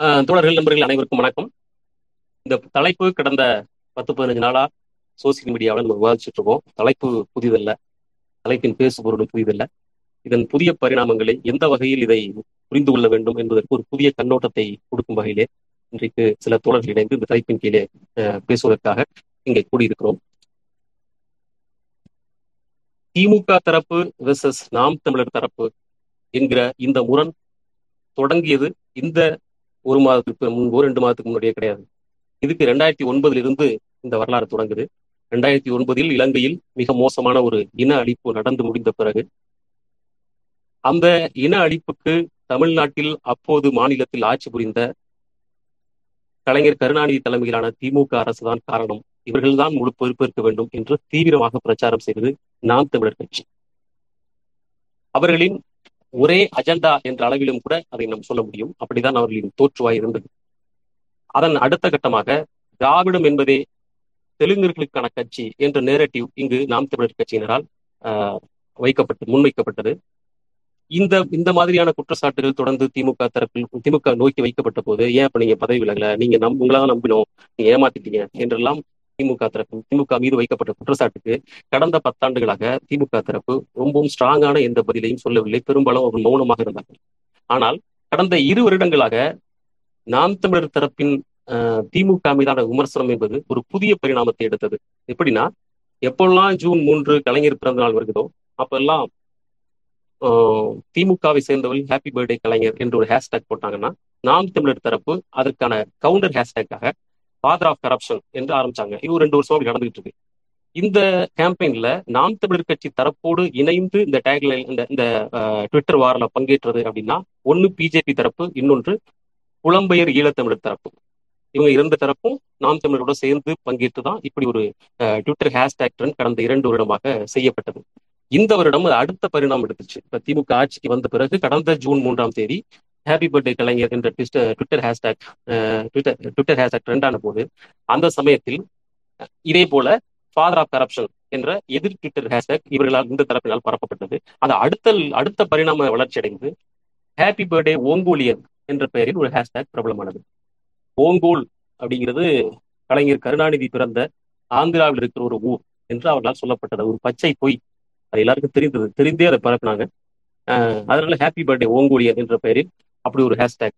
தோழர்கள் நண்பர்கள் அனைவருக்கும் வணக்கம். இந்த தலைப்பு கடந்த பத்து பதினஞ்சு நாளா சோசியல் மீடியாவில் நம்ம விவாதிச்சுட்டு இருக்கோம். தலைப்பு புதிதல்ல. தலைப்பின் பேசு பொருளும் புதிதல்ல. இதன் புதிய பரிணாமங்களை எந்த வகையில் இதை புரிந்து கொள்ள வேண்டும் என்பதற்கு ஒரு புதிய கண்ணோட்டத்தை கொடுக்கும் வகையிலே இன்றைக்கு சில தோழர்கள் இணைந்து இந்த தலைப்பின் கீழே அஹ், பேசுவதற்காக இங்கே கூடியிருக்கிறோம். திமுக தரப்பு வெர்சஸ் நாம் தமிழர் தரப்பு என்கிற இந்த முரண் தொடங்கியது இந்த ஒரு மாதத்துக்கு முன்போ ரெண்டு மாதத்துக்கு முன்னாடியே கிடையாது. இதுக்கு ரெண்டாயிரத்தி ஒன்பதுல இருந்து இந்த வரலாறு தொடங்குது. ரெண்டாயிரத்தி ஒன்பதில் இலங்கையில் மிக மோசமான ஒரு இன அழிப்பு நடந்து முடிந்த பிறகு அந்த இன அழிப்புக்கு தமிழ்நாட்டில் அப்போது மாநிலத்தில் ஆட்சி புரிந்த கலைஞர் கருணாநிதி தலைமையிலான திமுக அரசுதான் காரணம். இவர்கள்தான் முழு பொறுப்பேற்க வேண்டும் என்று தீவிரமாக பிரச்சாரம் செய்தது நாம் தமிழர் கட்சி. அவர்களின் ஒரே அஜெண்டா என்ற அளவிலும் கூட அதை நாம் சொல்ல முடியும். அப்படிதான் அவர்களின் தோற்றுவாய் இருந்தது. அதன் அடுத்த கட்டமாக திராவிடம் என்பதே தெலுங்கர்களுக்கான கட்சி என்ற நேரட்டிவ் இங்கு நாம் தமிழர் கட்சியினரால் ஆஹ், வைக்கப்பட்டு முன்வைக்கப்பட்டது. இந்த இந்த மாதிரியான குற்றச்சாட்டுகள் தொடர்ந்து திமுக தரப்பில் திமுக நோக்கி வைக்கப்பட்ட போது ஏன் இப்ப நீங்க பதவி விலகல? நீங்க நம் உங்களாதான் நம்பினோம். நீங்க ஏமாத்திட்டீங்க. என்றெல்லாம் திமுக தரப்பு திமுக மீது வைக்கப்பட்ட குற்றச்சாட்டுக்கு கடந்த பத்தாண்டுகளாக திமுக தரப்பு ரொம்பவும் ஸ்ட்ராங்கான எந்த பதிலையும் சொல்லவில்லை. பெரும்பாலும் அவர் மௌனமாக இருந்தார்கள். ஆனால் கடந்த இரு வருடங்களாக நாம் தமிழர் தரப்பின் திமுக மீதான விமர்சனம் என்பது ஒரு புதிய பரிணாமத்தை எடுத்தது. எப்படின்னா எப்பெல்லாம் ஜூன் மூன்று கலைஞர் பிறந்த நாள் வருகிறதோ அப்பெல்லாம் ஆஹ், திமுகவை சேர்ந்தவர்கள் ஹாப்பி பர்த்டே கலைஞர் என்று ஒரு ஹேஷ்டேக் போட்டாங்கன்னா நாம் தமிழர் தரப்பு அதற்கான கவுண்டர் ஹேஷ்டேக்காக ஃபாதர் ஆஃப் கரப்ஷன் என்று ஆரம்பிச்சாங்க. இது ரெண்டு வருஷம் அப்படி நடந்துகிட்டு இருக்கு இந்த கேம்பெயின்ல நாம் தமிழர் கட்சி தரப்போடு இணைந்து இந்த டேக்ல இந்த இந்த ட்விட்டர் வாரில் பங்கேற்றது அப்படின்னா ஒன்னு பிஜேபி தரப்பு இன்னொன்று புலம்பெயர் ஈழத்தமிழர் தரப்பு. இவங்க இரண்டு தரப்பும் நாம் தமிழரோட சேர்ந்து பங்கேற்று தான் இப்படி ஒரு ட்விட்டர் ஹேஷ்டேக் ட்ரெண்ட் கடந்த இரண்டு வருடமாக செய்யப்பட்டது. இந்த வருடம் அடுத்த பரிணாமம் எடுத்துச்சு. இப்ப திமுக ஆட்சிக்கு வந்த பிறகு கடந்த ஜூன் மூன்றாம் தேதி ஹாப்பி பர்த்டே கலைஞர் என்ற twister twitter hashtag twitter twitter hashtag trend ஆன போது அந்த சமயத்தில் இதே போல ஃபாதர் ஆஃப் கரப்ஷன் என்ற எதிர் ட்விட்டர் ஹேஷ்டாக் இவர்களால் இந்த தரப்பினால் பரப்பப்பட்டது. அது அடுத்த அடுத்த பரிணாம வளர்ச்சி அடைந்து ஹாப்பி பர்த்டே ஓங்கோலியன் என்ற பெயரில் ஒரு ஹேஷ்டேக் பிரபலமானது. ஓங்கோல் அப்படிங்கிறது கலைஞர் கருணாநிதி பிறந்த ஆந்திராவில் இருக்கிற ஒரு ஊர் என்று அவர்களால் சொல்லப்பட்டது. ஒரு பச்சை பொய். அது எல்லாருக்கும் தெரிந்தது தெரிந்தே அதை பரப்பினாங்க. அதனால ஹாப்பி பர்த்டே ஓங்கோலியன் என்ற பெயரில் அப்படி ஒரு ஹேஷ்டேக்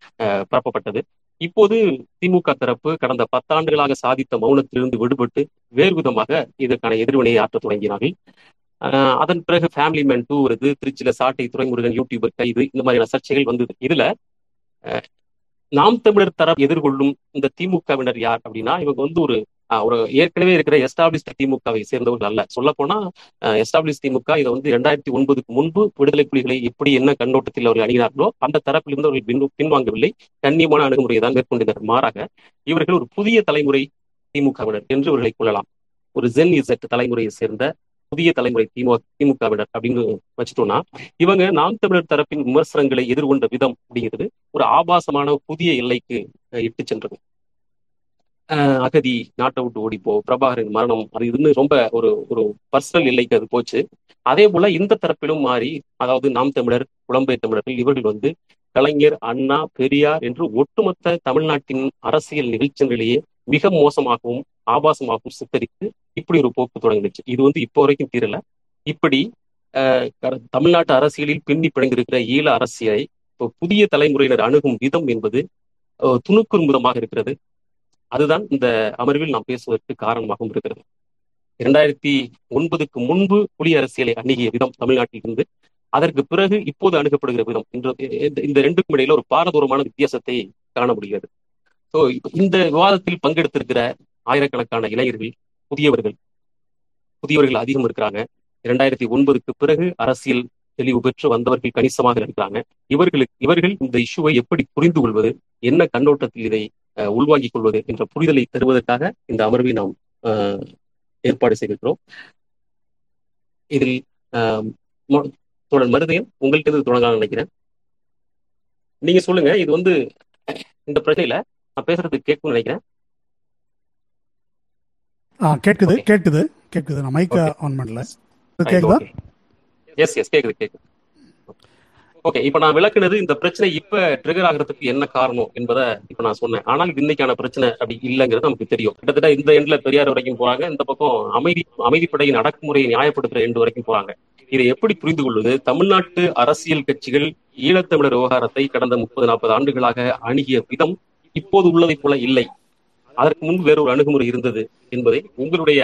பரப்பப்பட்டது. இப்போது திமுக தரப்பு கடந்த பத்தாண்டுகளாக சாதித்த மௌனத்திலிருந்து விடுபட்டு வேறு விதமாக இதற்கான எதிர்வினையை ஆற்ற தொடங்கினார்கள். அதன் பிறகு ஃபேமிலி மேன் டூ வருது திருச்சியில சாட்டை துறைமுருகன் யூடியூபர் கைது இந்த மாதிரியான சர்ச்சைகள் வந்தது. இதுல நாம் தமிழர் தரப்பு எதிர்கொள்ளும் இந்த திமுகவினர் யார் அப்படின்னா இவங்க வந்து ஒரு ஒரு ஏற்கனவே இருக்கிற எஸ்டாப்ளிஷ் திமுகவை சேர்ந்தவர்கள் அல்ல. சொல்ல போனா எஸ்டாப்ளிஷ் திமுக இதை வந்து இரண்டாயிரத்தி ஒன்பதுக்கு முன்பு விடுதலை புலிகளை எப்படி என்ன கண்ணோட்டத்தில் அவர்கள் அணுகினார்களோ அந்த தரப்பிலிருந்து அவர்கள் பின் பின்வாங்கவில்லை. கண்ணியமான அணுகுமுறையை தான் மேற்கொண்டனர். மாறாக இவர்கள் ஒரு புதிய தலைமுறை திமுகவினர் என்று இவர்களை கொள்ளலாம். ஒரு ஜென் இசட் தலைமுறையை சேர்ந்த புதிய தலைமுறை திமுக திமுகவினர் அப்படின்னு வச்சுட்டோம்னா இவங்க நாம் தமிழர் தரப்பின் விமர்சனங்களை எதிர்கொண்ட விதம் அப்படிங்கிறது ஒரு ஆபாசமான புதிய எல்லைக்கு அஹ், இட்டு சென்றது. அகதி நாட்டை விட்டு ஓடிப்போ பிரபாகரின் மரணம் அது இதுன்னு ரொம்ப ஒரு ஒரு பர்சனல் இல்லைக்கு அது போச்சு. அதே போல இந்த தரப்பிலும் மாறி அதாவது நாம் தமிழர் புலம்பெயர் தமிழர்கள் இவர்கள் வந்து கலைஞர் அண்ணா பெரியார் என்று ஒட்டுமொத்த தமிழ்நாட்டின் அரசியல் நிகழ்ச்சிகளிலேயே மிக மோசமாகவும் ஆபாசமாகவும் சித்தரித்து இப்படி ஒரு போக்கு தொடங்கிடுச்சு. இது வந்து இப்போ வரைக்கும் தீரல. இப்படி அஹ், தமிழ்நாட்டு அரசியலில் பின்னி பிணைந்திருக்கிற ஈழ அரசியலை இப்போ புதிய தலைமுறையினர் அணுகும் விதம் என்பது துணுக்குறுமுதமாக இருக்கிறது. அதுதான் இந்த அமர்வில் நாம் பேசுவதற்கு காரணமாகவும் இருக்கிறது. இரண்டாயிரத்தி ஒன்பதுக்கு முன்பு புலி அரசியலை அணுகிய விதம் தமிழ்நாட்டில் இருந்து அதற்கு பிறகு இப்போது அணுகப்படுகிற விதம் இந்த- ரெண்டுக்கும் இடையில ஒரு பாரதூரமான வித்தியாசத்தை காண முடிகிறது. ஸோ இந்த விவாதத்தில் பங்கெடுத்திருக்கிற ஆயிரக்கணக்கான இளைஞர்கள் புதியவர்கள் புதியவர்கள் அதிகம் இருக்கிறாங்க. இரண்டாயிரத்தி ஒன்பதுக்கு பிறகு அரசியல் தெளிவு பெற்று வந்தவர்கள் கணிசமாக இருக்கிறாங்க. இவர்களுக்கு இவர்கள் இந்த இஷ்யூவை எப்படி புரிந்து கொள்வது என்ன கண்ணோட்டத்தில் இதை உள்வாங்கிக் கொள்வது என்ற புரிதலை தருவதற்காக இந்த அமர்வை நாம் ஏற்பாடு செய்திருக்கிறோம். இதில் தோழர் மருதயன் உங்கள்கிட்ட இருந்து தொடங்கலாம்னு நினைக்கிறேன். நீங்க சொல்லுங்க இது வந்து இந்த பிரச்சனையில நான் பேசுறது கேட்கும்னு நினைக்கிறேன். கேட்குது கேட்குது கேட்குது. நான் மைக்கை ஆன் பண்ணல. ஓகே எஸ் எஸ் கேக்குது கேக்குது. ஓகே இப்ப நான் விளக்குனது இந்த பிரச்சனை இப்ப ட்ரிகர் ஆகிறதுக்கு என்ன காரணம் என்பதை இப்ப நான் சொன்னேன். ஆனால் இன்னைக்கான பிரச்சனை அப்படி இல்லைங்கிறது நமக்கு தெரியும். கிட்டத்தட்ட இந்த எண்ட்ல பெரியார் வரைக்கும் போறாங்க. இந்த பக்கம் அமைதி அமைதிப்படையின் அடக்குமுறையை நியாயப்படுத்துற எண்டு வரைக்கும் போறாங்க. இதை எப்படி புரிந்து கொள்வது? தமிழ்நாட்டு அரசியல் கட்சிகள் ஈழத்தமிழர் விவகாரத்தை கடந்த முப்பது நாற்பது ஆண்டுகளாக அணுகிய விதம் இப்போது உள்ளதை போல இல்லை. அதற்கு முன்பு வேறொரு அணுகுமுறை இருந்தது என்பதை உங்களுடைய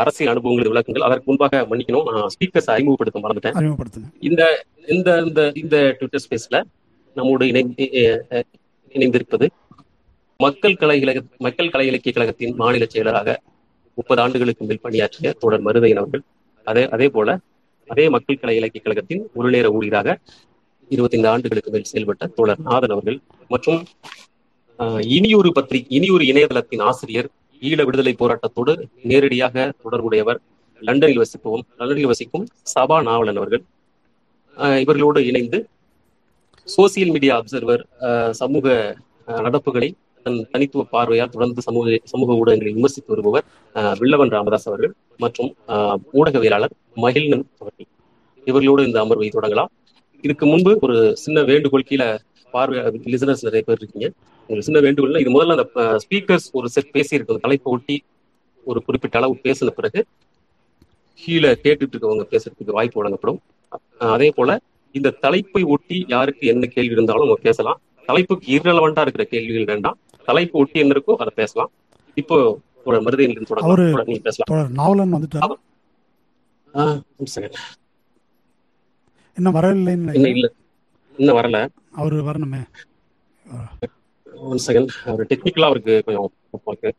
அரசியல் அனுபவங்களை விளக்குங்கள். அதற்கு முன்பாக மன்னிக்கணும். நான் ஸ்பீக்கர்ஸ் அறிமுகப்படுத்த மறந்துட்டேன். இந்த இந்த இந்த இந்த ட்விட்டர் ஸ்பேஸ்ல நம்மோடு இணைந்து இணைந்திருப்பது மக்கள் கலை இலக மக்கள் கலை இலக்கிய கழகத்தின் மாநில செயலராக முப்பது ஆண்டுகளுக்கு மேல் பணியாற்றிய தோழர் மருதையன் அவர்கள். அதே அதே போல அதே மக்கள் கலை இலக்கிய கழகத்தின் ஒரு நேர ஊழியராக இருபத்தைந்து ஆண்டுகளுக்கு மேல் செயல்பட்ட தோழர் நாதன் அவர்கள் மற்றும் இனியொரு பத்திரி இனியொரு இணையதளத்தின் ஆசிரியர் ஈழ விடுதலை போராட்டத்தோடு நேரடியாக தொடர்புடையவர் லண்டனில் வசிப்பவும் லண்டனில் வசிக்கும் சபா நாவலன் அவர்கள். இவர்களோடு இணைந்து சோசியல் மீடியா அப்சர்வர் சமூக நடப்புகளை தன் தனித்துவ பார்வையால் தொடர்ந்து சமூக சமூக ஊடகங்களை விமர்சித்து வருபவர் வில்லவன் ராமதாஸ் அவர்கள் மற்றும் ஆஹ், ஊடகவியலாளர் மகிழ்நன் அவர்கள். இவர்களோடு இந்த அமர்வை தொடங்கலாம். இதுக்கு முன்பு ஒரு சின்ன வேண்டுகோள் கீழே பார்வை லிசனர்ஸ் நிறைய பேர் இருக்கீங்க. ஒரு சின்ன வேண்டுகோள் இது முதல்ல அந்த ஸ்பீக்கர்ஸ் ஒரு செட் பேசியிருக்க தலைப்பை ஒட்டி ஒரு குறிப்பிட்ட அளவு பேசின பிறகு கீழே கேட்டுட்டு இருக்கவங்க பேசுறதுக்கு வாய்ப்பு வழங்கப்படும். அதே போல இந்த தலைப்பை ஒட்டி யாருக்கு என்ன கேள்வி இருந்தாலும் அவங்க பேசலாம். தலைப்புக்கு இரலவெண்டா இருக்கிற கேள்விகள் வேண்டாம். தலைப்பு ஒட்டி என்ன இருக்கோ அதை பேசலாம். இப்போ ஒரு அவரு- தொடங்கலாம் நீங்க பேசலாம். நாவலன் வந்துட்டார். இன்னும் இன்னும் இல்ல. இன்னும் வரல. அவர் வரணுமே. ஒன் செகண்ட் அவர் டெக்னிக்கலா அவருக்கு கொஞ்சம் இருக்கு.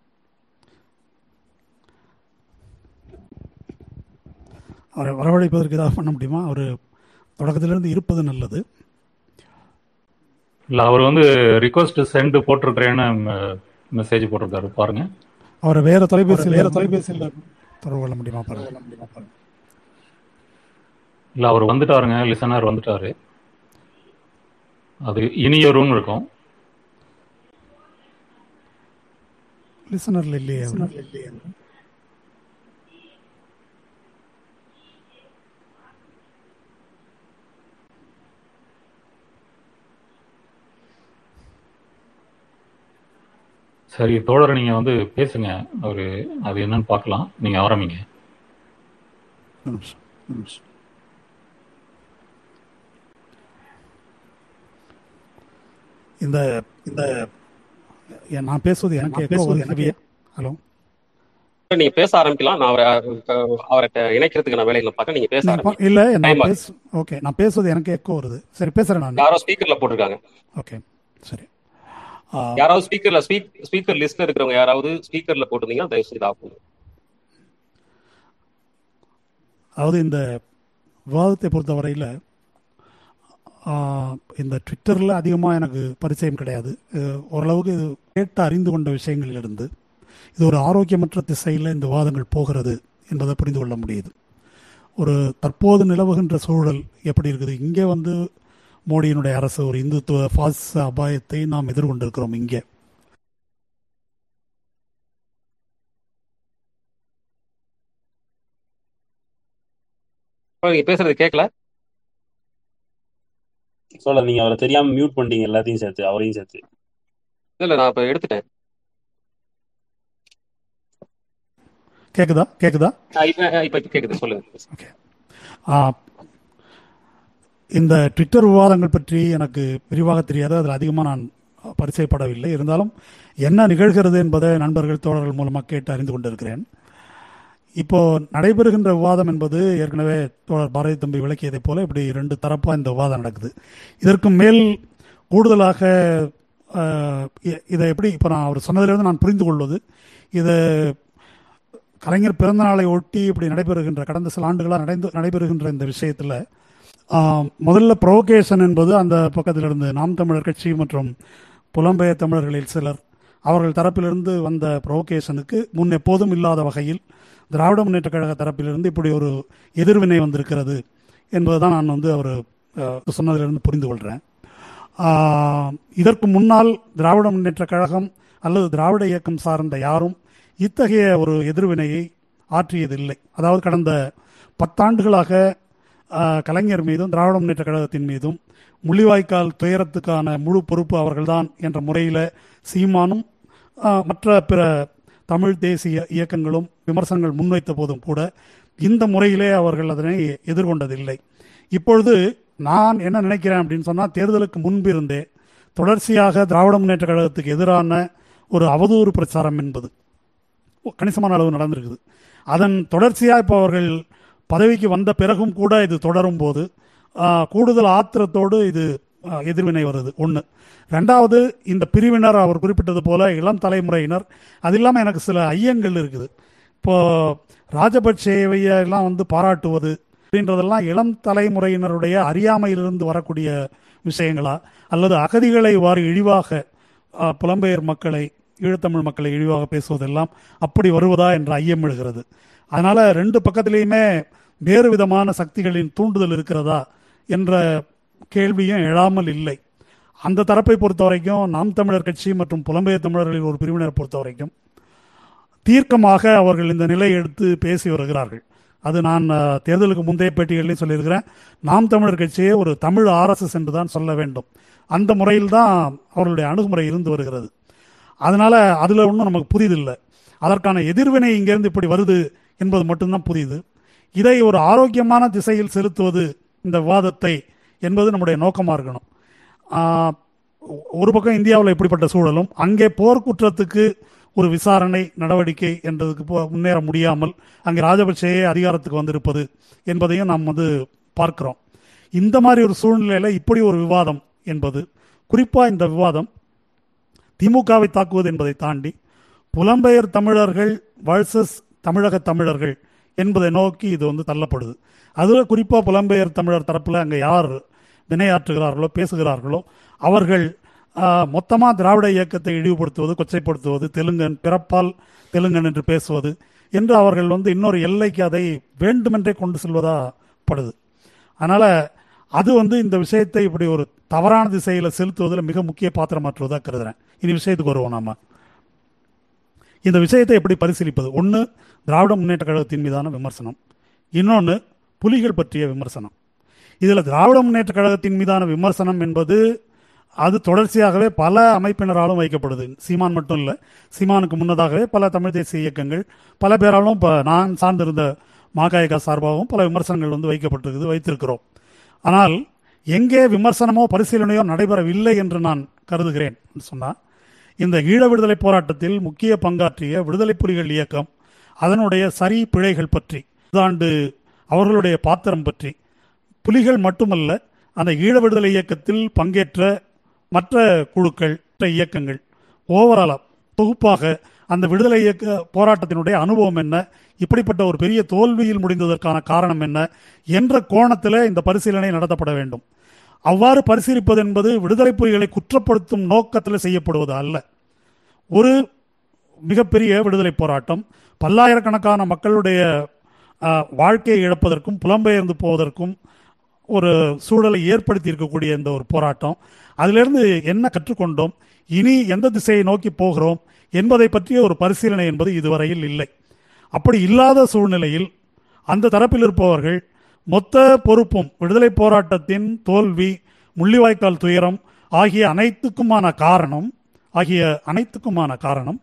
அவரை வரவழைப்பதற்கு ஏதாவது பண்ண முடியுமா? அவர் தொடக்கத்திலிருந்து இருப்பது நல்லது. இல்ல அவர் வந்து ரிக்வஸ்ட் சென்ட் போட்டிருக்கிறேன்னு மெசேஜ் போட்டிருக்காரு. பாருங்க. அவரை வேற தொலைபேசியில் வேற தொலைபேசியில் தொடர்பு கொள்ள முடியுமா? பாருங்க. இல்ல அவர் வந்துட்டாருங்க. லிசனர் வந்துட்டாரு. அது இனியொருன்னு இருக்கும். லிசனர்ல இல்லையே அவர். சரி தோழர் நீங்க வந்து பேசுங்க அவரு அது என்னன்னு பார்க்கலாம் நீங்க ஆரம்பிங்க. இந்த இந்த நான் பேசுவது எனக்கு எக்கோ வருது ஹலோ. நீங்க பேச ஆரம்பிக்கலாம். நான் அவரை இணைக்கிறதுக்கு நான் வேலையில பார்க்க நீங்க பேச இல்ல நான் ஓகே நான் பேசுவது எனக்கு எக்கோ வருது. சரி பேசுறேன் நான். யாரோ ஸ்பீக்கர்ல போட்டிருக்காங்க. ஓகே சரி. யாராவது ஸ்பீக்கர்ல ஸ்பீக் ஸ்பீக்கர் லிஸ்ட்ல இருக்கிறவங்க யாராவது ஸ்பீக்கர்ல போட்டிருந்தீங்கன்னா தயவு செய்து பண்ணுங்க. அதாவது இந்த விவாதத்தை பொறுத்தவரையில் இந்த ட்விட்டரில் அதிகமாக எனக்கு பரிச்சயம் கிடையாது. ஓரளவுக்கு கேட்டு அறிந்து கொண்ட விஷயங்களிலிருந்து இது ஒரு ஆரோக்கியமற்ற திசையில் இந்த விவாதங்கள் போகிறது என்பதை புரிந்து கொள்ள முடியுது. ஒரு தற்போது நிலவுகின்ற சூழல் எப்படி இருக்குது? இங்கே வந்து மோடியினுடைய அரசு ஒரு இந்துத்துவ பாஸ் அபாயத்தை நாம் எதிர்கொண்டிருக்கிறோம் இங்கே. பேசுறது கேட்கல சொல்ல நீங்க அவரை தெரியாம மியூட் பண்ணிட்டீங்க எல்லாத்தையும் சேர்த்து அவரையும் சேர்த்து. இல்ல நான் இப்ப எடுத்துட்டேன். கேட்குதா ஆஹ் இப்ப கேக்குது. சொல்லுங்க. ஓகே. இந்த ட்விட்டர் விவாதங்கள் பற்றி எனக்கு விரிவாக தெரியாது. அதில் அதிகமாக நான் பரிச்சயப்படவில்லை இருந்தாலும் என்ன நிகழ்கிறது என்பதை நண்பர்கள் தோழர்கள் மூலமாக கேட்டு அறிந்து கொண்டிருக்கிறேன். இப்போ நடைபெறுகின்ற விவாதம் என்பது ஏற்கனவே தோழர் பாரதி தம்பி விளக்கியதைப் போல இப்படி ரெண்டு தரப்பாக இந்த விவாதம் நடக்குது. இதற்கு மேல் கூடுதலாக இதை எப்படி இப்போ நான் அவர் சொன்னதிலிருந்து நான் புரிந்து கொள்வது இது கலைஞர் பிறந்த நாளை ஒட்டி இப்படி நடைபெறுகின்ற கடந்த சில ஆண்டுகளாக நடந்து நடைபெறுகின்ற இந்த விஷயத்தில் முதல்ல புரோகேஷன் என்பது அந்த பக்கத்திலிருந்து நாம் தமிழர் கட்சி மற்றும் புலம்பெயர் தமிழர்களில் சிலர் அவர்கள் தரப்பிலிருந்து வந்த ப்ரோகேஷனுக்கு முன் எப்போதும் இல்லாத வகையில் திராவிட முன்னேற்ற கழக தரப்பிலிருந்து இப்படி ஒரு எதிர்வினை வந்திருக்கிறது என்பதுதான் நான் வந்து அவர் சொன்னதிலிருந்து புரிந்து கொள்கிறேன் இதற்கு முன்னால் திராவிட முன்னேற்ற கழகம் அல்லது திராவிட இயக்கம் சார்ந்த யாரும் இத்தகைய ஒரு எதிர்வினையை ஆற்றியதில்லை. அதாவது கடந்த பத்தாண்டுகளாக கலைஞர் மீதும் திராவிட முன்னேற்ற கழகத்தின் மீதும் முள்ளிவாய்க்கால் துயரத்துக்கான முழு பொறுப்பு அவர்கள்தான் என்ற முறையில் சீமானும் மற்ற பிற தமிழ் தேசிய இயக்கங்களும் விமர்சனங்கள் முன்வைத்த போதும் கூட இந்த முறையிலே அவர்கள் அதனை எதிர்கொண்டதில்லை. இப்பொழுது நான் என்ன நினைக்கிறேன் அப்படின்னு சொன்னால் தேர்தலுக்கு முன்பிருந்தே தொடர்ச்சியாக திராவிட முன்னேற்ற கழகத்துக்கு எதிரான ஒரு அவதூறு பிரச்சாரம் என்பது கணிசமான அளவு நடந்திருக்குது. அதன் தொடர்ச்சியாக இப்போ அவர்கள் பதவிக்கு வந்த பிறகும் கூட இது தொடரும் போது கூடுதல் ஆத்திரத்தோடு இது எதிர்வினை வருது. ஒன்று ரெண்டாவது இந்த பிரிவினர் அவர் குறிப்பிட்டது போல இளம் தலைமுறையினர். அது இல்லாமல் எனக்கு சில ஐயங்கள் இருக்குது. இப்போ ராஜபக்சேவையெல்லாம் வந்து பாராட்டுவது அப்படின்றதெல்லாம் இளம் தலைமுறையினருடைய அறியாமையிலிருந்து வரக்கூடிய விஷயங்களா? அல்லது அகதிகளை வாரி இழிவாக புலம்பெயர் மக்களை ஈழத்தமிழ் மக்களை இழிவாக பேசுவதெல்லாம் அப்படி வருவதா என்ற ஐயம் எழுகிறது. அதனால ரெண்டு பக்கத்திலையுமே வேறு விதமான சக்திகளின் தூண்டுதல் இருக்கிறதா என்ற கேள்வியும் எழாமல் இல்லை. அந்த தரப்பை பொறுத்த வரைக்கும் நாம் தமிழர் கட்சி மற்றும் புலம்பெயர் தமிழர்களின் ஒரு பிரிவினரை பொறுத்த வரைக்கும் தீர்க்கமாக அவர்கள் இந்த நிலையை எடுத்து பேசி வருகிறார்கள். அது நான் தேர்தலுக்கு முந்தைய பேட்டிகளில் சொல்லியிருக்கிறேன். நாம் தமிழர் கட்சியே ஒரு தமிழ் ஆர்எஸ்எஸ் என்று தான் சொல்ல வேண்டும். அந்த முறையில் தான் அவர்களுடைய அணுகுமுறை இருந்து வருகிறது. அதனால அதில் ஒன்றும் நமக்கு புரியுதில்லை அதற்கான எதிர்வினை இங்கேருந்து இப்படி வருது என்பது மட்டும்தான் புரியுது இதை ஒரு ஆரோக்கியமான திசையில் செலுத்துவது இந்த விவாதத்தை என்பது நம்முடைய நோக்கமாக இருக்கணும். ஒரு பக்கம் இந்தியாவில் இப்படிப்பட்ட சூழலும் அங்கே போர்க்குற்றத்துக்கு ஒரு விசாரணை நடவடிக்கை என்றதுக்கு போ- முன்னேற முடியாமல் அங்கே ராஜபக்சேயே அதிகாரத்துக்கு வந்திருப்பது என்பதையும் நாம் வந்து பார்க்கிறோம். இந்த மாதிரி ஒரு சூழ்நிலையில் இப்படி ஒரு விவாதம் என்பது குறிப்பாக இந்த விவாதம் திமுகவை தாக்குவது என்பதை தாண்டி புலம்பெயர் தமிழர்கள் வர்சஸ் தமிழக தமிழர்கள் என்பதை நோக்கி இது வந்து தள்ளப்படுது. அதில் குறிப்பாக புலம்பெயர் தமிழர் தரப்பில் அங்கே யார் வினையாற்றுகிறார்களோ பேசுகிறார்களோ அவர்கள் மொத்தமாக திராவிட இயக்கத்தை இழிவுபடுத்துவது கொச்சைப்படுத்துவது தெலுங்கன் பிறப்பால் தெலுங்கன் என்று பேசுவது என்று அவர்கள் வந்து இன்னொரு எல்லைக்கு அதை வேண்டுமென்றே கொண்டு செல்வதா படுது. அதனால் அது வந்து இந்த விஷயத்தை இப்படி ஒரு தவறான திசையில் செலுத்துவதில் மிக முக்கிய பாத்திரமாற்றுவதாக கருதுறேன். இனி விஷயத்துக்கு வருவோம் நாம. இந்த விஷயத்தை எப்படி பரிசீலிப்பது? ஒன்று திராவிட முன்னேற்ற கழகத்தின் மீதான விமர்சனம். இன்னொன்று புலிகள் பற்றிய விமர்சனம். இதில் திராவிட முன்னேற்ற கழகத்தின் மீதான விமர்சனம் என்பது அது தொடர்ச்சியாகவே பல அமைப்பினராலும் வைக்கப்படுது. சீமான் மட்டும் இல்லை. சீமானுக்கு முன்னதாகவே பல தமிழ் தேசிய இயக்கங்கள் பல பேராலும் இப்போ நான் சார்ந்திருந்த மாகாயகா சார்பாகவும் பல விமர்சனங்கள் வந்து வைக்கப்பட்டிருக்குது வைத்திருக்கிறோம். ஆனால் எங்கே விமர்சனமோ பரிசீலனையோ நடைபெறவில்லை என்று நான் கருதுகிறேன் சொன்னால் இந்த ஈழ விடுதலை போராட்டத்தில் முக்கிய பங்காற்றிய விடுதலை புலிகள் இயக்கம் அதனுடைய சரி பிழைகள் பற்றி இதாண்டு அவர்களுடைய பாத்திரம் பற்றி புலிகள் மட்டுமல்ல அந்த ஈழ விடுதலை இயக்கத்தில் பங்கேற்ற மற்ற குழுக்கள் மற்ற இயக்கங்கள் ஓவராலா தொகுப்பாக அந்த விடுதலை இயக்க போராட்டத்தினுடைய அனுபவம் என்ன? இப்படிப்பட்ட ஒரு பெரிய தோல்வியில் முடிந்ததற்கான காரணம் என்ன? என்ற கோணத்தில் இந்த பரிசீலனை நடத்தப்பட வேண்டும். அவ்வாறு பரிசீலிப்பது என்பது விடுதலை புலிகளை குற்றப்படுத்தும் நோக்கத்தில் செய்யப்படுவது அல்ல. ஒரு மிகப்பெரிய விடுதலை போராட்டம். பல்லாயிரக்கணக்கான மக்களுடைய வாழ்க்கையை இழப்பதற்கும் புலம்பெயர்ந்து போவதற்கும் ஒரு சூழலை ஏற்படுத்தி இருக்கக்கூடிய இந்த ஒரு போராட்டம். அதிலிருந்து என்ன கற்றுக்கொண்டோம்? இனி எந்த திசையை நோக்கி போகிறோம்? என்பதை பற்றிய ஒரு பரிசீலனை என்பது இதுவரையில் இல்லை. அப்படி இல்லாத சூழ்நிலையில் அந்த தரப்பில் இருப்பவர்கள் மொத்த பொறுப்பும் விடுதலை போராட்டத்தின் தோல்வி முள்ளிவாய்க்கால் துயரம் ஆகிய அனைத்துக்குமான காரணம் ஆகிய அனைத்துக்குமான காரணம்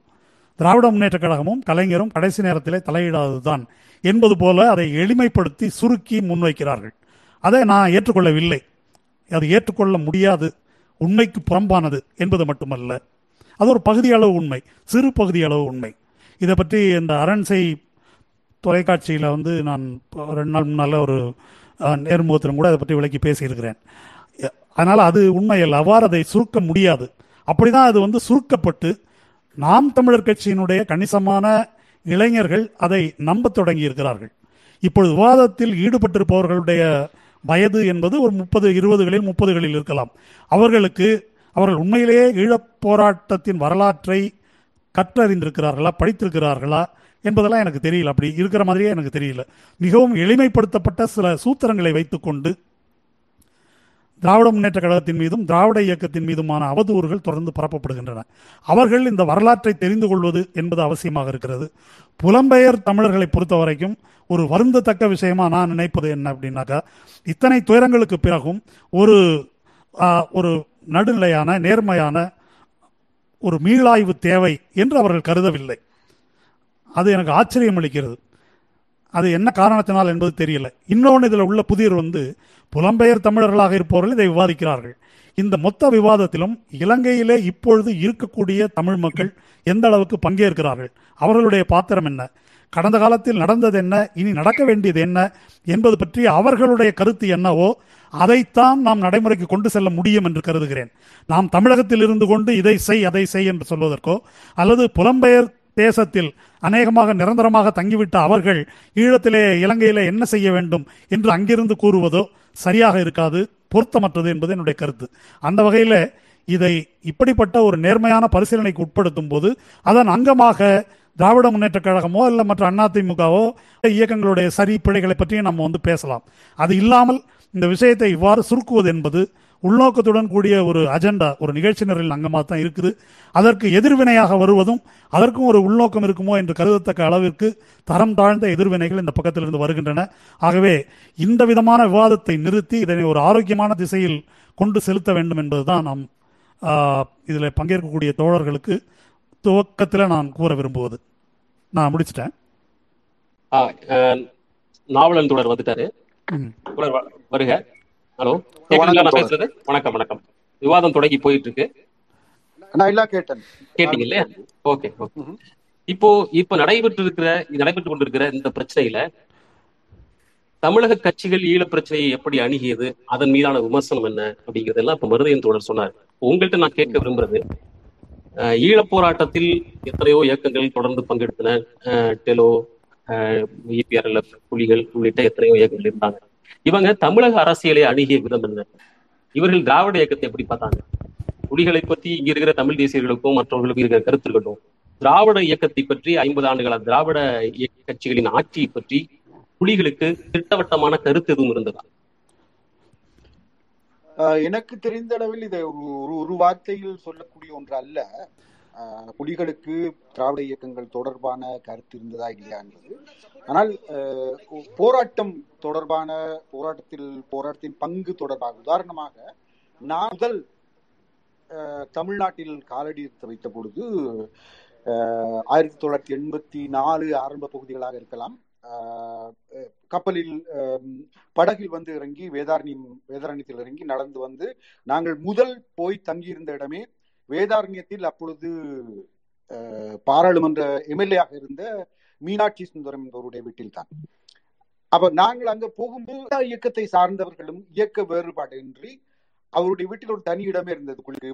திராவிட முன்னேற்ற கழகமும் கலைஞரும் கடைசி நேரத்திலே தலையிடாததுதான். என்பது போல அதை எளிமைப்படுத்தி சுருக்கி முன்வைக்கிறார்கள். அதை நான் ஏற்றுக்கொள்ளவில்லை. அது ஏற்றுக்கொள்ள முடியாது. உண்மைக்கு புறம்பானது என்பது மட்டுமல்ல. அது ஒரு பகுதி அளவு உண்மை சிறு பகுதியளவு உண்மை. இதை பற்றி இந்த அரண்சை தொலைக்காட்சியில் வந்து நான் ரெண்டு நாள் முன்னால் ஒரு நேர்முகத்திலும் கூட அதை பற்றி விளக்கி பேசியிருக்கிறேன். அதனால் அது உண்மையல்ல. அவ்வாறு அதை சுருக்க முடியாது. அப்படிதான் அது வந்து சுருக்கப்பட்டு நாம் தமிழர் கட்சியினுடைய கணிசமான இளைஞர்கள் அதை நம்பத் தொடங்கி இருக்கிறார்கள் இப்பொழுது விவாதத்தில் ஈடுபட்டிருப்பவர்களுடைய வயது என்பது ஒரு முப்பது இருபதுகளில் முப்பதுகளில் இருக்கலாம். அவர்களுக்கு அவர்கள் உண்மையிலேயே ஈழப் போராட்டத்தின் வரலாற்றை கற்றறிந்திருக்கிறார்களா படித்திருக்கிறார்களா என்பதெல்லாம் எனக்கு தெரியல. அப்படி இருக்கிற மாதிரியே எனக்கு தெரியல. மிகவும் எளிமைப்படுத்தப்பட்ட சில சூத்திரங்களை வைத்துக்கொண்டு திராவிட முன்னேற்ற கழகத்தின் மீதும் திராவிட இயக்கத்தின் மீதுமான அவதூறுகள் தொடர்ந்து பரப்பப்படுகின்றன. அவர்கள் இந்த வரலாற்றை தெரிந்து கொள்வது என்பது அவசியமாக இருக்கிறது. புலம்பெயர் தமிழர்களை பொறுத்த வரைக்கும் ஒரு வருந்தத்தக்க விஷயமா நான் நினைப்பது என்ன அப்படின்னாக்கா இத்தனை துயரங்களுக்கு பிறகும் ஒரு ஒரு நடுநிலையான நேர்மையான ஒரு மீளாய்வு தேவை என்று அவர்கள் கருதவில்லை. அது எனக்கு ஆச்சரியம் அளிக்கிறது. அது என்ன காரணத்தினால் என்பது தெரியல. இன்னொன்று இதில் உள்ள புதிர் வந்து புலம்பெயர் தமிழர்களாக இருப்பவர்கள் இதை விவாதிக்கிறார்கள். இந்த மொத்த விவாதத்திலும் இலங்கையிலே இப்பொழுது இருக்கக்கூடிய தமிழ் மக்கள் எந்த அளவுக்கு பங்கேற்கிறார்கள்? அவர்களுடைய பாத்திரம் என்ன? கடந்த காலத்தில் நடந்தது என்ன? இனி நடக்க வேண்டியது என்ன? என்பது பற்றி அவர்களுடைய கருத்து என்னவோ அதைத்தான் நாம் நடைமுறைக்கு கொண்டு செல்ல முடியும் என்று கருதுகிறேன். நாம் தமிழகத்தில் இருந்து கொண்டு இதை செய் அதை செய் என்று சொல்வதற்கோ அல்லது புலம்பெயர் தேசத்தில் அநேகமாக நிரந்தரமாக தங்கிவிட்ட அவர்கள் ஈழத்திலே இலங்கையிலே என்ன செய்ய வேண்டும் என்று அங்கிருந்து கூறுவதோ சரியாக இருக்காது பொருத்தமற்றது என்பது என்னுடைய கருத்து. அந்த வகையில் இதை இப்படிப்பட்ட ஒரு நேர்மையான பரிசீலனைக்கு உட்படுத்தும் போது அதன் அங்கமாக திராவிட முன்னேற்ற கழகமோ இல்லை மற்ற அதிமுகவோ இயக்கங்களுடைய சரி பிழைகளை பற்றியும் நம்ம வந்து பேசலாம். அது இல்லாமல் இந்த விஷயத்தை இவ்வாறு சுருக்குவது என்பது உள்நோக்கத்துடன் கூடிய ஒரு அஜெண்டா ஒரு நிகழ்ச்சி நிரலின் அங்கமாக தான் இருக்குது. அதற்கு எதிர்வினையாக வருவதும் அதற்கும் ஒரு உள்நோக்கம் இருக்குமோ என்று கருதத்தக்க அளவிற்கு தரம் தாழ்ந்த எதிர்வினைகள் இந்த பக்கத்திலிருந்து வருகின்றன. ஆகவே இந்த விதமான விவாதத்தை நிறுத்தி இதனை ஒரு ஆரோக்கியமான திசையில் கொண்டு செலுத்த வேண்டும் என்பதுதான் நாம் இதில் பங்கேற்கக்கூடிய தோழர்களுக்கு துவக்கத்தில் நான் கூற விரும்புவது. நான் முடிச்சிட்டேன். நாவலன் தொடர் வந்துட்டாரு. வருக. ஹலோ. பேசுறது? வணக்கம் வணக்கம். விவாதம் தொடங்கி போயிட்டு இருக்கு நான் எல்லாம் கேட்டேன். கேட்டீங்க இல்லையா ஓகே இப்போ இப்ப நடைபெற்று இருக்கிற நடைபெற்று கொண்டிருக்கிற இந்த பிரச்சனையில தமிழக கட்சிகள் ஈழ பிரச்சனையை எப்படி அணுகியது? அதன் மீதான விமர்சனம் என்ன? அப்படிங்கறதெல்லாம் இப்ப மருதையன் தோழர் சொன்னார். உங்கள்கிட்ட நான் கேட்க விரும்புறது ஈழப் போராட்டத்தில் எத்தனையோ இயக்கங்கள் தொடர்ந்து பங்கெடுத்தன டெலோ இபிஆர்எல்எஃப் புலிகள் உள்ளிட்ட எத்தனையோ இயக்கங்கள் இருந்தாங்க. இவங்க தமிழக அரசியலை அணுகிய விதம் என்ன? இவர்கள் திராவிட இயக்கத்தை எப்படி பார்த்தாங்க? புலிகளை பத்தி இங்க இருக்கிற தமிழ் தேசியர்களுக்கும் மற்றவர்களுக்கும் இருக்கிற கருத்து திராவிட இயக்கத்தை பற்றி ஐம்பது ஆண்டுகள திராவிட இயக்க கட்சிகளின் ஆட்சியை பற்றி புலிகளுக்கு திட்டவட்டமான கருத்து எதுவும் இருந்ததா? எனக்கு தெரிந்த அளவில் இதை ஒரு ஒரு வார்த்தையில் சொல்லக்கூடிய ஒன்று அல்ல. புலிகளுக்கு திராவிட இயக்கங்கள் தொடர்பான கருத்து இருந்ததா இல்லையா என்பது. ஆனால் போராட்டம் தொடர்பான போராட்டத்தில் போராட்டத்தின் பங்கு தொடர்பாக உதாரணமாக நான் முதல் தமிழ்நாட்டில் காலடி எடுத்து வைத்த பொழுது ஆயிரத்தி தொள்ளாயிரத்தி எண்பத்தி நாலு ஆரம்ப பகுதிகளாக இருக்கலாம். கப்பலில் படகில் வந்து இறங்கி வேதாரண்யம் வேதாரண்யத்தில் இறங்கி நடந்து வந்து நாங்கள் முதல் போய் தங்கியிருந்த இடமே வேதாரண்யத்தில் அப்பொழுது ஆஹ், பாராளுமன்ற எம்எல்ஏ-ஆக இருந்த மீனாட்சி சுந்தரம் என்பவருடைய வீட்டில் தான் அப்ப நாங்கள் அங்க போகும்போது இயக்கத்தை சார்ந்தவர்களும் இயக்க வேறுபாடின்றி அவருடைய வீட்டில் ஒரு தனி இடமே இருந்தது. குளிக்கு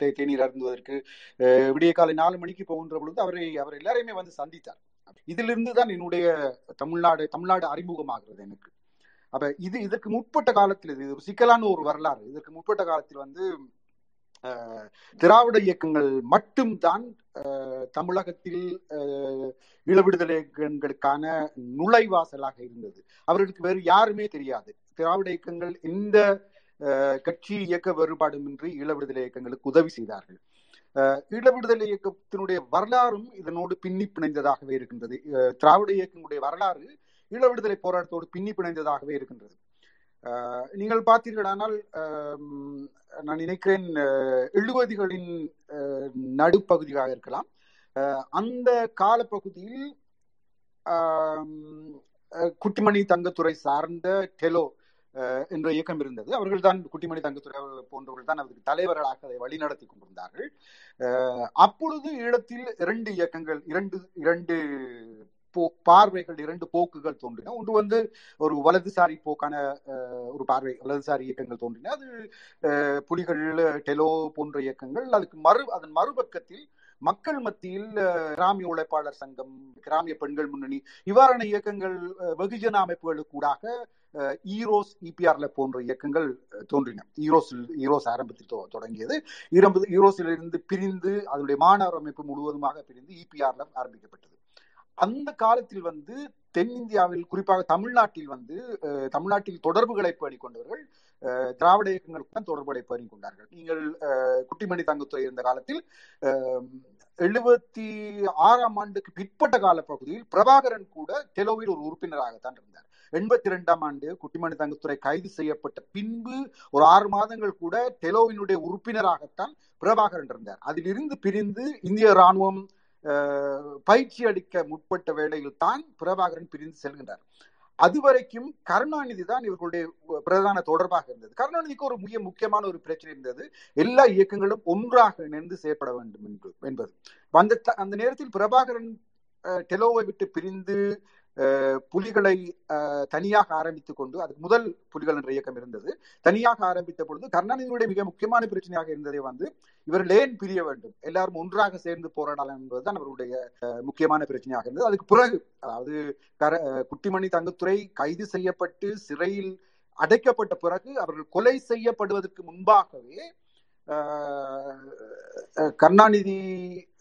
தே- தேநீர் அருந்துவதற்கு அஹ், விடிய காலை நாலு மணிக்கு போகின்ற பொழுது அவரை அவர் எல்லாரையுமே வந்து சந்தித்தார். இதிலிருந்து தான் என்னுடைய தமிழ்நாடு தமிழ்நாடு அறிமுகமாகிறது எனக்கு. அப்ப இது இதற்கு முற்பட்ட காலத்தில் இது ஒரு சிக்கலான ஒரு வரலாறு. இதற்கு முற்பட்ட காலத்தில் வந்து திராவிட இயக்கங்கள் மட்டும்தான் தமிழகத்தில் அஹ், விடுதலை இயக்கங்களுக்கான நுழைவாசலாக இருந்தது. அவர்களுக்கு வேறு யாருமே தெரியாது. திராவிட இயக்கங்கள் இந்த கட்சி இயக்க வேறுபாடுமின்றி இளவிடுதலை இயக்கங்களுக்கு உதவி செய்தார்கள். அஹ், விடுதலை இயக்கத்தினுடைய வரலாறும் இதனோடு பின்னி பிணைந்ததாகவே இருக்கின்றது. அஹ், திராவிட இயக்கங்களுடைய வரலாறு ஈழ விடுதலை போராட்டத்தோடு பின்னி பிணைந்ததாகவே இருக்கின்றது. நீங்கள் பார்த்தீர்களானால் நான் நினைக்கிறேன் எழுபதுகளின் நடுப்பகுதியாக இருக்கலாம். அந்த காலப்பகுதியில் குட்டிமணி தங்கத்துறை சார்ந்த டெலோ என்ற இயக்கம் இருந்தது. அவர்கள் தான் குட்டிமணி தங்கத்துறை அவர்கள் போன்றவர்கள் தான் அதற்கு தலைவர்களாக அதை வழிநடத்தி கொண்டிருந்தார்கள். அப்பொழுது ஈழத்தில் இரண்டு இயக்கங்கள் இரண்டு இரண்டு பார்வைகள் இரண்டு போக்குகள் தோன்றின. ஒன்று வந்து ஒரு வலதுசாரி போக்கான ஒரு பார்வை வலதுசாரி இயக்கங்கள் தோன்றின. அது புலிகள் டெலோ போன்ற இயக்கங்கள். அதுக்கு மறு அதன் மறுபக்கத்தில் மக்கள் மத்தியில் கிராமிய உழைப்பாளர் சங்கம் கிராமிய பெண்கள் முன்னணி இவ்வாறான இயக்கங்கள் வெகுஜன அமைப்புகளுக்கூடாக ஈரோஸ் இபிஆர்ல போன்ற இயக்கங்கள் தோன்றின. ஈரோஸ் ஈரோஸ் ஆரம்பத்தில் தொ- தொடங்கியது. ஈரோஸிலிருந்து ஈரோஸில் இருந்து பிரிந்து அதனுடைய மாணவர் அமைப்பு முழுவதுமாக பிரிந்து இபிஆர்ல ஆரம்பிக்கப்பட்டது. அந்த காலத்தில் வந்து தென்னிந்தியாவில் குறிப்பாக தமிழ்நாட்டில் வந்து தமிழ்நாட்டில் தொடர்புகளை பேணிக் கொண்டவர்கள் திராவிட இயக்கங்களுக்கு தொடர்புகளை பேணிக் கொண்டார்கள் நீங்கள் குட்டிமணி தங்கத்துறை இருந்த காலத்தில் எழுபத்தி ஆறாம் ஆண்டுக்கு பிற்பட்ட கால பகுதியில் பிரபாகரன் கூட டெலோவில் ஒரு உறுப்பினராகத்தான் இருந்தார். எண்பத்தி ரெண்டாம் ஆண்டு குட்டிமணி தங்கத்துறை கைது செய்யப்பட்ட பின்பு ஒரு ஆறு மாதங்கள் கூட டெலோவினுடைய உறுப்பினராகத்தான் பிரபாகரன் இருந்தார். அதிலிருந்து பிரிந்து இந்திய ராணுவம் பயிற்சி அளிக்க முற்பட்ட வேளையில் தான் பிரபாகரன் பிரிந்து செல்கின்றார். அதுவரைக்கும் கருணாநிதி தான் இவர்களுடைய பிரதான தொடர்பாக இருந்தது. கருணாநிதிக்கு ஒரு மிக முக்கியமான ஒரு பிரச்சனை இருந்தது. எல்லா இயக்கங்களும் ஒன்றாக இணைந்து செயற்பட வேண்டும் என்று என்பது. அந்த த- அந்த நேரத்தில் பிரபாகரன் அஹ், டெலோவை விட்டு பிரிந்து புலிகளை தனியாக ஆரம்பித்துக் கொண்டு அதுக்கு முதல் புலிகள் என்ற இயக்கம் இருந்தது. தனியாக ஆரம்பித்த பொழுது கருணாநிதியுடைய மிக முக்கியமான பிரச்சனையாக இருந்ததை வந்து இவர்கள் ஏன் பிரிய வேண்டும். எல்லாரும் ஒன்றாக சேர்ந்து போராடலாம் என்பதுதான் அவருடைய முக்கியமான பிரச்சனையாக இருந்தது. அதுக்கு பிறகு அதாவது கர- அஹ், குட்டிமணி தங்கத்துறை கைது செய்யப்பட்டு சிறையில் அடைக்கப்பட்ட பிறகு அவர்கள் கொலை செய்யப்படுவதற்கு முன்பாகவே கருணாநிதி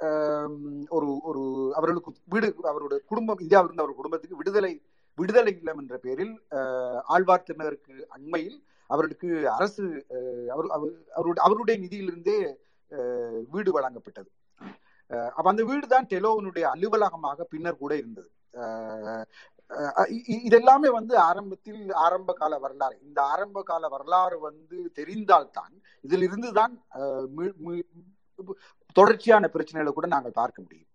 அஹ், ஒரு ஒரு அவர்களுக்கு வீடு அவருடைய குடும்பம் இந்தியாவில் இருந்த அவர் குடும்பத்துக்கு விடுதலை விடுதலை இல்லம் என்ற பெயரில் அஹ், ஆழ்வார் திருநகருக்கு அண்மையில் அவர்களுக்கு அரசு அஹ், அவர் அவருடைய அவருடைய நிதியிலிருந்தே அஹ், வீடு வழங்கப்பட்டது. அஹ், அப்ப அந்த வீடு தான் டெலோவனுடைய அலுவலகமாக பின்னர் கூட இருந்தது. அஹ், இதெல்லாமே வந்து ஆரம்பத்தில் ஆரம்ப கால வரலாறு. இந்த ஆரம்ப கால வரலாறு வந்து தெரிந்தால்தான் இதில் இருந்து தான் அஹ், மீ- மீ- தொடர்ச்சியான பிரச்சனைகளை கூட நாங்கள் பார்க்க முடியும்.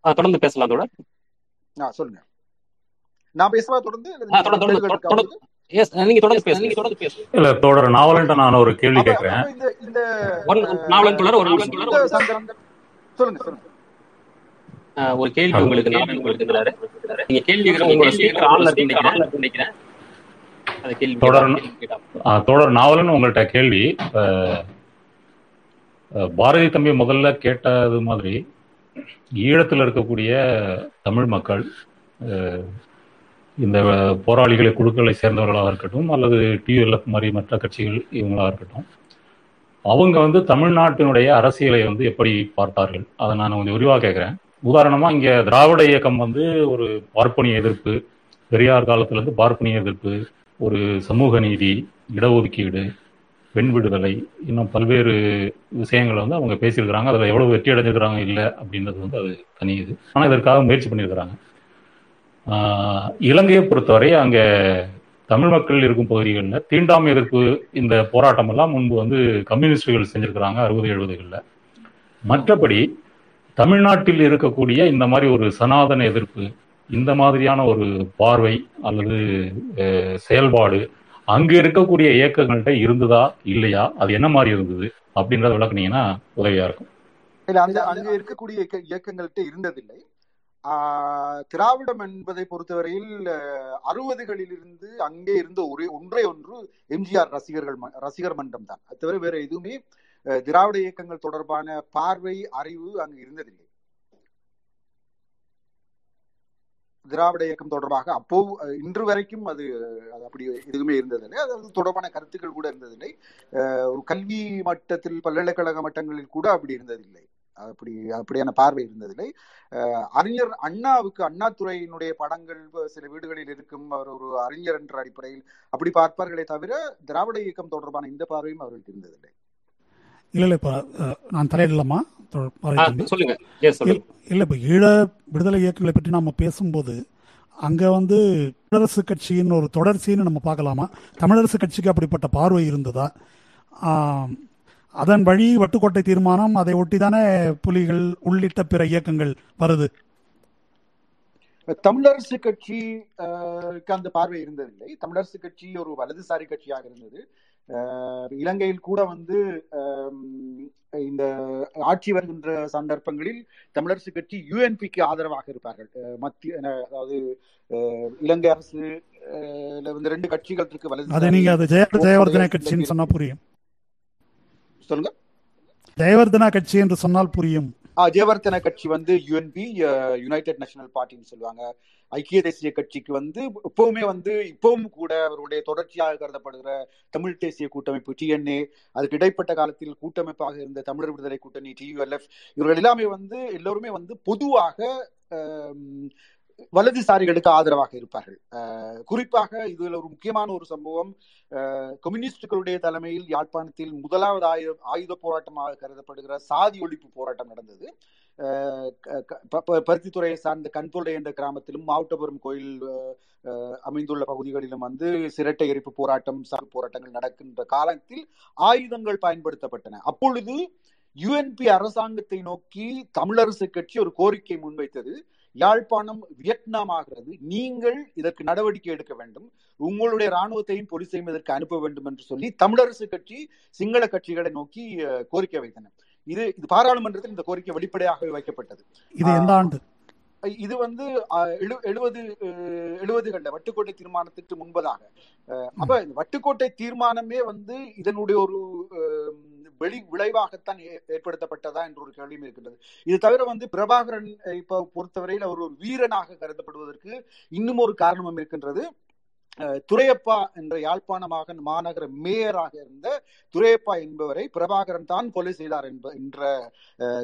தொடர்ந்து பேசலாம் ஆ, சொல்லுங்க. நான் பேசுவா தொடர்ந்து நீங்க தொடர்ந்து பேசுங்க. நீங்க பேசுங்க. இல்ல நாவலன்ட்ட நான் ஒரு கேள்வி இந்த நாவலன் தொடர் ஒரு சொல்லுங்க சொல்லுங்க. ஒரு கேள்வி உங்களுக்கு உங்களுக்கு இருக்கிறாரு நீங்க கேள்வி கேட்கற உங்களோட ஸ்பீக்கர் ஆன்ல இருக்குன்னு நினைக்கிறேன் அந்த கேள்வி தொடரணும். கேட்டா- ஆ, தோழர் நாவலன் உங்கள்ட்ட கேள்வி. பாரதி தம்பி முதல்ல கேட்டது மாதிரி ஈழத்தில் இருக்கக்கூடிய தமிழ் மக்கள் இந்த போராளிகளை குழுக்களை சேர்ந்தவர்களாக இருக்கட்டும் அல்லது டிஎல்எஃப் மாதிரி மற்ற கட்சிகள் இவங்களாக இருக்கட்டும் அவங்க வந்து தமிழ்நாட்டினுடைய அரசியலை வந்து எப்படி பார்த்தார்கள்? அதை நான் கொஞ்சம் விரிவாக கேட்குறேன். உதாரணமா இங்க திராவிட இயக்கம் வந்து ஒரு பார்ப்பனிய எதிர்ப்பு பெரியார் காலத்துல இருந்து பார்ப்பனிய எதிர்ப்பு ஒரு சமூக நீதி இடஒதுக்கீடு பெண் விடுதலை இன்னும் பல்வேறு விஷயங்களை வந்து அவங்க பேசியிருக்கிறாங்க. அதில் எவ்வளவு வெற்றி அடைஞ்சிருக்கிறாங்க இல்லை அப்படின்றது வந்து அது தனி இது ஆனால் இதற்காக முயற்சி பண்ணியிருக்கிறாங்க. இலங்கையை பொறுத்தவரை அங்கே தமிழ் மக்கள் இருக்கும் பகுதிகளில் தீண்டாமை எதிர்ப்பு இந்த போராட்டம் எல்லாம் முன்பு வந்து கம்யூனிஸ்டுகள் செஞ்சிருக்கிறாங்க அறுபது எழுபதுகளில். மற்றபடி தமிழ்நாட்டில் இருக்கக்கூடிய இந்த மாதிரி ஒரு சனாதன எதிர்ப்பு இந்த மாதிரியான ஒரு பார்வை அல்லது செயல்பாடு அங்கு இருக்கக்கூடிய இயக்கங்கள்ட்ட இருந்ததா இல்லையா? அது என்ன மாதிரி இருந்தது? அப்படின்றத விளக்குனீங்கன்னா உதவியா இருக்கும். இல்ல அந்த அங்க இருக்கக்கூடிய இயக்க- இயக்கங்கள்ட்ட இருந்ததில்லை. திராவிடம் என்பதை பொறுத்தவரையில் அறுபதுகளில் இருந்து அங்கே இருந்த ஒரே ஒன்றே ஒன்று எம்ஜிஆர் ரசிகர்கள் ரசிகர் மன்றம் தான். அது தவிர வேற எதுவுமே திராவிட இயக்கங்கள் தொடர்பான பார்வை அறிவு அங்கு இருந்ததில்லை. திராவிட இயக்கம் தொடர்பாக அப்போ இன்று வரைக்கும் அது அது அப்படி எதுவுமே இருந்ததில்லை. அது தொடர்பான கருத்துக்கள் கூட இருந்ததில்லை. ஒரு கல்வி மட்டத்தில் பல்கலைக்கழக மட்டங்களில் கூட அப்படி இருந்ததில்லை. அப்படி அப்படியான பார்வை இருந்ததில்லை. அஹ், அறிஞர் அண்ணாவுக்கு அண்ணாதுரையினுடைய படங்கள் சில வீடுகளில் இருக்கும். அவர் ஒரு அறிஞர் என்ற அடிப்படையில் அப்படி பார்ப்பார்களே தவிர திராவிட இயக்கம் தொடர்பான இந்த பார்வையும் அவர்களுக்கு இருந்ததில்லை. இல்லை இல்லை இப்போ நான் தலையிடலாமா? சொல்லுங்க. எஸ் சொல்லுங்க. இல்லை இப்போ ஈழ விடுதலை இயக்கங்களை பற்றி நம்ம பேசும்போது அங்கே வந்து தமிழரசு கட்சியின் ஒரு தொடர்ச்சின்னு நம்ம பார்க்கலாமா? தமிழரசு கட்சிக்கு அப்படிப்பட்ட பார்வை இருந்ததா? அதன் வழி வட்டுக்கோட்டை தீர்மானம் அதை ஒட்டி தானே புலிகள் உள்ளிட்ட பிற இயக்கங்கள் வருது? தமிழரசு கட்சி அந்த பார்வை இருந்ததில்லை. தமிழரசு கட்சி ஒரு வலதுசாரி கட்சியாக இருந்தது. இலங்கையில் கூட வந்து இந்த ஆட்சி வருகின்ற சந்தர்ப்பங்களில் தமிழரசு கட்சி யுஎன்பிக்கு ஆதரவாக இருப்பார்கள். மத்திய அதாவது இலங்கை அரசு வந்து ரெண்டு கட்சிகள் இருக்கு புரியும். சொல்லுங்க. ஜெயவர்தனா கட்சி என்று சொன்னால் புரியும். ஆ, ஜெயவர்தன கட்சி வந்து யுஎன்பி யுனைடெட் நேஷனல் பார்ட்டின்னு சொல்லுவாங்க. ஐக்கிய தேசிய கட்சிக்கு வந்து இப்பவுமே வந்து இப்பவும் கூட அவருடைய தொடர்ச்சியாக கருதப்படுகிற தமிழ் தேசிய கூட்டமைப்பு டிஎன்ஏ அதுக்கு இடைப்பட்ட காலத்தில் கூட்டமைப்பாக இருந்த தமிழர் விடுதலை கூட்டணி டியூஎல்எஃப் இவர்கள் எல்லாமே வந்து எல்லோருமே வந்து பொதுவாக வலதுசாரிகளுக்கு ஆதரவாக இருப்பார்கள். குறிப்பாக இதுல ஒரு முக்கியமான ஒரு சம்பவம் கம்யூனிஸ்டுகளுடைய தலைமையில் யாழ்ப்பாணத்தில் முதலாவது ஆயுத ஆயுத போராட்டமாக கருதப்படுகிற சாதி ஒழிப்பு போராட்டம் நடந்தது. பருத்தித்துறையை சார்ந்த கண்தொடை என்ற கிராமத்திலும் மாவட்டபுரம் கோயில் அஹ், அமைந்துள்ள பகுதிகளிலும் வந்து சிரட்டை எரிப்பு போராட்டம் சாதி போராட்டங்கள் நடக்கின்ற காலத்தில் ஆயுதங்கள் பயன்படுத்தப்பட்டன. அப்பொழுது யுஎன்பி அரசாங்கத்தை நோக்கி தமிழரசு கட்சி ஒரு கோரிக்கை முன்வைத்தது. யாழ்ப்பாணம் வியட்நாம் ஆகிறது நீங்கள் இதற்கு நடவடிக்கை எடுக்க வேண்டும். உங்களுடைய ராணுவத்தையும் போலீசையும் இதற்கு அனுப்ப வேண்டும் என்று சொல்லி தமிழரசு கட்சி சிங்கள கட்சிகளை நோக்கி கோரிக்கை வைத்தன. இது இது பாராளுமன்றத்தில் இந்த கோரிக்கை வெளிப்படையாக வைக்கப்பட்டது. இது எந்த ஆண்டு? இது வந்து எழுபது எழுபதுகள்ல வட்டுக்கோட்டை தீர்மானத்துக்கு முன்பதாக. அப்ப இந்த வட்டுக்கோட்டை தீர்மானமே வந்து இதனுடைய ஒரு வெளி விளைவாகத்தான் ஏ- ஏற்படுத்தப்பட்டதா என்ற ஒரு கேள்வியும் இருக்கின்றது. இது தவிர வந்து பிரபாகரன் இப்போ இப்ப பொறுத்தவரையில் அவர் ஒரு வீரனாக கருதப்படுவதற்கு இன்னும் ஒரு காரணமும் இருக்கின்றது. துரையப்பா என்ற யாழ்ப்பாண மாகன் மாநகர மேயராக இருந்த துரையப்பா என்பவரை பிரபாகரன் தான் கொலை செய்தார் என்ப என்ற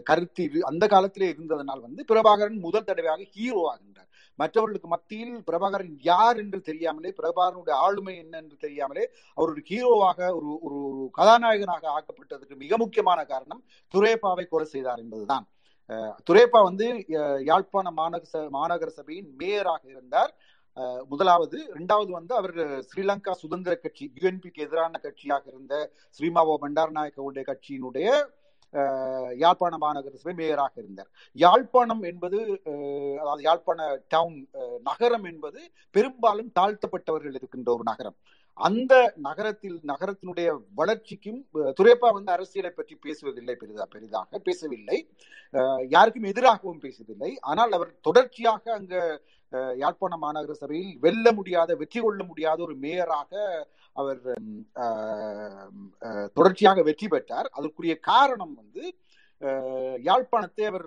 கருத்து இது அந்த காலத்திலே இருந்ததனால் வந்து பிரபாகரன் முதல் தடவையாக ஹீரோ ஆகின்றார். மற்றவர்களுக்கு மத்தியில் பிரபாகரன் யார் என்று தெரியாமலே பிரபாகரனுடைய ஆளுமை என்ன என்று தெரியாமலே அவர் ஒரு ஹீரோவாக ஒரு ஒரு ஒரு கதாநாயகனாக ஆக்கப்பட்டதற்கு மிக முக்கியமான காரணம் துரேப்பாவை கொலை செய்தார் என்பதுதான். துரேப்பா வந்து யாழ்ப்பாண மாநகர ச- மாநகர சபையின் மேயராக இருந்தார். முதலாவது இரண்டாவது வந்து அவர் ஸ்ரீலங்கா சுதந்திர கட்சி யுஎன்பிக்கு எதிரான கட்சியாக இருந்த ஸ்ரீமாவோ பண்டாரநாயக்கவுடைய கட்சியினுடைய யாழ்ப்பாண மாநகர சபை மேயராக இருந்தார். யாழ்ப்பாணம் என்பது அதாவது யாழ்ப்பாண டவுன் அஹ், நகரம் என்பது பெரும்பாலும் தாழ்த்தப்பட்டவர்கள் இருக்கின்ற ஒரு நகரம். அந்த நகரத்தில் நகரத்தினுடைய வளர்ச்சிக்கும் துரைப்பா வந்து அரசியலை பற்றி பேசுவதில்லை பெரிதா பெரிதாக பேசவில்லை. யாருக்கும் எதிராகவும் பேசுவதில்லை ஆனால் அவர் தொடர்ச்சியாக அங்க யாழ்ப்பாண மாநகர சபையில் வெல்ல முடியாத வெற்றி கொள்ள முடியாத ஒரு மேயராக அவர் தொடர்ச்சியாக வெற்றி பெற்றார். அதற்குரிய காரணம் வந்து யாழ்ப்பாணத்தை அவர்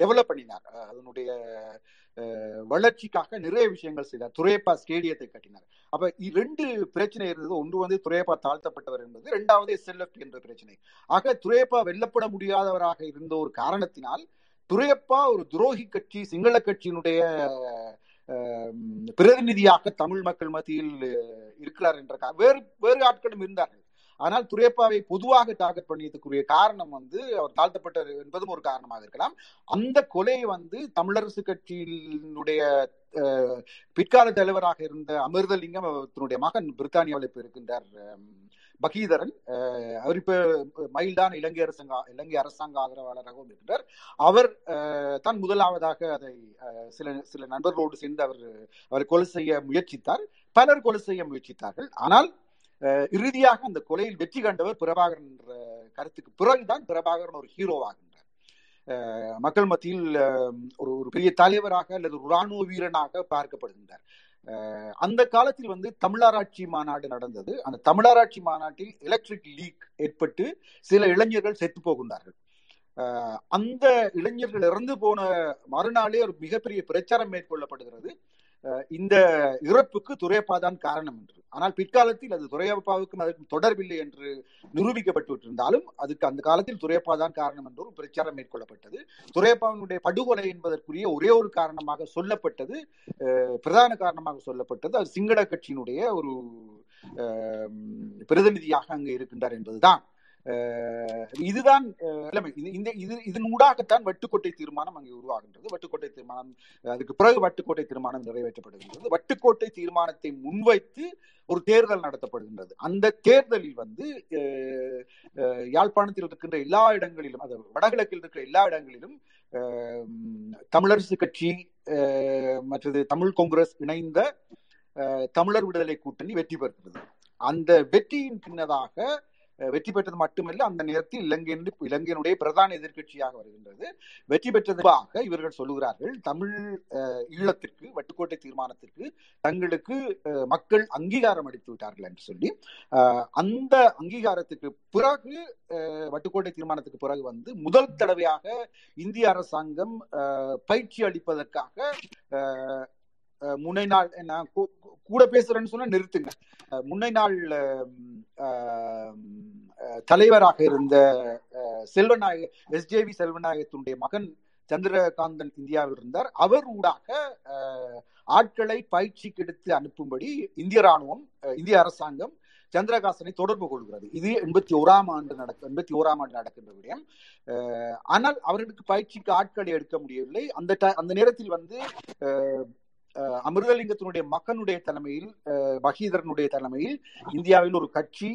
டெவலப் பண்ணினார். அதனுடைய வளர்ச்சிக்காக நிறைய விஷயங்கள் செய்தார். துரையப்பா ஸ்டேடியத்தை கட்டினார். அப்ப ரெண்டு பிரச்சனை இருந்தது. ஒன்று வந்து துரையப்பா தாழ்த்தப்பட்டவர் என்பது இரண்டாவது எஸ்எல்எஃப் என்ற பிரச்சனை. ஆக துரையப்பா வெல்லப்பட முடியாதவராக இருந்த ஒரு காரணத்தினால் துரையப்பா ஒரு துரோகி கட்சி சிங்கள கட்சியினுடைய பிரதிநிதியாக தமிழ் மக்கள் மத்தியில் இருக்கிறார் என்ற வேறு வேறு ஆட்களும் இருந்தார்கள். ஆனால் துரையப்பாவை பொதுவாக டார்கெட் பண்ணியதுக்குரிய காரணம் வந்து அவர் தாழ்த்தப்பட்டார் என்பதும் ஒரு காரணமாக இருக்கலாம். அந்த கொலை வந்து தமிழரசு கட்சியினுடைய அஹ், பிற்கால தலைவராக இருந்த அமிர்தலிங்கம் அவருடைய மகன் பிரித்தானியாவில் இப்போ இருக்கின்றார் பகீதரன் அவர் இப்ப மைல்டான இலங்கை அரசாங்க இலங்கை அரசாங்க ஆதரவாளராகவும் இருக்கிறார் அவர் தான் முதலாவதாக அதை சில சில நண்பர்களோடு சேர்ந்து அவர் அவரை கொலை செய்ய முயற்சித்தார். பலர் கொலை செய்ய முயற்சித்தார்கள். ஆனால் அஹ், இறுதியாக அந்த கொலையில் வெற்றி கண்டவர் பிரபாகரன் என்ற கருத்துக்கு பிறகுதான் பிரபாகரன் ஒரு ஹீரோவாகின்றார். மக்கள் மத்தியில் ஒரு ஒரு பெரிய தலைவராக அல்லது ஒரு ராணுவ வீரனாக பார்க்கப்படுகின்றார். அந்த காலத்தில் வந்து தமிழராட்சி மாநாடு நடந்தது. அந்த தமிழராட்சி மாநாட்டில் எலக்ட்ரிக் லீக் ஏற்பட்டு சில இளைஞர்கள் செத்து போகின்றார்கள். அஹ், அந்த இளைஞர்கள் இறந்து போன மறுநாளே ஒரு மிகப்பெரிய பிரச்சாரம் மேற்கொள்ளப்படுகிறது. இந்த இறப்புக்கு துரையப்பா தான் காரணம் என்று. ஆனால் பிற்காலத்தில் அது துரையப்பாவுக்கும் அதற்கும் தொடர்பில்லை என்று நிரூபிக்கப்பட்டுவிட்டிருந்தாலும் அதுக்கு அந்த காலத்தில் துரையப்பா தான் காரணம் என்று ஒரு பிரச்சாரம் மேற்கொள்ளப்பட்டது. துரையப்பாவினுடைய படுகொலை என்பதற்குரிய ஒரே ஒரு காரணமாக சொல்லப்பட்டது பிரதான காரணமாக சொல்லப்பட்டது. அது சிங்கள கட்சியினுடைய ஒரு பிரதிநிதியாக அங்கு இருக்கின்றார் என்பதுதான். இதுதான் நிலைமை. இது- இந்த இது இதன் ஊடாகத்தான் வட்டுக்கோட்டை தீர்மானம் அங்கே உருவாகின்றது. வட்டுக்கோட்டை தீர்மானம் அதுக்கு பிறகு வட்டுக்கோட்டை தீர்மானம் நிறைவேற்றப்படுகின்றது. வட்டுக்கோட்டை தீர்மானத்தை முன்வைத்து ஒரு தேர்தல் நடத்தப்படுகின்றது. அந்த தேர்தலில் வந்து யாழ்ப்பாணத்தில் இருக்கின்ற எல்லா இடங்களிலும் அது வடகிழக்கில் இருக்கிற எல்லா இடங்களிலும் தமிழரசு கட்சி மற்றது தமிழ் காங்கிரஸ் இணைந்த தமிழர் விடுதலை கூட்டணி வெற்றி பெறுகிறது. அந்த வெற்றியின் பின்னதாக வெற்றி பெற்றது மட்டுமல்ல அந்த நேரத்தில் இலங்கையின் இலங்கையினுடைய பிரதான எதிர்க்கட்சியாக வருகின்றது. வெற்றி பெற்றதாக இவர்கள் சொல்லுகிறார்கள் தமிழ் அஹ், ஈழத்திற்கு வட்டுக்கோட்டை தீர்மானத்திற்கு தங்களுக்கு அஹ், மக்கள் அங்கீகாரம் அளித்து விட்டார்கள் என்று சொல்லி அஹ், அந்த அங்கீகாரத்துக்கு பிறகு அஹ், வட்டுக்கோட்டை தீர்மானத்துக்கு பிறகு வந்து முதல் தடவையாக இந்திய அரசாங்கம் பயிற்சி அளிப்பதற்காக முன்னை நாள் நான் கூ- கூட பேசுறேன்னு சொன்னா நிறுத்துங்க. முன்னை நாள் தலைவராக இருந்த செல்வநாயக எஸ்ஜேவி செல்வநாயகத்தினுடைய மகன் சந்திரகாந்தன் இந்தியாவில் இருந்தார். அவர் ஊடாக ஆட்களை பயிற்சிக்கு எடுத்து அனுப்பும்படி இந்திய ராணுவம் இந்திய அரசாங்கம் சந்திரகாசனை தொடர்பு கொள்கிறது. இது எண்பத்தி ஓராம் ஆண்டு நடக்க எண்பத்தி ஓராம் ஆண்டு நடக்கின்ற விடயம். ஆனால் அவர்களுக்கு பயிற்சிக்கு ஆட்களை எடுக்க முடியவில்லை. அந்த அந்த நேரத்தில் வந்து அமிர்தலிங்கத்தினுடைய மகனுடைய தலைமையில் பகீதரனுடைய தலைமையில் இந்தியாவில் ஒரு கட்சி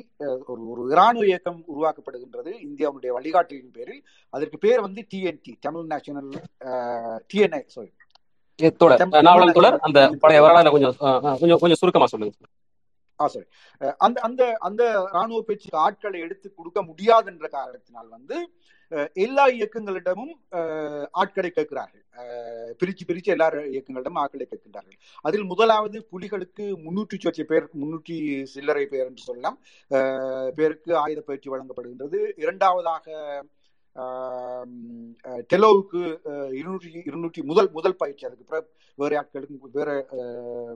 ஒரு ஒரு இராணுவ இயக்கம் உருவாக்கப்படுகின்றது. இந்தியாவுடைய வழிகாட்டியின் பேரில். அதற்கு பேர் வந்து TNT Tamil national TNI sorry Navalan தோழர் அந்த பழைய வரலாறு கொஞ்சம் கொஞ்சம் சுருக்கமா சொல்லுங்க. ஆ சாரி அந்த அந்த அந்த ராணுவ பேச்சுக்கு ஆட்களை எடுத்து கொடுக்க முடியாது என்ற காரணத்தினால் வந்து எல்லா இயக்கங்களிடமும் ஆட்களை கேட்கிறார்கள். பிரிச்சு பிரிச்சு எல்லா இயக்கங்களிடமும் ஆட்களை கேட்கின்றார்கள். அதில் முதலாவது புலிகளுக்கு முன்னூற்றி சொச்ச பேர் முன்னூற்றி சில்லறை பேர் என்று சொல்லலாம். பேருக்கு ஆயுத பயிற்சி வழங்கப்படுகின்றது. இரண்டாவதாக டெலோவுக்கு இருநூற்றி இருநூற்றி முதல் முதல் பயிற்சி. அதுக்கு பிறகு வேற ஆட்களுக்கு வேற அஹ்,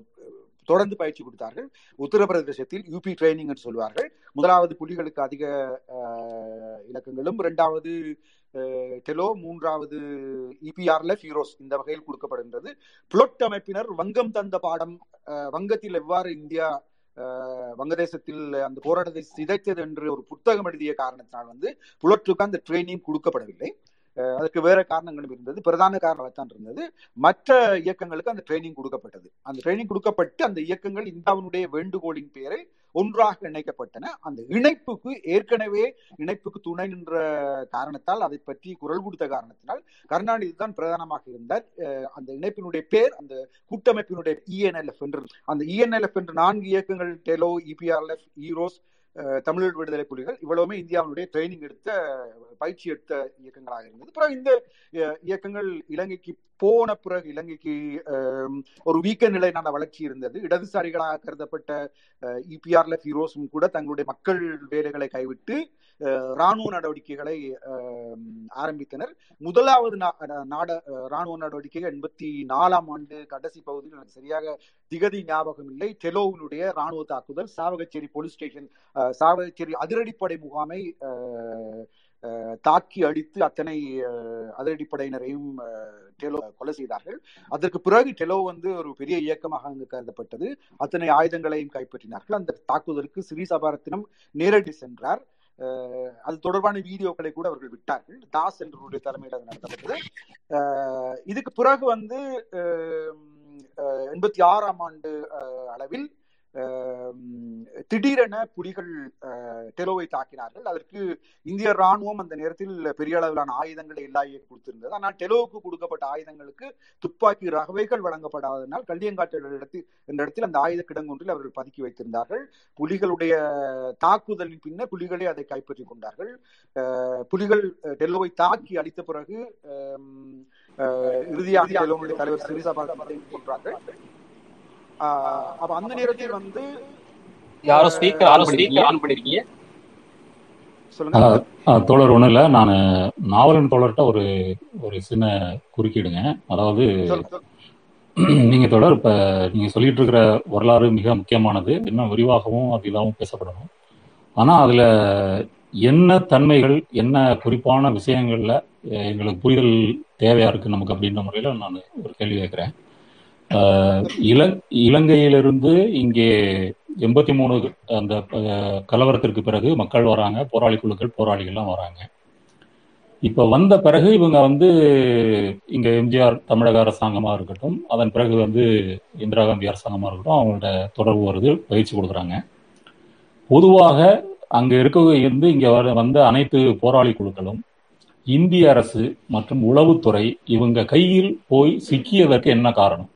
தொடர்ந்து பயிற்சி கொடுத்தார்கள். உத்தரப்பிரதேசத்தில் யூபி ட்ரைனிங் என்று சொல்வார்கள். முதலாவது புலிகளுக்கு அதிக இலக்கங்களும் இரண்டாவது டெலோ மூன்றாவது இபிஆர்ல ஹீரோஸ் இந்த வகையில் கொடுக்கப்படுகின்றது. புளொட் அமைப்பினர் வங்கம் தந்த பாடம் வங்கத்தில் எவ்வாறு இந்தியா வங்கதேசத்தில் அந்த போராட்டத்தை சிதைத்தது என்று ஒரு புத்தகம் எழுதிய காரணத்தினால் வந்து புலட்டுக்கு அந்த ட்ரைனிங் கொடுக்கப்படவில்லை. அதுக்கு வேற காரணங்களும் இருந்தது. பிரதான காரணத்தான் இருந்தது. மற்ற இயக்கங்களுக்கு அந்த ட்ரைனிங் கொடுக்கப்பட்டது. அந்த ட்ரைனிங் கொடுக்கப்பட்டு அந்த இயக்கங்கள் இந்தியாவினுடைய வேண்டுகோளின் பேரை ஒன்றாக இணைக்கப்பட்டன. அந்த இணைப்புக்கு ஏற்கனவே இணைப்புக்கு துணை நின்ற காரணத்தால் அதை பற்றி குரல் கொடுத்த காரணத்தினால் கருணாநிதி தான் பிரதானமாக இருந்தார். அந்த இணைப்பினுடைய பேர் அந்த கூட்டமைப்பினுடைய இஎன்எல்எஃப் என்று. அந்த இஎன்எல்எஃப் என்று நான்கு இயக்கங்கள் டெலோ இபிஆர்எஃப் ஈரோஸ் அஹ், தமிழர் விடுதலை புலிகள் இவ்வளவுமே இந்தியாவினுடைய ட்ரைனிங் எடுத்த பயிற்சி எடுத்த இயக்கங்களாக இருந்தது. அப்புறம் இந்த அஹ், இயக்கங்கள் இலங்கைக்கு போன பிறகு இலங்கைக்கு ஒரு வீக்க நிலையிலான வளர்ச்சி இருந்தது. இடதுசாரிகளாக கருதப்பட்ட இபிஆர்ல ஹீரோஸும் கூட தங்களுடைய மக்கள் வேலைகளை கைவிட்டு இராணுவ ராணுவ நடவடிக்கைகளை ஆரம்பித்தனர். முதலாவது நா- நாட இராணுவ ராணுவ நடவடிக்கை எண்பத்தி நாலாம் ஆண்டு கடைசி பகுதியில் எனக்கு சரியாக திகதி ஞாபகம் இல்லை. டெலோவினுடைய ராணுவ தாக்குதல் சாவகச்சேரி போலீஸ் ஸ்டேஷன் சாவகச்சேரி அதிரடிப்படை முகாமை அஹ், தாக்கி அடித்து அத்தனை அதிரடிப்படையினரையும் டெலோ கொலை செய்தார்கள். அதற்கு பிறகு டெலோ வந்து ஒரு பெரிய இயக்கமாக அங்கு கருதப்பட்டது. அத்தனை ஆயுதங்களையும் கைப்பற்றினார்கள். அந்த தாக்குதலுக்கு ஸ்ரீ சபாரத்தினம் நேரடி சென்றார். அது தொடர்பான வீடியோக்களை கூட அவர்கள் விட்டார்கள். தாஸ் என்றவருடைய தலைமையில் அது நடத்தப்பட்டது. இதுக்கு பிறகு வந்து எண்பத்தி ஆறாம் ஆண்டு அளவில் திடீரென புலிகள் டெலோவை தாக்கினார்கள். அதற்கு இந்திய ராணுவம் அந்த நேரத்தில் பெரிய அளவிலான ஆயுதங்களை எல்லா கொடுத்திருந்தது. ஆனால் டெலோவுக்கு கொடுக்கப்பட்ட ஆயுதங்களுக்கு துப்பாக்கி ரகவைகள் வழங்கப்படாததனால் கல்லியங்காட்டு இடத்தில் என்ற இடத்தில் அந்த ஆயுத கிடங்கொன்றில் அவர்கள் பதுக்கி வைத்திருந்தார்கள். புலிகளுடைய தாக்குதலின் பின்னர் புலிகளே அதை கைப்பற்றி கொண்டார்கள். புலிகள் டெல்லோவை தாக்கி அடித்த பிறகு இறுதியாக டெல்லோவுடைய தலைவர் சிறிசபா கொன்றார்கள். அப்ப அந்த நேரத்தில் வந்து யாரோ ஸ்பீக்கர் ஆன் பண்ணிருக்கீங்க? ஆன் பண்ணிருக்கீங்க. தோழர் ஒன்றும் இல்லை. நான் நாவலன் தோழர்கிட்ட ஒரு ஒரு சின்ன குறுக்கிடுங்க. அதாவது. நீங்க தொடர் இப்ப நீங்க சொல்லிட்டு இருக்கிற வரலாறு மிக முக்கியமானது. இன்னும் விரிவாகவும் அது இதாகவும் பேசப்படணும். ஆனா அதுல என்ன தன்மைகள் என்ன குறிப்பான விஷயங்கள்ல எங்களுக்கு புரிதல் தேவையா இருக்கு நமக்கு அப்படின்ற முறையில நான் ஒரு கேள்வி கேட்கிறேன். இல இலங்கையிலிருந்து இங்கே எண்பத்தி மூணு அந்த கலவரத்திற்கு பிறகு மக்கள் வராங்க. போராளி குழுக்கள் போராளிகள்லாம் வராங்க. இப்ப வந்த பிறகு இவங்க வந்து இங்க எம்ஜிஆர் தமிழக அரசாங்கமா இருக்கட்டும் அதன் பிறகு வந்து இந்திரா காந்தி அரசாங்கமா இருக்கட்டும் அவங்கள்ட்ட தொடர்பு வருது பயிற்சி கொடுக்குறாங்க. பொதுவாக அங்க இருக்க இருந்து இங்க வர வந்த அனைத்து போராளி குழுக்களும் இந்திய அரசு மற்றும் உளவுத்துறை இவங்க கையில் போய் சிக்கியதற்கு என்ன காரணம்?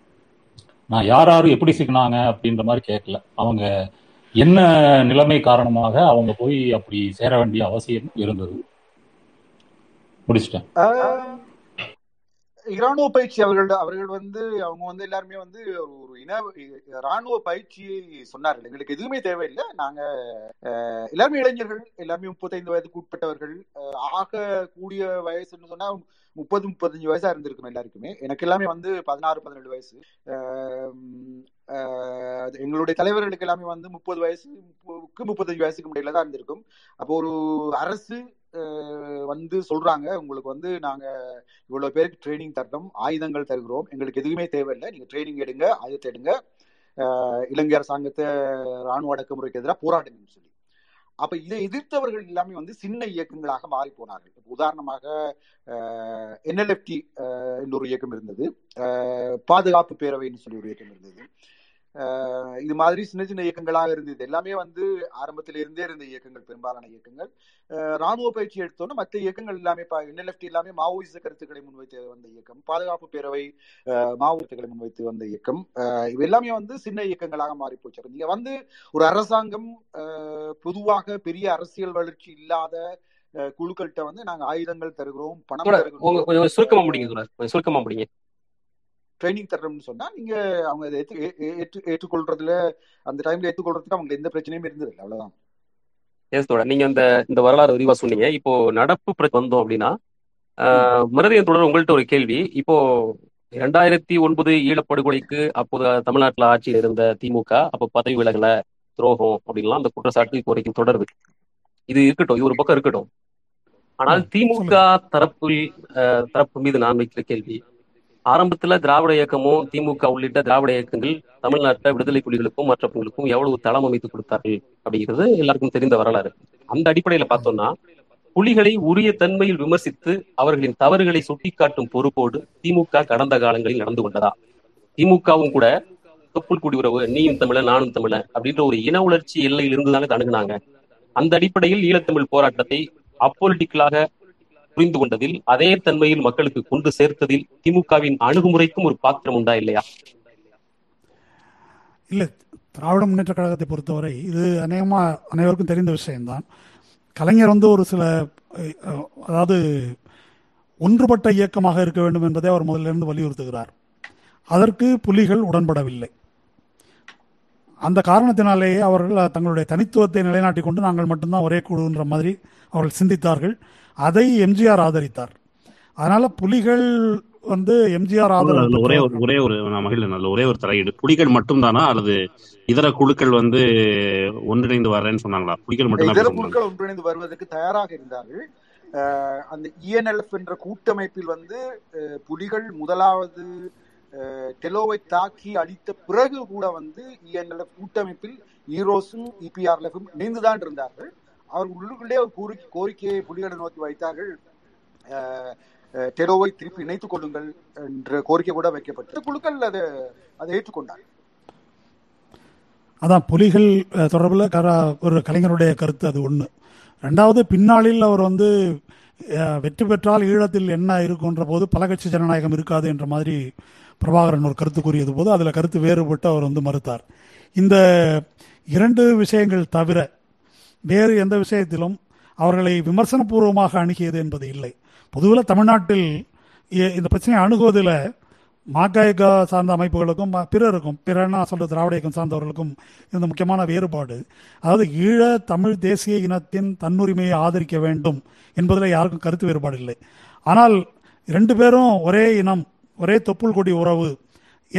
நான் யார் யாரும் எப்படி சிக்கினாங்க அப்படின்ற மாதிரி கேட்கல. அவங்க என்ன நிலைமை காரணமாக அவங்க போய் அப்படி சேர வேண்டிய அவசியம் இருந்தது? முடிச்சிட்டேன். இராணுவ பயிற்சி அவர்கள் அவர்கள் வந்து அவங்க வந்து எல்லாருமே வந்து ஒரு இன ராணுவ பயிற்சியை சொன்னார்கள். எங்களுக்கு எதுவுமே தேவையில்லை. நாங்க எல்லாருமே இளைஞர்கள் எல்லாருமே முப்பத்தைந்து வயதுக்கு உட்பட்டவர்கள் ஆக கூடிய வயசுன்னு சொன்னா முப்பது முப்பத்தஞ்சு வயசா இருந்திருக்கும் எல்லாருக்குமே. எனக்கு எல்லாமே வந்து பதினாறு பதினேழு வயசு. அது எங்களுடைய தலைவர்களுக்கு எல்லாமே வந்து முப்பது வயசு முப்பத்தஞ்சு வயசுக்கு முடியல தான் இருந்திருக்கும். அப்போ ஒரு அரசு வந்து சொல்றாங்க. உங்களுக்கு வந்து நாங்க இவ்வளவு பேருக்கு ட்ரைனிங் தரணும் ஆயுதங்கள் தருகிறோம். எங்களுக்கு எதுவுமே தேவையில்லை. நீங்க ட்ரைனிங் எடுங்க ஆயுதத்தை எடுங்க. இலங்கை அரசாங்கத்தை ராணுவ அடக்குமுறைக்கு எதிராக போராடுங்கன்னு சொல்லி. அப்ப இதை எதிர்த்தவர்கள் எல்லாமே வந்து சின்ன இயக்கங்களாக மாறி போனார்கள். உதாரணமாக என்எல்எஃப்டி என்று ஒரு இயக்கம் இருந்தது. பாதுகாப்பு பேரவைன்னு சொல்லி ஒரு இயக்கம் இருந்தது. இது மாதிரி சின்ன சின்ன இயக்கங்களாக இருந்தது. எல்லாமே வந்து ஆரம்பத்தில் இருந்தே இருந்த இயக்கங்கள் பெரும்பாலான இயக்கங்கள். ராணுவ பயிற்சி எடுத்தோன்னா மற்ற இயக்கங்கள் எல்லாமே என்எல்எஃப்டி எல்லாமே மாவோயிச கருத்துக்களை முன்வைத்து வந்த இயக்கம் பாதுகாப்பு பேரவை அஹ், மாவோ கருத்துக்களை முன்வைத்து வந்த இயக்கம். அஹ், இவை எல்லாமே வந்து சின்ன இயக்கங்களாக மாறி போச்சு நீங்க வந்து ஒரு அரசாங்கம் அஹ், பொதுவாக பெரிய அரசியல் வளர்ச்சி இல்லாத குழுக்கள்கிட்ட வந்து நாங்க ஆயுதங்கள் தருகிறோம் பணம் சுருக்கமா முடிங்க சுருக்கமா முடிங்க. ட்ரைனிங் தர்றோம்னு சொன்னா நீங்க அவங்க அதை ஏற்று ஏற்று ஏற்றுக்கொள்றதுல அந்த டைம்ல ஏற்றுக்கொள்றதுக்கு அவங்க எந்த பிரச்சனையும் இருந்தது இல்லை அவ்வளவுதான். எஸ் தோழர். நீங்க இந்த இந்த வரலாறு விரிவா சொன்னீங்க. இப்போ நடப்பு வந்தோம் அப்படின்னா ஆஹ், மருதையன் தொடர் உங்கள்ட்ட ஒரு கேள்வி. இப்போ இரண்டாயிரத்தி ஒன்பது ஈழப்படுகொலைக்கு அப்போது தமிழ்நாட்டில் ஆட்சியில் இருந்த திமுக அப்போ பதவி விலகல துரோகம் அப்படின்லாம் அந்த குற்றச்சாட்டு இப்போ வரைக்கும் தொடருது. இது இருக்கட்டும் இது ஒரு பக்கம் இருக்கட்டும். ஆனால் திமுக தரப்பில் தரப்பு மீது நான் வைக்கிற கேள்வி ஆரம்பத்துல திராவிட இயக்கமும் திமுக உள்ளிட்ட திராவிட இயக்கங்கள் தமிழ்நாட்டில் விடுதலை புலிகளுக்கும் மற்றவங்களுக்கும் எவ்வளவு தளம் அமைத்து கொடுத்தார்கள் அப்படிங்கிறது எல்லாருக்கும் தெரிந்த வரலாறு. அந்த அடிப்படையில பார்த்தோம்னா புலிகளை உரிய தன்மையில் விமர்சித்து அவர்களின் தவறுகளை சுட்டிக்காட்டும் பொறுப்போடு திமுக கடந்த காலங்களில் நடந்து கொண்டதா? திமுகவும் கூட தொப்புள் குடி உறவு நீயும் தமிழன் நானும் தமிழன் அப்படின்ற ஒரு இன உணர்ச்சி எல்லையில் இருந்துதானே அணுகுனாங்க அந்த அடிப்படையில் ஈழத்தமிழ் போராட்டத்தை அப்பொலிட்டிக்கலாக புரிந்து கொண்டதில் அதே தன்மையில் மக்களுக்கு கொண்டு சேர்த்ததில் திமுகவின் அணுகுமுறைக்கும் ஒரு பாத்திரம் உண்டா இல்லையா? இல்லை திராவிட முன்னேற்ற கழகத்தை பொறுத்தவரை இது அநேகமா அனைவருக்கும் தெரிந்த விஷயம்தான். கலைஞர் வந்து ஒரு சில அதாவது ஒன்றுபட்ட இயக்கமாக இருக்க வேண்டும் என்பதை அவர் முதலிருந்து வலியுறுத்துகிறார். அதற்கு புலிகள் உடன்படவில்லை. அந்த காரணத்தினாலேயே அவர்கள் தங்களுடைய தனித்துவத்தை நிலைநாட்டிக் கொண்டு நாங்கள் மட்டும்தான் ஒரே குழுன்ற மாதிரி அவர்கள் சிந்தித்தார்கள். அதை எம்ஜிஆர் ஆதரித்தார். அதனால புலிகள் வந்து எம்ஜிஆர் ஆதரவு ஒரே ஒரு ஒரே ஒரு அதுல ஒரே ஒரு தலையீடு. புலிகள் மட்டும்தானா? அல்லது இதர குழுக்கள் வந்து ஒன்றிணைந்து வர்றேன்னு சொன்னாங்களா? புலிகள் மட்டும் இதர குழுக்கள் ஒன்றிணைந்து வருவதற்கு தயாராக இருந்தார்கள். அந்த இஎன்எல்எஃப் என்ற கூட்டமைப்பில் வந்து புலிகள் முதலாவது டெலோவை தாக்கி அழித்த பிறகு கூட வந்து இஎன்எல்எஃப் கூட்டமைப்பில் ஈரோஸும் இபிஆர்எஃப்பும் இணைந்துதான் இருந்தார்கள். அவர் உள்ளுக்குள்ளே ஒரு கோரிக்கை கோரிக்கையை புலிகளை நோக்கி வைத்தார்கள். டெரோவை டெலோவை திருப்பி இணைத்துக் கொள்ளுங்கள் என்ற கோரிக்கை கூட வைக்கப்பட்டது. குழுக்கள் அதை அதை ஏற்றுக்கொண்டார். அதான் புலிகள் தொடர்பில் ஒரு கலைஞருடைய கருத்து அது ஒன்று ரெண்டாவது பின்னாளில் அவர் வந்து வெற்றி பெற்றால் ஈழத்தில் என்ன இருக்குன்ற போது பல கட்சி ஜனநாயகம் இருக்காது என்ற மாதிரி பிரபாகரன் ஒரு கருத்து கூறியது போது அதில் கருத்து வேறுபட்டு அவர் வந்து மறுத்தார். இந்த இரண்டு விஷயங்கள் தவிர வேறு எந்த விஷயத்திலும் அவர்களை விமர்சனபூர்வமாக அணுகியது என்பது இல்லை. பொதுவில் தமிழ்நாட்டில் இந்த பிரச்சனையை அணுகுவதில் மாகாய்கா சார்ந்த அமைப்புகளுக்கும் பிறருக்கும் பிறன்னா சொல்ற திராவிட இயக்கம் சார்ந்தவர்களுக்கும் இந்த முக்கியமான வேறுபாடு. அதாவது ஈழ தமிழ் தேசிய இனத்தின் தன்னுரிமையை ஆதரிக்க வேண்டும் என்பதில் யாருக்கும் கருத்து வேறுபாடு இல்லை. ஆனால் ரெண்டு பேரும் ஒரே இனம் ஒரே தொப்புள் கொடி உறவு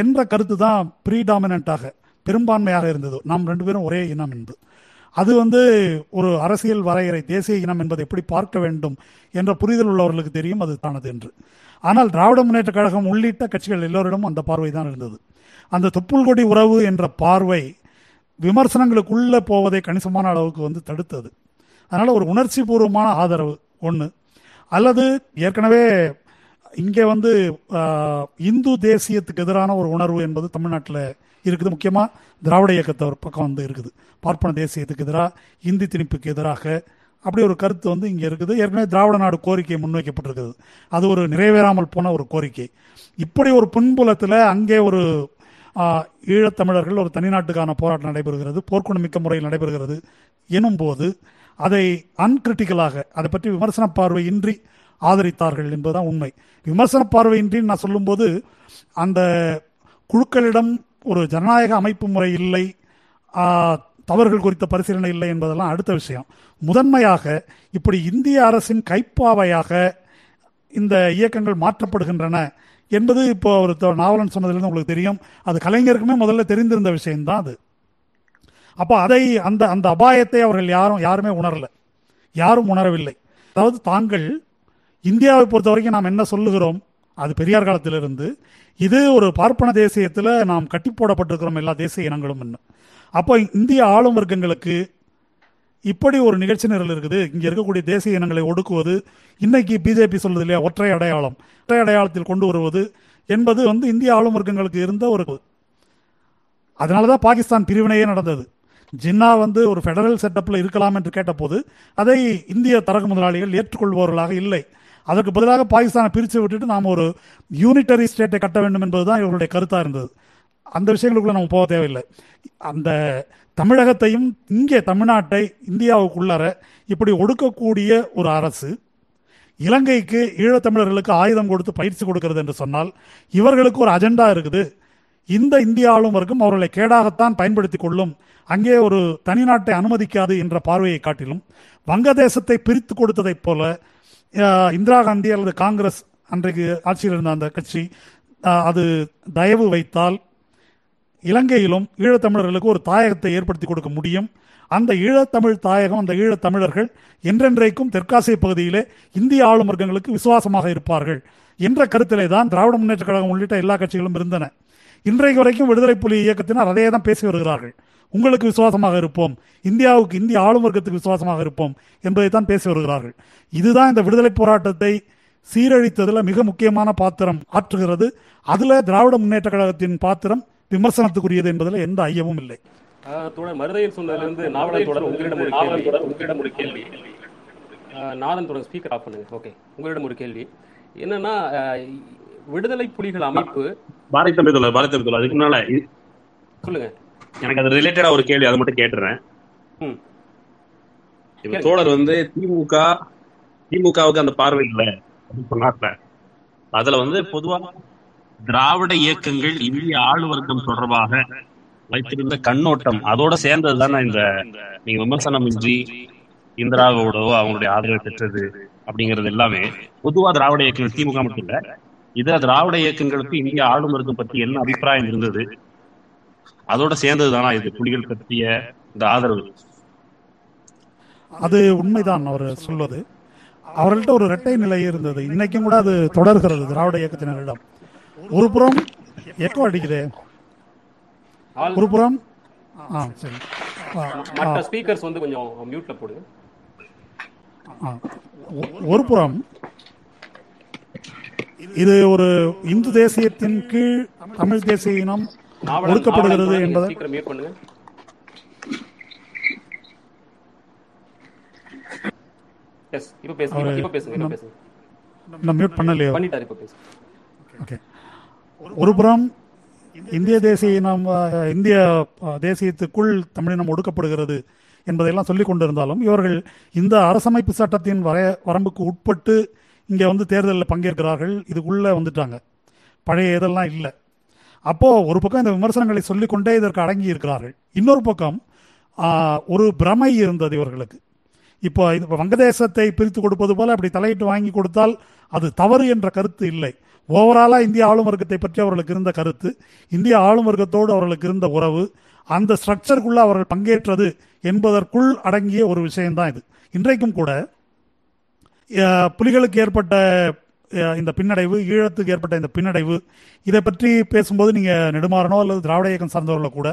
என்ற கருத்து தான் ப்ரீடாமினண்டாக பெரும்பான்மையாக இருந்தது. நாம் ரெண்டு பேரும் ஒரே இனம் என்று அது வந்து ஒரு அரசியல் வரையறை தேசிய இனம் என்பதை எப்படி பார்க்க வேண்டும் என்ற புரிதல் உள்ளவர்களுக்கு தெரியும் அது தானது என்று. ஆனால் திராவிட முன்னேற்ற கழகம் உள்ளிட்ட கட்சிகள் எல்லோரிடமும் அந்த பார்வை தான் இருந்தது. அந்த தொப்புள் கொடி உறவு என்ற பார்வை விமர்சனங்களுக்குள்ளே போவதை கணிசமான அளவுக்கு வந்து தடுத்தது. அதனால் ஒரு உணர்ச்சி பூர்வமான ஆதரவு ஒன்று அல்லது ஏற்கனவே இங்கே வந்து இந்து தேசியத்துக்கு எதிரான ஒரு உணர்வு என்பது தமிழ்நாட்டில் இருக்குது. முக்கியமாக திராவிட இயக்கத்தை ஒரு பக்கம் வந்து இருக்குது. பார்ப்பன தேசியத்துக்கு எதிராக இந்தி திணிப்புக்கு எதிராக அப்படி ஒரு கருத்து வந்து இங்கே இருக்குது. ஏற்கனவே திராவிட நாடு கோரிக்கை முன்வைக்கப்பட்டிருக்குது. அது ஒரு நிறைவேறாமல் போன ஒரு கோரிக்கை. இப்படி ஒரு பின்புலத்தில் அங்கே ஒரு ஈழத்தமிழர்கள் ஒரு தனிநாட்டுக்கான போராட்டம் நடைபெறுகிறது போர்க்குணம் மிக்க முறையில் நடைபெறுகிறது எனும் போது அதை அன்கிரிட்டிக்கலாக அதை பற்றி விமர்சன பார்வையின்றி ஆதரித்தார்கள் என்பதுதான் உண்மை. விமர்சன பார்வையின்றி நான் சொல்லும்போது அந்த குழுக்களிடம் ஒரு ஜனநாயக அமைப்பு முறை இல்லை தவறுகள் குறித்த பரிசீலனை இல்லை என்பதெல்லாம் அடுத்த விஷயம். முதன்மையாக இப்படி இந்திய அரசின் கைப்பாவையாக இந்த இயக்கங்கள் மாற்றப்படுகின்றன என்பது இப்போ ஒரு த- நாவலன் சொன்னதுலேருந்து உங்களுக்கு தெரியும். அது கலைஞருக்குமே முதல்ல தெரிந்திருந்த விஷயம்தான் அது. அப்போ அதை அந்த அந்த அபாயத்தை அவர்கள் யாரும் யாருமே உணரல. யாரும் உணரவில்லை. அதாவது தாங்கள் இந்தியாவை பொறுத்த வரைக்கும் நாம் என்ன சொல்லுகிறோம்? அது பெரியார் காலத்திலிருந்து இது ஒரு பார்ப்பன தேசியத்தில் நாம் கட்டி போடப்பட்டிருக்கிறோம் எல்லா தேசிய இனங்களும் அப்போ இந்திய ஆளும் வர்க்கங்களுக்கு இப்படி ஒரு நிகழ்ச்சி நிரல் இருக்குது. இங்கே இருக்கக்கூடிய தேசிய இனங்களை ஒடுக்குவது இன்னைக்கு பிஜேபி சொல்றது இல்லையா? ஒற்றை அடையாளம். ஒற்றை அடையாளத்தில் கொண்டு வருவது என்பது வந்து இந்திய ஆளும் வர்க்கங்களுக்கு இருந்த ஒரு அதனாலதான் பாகிஸ்தான் பிரிவினையே நடந்தது. ஜின்னா வந்து ஒரு ஃபெடரல் செட்டப்பில் இருக்கலாம் என்று கேட்டபோது அதை இந்திய தரகு முதலாளிகள் ஏற்றுக்கொள்பவர்களாக இல்லை. அதற்கு பதிலாக பாகிஸ்தானை பிரித்து விட்டுட்டு நாம் ஒரு யூனிட்டரி ஸ்டேட்டை கட்ட வேண்டும் என்பதுதான் இவர்களுடைய கருத்தாக இருந்தது. அந்த விஷயங்களுக்குள்ள நம்ம போக தேவையில்லை. அந்த தமிழகத்தையும் இங்கே தமிழ்நாட்டை இந்தியாவுக்குள்ளார இப்படி ஒடுக்கக்கூடிய ஒரு அரசு இலங்கைக்கு ஈழத்தமிழர்களுக்கு ஆயுதம் கொடுத்து பயிற்சி கொடுக்கிறது என்று சொன்னால் இவர்களுக்கு ஒரு அஜெண்டா இருக்குது. இந்த இந்திய ஆளுமருக்கும் அவர்களை கேடாகத்தான் பயன்படுத்திக் கொள்ளும். அங்கே ஒரு தனிநாட்டை அனுமதிக்காது என்ற பார்வையை காட்டிலும் வங்கதேசத்தை பிரித்து கொடுத்ததைப் போல இந்திரா காந்தி அல்லது காங்கிரஸ் அன்றைக்கு ஆட்சியில் இருந்த அந்த கட்சி அது தயவு வைத்தால் இலங்கையிலும் ஈழத்தமிழர்களுக்கு ஒரு தாயகத்தை ஏற்படுத்தி கொடுக்க முடியும். அந்த ஈழத்தமிழ் தாயகம் அந்த ஈழத்தமிழர்கள் என்றென்றைக்கும் தெற்காசிய பகுதியிலே இந்திய ஆளும் வர்க்கங்களுக்கு விசுவாசமாக இருப்பார்கள் என்ற கருத்திலே தான் திராவிட முன்னேற்ற கழகம் உள்ளிட்ட எல்லா கட்சிகளும் இருந்தன. இன்றைக்கு வரைக்கும் விடுதலை புலி இயக்கத்தினர் அதே தான் பேசி வருகிறார்கள். உங்களுக்கு விசுவாசமாக இருப்போம். இந்தியாவுக்கு இந்திய ஆளும் வர்க்கத்துக்கு விசுவாசமாக இருப்போம் என்பதை தான் பேசி வருகிறார்கள். இதுதான் இந்த விடுதலை போராட்டத்தை சீரழித்ததில் மிக முக்கியமான பாத்திரம் ஆற்றுகிறது. அதுல திராவிட முன்னேற்ற கழகத்தின் பாத்திரம் விமர்சனத்துக்குரியது என்பதில் எந்த ஐயமும் இல்லை. ஆஹ் தோழர் மருதையில் சொன்னதிலிருந்து நாவலர் தொடர் உங்களிடம் ஒரு கேள்வி. உங்களிடம் ஒரு கேள்வி. ஆஹ் நாதன் தொடர் ஸ்பீக்கர் ஆஃப் பண்ணுங்க. ஓகே உங்களிடம் ஒரு கேள்வி. என்னன்னா விடுதலை புலிகள் அமைப்பு பாரதி தம்பி தோழர் பாரதி தம்பி தோழர் அதுக்கு முன்னால சொல்லுங்க. எனக்கு அது ரிலேட்டடா ஒரு கேள்வி அதை மட்டும் கேட்டுறேன். இப்ப தோழர் வந்து திமுக திமுகவுக்கு அந்த பார்வை இல்ல அதுல வந்து பொதுவா திராவிட இயக்கங்கள் இந்திய ஆளுவர்க்கம் தொடர்பாக வைத்திருந்த கண்ணோட்டம் அதோட சேர்ந்தது தானே இந்த நீங்க விமர்சனம் இன்றி இந்திராவோடவோ அவங்களுடைய ஆதரவை பெற்றது அப்படிங்கிறது எல்லாமே. பொதுவா திராவிட இயக்கங்கள் திமுக மட்டும் இல்ல இதுல திராவிட இயக்கங்களுக்கு இந்திய ஆளும் வர்க்கம் பத்தி என்ன அபிப்பிராயம் இருந்தது? அதோட சேர்ந்தது தானா இது புலிகள் பற்றிய இந்த ஆதரவு? அது உண்மைதான் அவர் சொல்வது. அவர்கள்ட்ட ஒரு இரட்டை நிலை இருந்தது. இன்னைக்கும் கூட அது தொடர்கிறது திராவிட இயக்கத்தினரிடம். ஒரு புறம் எக்கோ அடிக்குதே. ஆல் ஒரு புறம் மற்ற ஸ்பீக்கர்ஸ் வந்து கொஞ்சம் மியூட்ல போடுங்க ஒரு புறம் இது ஒரு இந்து தேசியத்தின் கீழ் தமிழ் தேசிய இனம் ஒடுக்கப்படுகிறது என்பதை ஸ்பீக்கர் மியூட் பண்ணுங்க. எஸ் இப்ப பேசுங்க அவரு- இப்ப பேசுங்க இப்ப பேசுங்க. நான் மியூட் பண்ணலையோ? பண்ணிட்டாரு இப்ப பேசுங்க. ஓகே ஒரு புறம் இந்திய தேசிய இனம் இந்திய தேசியத்துக்குள் தமிழினம் ஒடுக்கப்படுகிறது என்பதையெல்லாம் சொல்லிக் கொண்டிருந்தாலும் இவர்கள் இந்த அரசமைப்பு சட்டத்தின் வர வரம்புக்கு உட்பட்டு இங்கே வந்து தேர்தலில் பங்கேற்கிறார்கள் இதுக்குள்ள வந்துட்டாங்க. பழைய இதெல்லாம் இல்லை. அப்போ ஒரு பக்கம் இந்த விமர்சனங்களை சொல்லிக்கொண்டே இதற்கு அடங்கி இருக்கிறார்கள் இன்னொரு பக்கம் ஒரு பிரமை இருந்தது இவர்களுக்கு. இப்போ இது வங்கதேசத்தை பிரித்து கொடுப்பது போல அப்படி தலையிட்டு வாங்கி கொடுத்தால் அது தவறு என்ற கருத்து இல்லை. ஓவராலாக இந்திய ஆளும் வர்க்கத்தை பற்றி அவர்களுக்கு இருந்த கருத்து இந்திய ஆளும் வர்க்கத்தோடு அவர்களுக்கு இருந்த உறவு அந்த ஸ்ட்ரக்சருக்குள்ள அவர்கள் பங்கேற்றது என்பதற்குள் அடங்கிய ஒரு விஷயம்தான் இது. இன்றைக்கும் கூட புலிகளுக்கு ஏற்பட்ட இந்த பின்னடைவு ஈழத்துக்கு ஏற்பட்ட இந்த பின்னடைவு இதை பற்றி பேசும்போது நீங்க நெடுமாறனோ அல்லது திராவிட இயக்கம் சார்ந்தவர்களோ கூட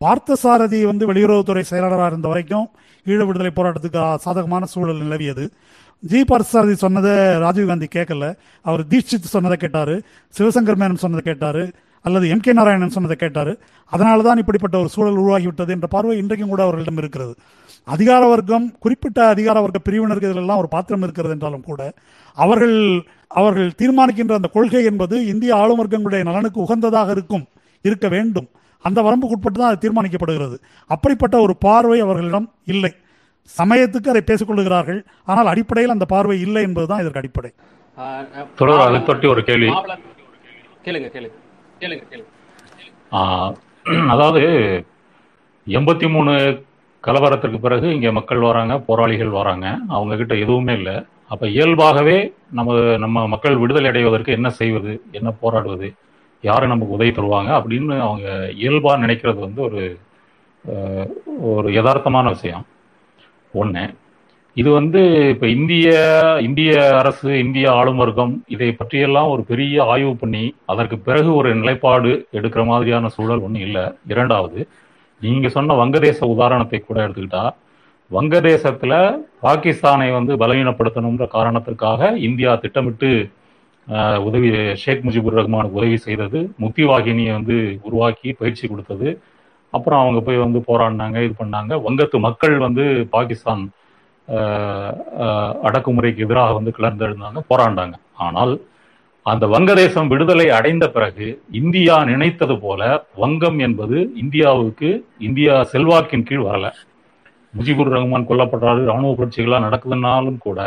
பார்த்தசாரதி வந்து வெளியுறவுத்துறை செயலாளராக இருந்த வரைக்கும் ஈழ விடுதலை போராட்டத்துக்கு சாதகமான சூழல் நிலவியது. ஜி பார்த்தசாரதி சொன்னதை ராஜீவ்காந்தி கேட்கல. அவர் தீட்சித் சொன்னதை கேட்டாரு. சிவசங்கர் மேனன் சொன்னதை கேட்டாரு. அல்லது எம் கே நாராயணன் சொன்னதை கேட்டாரு. அதனால தான் இப்படிப்பட்ட ஒரு சூழல் உருவாகிவிட்டது என்ற பார்வை இன்றைக்கும் கூட அவர்களிடம் இருக்கிறது. அதிகார வர்க்கம் குறிப்பிட்ட அதிகார வர்க்க பிரிவினருக்கு இதிலெல்லாம் ஒரு பாத்திரம் இருக்கிறது என்றாலும் கூட அவர்கள் அவர்கள் தீர்மானிக்கின்ற அந்த கொள்கை என்பது இந்திய ஆளும் வர்க்கங்களுடைய நலனுக்கு உகந்ததாக இருக்கும் இருக்க வேண்டும். அந்த வரம்புக்குட்பட்டு தான் அது தீர்மானிக்கப்படுகிறது. அப்படிப்பட்ட ஒரு பார்வை அவர்களிடம் இல்லை. சமயத்துக்கு அதை பேசிக் கொள்ளுகிறார்கள் ஆனால் அடிப்படையில் அந்த பார்வை இல்லை என்பதுதான் இதற்கு அடிப்படை. ஒரு கேள்வி. நாவலர் கேளுங்க கேளுங்க கேளுங்க கேளுங்க. ஆஹ், அதாவது எண்பத்தி மூணு கலவரத்திற்கு பிறகு இங்கே மக்கள் வராங்க போராளிகள் வராங்க. அவங்க கிட்ட எதுவுமே இல்லை. அப்ப இயல்பாகவே நம்ம நம்ம மக்கள் விடுதலை அடைவதற்கு என்ன செய்வது என்ன போராடுவது யாரும் நமக்கு உதவி தருவாங்க அப்படின்னு அவங்க இயல்பாக நினைக்கிறது வந்து ஒரு ஒரு யதார்த்தமான விஷயம். ஒன்று இது வந்து இப்போ இந்திய இந்திய அரசு இந்திய ஆளும் வர்க்கம் இதை பற்றியெல்லாம் ஒரு பெரிய ஆய்வு பண்ணி அதற்கு பிறகு ஒரு நிலைப்பாடு எடுக்கிற மாதிரியான சூழல் ஒன்றும் இல்லை. இரண்டாவது நீங்க சொன்ன வங்கதேச உதாரணத்தை கூட எடுத்துக்கிட்டா வங்கதேசத்துல பாகிஸ்தானை வந்து பலவீனப்படுத்தணுன்ற காரணத்திற்காக இந்தியா திட்டமிட்டு உதவி ஷேக் முஜிபுர் ரஹ்மானுக்கு உதவி செய்தது முக்தி வாகினியை வந்து உருவாக்கி பயிற்சி கொடுத்தது. அப்புறம் அவங்க போய் வந்து போராடினாங்க இது பண்ணாங்க. வங்கத்து மக்கள் வந்து பாகிஸ்தான் அடக்குமுறைக்கு எதிராக வந்து கிளர்ந்தெழுந்தாங்க போராண்டாங்க ஆனால் அந்த வங்கதேசம் விடுதலை அடைந்த பிறகு இந்தியா நினைத்தது போல வங்கம் என்பது இந்தியாவுக்கு இந்தியா செல்வாக்கின் கீழ் வரல. முஜிபுர் ரஹ்மான் கொல்லப்படுறாரு ராணுவ புரட்சிகள்லாம் நடக்குதுன்னாலும் கூட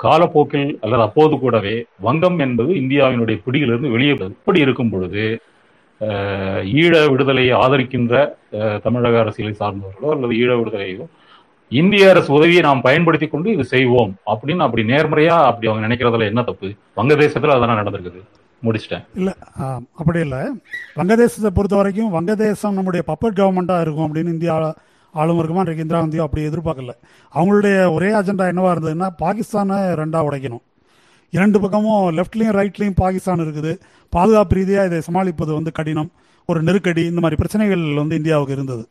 காலப்போக்கில் அல்லது அப்போது கூடவே வங்கம் என்பது இந்தியாவினுடைய பிடியிலிருந்து வெளியே இப்படி இருக்கும் பொழுது ஈழ விடுதலையை ஆதரிக்கின்ற தமிழக அரசியலை சார்ந்தவர்களோ அல்லது ஈழ விடுதலையோ இந்திய அரசு உதவியை நாம் பயன்படுத்தி கொண்டு இது செய்வோம் அப்படின்னு அப்படி நேர்மறையா அப்படி அவங்க நினைக்கிறதுல என்ன தப்பு? வங்கதேசத்துல அதெல்லாம் நடந்திருக்குது. முடிச்சிட்டேன். இல்லை அப்படி இல்லை. வங்கதேசத்தை பொறுத்த வரைக்கும் வங்கதேசம் நம்முடைய பப்பட் கவர்மெண்ட்டாக இருக்கும் அப்படின்னு இந்தியா ஆளுநருக்குமா இன்றைக்கு இந்திரா காந்தியோ அப்படி எதிர்பார்க்கல. அவங்களுடைய ஒரே அஜெண்டா என்னவா இருந்ததுன்னா பாகிஸ்தானை ரெண்டாக உடைக்கணும். இரண்டு பக்கமும் லெஃப்ட்லையும் ரைட்லையும் பாகிஸ்தான் இருக்குது. பாதுகாப்பு ரீதியாக இதை சமாளிப்பது வந்து கடினம். ஒரு நெருக்கடி இந்த மாதிரி பிரச்சனைகள் வந்து இந்தியாவுக்கு இருந்தது.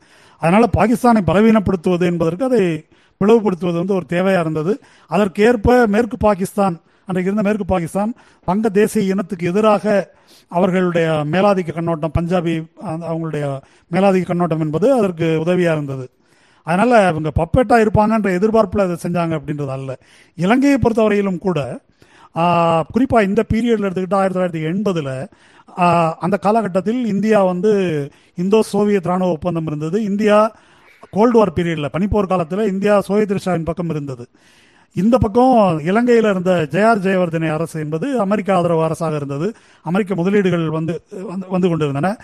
அதனால பாகிஸ்தானை பலவீனப்படுத்துவது என்பதற்கு அதை பிளவுபடுத்துவது வந்து ஒரு தேவையாக இருந்தது. அதற்கேற்ப மேற்கு பாகிஸ்தான் அன்றைக்கு இருந்த மேற்கு பாகிஸ்தான் வங்க தேசிய இனத்துக்கு எதிராக அவர்களுடைய மேலாதிக்க கண்ணோட்டம் பஞ்சாபி அவங்களுடைய மேலாதிக்க கண்ணோட்டம் என்பது அதற்கு உதவியாக இருந்தது. அதனால அவங்க பப்பேட்டா இருப்பாங்கன்ற எதிர்பார்ப்பில் அதை செஞ்சாங்க அப்படின்றது அல்ல. இலங்கையை பொறுத்தவரையிலும் கூட குறிப்பாக குறிப்பா இந்த பீரியட்ல எடுத்துக்கிட்டால் ஆயிரத்தி தொள்ளாயிரத்தி எண்பதுல அந்த காலகட்டத்தில் இந்தியா வந்து இந்தோ சோவியத் ராணுவ ஒப்பந்தம் இருந்தது. இந்தியா கோல்டு வார் பீரியட்ல பனிப்போர் காலத்தில் இந்தியா சோவியத் ரஷ்யாவின் பக்கம் இருந்தது. இந்த பக்கம் இலங்கையில் இருந்த ஜெயார் ஜெயவர்தனை அரசு என்பது அமெரிக்க ஆதரவு அரசாக இருந்தது. அமெரிக்க முதலீடுகள் வந்து வந்து- வந்து கொண்டிருந்தன.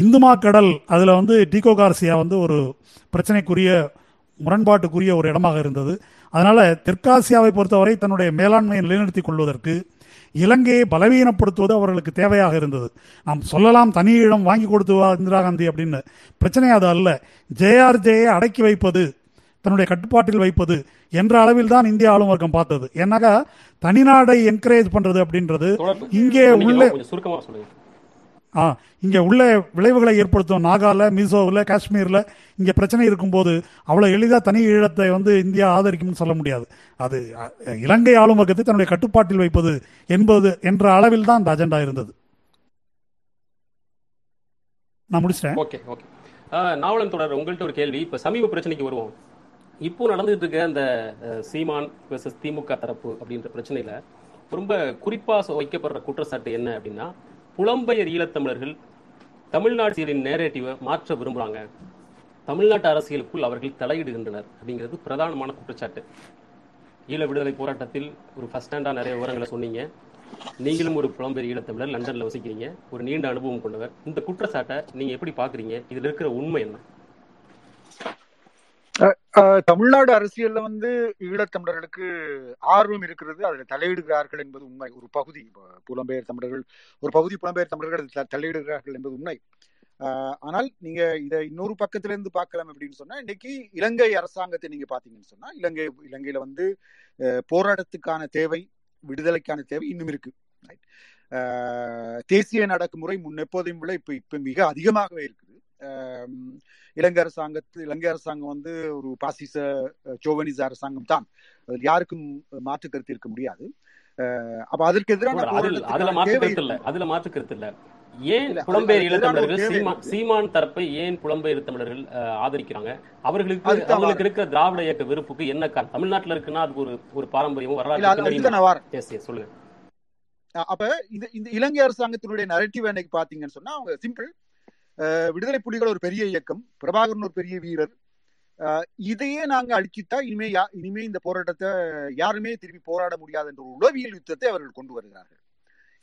இந்துமா கடல் அதில் வந்து டீகோ கார்சியா வந்து ஒரு பிரச்சனைக்குரிய முரண்பாட்டுக்குரிய ஒரு இடமாக இருந்தது. அதனால தெற்காசியாவை பொறுத்தவரை தன்னுடைய மேலாண்மையை நிலைநிறுத்திக் கொள்வதற்கு இலங்கையை பலவீனப்படுத்துவது அவர்களுக்கு தேவையாக இருந்தது. நாம் சொல்லலாம் தனி இடம் வாங்கி கொடுத்துவா இந்திரா காந்தி அப்படின்னு. பிரச்சனை அது அல்ல. ஜேஆர்ஜேயை அடக்கி வைப்பது தன்னுடைய கட்டுப்பாட்டில் வைப்பது என்ற அளவில் தான் இந்திய ஆளும் வர்க்கம் பார்த்தது. ஏன்னாக்கா தனிநாடை என்கரேஜ் பண்றது அப்படின்றது. இங்கே உள்ளே ஆ இங்கே உள்ள விளைவுகளை ஏற்படுத்தும் நாகால மிசோவில் காஷ்மீரில் இங்கே பிரச்சனை இருக்கும்போது அவ்வளோ எளிதாக தனி ஈழத்தை வந்து இந்தியா ஆதரிக்கும்னு சொல்ல முடியாது. அது இலங்கை ஆளும் வர்க்கத்தை தன்னுடைய கட்டுப்பாட்டில் வைப்பது என்பது என்ற அளவில் தான் அந்த அஜெண்டா இருந்தது. நான் முடிச்சிட்டேன். Okay okay. நாவலன் தொடர் உங்கள்கிட்ட ஒரு கேள்வி. இப்போ சமீப பிரச்சனைக்கு வருவோம். இப்போ நடந்துட்டு இருக்க அந்த சீமான் வெர்சஸ் திமுக தரப்பு அப்படின்ற பிரச்சனையில ரொம்ப குறிப்பா வைக்கப்படுற குற்றச்சாட்டு என்ன அப்படின்னா புலம்பெயர் ஈழத்தமிழர்கள் தமிழ்நாட்டின் நேரேட்டிவை மாற்ற விரும்புறாங்க. தமிழ்நாட்டு அரசியலுக்குள் அவர்கள் தலையிடுகின்றனர் அப்படிங்கிறது பிரதானமான குற்றச்சாட்டு. ஈழ விடுதலை போராட்டத்தில் ஒரு ஃபஸ்ட் ஸ்டாண்டாக நிறைய விவரங்களை சொன்னீங்க. நீங்களும் ஒரு புலம்பெயர் ஈழத்தமிழர் லண்டனில் வசிக்கிறீங்க. ஒரு நீண்ட அனுபவம் கொண்டவர். இந்த குற்றச்சாட்டை நீங்கள் எப்படி பார்க்குறீங்க? இதில் இருக்கிற உண்மை என்ன? தமிழ்நாடு அரசியல்ல வந்து ஈழத்தமிழர்களுக்கு ஆர்வம் இருக்கிறது. அதில் தலையிடுகிறார்கள் என்பது உண்மை. ஒரு பகுதி. புலம்பெயர் தமிழர்கள் ஒரு பகுதி புலம்பெயர் தமிழர்கள் அதில் த- தலையிடுகிறார்கள் என்பது உண்மை. ஆனால் நீங்க இதை இன்னொரு பக்கத்துல இருந்து பார்க்கலாம் அப்படின்னு சொன்னா இன்னைக்கு இலங்கை அரசாங்கத்தை நீங்க பாத்தீங்கன்னு சொன்னா இலங்கை இலங்கையில வந்து போராட்டத்துக்கான தேவை விடுதலைக்கான தேவை இன்னும் இருக்கு. Right? தேசிய நடக்குமுறை முன்னெப்போதையும் விட இப்ப இப்ப மிக அதிகமாகவே இருக்குது இலங்கை அரசாங்கத்து இலங்கை அரசாங்கம் வந்து ஒரு பாசிச சோவனிச அரசாங்கம் தான். அதில் யாருக்கும் மாற்று கருத்து இருக்க முடியாது. அப்ப அதற்கு எதிரான அதுல அதுல போராட்டத்துக்கான மாற்று தேவை கருத்து இல்ல. இருக்கு. அதுல மாற்று கருத்து இல்ல. ஏன் புலம்பெயர் ஈழத்தமிழர்கள் சீமான் தரப்பை ஏன் புலம்பெயர் தமிழர்கள் ஆதரிக்கிறாங்க? அவர்களுக்கு அவங்களுக்கு இருக்கிற திராவிட இயக்க வெறுப்புக்கு என்ன காரணம்? தமிழ்நாட்டுல இருக்குன்னா அதுக்கு ஒரு ஒரு பாரம்பரியமும் எஸ் சொல்லுங்க. அப்ப இந்த இந்த இலங்கை அரசாங்கத்தினுடைய நரேட்டிவ் என்னைக்கு பாத்தீங்கன்னு சொன்னா அவங்க சிம்பிள் விடுதலை புலிகள் ஒரு பெரிய இயக்கம். பிரபாகரன் ஒரு பெரிய வீரர். இதையே நாங்க அழிச்சிட்டா இனிமே யா- இனிமே இந்த போராட்டத்தை யாருமே திரும்பி போராட முடியாது என்ற ஒரு உளவியல் யுத்தத்தை அவர்கள் கொண்டு வருகிறார்கள்.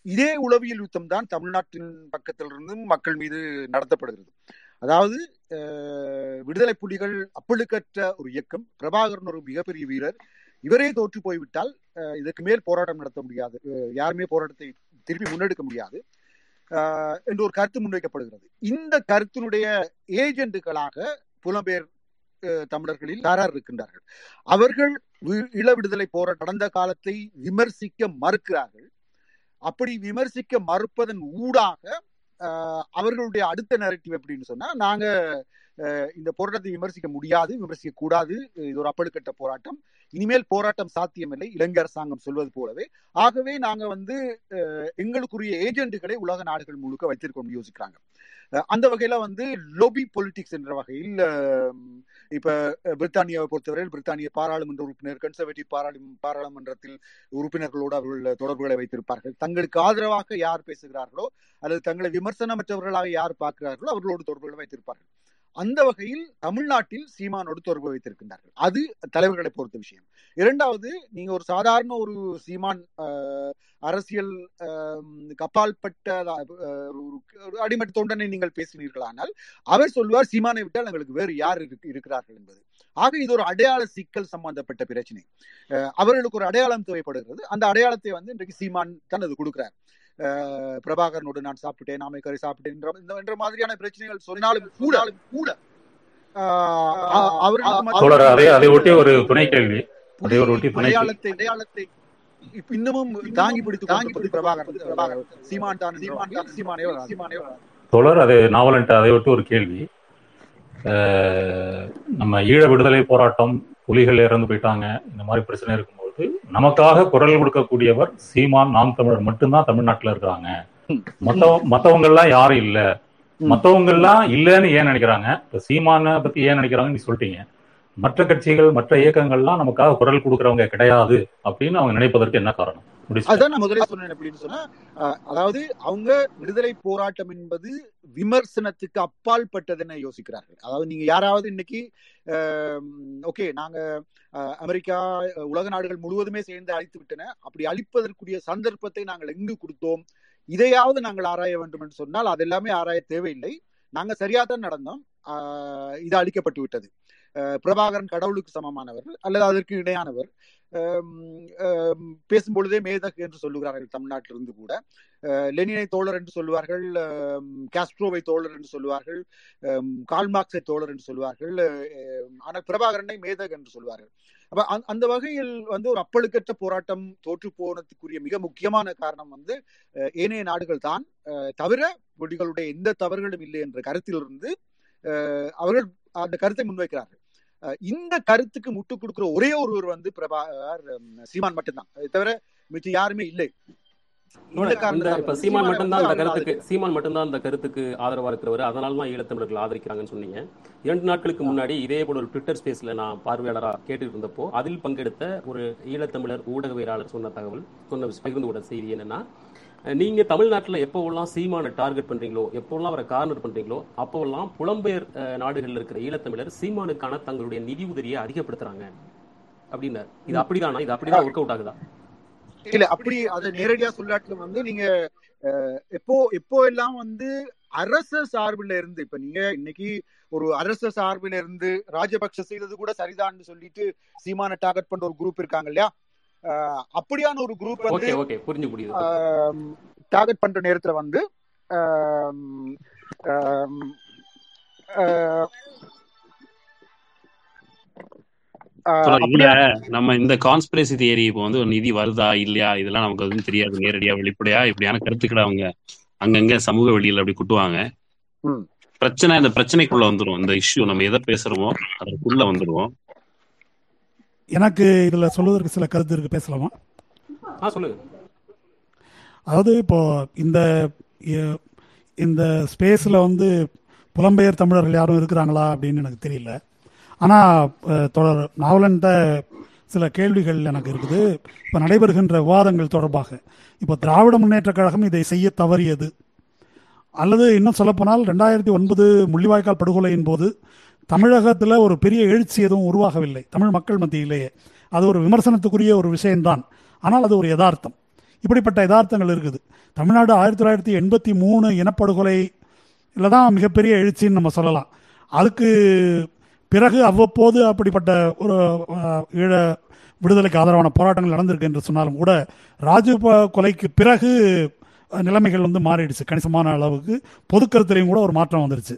இதே உளவியல் யுத்தம் தான் தமிழ்நாட்டின் பக்கத்திலிருந்தும் மக்கள் மீது நடத்தப்படுகிறது. அதாவது விடுதலை புலிகள் அப்பழுக்கற்ற ஒரு இயக்கம். பிரபாகரன் ஒரு மிகப்பெரிய வீரர். இவரே தோற்று போய்விட்டால் இதற்கு மேல் போராட்டம் நடத்த முடியாது. யாருமே போராட்டத்தை திருப்பி முன்னெடுக்க முடியாது. என்று ஒரு கருத்து முன்வைக்கப்படுகிறது. இந்த கருத்தினுடைய ஏஜென்ட்டுகளாக புலம்பெயர் தமிழர்களில் யாரார் இருக்கின்றார்கள்? அவர்கள் இள விடுதலை போற கடந்த காலத்தை விமர்சிக்க மறுக்கிறார்கள். அப்படி விமர்சிக்க மறுப்பதன் ஊடாக அவர்களுடைய அடுத்த நெரட்டிவ் எப்படின்னு சொன்னா நாங்க இந்த போராட்டத்தை விமர்சிக்க முடியாது விமர்சிக்க கூடாது இது ஒரு அப்பழுக்கட்ட போராட்டம். இனிமேல் போராட்டம் சாத்தியமில்லை இலங்கை அரசாங்கம் சொல்வது போலவே. ஆகவே நாங்க வந்து எங்களுக்குரிய ஏஜென்ட்டுகளை உலக நாடுகள் முழுக்க வைத்திருக்கோம் யோசிக்கிறாங்க. அந்த வகையில வந்து லொபி பொலிட்டிக்ஸ் என்ற வகையில் இப்ப பிரித்தானியாவை பொறுத்தவரையில் பிரித்தானிய பாராளுமன்ற உறுப்பினர் கன்சர்வேட்டிவ் பாராளு பாராளுமன்றத்தில் உறுப்பினர்களோடு அவர்கள் தொடர்புகளை வைத்திருப்பார்கள். தங்களுக்கு ஆதரவாக யார் பேசுகிறார்களோ அல்லது தங்களை விமர்சனமற்றவர்களாக யார் பார்க்கிறார்களோ அவர்களோடு தொடர்புகளை வைத்திருப்பார்கள். அந்த வகையில் தமிழ்நாட்டில் சீமானோடு தொடர்பு வைத்திருக்கின்றார்கள். அது தலைவர்களை பொறுத்த விஷயம். இரண்டாவது நீங்க ஒரு சாதாரண ஒரு சீமான் அரசியல் கப்பால்பட்ட ஒரு அடிமட்ட தொண்டனை நீங்கள் பேசினீர்களானால் அவர் சொல்வார் சீமானை விட்டால் எங்களுக்கு வேறு யார் இருக்கிறார்கள் என்பது. ஆக இது ஒரு அடையாள சிக்கல் சம்பந்தப்பட்ட பிரச்சனை. அவர்களுக்கு ஒரு அடையாளம் தேவைப்படுகிறது. அந்த அடையாளத்தை வந்து இன்றைக்கு சீமான் தனது அது கொடுக்கிறார். பிரபாகரனோடு நான் சாப்பிட்டேன் நாமைக்கரை சாப்பிட்டேன் என்ற- இந்த- என்ற மாதிரியான பிரச்சனைகள் சொன்னாலும் கூட கூட. ஒரு துணை கேள்வி. அடையாளத்தை இன்னமும் தாங்கி பிடித்து தாங்கி பிடித்து பிரபாகரன். பிரபாகரன். சீமான் தான் சீமான் தான் சீமானே வராது. சீமானே வராது. தோழர் அது நாவலன்ட்டு அதை ஒட்டி ஒரு கேள்வி. நம்ம ஈழ விடுதலை போராட்டம் புலிகள் இறந்து போயிட்டாங்க இந்த மாதிரி பிரச்சனை இருக்கும்போது. நமக்காக குரல் கொடுக்கக்கூடியவர் சீமான் நாம் தமிழர் மட்டும்தான் தமிழ்நாட்டுல இருக்கிறாங்க மத்த மத்தவங்க எல்லாம் யாரும் இல்ல. மத்தவங்க எல்லாம் இல்லைன்னு ஏன் நினைக்கிறாங்க? இப்ப சீமான பத்தி ஏன் நினைக்கிறாங்கன்னு நீ சொல்லிட்டீங்க மற்ற கட்சிகள் மற்ற இயக்கங்கள்லாம் நமக்காக குரல் கொடுக்கறவங்க கிடையாது அப்படின்னு அவங்க நினைப்பதற்கு என்ன காரணம்? அதான் நான் முதலே சொன்னேன் அப்படின்னு சொன்னா அதாவது அவங்க விடுதலை போராட்டம் என்பது விமர்சனத்துக்கு அப்பால் பட்டதுன்னு யோசிக்கிறார்கள். அதாவது நீங்க யாராவது இன்னைக்கு ஓகே நாங்க அஹ், அமெரிக்கா உலக நாடுகள் முழுவதுமே சேர்ந்து அழித்து விட்டன. அப்படி அழிப்பதற்குரிய சந்தர்ப்பத்தை நாங்கள் எங்கு கொடுத்தோம்? இதையாவது நாங்கள் ஆராய வேண்டும் என்று சொன்னால் அது எல்லாமே ஆராய தேவையில்லை. நாங்க சரியா தான் நடந்தோம். ஆஹ், இது அழிக்கப்பட்டு விட்டது. பிரபாகரன் கடவுளுக்கு சமமானவர் அல்லது அதற்கு இணையானவர். பேசும்பொழுதே மேதக் என்று சொல்லுகிறார்கள் தமிழ்நாட்டிலிருந்து கூட. லெனினை தோழர் என்று சொல்லுவார்கள் காஸ்ட்ரோவை தோழர் என்று சொல்லுவார்கள் கால்மார்க்ஸை தோழர் என்று சொல்லுவார்கள் ஆனால் பிரபாகரனை மேதக் என்று சொல்வார்கள் அப்ப அந்த- அந்த வகையில் வந்து ஒரு அப்பழுக்கற்ற போராட்டம் தோற்று போனதுக்குரிய மிக முக்கியமான காரணம் வந்து ஏனைய நாடுகள் தான். தவிர மொழிகளுடைய எந்த தவறுகளும் இல்லை என்ற கருத்திலிருந்து அவர்கள் அந்த கருத்தை முன்வைக்கிறார்கள். இந்த கருத்துக்கு முட்டு கொடுக்கிற ஒரே ஒருவர் வந்து பிரபாகர் உம், சீமான் மட்டும்தான். அதை தவிர மிச்ச யாருமே இல்லை. சீமான் மட்டும்தான் அந்த கருத்துக்கு சீமான் மட்டும்தான் அந்த கருத்துக்கு ஆதரவா இருக்கிறவர். அதனால தான் ஈழத்தமிழர்கள் ஆதரிக்கிறாங்கன்னு சொன்னீங்க. இரண்டு நாட்களுக்கு முன்னாடி இதே போல ஒரு ட்விட்டர் ஸ்பேஸ்ல நான் பார்வையாளரா கேட்டுட்டு இருந்தப்போ அதில் பங்கெடுத்த ஒரு ஈழத்தமிழர் ஊடகவியலாளர் சொன்ன தகவல் சொன்ன பகிர்ந்து கூட செய்தி என்னன்னா நீங்க தமிழ்நாட்டுல எப்போவெல்லாம் சீமானை டார்கெட் பண்றீங்களோ எப்போவெல்லாம் அவரை கார்னர் பண்றீங்களோ அப்போவெல்லாம் புலம்பெயர் நாடுகளில் நாடுகள்ல இருக்கிற ஈழத்தமிழர் சீமானுக்கான தங்களுடைய நிதி உதவியை அதிகப்படுத்துறாங்க. அப்படின்னாரு. இது அப்படிதானா? இது அப்படிதான் ஒர்க் அவுட் ஆகுதா? இல்ல அப்படி அதை நேரடியா சொல்லாட்டிலும் வந்து நீங்க அஹ், எப்போ எப்போ எல்லாம் வந்து அரச சார்பில் இருந்து இப்ப நீங்க இன்னைக்கு ஒரு அரச சார்பில் இருந்து ராஜபக்ஷ செய்தது கூட சரிதான்னு சொல்லிட்டு சீமான டார்கெட் பண்ற ஒரு குரூப் இருக்காங்க இல்லையா? அப்படியான ஒரு குரூப் வந்து ஓகே ஓகே புரிஞ்சு புரியுது. டார்கெட் பண்ற நேரத்துல வந்து நம்ம இந்த கான்ஸ்பிரசி தியரி இப்போ வந்து ஒரு நிதி வருதா இல்லையா? இதெல்லாம் நமக்கு எதுவும் தெரியாது நேரடியா வெளிப்படையா இப்படியான கருத்துக்களை அவங்க அங்கங்க சமூக வெளியில அப்படி குட்டுவாங்க. ம். பிரச்சனை இந்த பிரச்சனைக்குள்ள வந்துரும். இந்த இஷ்யூ நம்ம எதை பேசுறோமோ அதற்குள்ள வந்துருவோம் எனக்கு இதுல சொல்வதற்கு சில கருத்து இருக்கு பேசலாமா? சொல்லுங்க. அதாவது இப்போ இந்த இந்த ஸ்பேஸ்ல வந்து புலம்பெயர் தமிழர்கள் யாரும் இருக்கிறாங்களா அப்படின்னு எனக்கு தெரியல. ஆனா அஹ், தொடர் நாவலன்ட்ட சில கேள்விகள் எனக்கு இருக்குது. இப்போ நடைபெறுகின்ற விவாதங்கள் தொடர்பாக. இப்போ திராவிட முன்னேற்றக் கழகம் இதை செய்ய தவறியது. அல்லது இன்னும் சொல்லப்போனால் ரெண்டாயிரத்தி ஒன்பது முள்ளிவாய்க்கால் படுகொலையின் போது தமிழகத்தில் ஒரு பெரிய எழுச்சி எதுவும் உருவாகவில்லை. தமிழ் மக்கள் மத்தியிலேயே. அது ஒரு விமர்சனத்துக்குரிய ஒரு விஷயம்தான். ஆனால் அது ஒரு யதார்த்தம். இப்படிப்பட்ட யதார்த்தங்கள் இருக்குது. தமிழ்நாடு ஆயிரத்தி தொள்ளாயிரத்தி எண்பத்தி மூணு இனப்படுகொலை தான் மிகப்பெரிய எழுச்சின்னு நம்ம சொல்லலாம். அதுக்கு பிறகு அவ்வப்போது அப்படிப்பட்ட ஒரு ஈழ விடுதலைக்கு ஆதரவான போராட்டங்கள் நடந்திருக்கு என்று சொன்னாலும் கூட ராஜீவ் கொலைக்கு பிறகு நிலைமைகள் வந்து மாறிடுச்சு. கணிசமான அளவுக்கு பொது கருத்துலையும் கூட ஒரு மாற்றம் வந்துருச்சு.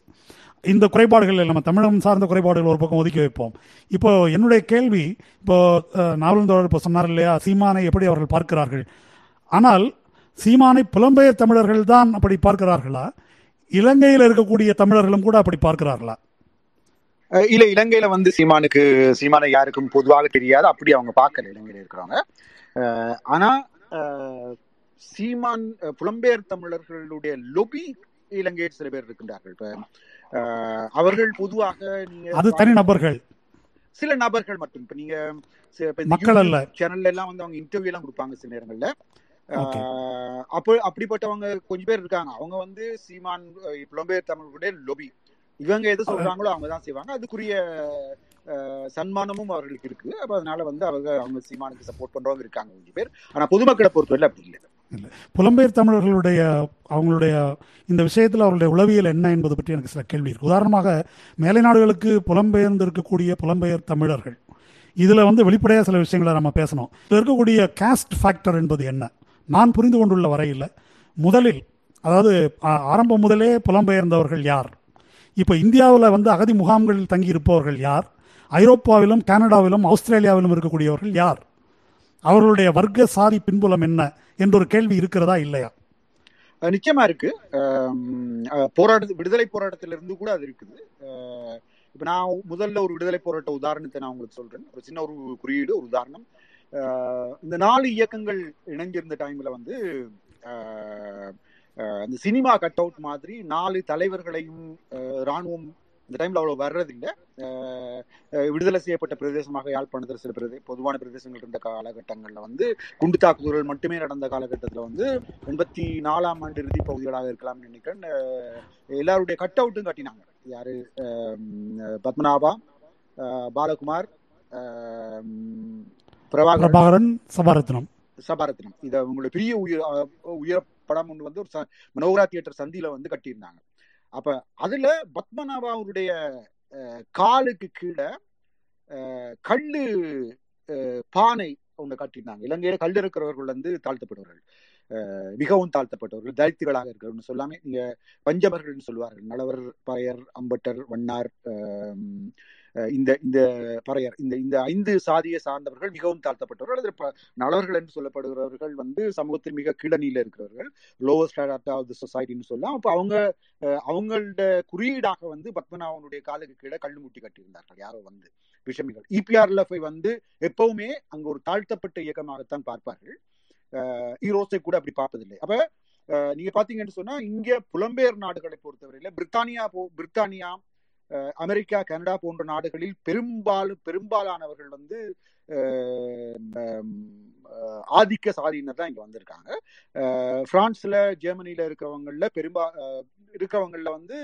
இந்த குறைபாடுகள் நம்ம தமிழகம் சார்ந்த குறைபாடுகள் ஒரு பக்கம் ஒதுக்கி வைப்போம். இப்போ என்னுடைய கேள்வி இப்போ அஹ், நாவலந்தோழர் இப்போ சொன்னார் இல்லையா சீமானை எப்படி அவர்கள் பார்க்கிறார்கள்? ஆனால் சீமானை புலம்பெயர் தமிழர்கள் தான் அப்படி பார்க்கிறார்களா? இலங்கையில் இருக்கக்கூடிய தமிழர்களும் கூட அப்படி பார்க்கிறார்களா? இல்ல இலங்கையில வந்து சீமானுக்கு சீமானை யாருக்கும் பொதுவாக தெரியாது. அப்படி அவங்க பார்க்கல இலங்கையில இருக்கிறவங்க. ஆனா சீமான் புலம்பெயர் தமிழர்களுடைய லொபி இலங்கையில் சில பேர் இருக்கின்றார்கள். இப்ப அவர்கள் பொதுவாக நீங்க அது தனி நபர்கள். சில நபர்கள் மட்டும். இப்ப நீங்க மக்கள் அல்ல. சேனல்ல எல்லாம் வந்து அவங்க இன்டர்வியூ எல்லாம் கொடுப்பாங்க சில நேரங்கள்ல. அப்போ அப்படிப்பட்டவங்க கொஞ்சம் பேர் இருக்காங்க. அவங்க வந்து சீமான் புலம்பெயர் தமிழர்களுடைய லொபி இவங்க எது சொல்றாங்களோ அவங்க தான் செய்வாங்க. அதுக்குரிய சன்மானமும் அவர்களுக்கு இருக்கு. அப்ப அதனால வந்து அவங்க அவங்க சீமானுக்கு சப்போர்ட் பண்றவங்க இருக்காங்க கொஞ்சம் பேர். ஆனா பொதுமக்களை பொறுத்தவரை அப்படி இல்லை. இல்லை. புலம்பெயர் தமிழர்களுடைய அவங்களுடைய இந்த விஷயத்தில் அவருடைய உளவியல் என்ன என்பது பற்றி எனக்கு சில கேள்வி இருக்கு. உதாரணமாக மேலை நாடுகளுக்கு புலம்பெயர்ந்து இருக்கக்கூடிய புலம்பெயர் தமிழர்கள். இதில் வந்து வெளிப்படையாக சில விஷயங்களை நம்ம பேசணும். இதில் இருக்கக்கூடிய காஸ்ட் ஃபேக்டர் என்பது என்ன? நான் புரிந்து கொண்டுள்ள வரையில் முதலில் அதாவது ஆரம்பம் முதலே புலம்பெயர்ந்தவர்கள் யார்? இப்போ இந்தியாவில் வந்து அகதி முகாம்களில் தங்கியிருப்பவர்கள் யார்? ஐரோப்பாவிலும் கனடாவிலும் ஆஸ்திரேலியாவிலும் இருக்கக்கூடியவர்கள் யார்? அவர்களுடைய வர்க்க சாதி பின்புலம் என்ன என்ற ஒரு கேள்வி இருக்கிறதா இல்லையா? நிச்சயமா இருக்கு. போராட்ட விடுதலை போராட்டத்திலிருந்து கூட அது இருக்குது. இப்போ இப்ப நான் முதல்ல ஒரு விடுதலை போராட்ட உதாரணத்தை நான் உங்களுக்கு சொல்றேன். ஒரு சின்ன ஒரு குறியீடு ஒரு உதாரணம். இந்த நாலு இயக்கங்கள் இணைஞ்சிருந்த டைம்ல வந்து இந்த சினிமா கட் அவுட் மாதிரி நாலு தலைவர்களையும் இராணுவம் ராணுவம் இந்த டைம்ல அவ்வளவு வர்றதில்லை. அஹ் அஹ் விடுதலை செய்யப்பட்ட பிரதேசமாக யாழ்ப்பாணத்தில் சில பிரதே பொதுவான பிரதேசங்கள் இருந்த காலகட்டங்கள்ல வந்து குண்டு தாக்குதல்கள் மட்டுமே நடந்த காலகட்டத்துல வந்து எண்பத்தி நாலாம் ஆண்டு இறுதி பகுதிகளாக இருக்கலாம்னு நினைக்கிறேன். எல்லாருடைய கட் அவுட்டும் கட்டினாங்க. யாரு? பத்மநாபா பாலகுமார் பிரபாகரன் சபாரத்னம். சபாரத்னம். இத உங்களுடைய பெரிய உயர் உயர் படம் ஒன்று வந்து ஒரு ச- மனோகரா தியேட்டர் சந்தியில வந்து கட்டியிருந்தாங்க. அப்ப அதுல பத்மநாபாவுடைய அவருடைய காலுக்கு கீழே கல்லு பானை ஒன்று காட்டியிருந்தாங்க. இலங்கையில கல் இருக்கிறவர்கள் வந்து தாழ்த்தப்படுவார்கள் மிகவும் தாழ்த்தப்பட்டவர்கள் தலித்துகளாக இருக்கிறவர்கள் சொல்லாமே நீங்க பஞ்சவர்கள்னு சொல்லுவார்கள் நலவர் பறையர் அம்பட்டர் வண்ணார் இந்த இந்த பறையர் இந்த இந்த ஐந்து சாதியை சார்ந்தவர்கள் மிகவும் தாழ்த்தப்பட்டவர்கள் அல்லது ப- நலவர்கள் என்று சொல்லப்படுகிறவர்கள் வந்து சமூகத்தில் மிக கீழனியில் இருக்கிறவர்கள் லோவர் ஸ்டாண்டர்ட் ஆஃப் தி சொசைட்டின்னு சொல்லலாம். அப்போ அவங்க அவங்களோட குறியீடாக வந்து பத்மநாபனுடைய காலுக்கு கீழே கல் மூட்டி கட்டியிருந்தார்கள் யாரோ வந்து விஷமிகள். இபிஆர்எல்எஃப்ஐ வந்து எப்பவுமே அங்க ஒரு தாழ்த்தப்பட்ட இயக்கமாகத்தான் பார்ப்பார்கள். ஈரோஸை கூட அப்படி பார்ப்பதில்லை. அப்ப நீங்க பாத்தீங்கன்னு சொன்னா இங்க புலம்பெயர் நாடுகளை பொறுத்தவரையில பிரித்தானியா போ பிரித்தானியா அமெரிக்கா கனடா போன்ற நாடுகளில் பெரும்பாலும் பெரும்பாலானவர்கள் வந்து ஆதிக்க சாதியினர் தான் இங்க வந்திருக்காங்க. அஹ், பிரான்ஸ்ல ஜெர்மனில இருக்கிறவங்கள பெரும்பா அஹ், இருக்கிறவங்கள வந்து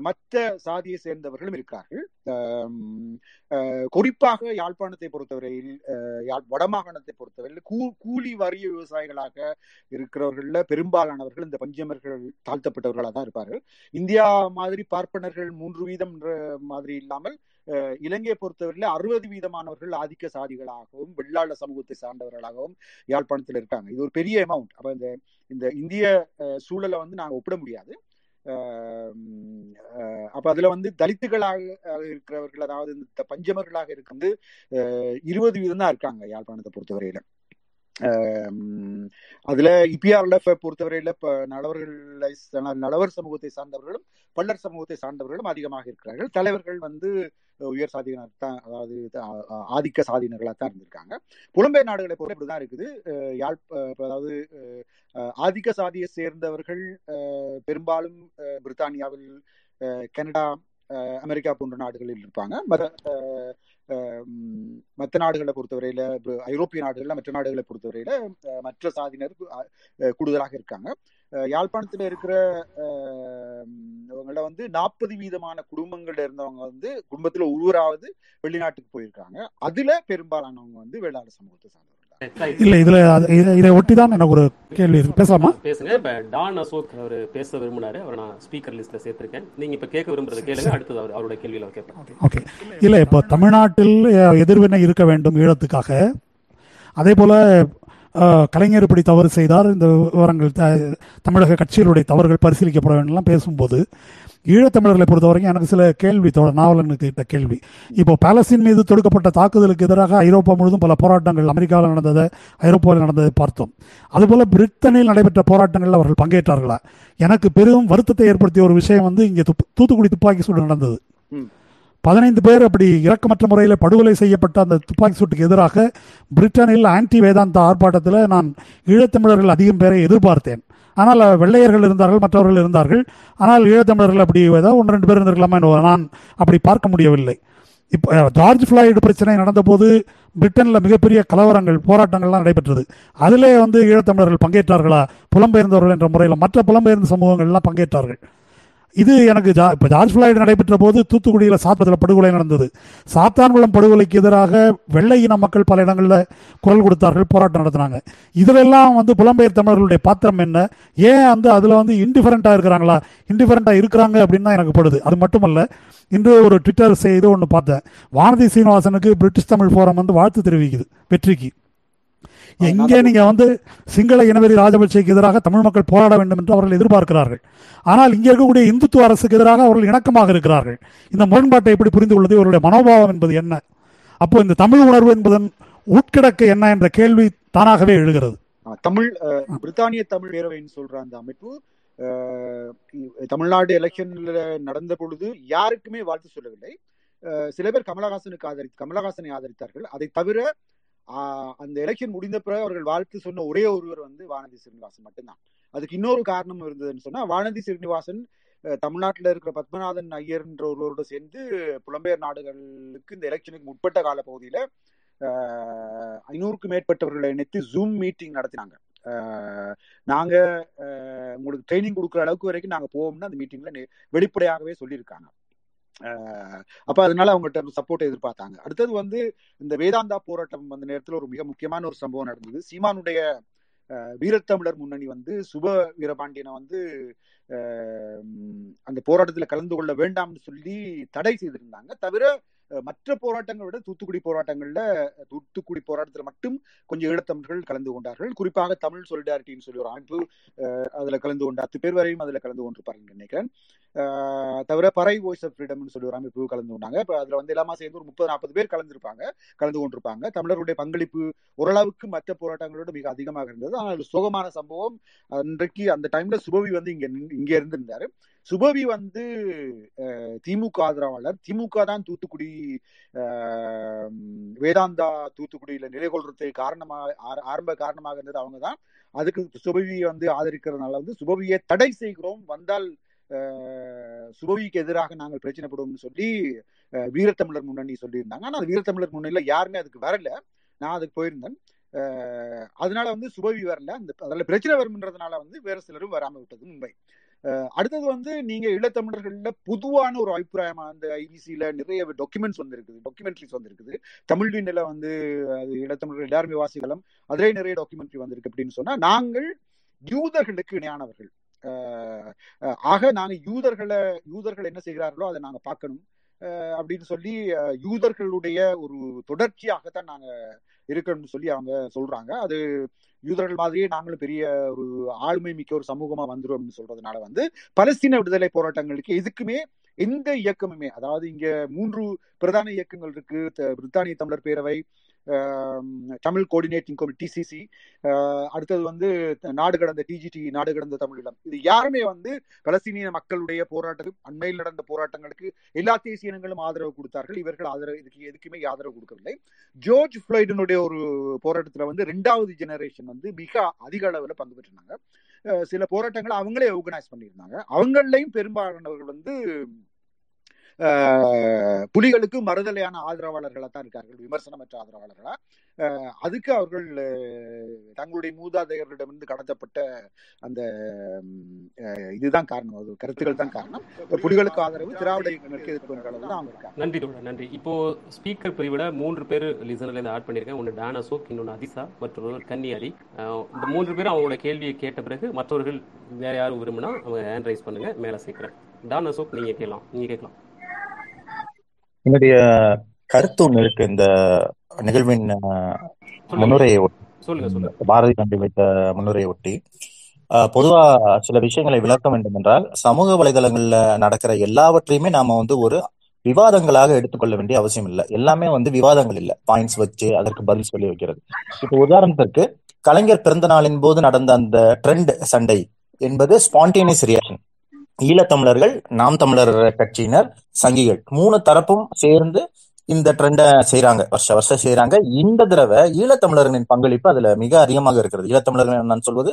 மற்ற சாதியை சேர்ந்தவர்களும் இருக்கிறார்கள். குறிப்பாக யாழ்ப்பாணத்தை பொறுத்தவரையில் அஹ், யாழ் வடமாகாணத்தை பொறுத்தவரையில் கூ கூலி வறிய விவசாயிகளாக இருக்கிறவர்கள்ல பெரும்பாலானவர்கள் இந்த பஞ்சமர்கள் தாழ்த்தப்பட்டவர்களாக தான் இருப்பார்கள். இந்தியா மாதிரி பார்ப்பனர்கள் மூன்று வீதம் மாதிரி இல்லாமல் இலங்கையை பொறுத்தவரையில அறுபது வீதமானவர்கள் ஆதிக்க சாதிகளாகவும் வெள்ளாள சமூகத்தை சார்ந்தவர்களாகவும் யாழ்ப்பாணத்தில் இருக்காங்க. இது ஒரு பெரிய அமௌண்ட் அப்ப இந்த இந்த இந்திய அஹ், சூழலை வந்து நாங்க ஒப்பிட முடியாது. அப்ப அதுல வந்து தலித்துகளாக இருக்கிறவர்கள் அதாவது இந்த பஞ்சமர்களாக இருக்கிறது இருபது வீதம் தான் இருக்காங்க யாழ்ப்பாணத்தை பொறுத்தவரையில. அதுல இபிஆர்ல பொறுத்தவரையில இப்ப நலவர்களை நலவர் சமூகத்தை சார்ந்தவர்களும் பள்ளர் சமூகத்தை சார்ந்தவர்களும் அதிகமாக இருக்கிறார்கள். தலைவர்கள் வந்து உயர் சாதியினர் தான் அதாவது ஆதிக்க சாதியினர்களாக தான் இருந்திருக்காங்க. புலம்பெயர் நாடுகளை பொறுத்த இப்படிதான் இருக்குது. அஹ் யாழ் அதாவது அஹ் ஆதிக்க சாதியை சேர்ந்தவர்கள் அஹ் பெரும்பாலும் அஹ் பிரித்தானியாவில் அஹ் கனடா அஹ் அமெரிக்கா போன்ற நாடுகளில் இருப்பாங்க. மற்ற நாடுகளை பொறுத்தவரையில ஐரோப்பிய நாடுகள்ல மற்ற நாடுகளை பொறுத்தவரையில மற்ற சாதியினர் கூடுதலாக இருக்காங்க. யாழ்ப்பாணத்துல இருக்கிற அஹ் வந்து நாற்பது வீதமான குடும்பங்கள்ல இருந்தவங்க வந்து குடும்பத்துல ஒருவராவது வெளிநாட்டுக்கு போயிருக்காங்க. அதுல பெரும்பாலானவங்க வந்து வேளாண் சமூகத்தை சார்ந்தவர்கள். இல்லை இதில் இதை ஒட்டி தான் எனக்கு ஒரு கேள்வி இருக்கு. பேசலாமா? பேசுங்க. இப்ப டான் அசோக் அவர் பேச விரும்பினாரு. அவரை நான் ஸ்பீக்கர் லிஸ்ட்ல சேர்த்திருக்கேன். நீங்க இப்ப கேட்க விரும்புறத கேளுங்க. அடுத்தது அவர் அவருடைய கேள்வியில கேட்பேன் ஓகே இல்லை இப்போ தமிழ்நாட்டில் எதிர்வினை இருக்க வேண்டும் ஈழத்துக்காக. அதே போல் கலைஞர் இப்படி தவறு செய்தார். இந்த விவரங்கள் த- தமிழக கட்சிகளுடைய தவறுகள் பரிசீலிக்கப்பட வேண்டும்லாம் பேசும்போது ஈழத்தமிழர்களை பொறுத்தவரைக்கும் எனக்கு சில கேள்வி நாவலனுக்கு கிட்ட கேள்வி. இப்போ பாலஸ்தீன் மீது தொடுக்கப்பட்ட தாக்குதலுக்கு எதிராக ஐரோப்பா முழுவதும் பல போராட்டங்கள் அமெரிக்காவில் நடந்ததை ஐரோப்பாவில் நடந்ததை பார்த்தோம். அதுபோல பிரிட்டனில் நடைபெற்ற போராட்டங்களில் அவர்கள் பங்கேற்றார்களா? எனக்கு பெரும் வருத்தத்தை ஏற்படுத்திய ஒரு விஷயம் வந்து இங்கே தூத்துக்குடி துப்பாக்கி சூடு நடந்தது. பதினைந்து பேர் அப்படி இறக்கமற்ற முறையில் படுகொலை செய்யப்பட்ட அந்த துப்பாக்கி சூட்டுக்கு எதிராக பிரிட்டனில் ஆன்டி வேதாந்த ஆர்ப்பாட்டத்தில் நான் ஈழத்தமிழர்கள் அதிகம் பேரை எதிர்பார்த்தேன். ஆனால் வெள்ளையர்கள் இருந்தார்கள் மற்றவர்கள் இருந்தார்கள். ஆனால் ஈழத்தமிழர்கள் அப்படி ஏதாவது ஒன்று ரெண்டு பேர் இருந்திருக்கலாமா என்று நான் அப்படி பார்க்க முடியவில்லை. இப்போ ஜார்ஜ் ஃபிளாய்டு பிரச்சனை நடந்தபோது பிரிட்டனில் மிகப்பெரிய கலவரங்கள் போராட்டங்கள்லாம் நடைபெற்றது. அதிலே வந்து ஈழத்தமிழர்கள் பங்கேற்றார்களா? புலம்பெயர்ந்தவர்கள் என்ற முறையில் மற்ற புலம்பெயர்ந்த சமூகங்கள்லாம் பங்கேற்றார்கள். இது எனக்கு ஜா இப்போ ஜார்ஜ் ஃபிளாய்டு நடைபெற்ற போது தூத்துக்குடியில் சாத்தத்தில் படுகொலை நடந்தது. சாத்தான்குளம் படுகொலைக்கு எதிராக வெள்ளை இன மக்கள் பல இடங்களில் குரல் கொடுத்தார்கள் போராட்டம் நடத்தினாங்க. இதிலெல்லாம் வந்து புலம்பெயர் தமிழர்களுடைய பாத்திரம் என்ன? ஏன் வந்து அதில் வந்து இன்டிஃபரண்ட்டாக இருக்கிறாங்களா? இன்டிஃபரண்ட்டாக இருக்கிறாங்க அப்படின்னு தான் எனக்கு படுது. அது மட்டுமல்ல இன்று ஒரு ட்விட்டர் செய்து ஒன்று பார்த்தேன். வானதி சீனிவாசனுக்கு பிரிட்டிஷ் தமிழ் ஃபோரம் வந்து வாழ்த்து தெரிவிக்குது வெற்றிக்கு. எங்கே நீங்க வந்து சிங்கள இனவெறி ராஜபக்சேக்கு எதிராக தமிழ் மக்கள் போராட வேண்டும் என்று அவர்கள் எதிர்பார்க்கிறார்கள். ஆனால் இங்கே இருக்கக்கூடிய இந்துத்துவ அரசுக்கு எதிராக அவர்கள் இணக்கமாக இருக்கிறார்கள். இந்த முரண்பாட்டை எப்படி புரிந்து கொள்வது? இவருடைய மனோபாவம் என்பது என்ன? அப்போ இந்த தமிழ் உணர்வு என்பதன் உட்கிடக்கு என்ன என்ற கேள்வி தானாகவே எழுகிறது. தமிழ் பிரித்தானிய தமிழ் பேரவைன்னு சொல்ற அந்த அமைப்பு தமிழ்நாடு எலெக்ஷன்ல நடந்த பொழுது யாருக்குமே வாழ்த்து சொல்லவில்லை. சில பேர் கமலஹாசனுக்கு ஆதரி கமலஹாசனை ஆதரித்தார்கள். அதை தவிர அந்த எலெக்ஷன் முடிந்த பிறகு அவர்கள் வாழ்த்து சொன்ன ஒரே ஒருவர் வந்து வானதி சீனிவாசன் மட்டும்தான். அதுக்கு இன்னொரு காரணம் இருந்ததுன்னு சொன்னா வானதி சீனிவாசன் தமிழ்நாட்டில் இருக்கிற பத்மநாதன் ஐயர் என்ற ஒருவரோட சேர்ந்து புலம்பெயர் நாடுகளுக்கு இந்த எலெக்ஷனுக்கு முற்பட்ட கால பகுதியில ஐநூறுக்கும் மேற்பட்டவர்களை இணைத்து ஜூம் மீட்டிங் நடத்தினாங்க. நாங்க உங்களுக்கு ட்ரைனிங் கொடுக்குற அளவுக்கு வரைக்கும் நாங்க போவோம்னு அந்த மீட்டிங்ல வெளிப்படையாகவே சொல்லியிருக்காங்க. அப்ப அதனால அவங்கள்ட்ட சப்போர்ட் எதிர்பார்த்தாங்க. அடுத்தது வந்து இந்த வேதாந்தா போராட்டம் வந்த நேரத்துல ஒரு மிக முக்கியமான ஒரு சம்பவம் நடந்தது. சீமானுடைய அஹ், வீரத்தமிழர் முன்னணி வந்து சுப வீரபாண்டியனை வந்து அந்த போராட்டத்துல கலந்து கொள்ள வேண்டாம்னு சொல்லி தடை செய்திருந்தாங்க. தவிர அஹ், மற்ற போராட்டங்களை விட தூத்துக்குடி போராட்டங்கள்ல தூத்துக்குடி போராட்டத்துல மட்டும் கொஞ்சம் ஈழத்தமிழர்கள் கலந்து கொண்டார்கள். குறிப்பாக தமிழ் சொலிடாரிட்டின்னு சொல்லி ஒரு அமைப்பு அஹ், அதுல கலந்து கொண்ட அத்து பேர் வரையும் அதுல கலந்து கொண்டிருப்பாருன்னு நினைக்கிறேன். தவிர பறை வாய்ஸ் ஆஃப் ஃப்ரீடம்னு சொல்லி ஒரு அமைப்பு கலந்து கொண்டாங்க. இப்போ அதில் வந்து எல்லாமே சேர்ந்து ஒரு முப்பது நாற்பது பேர் கலந்துருப்பாங்க. கலந்து கொண்டிருப்பாங்க. தமிழர்களுடைய பங்களிப்பு ஓரளவுக்கு மற்ற போராட்டங்களோட மிக அதிகமாக இருந்தது. ஆனால் சுகமான சோகமான சம்பவம். அன்றைக்கு அந்த டைம்ல சுபவி வந்து இங்கே இங்கே இருந்திருந்தாரு. சுபவி வந்து திமுக ஆதரவாளர். திமுக தான் தூத்துக்குடி வேதாந்தா தூத்துக்குடியில நிலை கொள்றதுக்கு காரணமாக ஆர- ஆரம்ப காரணமாக இருந்தது அவங்க தான். அதுக்கு சுபவியை வந்து ஆதரிக்கிறதுனால வந்து சுபவியை தடை செய்கிறோம். வந்தால் சுபவிக்கு எதிராக நாங்கள் பிரச்சனைப்படுவோம்னு சொல்லி வீரத்தமிழர் முன்னணி சொல்லியிருந்தாங்க. ஆனால் அது வீரத்தமிழர் முன்னணியில் யாருமே அதுக்கு வரல. நான் அதுக்கு போயிருந்தேன். அதனால வந்து சுபவி வரல. அந்த அதில் பிரச்சனை வரும்ன்றதுனால வந்து வேறு சிலரும் வராமல் விட்டது உண்மை அடுத்தது வந்து நீங்க இளத்தமிழர்கள்ல பொதுவான ஒரு அபிப்பிராயமா அந்த ஐபிசியில நிறைய டாக்குமெண்ட்ஸ் வந்திருக்குது. டாக்குமெண்ட்ரிஸ் வந்திருக்குது. தமிழ் வீண்டில் வந்து அது இளத்தமிழர்கள் எல்லாருமே வாசிக்கலாம். அதிலே நிறைய டாக்குமெண்ட்ரி வந்திருக்கு அப்படின்னு சொன்னா நாங்கள் யூதர்களுக்கு இணையானவர்கள். ஆக நாங்க யூதர்களை யூதர்கள் என்ன செய்கிறார்களோ அதை நாங்க பார்க்கணும். அப்படின்னு சொல்லி யூதர்களுடைய ஒரு தொடர்ச்சியாகத்தான் நாங்க இருக்கணும்னு சொல்லி அவங்க சொல்றாங்க. அது யூதர்கள் மாதிரியே நாங்களும் பெரிய ஒரு ஆளுமை மிக்க ஒரு சமூகமா வந்துரும் சொல்றதுனால வந்து பலஸ்தீன விடுதலை போராட்டங்களுக்கு எதுக்குமே எந்த இயக்கமுமே அதாவது இங்க மூன்று பிரதான இயக்கங்கள் இருக்கு. பிரித்தானிய தமிழர் பேரவை தமிழ் கோஆர்டினேட்டிங் கமிட்டி டிசிசி அடுத்தது வந்து நாடு கடந்த டிஜிடி நாடு கடந்த தமிழீழம் இது யாருமே வந்து பலஸ்தீனிய மக்களுடைய போராட்டம் அண்மையில் நடந்த போராட்டங்களுக்கு எல்லா தேசிய இனங்களும் ஆதரவு கொடுத்தார்கள். இவர்கள் ஆதரவு இதுக்கு எதுக்குமே ஆதரவு கொடுக்கவில்லை. ஜோர்ஜ் ஃபிளைடனுடைய ஒரு போராட்டத்தில் வந்து ரெண்டாவது ஜெனரேஷன் வந்து மிக அதிக அளவில் பங்கு பெற்றிருந்தாங்க. சில போராட்டங்களை அவங்களே ஆர்கனைஸ் பண்ணியிருந்தாங்க. அவங்களையும் பெரும்பாலானவர்கள் வந்து புலிகளுக்கு மறுதலையான ஆதரவாளர்களாக தான் இருக்கார்கள் விமர்சனமற்ற ஆதரவாளர்களா? அதுக்கு அவர்கள் தங்களுடைய மூதாதையர்களிடமிருந்து கடத்தப்பட்ட அந்த இதுதான் காரணம். அது கருத்துக்கள் தான் காரணம். புலிகளுக்கு ஆதரவு திராவிட இயக்கங்களுக்கு எதிர்ப்பு தான் அவங்க இருக்காங்க நன்றி தோழர் நன்றி. இப்போ ஸ்பீக்கர் பிரிவிட மூன்று பேர் லிசனர்ல இருந்து ஆட் பண்ணியிருக்கேன். ஒன்று டானசோக் அசோக் இன்னொன்று அதிசா மற்றொரு கன்னியாரி இந்த மூன்று பேரும் அவங்களோட கேள்வியை கேட்ட பிறகு மற்றவர்கள் வேற யாரும் விரும்பினா அவங்க ஹேண்ட் ரைஸ் பண்ணுங்க. மேலே சேர்க்குறேன். டான் அசோக் நீங்க கேட்கலாம். நீங்க கேட்கலாம். என்னுடைய கருத்து ஒண்ணு இருக்கு. இந்த நிகழ்வின் முன்னுரையை ஒட்டி. பாரதி தம்பி வைத்த முன்னுரையை ஒட்டி பொதுவா சில விஷயங்களை விளக்க வேண்டும் என்றால் சமூக வலைதளங்கள்ல நடக்கிற எல்லாவற்றையுமே நாம வந்து ஒரு விவாதங்களாக எடுத்துக்கொள்ள வேண்டிய அவசியம் இல்லை. எல்லாமே வந்து விவாதங்கள் இல்லை. பாயிண்ட்ஸ் வச்சு அதற்கு பதில் சொல்லி வைக்கிறது. இப்போ உதாரணத்திற்கு கலைஞர் பிறந்த நாளின் போது நடந்த அந்த ட்ரெண்ட் சண்டை என்பது ஸ்பான்டேனியஸ் ரியாக்ஷன் ஈழத்தமிழர்கள் நாம் தமிழர் கட்சியினர் சங்கிகள். மூணு தரப்பும் சேர்ந்து இந்த ட்ரெண்டை செய்றாங்க. வருஷ வருஷம் செய்யறாங்க இந்த தடவை ஈழத்தமிழர்களின் பங்களிப்பு அதுல மிக அதிகமாக இருக்கிறது. ஈழத்தமிழர்கள் நான் சொல்வது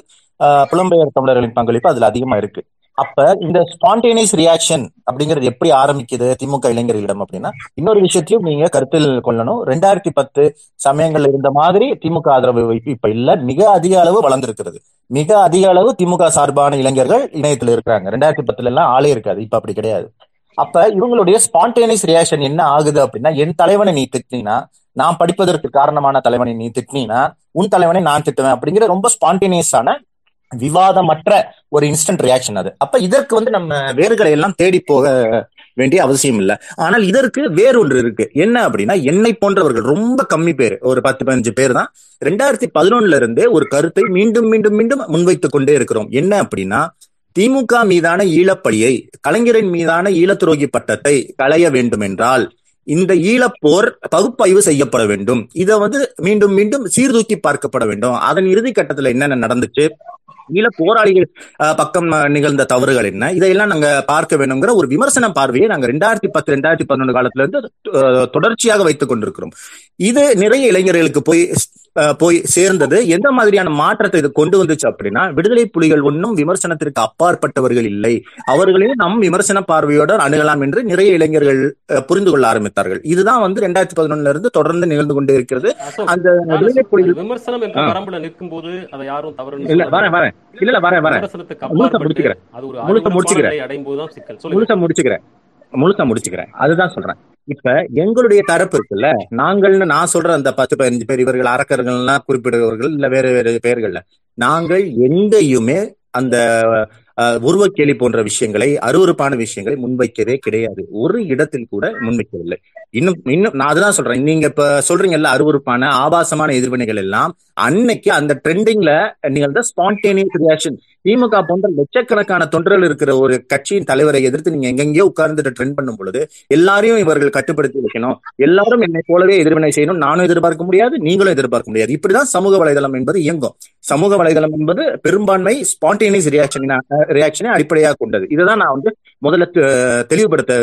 புலம்பெயர் தமிழர்களின் பங்களிப்பு அதுல அதிகமா இருக்கு. அப்ப இந்த ஸ்பான்டேனியஸ் ரியாக்ஷன் அப்படிங்கிறது எப்படி ஆரம்பிக்குது திமுக இளைஞர்களிடம் அப்படின்னா இன்னொரு விஷயத்தையும் நீங்க கருத்தில் கொள்ளணும். ரெண்டாயிரத்தி பத்து சமயங்கள்ல இருந்த மாதிரி திமுக ஆதரவு வைப்பு இப்ப இல்ல மிக அதிக அளவு வளர்ந்திருக்கிறது. மிக அதிக அளவு திமுக சார்பான இளைஞர்கள் இணையத்துல இருக்கிறாங்க. ரெண்டாயிரத்தி பத்துல எல்லாம் ஆளே இருக்காது இப்ப அப்படி கிடையாது. அப்ப இவங்களுடைய ஸ்பான்டேனியஸ் ரியாக்ஷன் என்ன ஆகுது அப்படின்னா என் தலைவனை நீ திட்டினா நான் படிப்பதற்கு காரணமான தலைவனை நீ திட்டினா உன் தலைவனை நான் திட்டுவேன் அப்படிங்கிற ரொம்ப ஸ்பான்டேனியஸான விவாதமற்ற ஒரு இன்ஸ்டன்ட் ரியாக்ஷன் அது. அப்ப இதற்கு வந்து நம்ம வேர்களை எல்லாம் தேடி போக வேண்டிய அவசியம் இல்லை. ஆனால் இதற்கு வேறொன்று இருக்கு. என்ன அப்படின்னா என்னை போன்றவர்கள் ரொம்ப கம்மி பேர் ஒரு பத்து பதினஞ்சு பேர் தான் ரெண்டாயிரத்தி பதினொன்னுல இருந்தே ஒரு கருத்தை மீண்டும் மீண்டும் மீண்டும் முன்வைத்துக் கொண்டே இருக்கிறோம். என்ன அப்படின்னா திமுக மீதான ஈழப்பழியை கலைஞரின் மீதான ஈழத்துரோகி பட்டத்தை களைய வேண்டும் என்றால் இந்த ஈழப்போர் பகுப்பாய்வு செய்யப்பட வேண்டும். இதை வந்து மீண்டும் மீண்டும் சீர்தூக்கி பார்க்கப்பட வேண்டும். அதன் இறுதி கட்டத்துல என்னென்ன நடந்துச்சு? ஈழ போராளிகள் அஹ், பக்கம் நிகழ்ந்த தவறுகள் என்ன? இதையெல்லாம் நாங்க பார்க்க வேணுங்கிற ஒரு விமர்சன பார்வையை நாங்க ரெண்டாயிரத்தி பத்து ரெண்டாயிரத்தி பதினொன்று காலத்துல இருந்து தொடர்ச்சியாக வைத்துக் கொண்டிருக்கிறோம். இது நிறைய இளைஞர்களுக்கு போய் போய் சேர்ந்தது. எந்த மாதிரியான மாற்றத்தை இது கொண்டு வந்துச்சு அப்படின்னா விடுதலை புலிகள் ஒன்றும் விமர்சனத்திற்கு அப்பாற்பட்டவர்கள் இல்லை. அவர்களையும் நம் விமர்சன பார்வையோடு அணுகலாம் என்று நிறைய இளைஞர்கள் புரிந்து கொள்ள ஆரம்பித்தார்கள். இதுதான் வந்து ரெண்டாயிரத்தி பதினொன்னுல இருந்து தொடர்ந்து நிகழ்ந்து கொண்டே இருக்கிறது. அந்த விடுதலை. புலிகள் விமர்சனம் என்ற நிற்கும் போது அதை யாரும் தவறுன்னு இல்ல வரேன் வரேன். இல்ல இல்ல வரேன் வரேன். முடிச்சுக்கிறேன். முடிச்சுக்கிறேன். முடிச்சுக்கிறேன். முழுக்க முடிச்சுக்கிறேன். அதுதான் சொல்றேன். இப்ப எங்களுடைய தரப்பு இருக்குல்ல நாங்கள்னு நான் சொல்ற அந்த பத்து பதினஞ்சு பேர் இவர்கள் அறக்கர்கள்லாம் குறிப்பிடுகிறவர்கள் இல்ல வேற வேற பெயர்கள்ல நாங்கள் எங்கேயுமே அந்த அஹ், உருவக்கேலி போன்ற விஷயங்களை அருவருப்பான விஷயங்களை முன்வைக்கவே கிடையாது. ஒரு இடத்தில் கூட முன்வைக்கவில்லை. இன்னும் இன்னும் நான் அதுதான் சொல்றேன். நீங்க இப்ப சொல்றீங்கல்ல அருவருப்பான ஆபாசமான எதிர்வினைகள் எல்லாம் அன்னைக்கு அந்த ட்ரெண்டிங்ல நிகழ்ந்த ஸ்பான்டேனியஸ் ரியாக்ஷன் திமுக போன்ற லட்சக்கணக்கான தொண்டர்கள் இருக்கிற ஒரு கட்சியின் தலைவரை எதிர்த்து நீங்க எங்கெங்கயோ உட்கார்ந்துட்டு ட்ரெண்ட் பண்ணும் பொழுது எல்லாரையும் இவர்கள் கட்டுப்படுத்தி வைக்கணும். எல்லாரும் என்னை போலவே எதிர்வினை செய்யணும். நானும் எதிர்பார்க்க முடியாது நீங்களும் எதிர்பார்க்க முடியாது. இப்படிதான் சமூக வலைதளம் என்பது இயங்கும். சமூக வலைதளம் என்பது பெரும்பான்மை ஸ்பான்டேனியஸ் ரியாக்ஷன் ரியாக்ஷனை அடிப்படையாக கொண்டது. இதுதான் நான் வந்து முதல்ல தெளிவுபடுத்த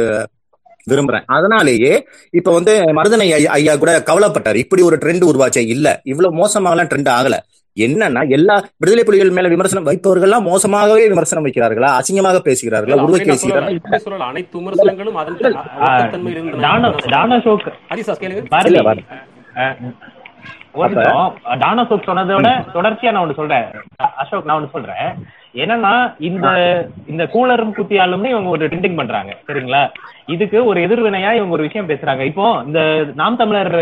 விரும்புறேன். அதனாலேயே இப்ப வந்து மருதனை ஐயா ஐயா கூட கவலைப்பட்டார். இப்படி ஒரு ட்ரெண்ட் உருவாச்சே இல்ல. இவ்வளவு மோசமாகலாம் ட்ரெண்ட் ஆகல. என்னன்னா எல்லா விடுதலை புலிகள் மேல விமர்சனம் வைப்பவர்கள்லாம் மோசமாகவே விமர்சனம் வைக்கிறார்களா? அசிங்கமாக பேசுகிறார்களா? உருவ. பேசுகிறார்களா. அனைத்து விமர்சனங்களும் டானோசோக் சொன்னதோட தொடர்ச்சியா நான் ஒண்ணு சொல்றேன். அசோக் நான் ஒண்ணு சொல்றேன். என்னன்னா இந்த இந்த கூலரும் குத்தியாலும்னு இவங்க ஒரு ட்ரெண்டிங் பண்றாங்க. சரிங்களா? இதுக்கு ஒரு எதிர்வினையா இவங்க ஒரு விஷயம் பேசுறாங்க. இப்போ இந்த நாம் தமிழர்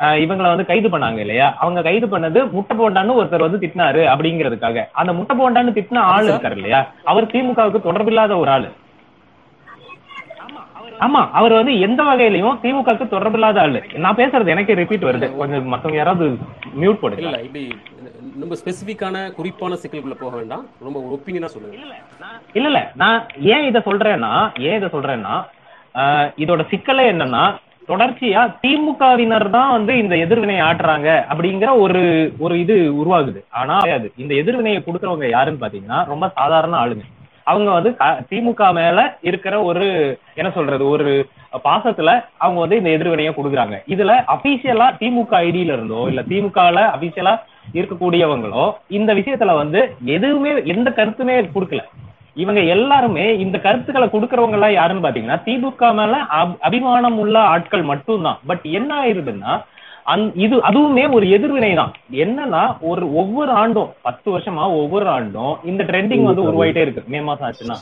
இவங்களை வந்து கைது பண்ணாங்க இல்லையா? அவங்க கைது பண்ணது முட்டை போண்டான்னு ஒருத்தர் வந்து திட்டினாரு அப்படிங்கிறதுக்காக. அந்த முட்டை போண்டான்னு திட்டின ஆள் இருக்காரு இல்லையா? அவர் திமுகவுக்கு தொடர்பில்லாத ஒரு ஆளு. ஆமா அவர் வந்து எந்த வகையிலயும் திமுகவுக்கு தொடர்பில்லாத ஆளு. நான் பேசுறது எனக்கே ரிப்பீட் வருது. கொஞ்சம் மத்தவங்க யாராவது மியூட் போடுங்க. இல்ல இப்படி ரொம்ப ஸ்பெசிபிக்கான குறிப்பான சிக்கலுக்குள்ள போக வேண்டாம். ரொம்ப ஒரு ஒப்பீனியனா சொல்லுங்க. இல்ல இல்ல நான் ஏன் இத சொல்றேன்னா ஏன் இத சொல்றேன்னா ஆஹ், இதோட சிக்கலே என்னன்னா தொடர்ச்சியா திமுகவினர் தான் வந்து இந்த எதிர்வினை ஆட்டுறாங்க அப்படிங்கிற ஒரு ஒரு இது உருவாகுது. ஆனா அது இந்த எதிர்வினையை கொடுக்கறவங்க யாருன்னு பாத்தீங்கன்னா ரொம்ப சாதாரண ஆளுங்க. அவங்க வந்து திமுக மேல இருக்கிற ஒரு என்ன சொல்றது ஒரு பாசத்துல அவங்க வந்து இந்த எதிர்வினையை கொடுக்குறாங்க. இதுல அபிஷியலா திமுக ஐடியில இருந்தோ இல்ல திமுகல அபிஷியலா இருக்கக்கூடியவங்களோ இந்த விஷயத்துல வந்து எதுவுமே எந்த கருத்துமே கொடுக்கல. இவங்க எல்லாருமே இந்த கருத்துக்களை கொடுக்கறவங்க எல்லாம் யாருன்னு பாத்தீங்கன்னா திமுக மேல அப்- அபிமானம் உள்ள ஆட்கள் மட்டும்தான். பட் என்ன ஆயிருதுன்னா அந் இது அதுவுமே ஒரு எதிர்வினை தான் என்னன்னா ஒரு ஒவ்வொரு ஆண்டும் பத்து வருஷமா ஒவ்வொரு ஆண்டும் இந்த ட்ரெண்டிங் வந்து உருவாயிட்டே இருக்கு. மே மாசம் ஆச்சுன்னா.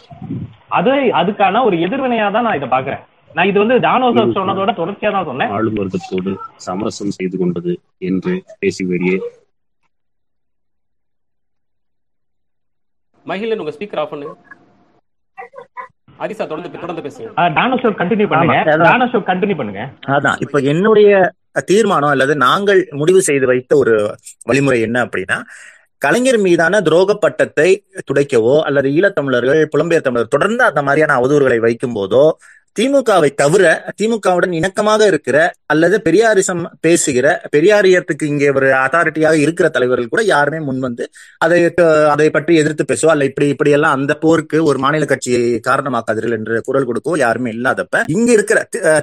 அது அதுக்கான ஒரு எதிர்வினையா தான் நான் இதை பாக்குறேன் நான் இது வந்து தானோசர் சொன்னதோட தொடர்ச்சியா தான் சொன்னேன். ஆளும் வர்க்கத்தோடு சமரசம் செய்து கொண்டது என்று பேசி வெளியே மகிழன் உங்க ஸ்பீக்கர் ஆஃப் பண்ணுங்க ஹரிசா தொடர்ந்து தொடர்ந்து பேசுங்க. டானோசர் கண்டினியூ பண்ணுங்க. டானோசர் கண்டினியூ பண்ணுங்க. அதான். இப்ப என்னுடைய தீர்மானம் அல்லது நாங்கள் முடிவு செய்து வைத்த ஒரு வழிமுறை என்ன அப்படின்னா கலைஞர் மீதான துரோக பட்டத்தை துடைக்கவோ அல்லது ஈழத்தமிழர்கள் புலம்பெயர் தமிழர் தொடர்ந்து அந்த மாதிரியான அவதூறுகளை வைக்கும் போதோ திமுகவை தவிர திமுகவுடன் இணக்கமாக இருக்கிற அல்லது பெரியாரிசம் பேசுகிற பெரியாரியத்துக்கு இங்கே ஒரு அத்தாரிட்டியாக இருக்கிற தலைவர்கள் கூட யாருமே முன் வந்து அதை அதை பற்றி எதிர்த்து பேசுவோ அல்ல இப்படி இப்படி எல்லாம் அந்த போருக்கு ஒரு மாநில கட்சியை காரணமாக்காதீர்கள் என்று குரல் கொடுக்கோ யாருமே இல்லாதப்ப இங்க இருக்கிற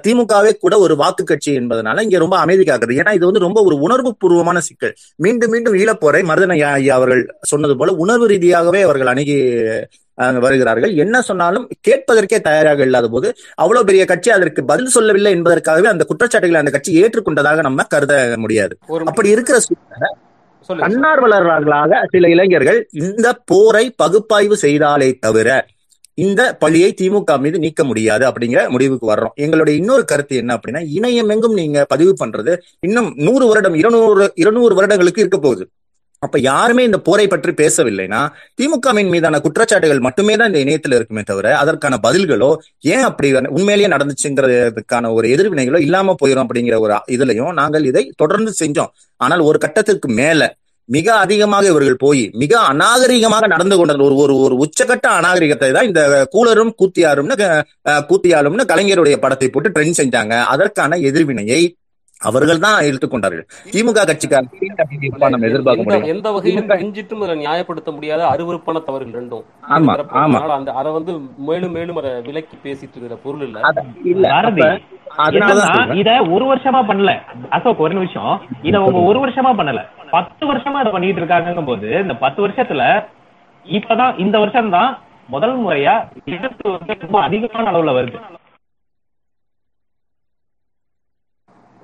திமுகவே கூட ஒரு வாக்கு கட்சி என்பதனால இங்க ரொம்ப அமைதி காக்குது ஏன்னா இது வந்து ரொம்ப ஒரு உணர்வு பூர்வமான சிக்கல். மீண்டும் மீண்டும் ஈழப்போரை மருதன ஐயா அவர்கள் சொன்னது போல உணர்வு ரீதியாகவே அவர்கள் அணுகி வருகிறார்கள். என்ன சொன்னாலும் கேட்பதற்கே தயாராக இல்லாத போது அவ்வளவு பெரிய கட்சி அதற்கு பதில் சொல்லவில்லை என்பதற்காகவே அந்த குற்றச்சாட்டுகளை அந்த கட்சி ஏற்றுக்கொண்டதாக நம்ம கருத முடியாது. அப்படி இருக்கிற சூழ்நிலை தன்னார்வலர்களாக சில இளைஞர்கள் இந்த போரை பகுப்பாய்வு செய்தாலே தவிர இந்த பழியை திமுக மீது நீக்க முடியாது அப்படிங்கிற முடிவுக்கு வர்றோம். எங்களுடைய இன்னொரு கருத்து என்ன அப்படின்னா இணையம் எங்கும் நீங்க பதிவு பண்றது இன்னும் நூறு வருடம் இருநூறு இருநூறு வருடங்களுக்கு இருக்க போகுது. அப்ப யாருமே இந்த போரை பற்றி பேசவில்லைன்னா திமுகவின் மீதான குற்றச்சாட்டுகள் மட்டுமே தான் இந்த இணையத்தில் இருக்குமே தவிர அதற்கான பதில்களோ ஏன் அப்படி உண்மையிலேயே நடந்துச்சுங்கிறதுக்கான ஒரு எதிர்வினைகளோ இல்லாம போயிடும் அப்படிங்கிற ஒரு இதுலையும் நாங்கள் இதை தொடர்ந்து செஞ்சோம். ஆனால் ஒரு கட்டத்திற்கு மேல மிக அதிகமாக இவர்கள் போய் மிக அநாகரிகமாக நடந்து கொண்டது ஒரு ஒரு ஒரு உச்சகட்ட அநாகரிகத்தை தான் இந்த கூலரும் கூத்தியாரும்னு கூத்தியாலும்னு கலைஞருடைய படத்தை போட்டு ட்ரெண்ட் செஞ்சாங்க. அதற்கான எதிர்வினையை அவர்கள் தான் எடுத்துக்கொண்டார்கள் திமுக கட்சிக்காரங்க நம்ம எதிர்பார்க்க முடியும் எந்த வகையிலும் கெஞ்சிட்டும் அதை நியாயப்படுத்த முடியாத அருவறுப்பான தவறுகள் ரெண்டும். ஆமா ஆமா. அந்த அதை வந்து மேலும் மேலும் அதை விலக்கி பேசிட்டு இருக்கிற பொருள் இல்ல. இல்ல இத ஒரு வருஷமா பண்ணல. அசோக் ஒரு நிமிஷம். இத அவங்க ஒரு வருஷமா பண்ணல. பத்து வருஷமா இதை பண்ணிட்டு இருக்காங்க போது இந்த பத்து வருஷத்துல இப்பதான் இந்த வருஷம் தான் முதல் முறையா இழப்பு வந்து ரொம்ப அதிகமான அளவுல வருது.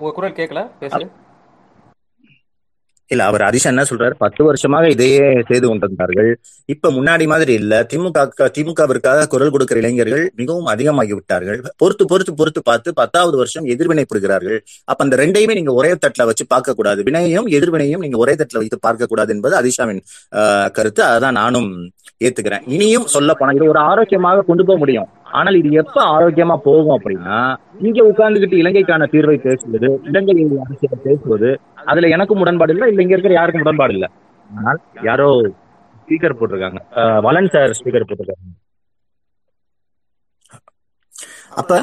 உங்க குரல் கேட்கல பேசு இல்ல அவர் ஹரிஷ் என்ன சொல்றாரு? பத்து வருஷமாக இதையே செய்து கொண்டிருந்தார்கள். இப்ப முன்னாடி மாதிரி இல்ல. திமுக திமுகவிற்காக குரல் கொடுக்கிற இளைஞர்கள் மிகவும் அதிகமாகி விட்டார்கள் பொறுத்து பொறுத்து பொறுத்து பார்த்து பத்தாவது வருஷம் எதிர்வினை புடுகிறார்கள் அப்ப அந்த ரெண்டையுமே நீங்க ஒரே தட்டுல வச்சு பார்க்க கூடாது வினையும் எதிர்வினையும் நீங்க ஒரே தட்டுல வைத்து பார்க்க கூடாது என்பது அதிஷாவின் கருத்து. அதான் நானும் ஏத்துக்கிறேன். இனியும் சொல்ல போனா இது ஒரு ஆரோக்கியமாக கொண்டு போக முடியும். ஆனால் இது எப்ப ஆரோக்கியமா போகும் அப்படின்னா இங்க உட்கார்ந்துகிட்டு இலங்கைக்கான தீர்வை பேசுவது இலங்கை அரசியலை பேசுவது அதுல எனக்கும் உடன்பாடு இல்லை இல்ல இங்க இருக்கிற யாருக்கும் உடன்பாடு இல்லை. ஆனால் யாரோ ஸ்பீக்கர் போட்டிருக்காங்க. வலன் சார் ஸ்பீக்கர் போட்டிருக்காங்க. அப்ப?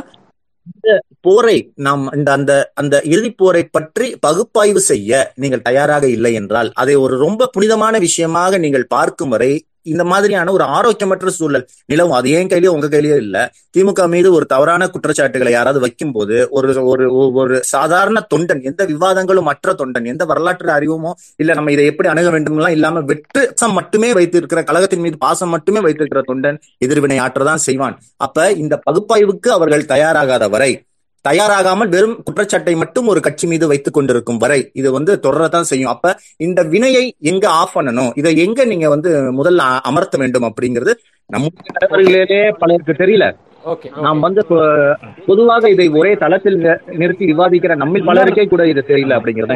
இந்த போரை நாம் இந்த அந்த அந்த இறுதி போரை பற்றி பகுப்பாய்வு செய்ய நீங்கள் தயாராக இல்லை என்றால் அதை ஒரு ரொம்ப புனிதமான விஷயமாக நீங்கள் பார்க்கும் வரை இந்த மாதிரியான ஒரு ஆரோக்கியமற்ற சூழல் நிலவும். அது ஏன் கையிலயோ உங்க கையிலயோ இல்ல. திமுக மீது ஒரு தவறான குற்றச்சாட்டுகளை யாராவது வைக்கும் போது ஒரு ஒரு ஒரு சாதாரண தொண்டன் எந்த விவாதங்களும் மற்ற தொண்டன் எந்த வரலாற்று அறிவுமோ இல்ல நம்ம இதை எப்படி அணுக வேண்டும்லாம் இல்லாம வெற்று மட்டுமே வைத்திருக்கிற கழகத்தின் மீது பாசம் மட்டுமே வைத்திருக்கிற தொண்டன் எதிர்வினை ஆற்றதான் செய்வான். அப்ப இந்த பகுப்பாய்வுக்கு அவர்கள் தயாராகாத வரை தயாராகாமல் வெறும் குற்றச்சாட்டை மட்டும் ஒரு கட்சி மீது வைத்துக் கொண்டிருக்கும் வரை இது வந்து தொடரத்தான் செய்யும். அப்ப இந்த வினையை எங்க ஆஃப் பண்ணணும்? இதை எங்க நீங்க வந்து முதல்ல அமர்த்த வேண்டும் அப்படிங்கிறது நம்முடைய தலைவர்களிலே பலருக்கு தெரியல. நாம் வந்து பொதுவாக இதை ஒரே தளத்தில் நிறுத்தி விவாதிக்கிற நம்ம பலருக்கே கூட இது தெரியல அப்படிங்கறத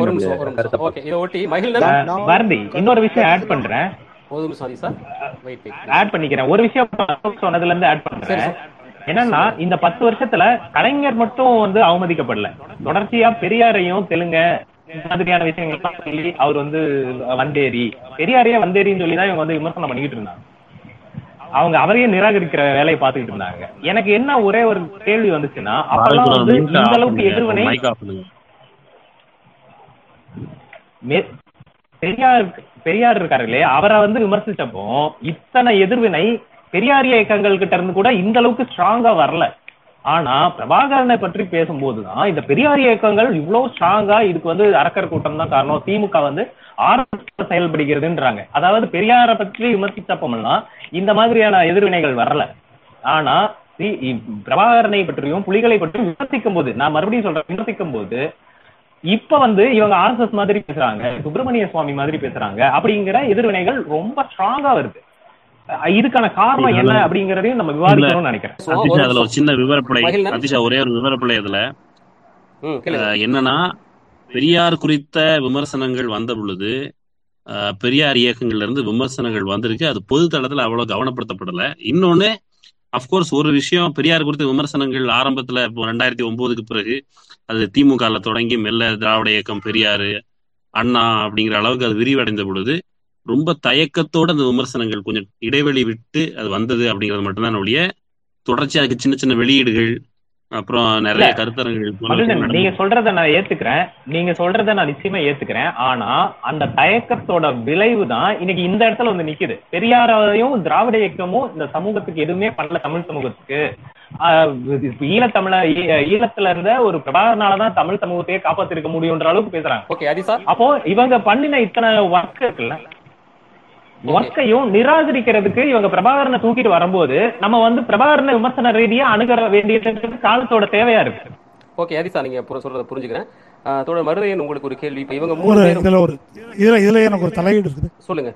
பாரதி இன்னொரு விஷயம் ஆட் பண்றேன். ஆட் பண்ணிக்கிறேன். ஒரு விஷயம் சொன்னதுல இருந்து ஆட் பண்றேன். என்னன்னா இந்த பத்து வருஷத்துல கலைஞர் மட்டும் வந்து அவமதிக்கப்படல. தொடர்ச்சியா பெரியாரையும் தெலுங்க மாதிரியான விஷயங்கள் சொல்லி அவர் வந்து வந்தேரி பெரியாரையே வந்தேரின்னு சொல்லி தான் இவங்க வந்து விமர்சனம் பண்ணிக்கிட்டு இருந்தாங்க. அவங்க அவரையே நிராகரிக்கிற வேலையை பார்த்துக்கிட்டு இருந்தாங்க. எனக்கு என்ன ஒரே ஒரு கேள்வி வந்துச்சுன்னா அப்பெல்லாம் வந்து இந்த அளவுக்கு எதிர்வினை பெரியார் பெரியார் இருக்காரு இல்லையா? அவரை வந்து விமர்சிச்சப்போ இத்தனை எதிர்வினை பெரியாரிய இயக்கங்கள் கிட்ட இருந்து கூட இந்த அளவுக்கு ஸ்ட்ராங்கா வரல. ஆனா பிரபாகரனை பற்றி பேசும்போதுதான் இந்த பெரியார் இயக்கங்கள் இவ்வளவு ஸ்ட்ராங்கா இதுக்கு வந்து அரக்கர் கூட்டம் தான் காரணம். திமுக வந்து ஆரம்ப செயல்படுகிறதுன்றாங்க. அதாவது பெரியாரை பற்றி விமர்சித்தப்பமெல்லாம் இந்த மாதிரியான எதிர்வினைகள் வரல. ஆனா பிரபாகரனை பற்றியும் புலிகளை பற்றியும் விமர்சிக்கும் போது நான் மறுபடியும் சொல்றேன் விமர்சிக்கும் போது இப்ப வந்து இவங்க ஆர்எஸ்எஸ் மாதிரி பேசுறாங்க சுப்பிரமணிய சுவாமி மாதிரி பேசுறாங்க அப்படிங்கிற எதிர்வினைகள் ரொம்ப ஸ்ட்ராங்கா வருது. இதுக்கான காரணம் என்ன அப்படிங்கறதையும் நம்ம விவாதிக்கணும்னு நினைக்கிறேன். அதுல ஒரு சின்ன விவரப்படை சதீஷா ஒரே ஒரு விவரப்படை இதுல என்னன்னா பெரியார் குறித்த விமர்சனங்கள் வந்த பொழுது பெரியார் இயக்கங்கள்ல இருந்து விமர்சனங்கள் வந்திருக்கு. அது பொது தளத்துல அவ்வளவு கவனப்படுத்தப்படல. இன்னொன்னு அப்கோர்ஸ் ஒரு விஷயம் பெரியார் குறித்த விமர்சனங்கள் ஆரம்பத்துல இப்போ ரெண்டாயிரத்தி ஒன்பதுக்கு பிறகு அது திமுகல தொடங்கி மெல்ல திராவிட இயக்கம் பெரியாரு அண்ணா அப்படிங்கிற அளவுக்கு அது விரிவடைந்த பொழுது ரொம்ப தயக்கத்தோட அந்த விமர்சனங்கள் கொஞ்சம் இடைவெளி விட்டு அது வந்தது அப்படிங்கிறது மட்டும்தான் ஒழிய தொடர்ச்சி அதுக்கு சின்ன சின்ன வெளியீடுகள் அப்புறம் நிறைய விஷயங்கள் நீங்க. சொல்றத நான் ஏத்துக்கிறேன். நீங்க சொல்றத நான் நிச்சயமா ஏத்துக்கிறேன். ஆனா அந்த தயக்கத்தோட விளைவு தான் இன்னைக்கு இந்த இடத்துல வந்து நிக்குது. பெரியாரையும் திராவிட இயக்கமும் இந்த சமூகத்துக்கு எதுவுமே பண்ணல தமிழ் சமூகத்துக்கு. ஈழத்தமிழ ஈழத்துல இருந்த ஒரு பிரபாகரனாலதான் தமிழ் சமூகத்தையே காப்பாத்திருக்க முடியுன்ற அளவுக்கு பேசுறாங்க. ஓகே அதி சார். அப்போ இவங்க பண்ணின இத்தனை ஒர்க் இருக்குல்ல ஒர்க்கையும் நிராகரிக்கிறதுக்கு இவங்க பிரபாகரனை தூக்கிட்டு வரும்போது நம்ம வந்து பிரபாகரனை விமர்சன ரீதியா அணுகிற வேண்டியது காலத்தோட தேவையா இருக்கு. ஓகே சார் நீங்க சொல்றத புரிஞ்சுக்கிறேன். தோழர் மருதையன் உங்களுக்கு ஒரு கேள்வி? இப்ப இவங்க மூணு இதுல ஒரு இதுல இதுல எனக்கு ஒரு தலையீடு இருக்குது. சொல்லுங்க.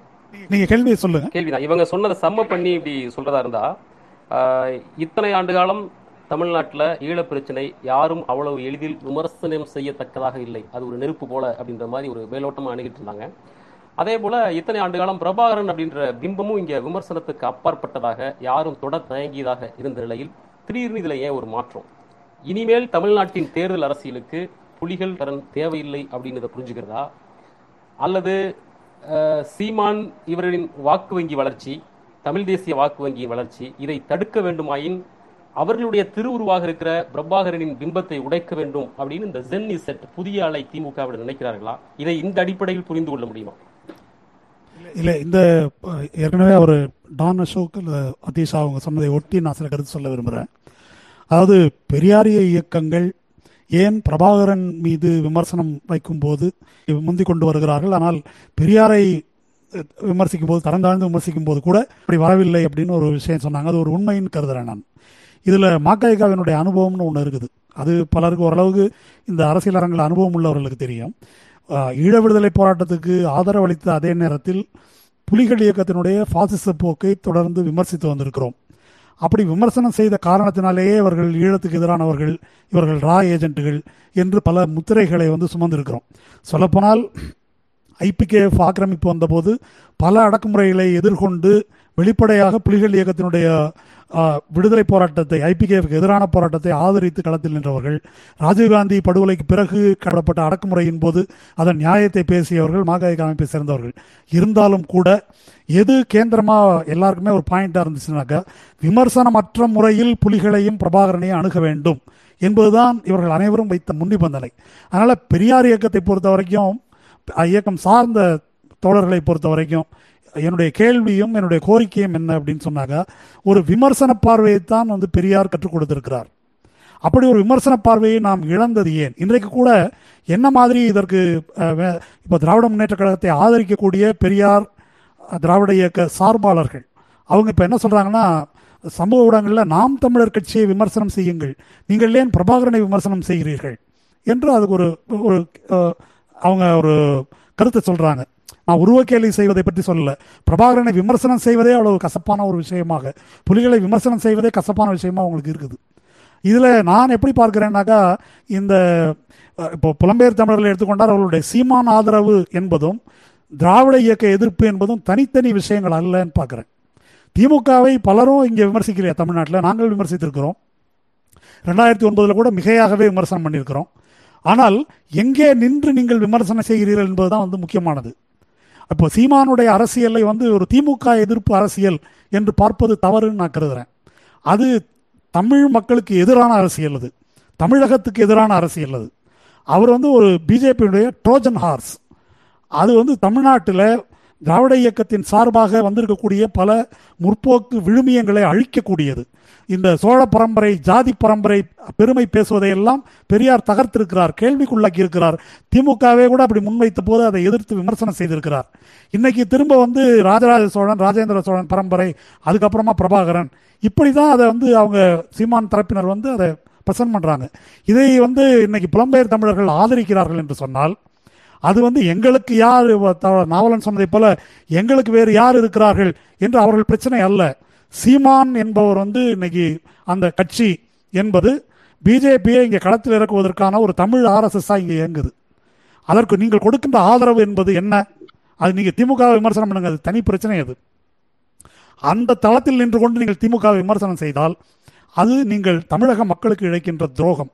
நீங்க கேள்வியை சொல்லுங்க. கேள்விதான். இவங்க சொன்னதை சம்ம பண்ணி இப்படி சொல்றதா இருந்தா ஆஹ் இத்தனை ஆண்டு காலம் தமிழ்நாட்டுல ஈழப் பிரச்சனை யாரும் அவ்வளவு எளிதில் விமர்சனம் செய்யத்தக்கதாக இல்லை. அது ஒரு நெருப்பு போல அப்படின்ற மாதிரி ஒரு மேலோட்டமா அணுகிட்டு இருந்தாங்க. அதே போல இத்தனை ஆண்டு காலம் பிரபாகரன் அப்படின்ற பிம்பமும் இங்க விமர்சனத்துக்கு அப்பாற்பட்டதாக யாரும் தொட தயங்கியதாக இருந்த நிலையில் திடீர்னு இதுல ஏன் ஒரு மாற்றம்? இனிமேல் தமிழ்நாட்டின் தேர்தல் அரசியலுக்கு புலிகள் தரன் தேவையில்லை அப்படின்னு இதை புரிஞ்சுக்கிறதா? அல்லது சீமான் இவர்களின் வாக்கு வங்கி வளர்ச்சி தமிழ் தேசிய வாக்கு வங்கியின் வளர்ச்சி இதை தடுக்க வேண்டுமாயின் அவர்களுடைய திருவுருவாக இருக்கிற பிரபாகரனின் பிம்பத்தை உடைக்க வேண்டும் அப்படின்னு இந்த ஜென் இசட் புதிய அலை திமுகவினர் நினைக்கிறார்களா? இதை இந்த அடிப்படையில் புரிந்து கொள்ள முடியுமா? இல்லை இந்த ஏற்கனவே அவர் டான் அசோக் இல்லை அதீஷா அவங்க சொன்னதை ஒட்டி நான் சில கருத்து சொல்ல விரும்புகிறேன் அதாவது பெரியாரிய இயக்கங்கள் ஏன் பிரபாகரன் மீது விமர்சனம் வைக்கும்போது முந்தி கொண்டு வருகிறார்கள் ஆனால் பெரியாரை விமர்சிக்கும் போது தரந்தாழ்ந்து விமர்சிக்கும் போது கூட அப்படி வரவில்லை அப்படின்னு ஒரு விஷயம் சொன்னாங்க. அது ஒரு உண்மைன்னு கருதுறேன் நான். இதில் மாக்காய்காவினுடைய அனுபவம்னு ஒன்று இருக்குது. அது பலருக்கு ஓரளவுக்கு இந்த அரசியல் அரங்கில் அனுபவம் உள்ளவர்களுக்கு தெரியும். ஈழ விடுதலை போராட்டத்துக்கு ஆதரவு அளித்த அதே நேரத்தில் புலிகள் இயக்கத்தினுடைய பாசிச போக்கை தொடர்ந்து விமர்சித்து வந்திருக்கிறோம். அப்படி விமர்சனம் செய்த காரணத்தினாலேயே இவர்கள் ஈழத்துக்கு எதிரானவர்கள் இவர்கள் ரா ஏஜென்ட்டுகள் என்று பல முத்திரைகளை வந்து சுமந்திருக்கிறோம். சொல்லப்போனால் ஐபிகேஎஃப் ஆக்கிரமிப்பு வந்தபோது பல அடக்குமுறைகளை எதிர்கொண்டு வெளிப்படையாக புலிகள் இயக்கத்தினுடைய விடுதலை போராட்டத்தை ஐபிகேவுக்கு எதிரான போராட்டத்தை ஆதரித்து களத்தில் நின்றவர்கள் ராஜீவ்காந்தி படுகொலைக்கு பிறகு கடப்பட்ட அடக்குமுறையின் போது அதன் நியாயத்தை பேசியவர்கள் மாகாய அமைப்பை சேர்ந்தவர்கள். இருந்தாலும் கூட எது கேந்திரமா எல்லாருக்குமே ஒரு பாயிண்டா இருந்துச்சுனாக்கா விமர்சனமற்ற முறையில் புலிகளையும் பிரபாகரனையும் அணுக வேண்டும் என்பதுதான் இவர்கள் அனைவரும் வைத்த முன்னிபந்தனை. அதனால பெரியார் இயக்கத்தை பொறுத்த வரைக்கும் இயக்கம் சார்ந்த தோழர்களை பொறுத்த வரைக்கும் என்னுடைய கேள்வியும் என்னுடைய கோரிக்கையும் என்ன அப்படின்னு சொன்னாங்க ஒரு விமர்சன பார்வையை தான் வந்து பெரியார் கற்றுக் கொடுத்திருக்கிறார். அப்படி ஒரு விமர்சன பார்வையை நாம் இழந்தது ஏன்? இன்றைக்கு கூட என்ன மாதிரி இதற்கு வே- இப்போ திராவிட முன்னேற்ற கழகத்தை ஆதரிக்கக்கூடிய பெரியார் திராவிட இயக்க சார்பாளர்கள் அவங்க இப்போ என்ன சொல்கிறாங்கன்னா சமூக ஊடகங்களில் நாம் தமிழர் கட்சியை விமர்சனம் செய்யுங்கள் நீங்கள் ஏன் பிரபாகரனை விமர்சனம் செய்கிறீர்கள்? என்று அதுக்கு ஒரு ஒரு அவங்க ஒரு கருத்தை சொல்கிறாங்க நான் உருவக்கேலி செய்வதை பற்றி சொல்லல. பிரபாகரனை விமர்சனம் செய்வதே அவ்வளவு கசப்பான ஒரு விஷயமாக. புலிகளை விமர்சனம் செய்வதே கசப்பான விஷயமா அவங்களுக்கு இருக்குது. இதுல நான் எப்படி பார்க்கிறேன்னாக்கா இந்த இப்போ புலம்பெயர் தமிழர்களை எடுத்துக்கொண்டால் அவர்களுடைய சீமான் ஆதரவு என்பதும் திராவிட இயக்க எதிர்ப்பு என்பதும் தனித்தனி விஷயங்கள் அல்லன்னு பார்க்குறேன். திமுகவை பலரும் இங்கே விமர்சிக்கலையா தமிழ்நாட்டில்? நாங்கள் விமர்சித்திருக்கிறோம். ரெண்டாயிரத்தி ஒன்பதில் கூட மிகையாகவே விமர்சனம் பண்ணியிருக்கிறோம். ஆனால் எங்கே நின்று நீங்கள் விமர்சனம் செய்கிறீர்கள் என்பதுதான் வந்து முக்கியமானது. அப்போ சீமானுடைய அரசியலை வந்து ஒரு திமுக எதிர்ப்பு அரசியல் என்று பார்ப்பது தவறுன்னு நான் கருதுறேன். அது தமிழ் மக்களுக்கு எதிரான அரசியல் அது. தமிழகத்துக்கு எதிரான அரசியல் அது. அவர் வந்து ஒரு பிஜேபியுடைய ட்ரோஜன் ஹார்ஸ். அது வந்து தமிழ்நாட்டில் திராவிட இயக்கத்தின் சார்பாக வந்திருக்கக்கூடிய பல முற்போக்கு விழுமியங்களை அழிக்கக்கூடியது. இந்த சோழ பரம்பரை ஜாதி பரம்பரை பெருமை பேசுவதையெல்லாம் பெரியார் தகர்த்திருக்கிறார் கேள்விக்குள்ளாக்கி இருக்கிறார். திமுகவே கூட அப்படி முன்வைத்த போது அதை எதிர்த்து விமர்சனம் செய்திருக்கிறார். இன்னைக்கு திரும்ப வந்து ராஜராஜ சோழன் ராஜேந்திர சோழன் பரம்பரை அதுக்கப்புறமா பிரபாகரன். இப்படி தான் அதை வந்து அவங்க சீமான் தரப்பினர் வந்து அதை பிரசன்ட் பண்றாங்க. இதை வந்து இன்னைக்கு புலம்பெயர் தமிழர்கள் ஆதரிக்கிறார்கள் என்று சொன்னால் அது வந்து எங்களுக்கு யார் நாவலன் சொன்னதை போல எங்களுக்கு வேறு யார் இருக்கிறார்கள் என்று அவர்கள் பிரச்சனை அல்ல. சீமான் என்பவர் வந்து இன்னைக்கு அந்த கட்சி என்பது பிஜேபியை இங்கே களத்தில் இறக்குவதற்கான ஒரு தமிழ் ஆர்எஸ்எஸ்ஸாக இங்கே இயங்குது. அதற்கு நீங்கள் கொடுக்கின்ற ஆதரவு என்பது என்ன? அது நீங்கள் திமுக விமர்சனம் பண்ணுங்க. அது தனி பிரச்சனை அது. அந்த தளத்தில் நின்று கொண்டு நீங்கள் திமுக விமர்சனம் செய்தால் அது நீங்கள் தமிழக மக்களுக்கு இழைக்கின்ற துரோகம்.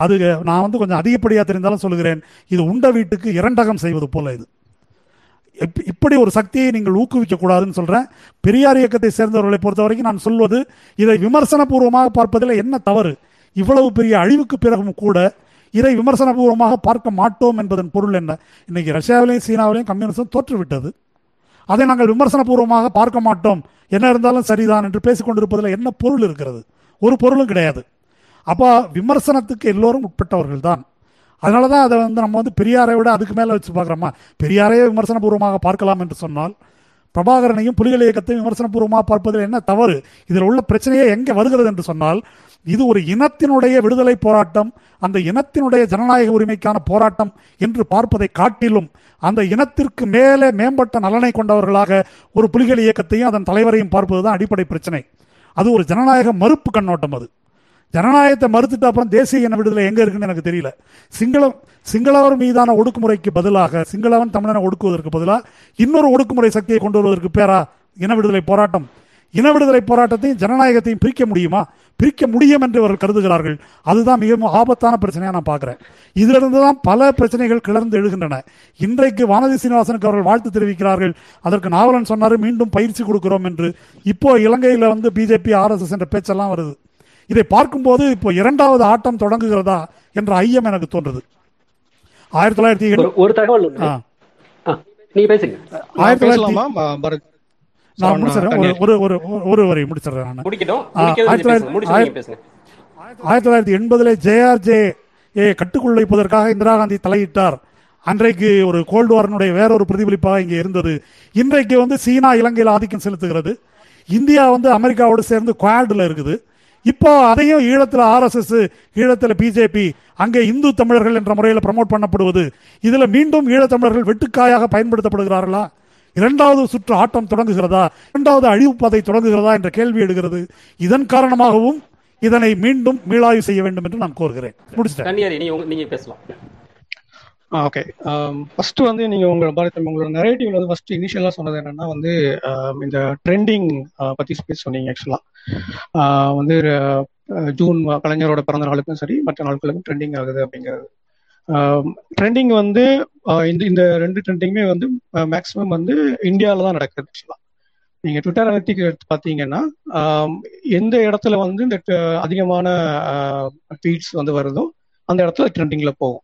அது நான் வந்து கொஞ்சம் அதிகப்படியாக தெரிந்தாலும் சொல்கிறேன் இது உண்ட வீட்டுக்கு இரண்டகம் செய்வது போல இது. இப்படி ஒரு சக்தியை நீங்கள் ஊக்குவிக்கக்கூடாதுன்னு சொல்கிறேன் பெரியார் இயக்கத்தை சேர்ந்தவர்களை பொறுத்த வரைக்கும் நான் சொல்வது இதை விமர்சனபூர்வமாக பார்ப்பதில் என்ன தவறு? இவ்வளவு பெரிய அழிவுக்கு பிறகும் கூட இதை விமர்சனபூர்வமாக பார்க்க மாட்டோம் என்பதன் பொருள் என்ன? இன்னைக்கு ரஷ்யாவிலையும் சீனாவிலையும் கம்யூனிசம் தோற்றுவிட்டது. அதை நாங்கள் விமர்சனபூர்வமாக பார்க்க மாட்டோம். என்ன இருந்தாலும் சரிதான் என்று பேசிக்கொண்டிருப்பதில் என்ன பொருள் இருக்கிறது? ஒரு பொருளும் கிடையாது. அப்போ விமர்சனத்துக்கு எல்லோரும் உட்பட்டவர்கள் தான் அதனால தான் அதை வந்து நம்ம வந்து பெரியாரை விட அதுக்கு மேலே வச்சு பார்க்குறோமா? பெரியாரையே விமர்சனபூர்வமாக பார்க்கலாம் என்று சொன்னால் பிரபாகரனையும் புலிகள் இயக்கத்தையும் விமர்சனபூர்வமாக பார்ப்பதில் என்ன தவறு? இதில் உள்ள பிரச்சனையே எங்கே வருகிறது என்று சொன்னால் இது ஒரு இனத்தினுடைய விடுதலை போராட்டம் அந்த இனத்தினுடைய ஜனநாயக உரிமைக்கான போராட்டம் என்று பார்ப்பதை காட்டிலும் அந்த இனத்திற்கு மேலே மேம்பட்ட நலனை கொண்டவர்களாக ஒரு புலிகள் இயக்கத்தையும் அதன் தலைவரையும் பார்ப்பது தான் அடிப்படை பிரச்சனை. அது ஒரு ஜனநாயக மறுப்பு கண்ணோட்டம் அது. ஜனநாயகத்தை மறுத்துட்டு அப்புறம் தேசிய இன விடுதலை எங்க இருக்குன்னு எனக்கு தெரியல. சிங்களம் சிங்களவர் மீதான ஒடுக்குமுறைக்கு பதிலாக சிங்களவன் தமிழனை ஒடுக்குவதற்கு பதிலாக இன்னொரு ஒடுக்குமுறை சக்தியை கொண்டு வருவதற்கு பேரா இன விடுதலை போராட்டம். இன விடுதலை போராட்டத்தையும் ஜனநாயகத்தையும் பிரிக்க முடியுமா? பிரிக்க முடியும் என்று அவர்கள் கருதுகிறார்கள். அதுதான் மிகவும் ஆபத்தான பிரச்சனையாக நான் பார்க்குறேன். இதிலிருந்து தான் பல பிரச்சனைகள் கிளர்ந்து எழுகின்றன. இன்றைக்கு வானதி சீனிவாசனுக்கு அவர்கள் வாழ்த்து தெரிவிக்கிறார்கள். அதற்கு நாவலன் சொன்னார் மீண்டும் பயிற்சி கொடுக்கிறோம் என்று. இப்போ இலங்கையில் வந்து பிஜேபி ஆர்எஸ்எஸ் என்ற பேச்செல்லாம் வருது. இதை பார்க்கும்போது இப்போ இரண்டாவது ஆட்டம் தொடங்குகிறதா என்ற ஐயம் எனக்கு தோன்றுது. ஆயிரத்தி தொள்ளாயிரத்தி ஒரு தகவல் ஆயிரத்தி தொள்ளாயிரத்தி நான் முடிச்சிடறேன். ஒரு. ஒரு ஒரு ஒரு வரை முடிச்சிடுறேன் நான். ஆயிரத்தி தொள்ளாயிரத்தி ஆயிரத்தி தொள்ளாயிரத்தி எண்பதுல ஜேஆர்ஜே ஏ கட்டுக்குள் வைப்பதற்காக இந்திரா காந்தி தலையிட்டார். அன்றைக்கு ஒரு கோல்டு வாரனுடைய வேறொரு பிரதிபலிப்பாக இங்கே இருந்தது. இன்றைக்கு வந்து சீனா இலங்கையில் ஆதிக்கம் செலுத்துகிறது. இந்தியா வந்து அமெரிக்காவோடு சேர்ந்து குவாட்ல இருக்குது. இப்போ அதையும் ஈழத்தில் ஆர்எஸ்எஸ் ஈழத்தில் பிஜேபி அங்கே இந்து தமிழர்கள் என்ற முறையில் ப்ரமோட் பண்ணப்படுவது. இதுல மீண்டும் ஈழத்தமிழர்கள் வெட்டுக்காயாக பயன்படுத்தப்படுகிறார்களா? இரண்டாவது சுற்று ஆட்டம் தொடங்குகிறதா? இரண்டாவது அழிவு பாதை தொடங்குகிறதா என்ற கேள்வி எடுகிறது இதன் காரணமாகவும் இதனை மீண்டும் மீளாய்வு செய்ய வேண்டும் என்று நான் கோருகிறேன். முடிச்சிட்டேன். கன்னியாரி நீங்க உங்க- நீங்க பேசலாம். ஓகே ஃபர்ஸ்ட் வந்து நீங்க உங்களோட பாரத் உங்களோட நரேட்டிவ்ல வந்து ஃபர்ஸ்ட் இனிஷியலா சொன்னது என்னன்னா வந்து இந்த ட்ரெண்டிங் பத்தி பேச சொன்னீங்க ஆக்சுவலா வந்து ஜூன் கலைஞரோட பிறந்த நாளுக்கும் சரி மற்ற நாட்களுக்கும் ட்ரெண்டிங் ஆகுது அப்படிங்கிறது. ட்ரெண்டிங் வந்து ஆஹ், இந்த இந்த ரெண்டு ட்ரெண்டிங்குமே வந்து மேக்ஸிமம் வந்து இந்தியாவில் தான் நடக்குது ஆக்சுவலா நீங்க ட்விட்டர் அனலிட்டிக் எடுத்து பார்த்தீங்கன்னா எந்த இடத்துல வந்து இந்த அதிகமான ட்வீட்ஸ் வந்து வருதோ அந்த இடத்துல ட்ரெண்டிங்ல போகும்.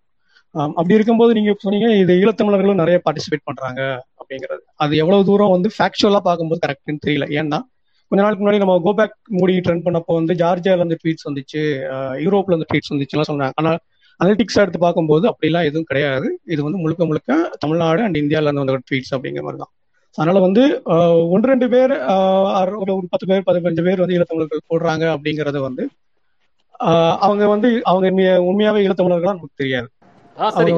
அப்படி இருக்கும்போது நீங்க சொன்னீங்க இது ஈழத்தமிழர்களும் நிறைய பார்ட்டிசிபேட் பண்றாங்க அப்படிங்கிறது. அது எவ்வளவு தூரம் வந்து ஃபேக்சுவலா பார்க்கும்போது கரெக்ட்னு தெரியல. ஏன்னா கொஞ்ச நாளுக்கு முன்னாடி நம்ம கோபேக் மூடி ட்ரெண்ட் பண்ணப்போ வந்து ஜார்ஜியால இருந்து ட்வீட்ஸ் வந்துச்சு யூரோப்ல இருந்து ட்வீட்ஸ் வந்துச்சுலாம் சொன்னாங்க. ஆனா அனலிட்டிக்ஸ் எடுத்து பார்க்கும்போது அப்படிலாம் எதுவும் கிடையாது. இது வந்து முழுக்க முழுக்க தமிழ்நாடு அண்ட் இந்தியால இருந்து வந்த ட்வீட்ஸ் அப்படிங்கிற மாதிரி தான். அதனால வந்து ஒன்று ரெண்டு பேர் ஒரு பத்து பேர் பதினஞ்சு பேர் வந்து ஈழத்தமிழர்கள் போடுறாங்க அப்படிங்கறது வந்து அவங்க வந்து அவங்க உண்மையாவே ஈழத்தமிழர்களா நமக்கு தெரியாது. நம்ம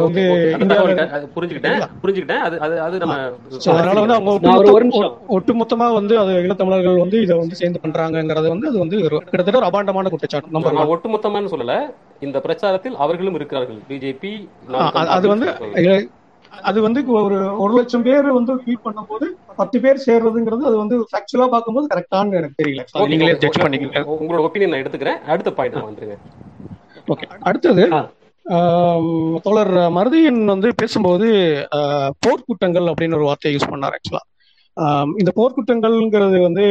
ஒட்டுமொத்தமா வந்து அது ஈழத்தமிழர்கள் வந்து இதை வந்து சேர்ந்து பண்றாங்கங்கிறது வந்து அது வந்து கிட்டத்தட்ட ஒரு அபாண்டமான குற்றச்சாட்டு. நம்பர் நான் ஒன் ஒட்டுமொத்தமான்னு சொல்லல. இந்த பிரச்சாரத்தில் அவர்களும் இருக்கிறார்கள். பிஜேபி அது வந்து அது வந்து ஒரு ஒரு லட்சம் பேர் வந்து ட்வீட் பண்ணும்போது பத்து பேர் சேர்றதுங்கிறது அது வந்து ஃபேக்சுவலா பார்க்கும்போது கரெக்டானு எனக்கு தெரியல. நீங்களே ஜட்ஜ் பண்ணிக்கங்க. உங்களோட ஒப்பீனியன் நான் எடுத்துக்கிறேன். அடுத்த பாயிண்ட் வந்துருங்க ஓகே அடுத்தது தோழர் மருதியன் வந்து பேசும்போது ஆஹ், போர்க்குற்றங்கள் அப்படின்னு ஒரு வார்த்தையை யூஸ் பண்ணார் ஆக்சுவலா இந்த போர்க்குற்றங்கள்ங்கிறது வந்து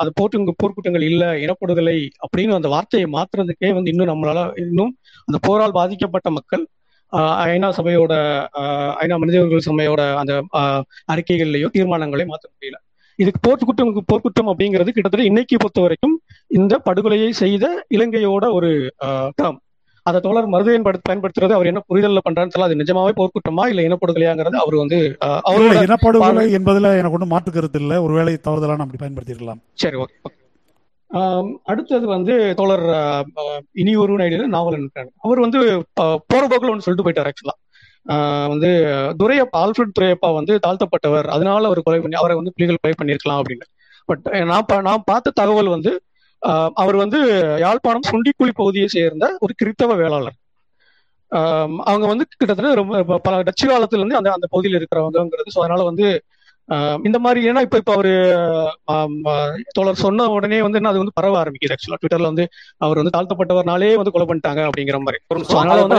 அது போட்டு போர்க்குற்றங்கள் இல்லை இனப்படுதலை அப்படின்னு அந்த வார்த்தையை மாத்துறதுக்கே வந்து இன்னும் நம்மளால இன்னும் அந்த போரால் பாதிக்கப்பட்ட மக்கள் ஆஹ், ஐநா சபையோட ஆஹ், ஐநா மனித உரிமை சபையோட அந்த ஆஹ், அறிக்கைகள்லயோ தீர்மானங்களையோ மாற்ற முடியல. இதுக்கு போர்க்குற்றம் போர்க்குற்றம் அப்படிங்கிறது கிட்டத்தட்ட இன்னைக்கு பொறுத்த வரைக்கும் இந்த படுகொலையை செய்த இலங்கையோட ஒரு டேர்ம் அதை தோழர் மருதையன் படுத்து பயன்படுத்துறது அவர் என்ன புரிதல்ல பண்றான்னு அது நிஜமாவே போர்க்குற்றமா இல்ல இனப்படுகொலையாங்கிறது அவர் வந்து அவரோட இனப்படுகொலை என்பதுல எனக்கு ஒன்றும் மாற்று கருத்து இல்லை. ஒருவேளை தவறுதலான அப்படி பயன்படுத்தியிருக்கலாம். சரி ஓகே அடுத்தது வந்து தோழர் இனி ஒரு ஐடியில நாவலன் அவர் வந்து போற போக்குல ஒன்று சொல்லிட்டு போயிட்டார் ஆக்சுவலா வந்து துரையப்பா ஆல்ஃபிரட் துரையப்பா வந்து தாழ்த்தப்பட்டவர். அதனால அவர் கொலை பண்ணி அவரை வந்து புலிகள் கொலை பண்ணியிருக்கலாம் அப்படின்னு. பட் நான் நான் பார்த்த தகவல் வந்து அவர் வந்து யாழ்ப்பாணம் சுண்டிக்குழி பகுதியை சேர்ந்த ஒரு கிறித்தவ வேளாளர். அவங்க வந்து கிட்டத்தட்ட ரொம்ப பல டச்சு காலத்துல இருந்து அந்த அந்த பகுதியில் இருக்கிறவங்கிறது ஸோ அதனால வந்து ஆஹ் இந்த மாதிரி ஏன்னா இப்ப இப்ப அவரு தோழர் சொன்ன உடனே வந்து என்ன அது வந்து பரவ ஆரம்பிக்குது. ஆக்சுவலா ட்விட்டர்ல வந்து அவர் வந்து தாழ்த்தப்பட்டவர்னாலே வந்து கொலை பண்ணிட்டாங்க அப்படிங்கிற மாதிரி. அதனால வந்து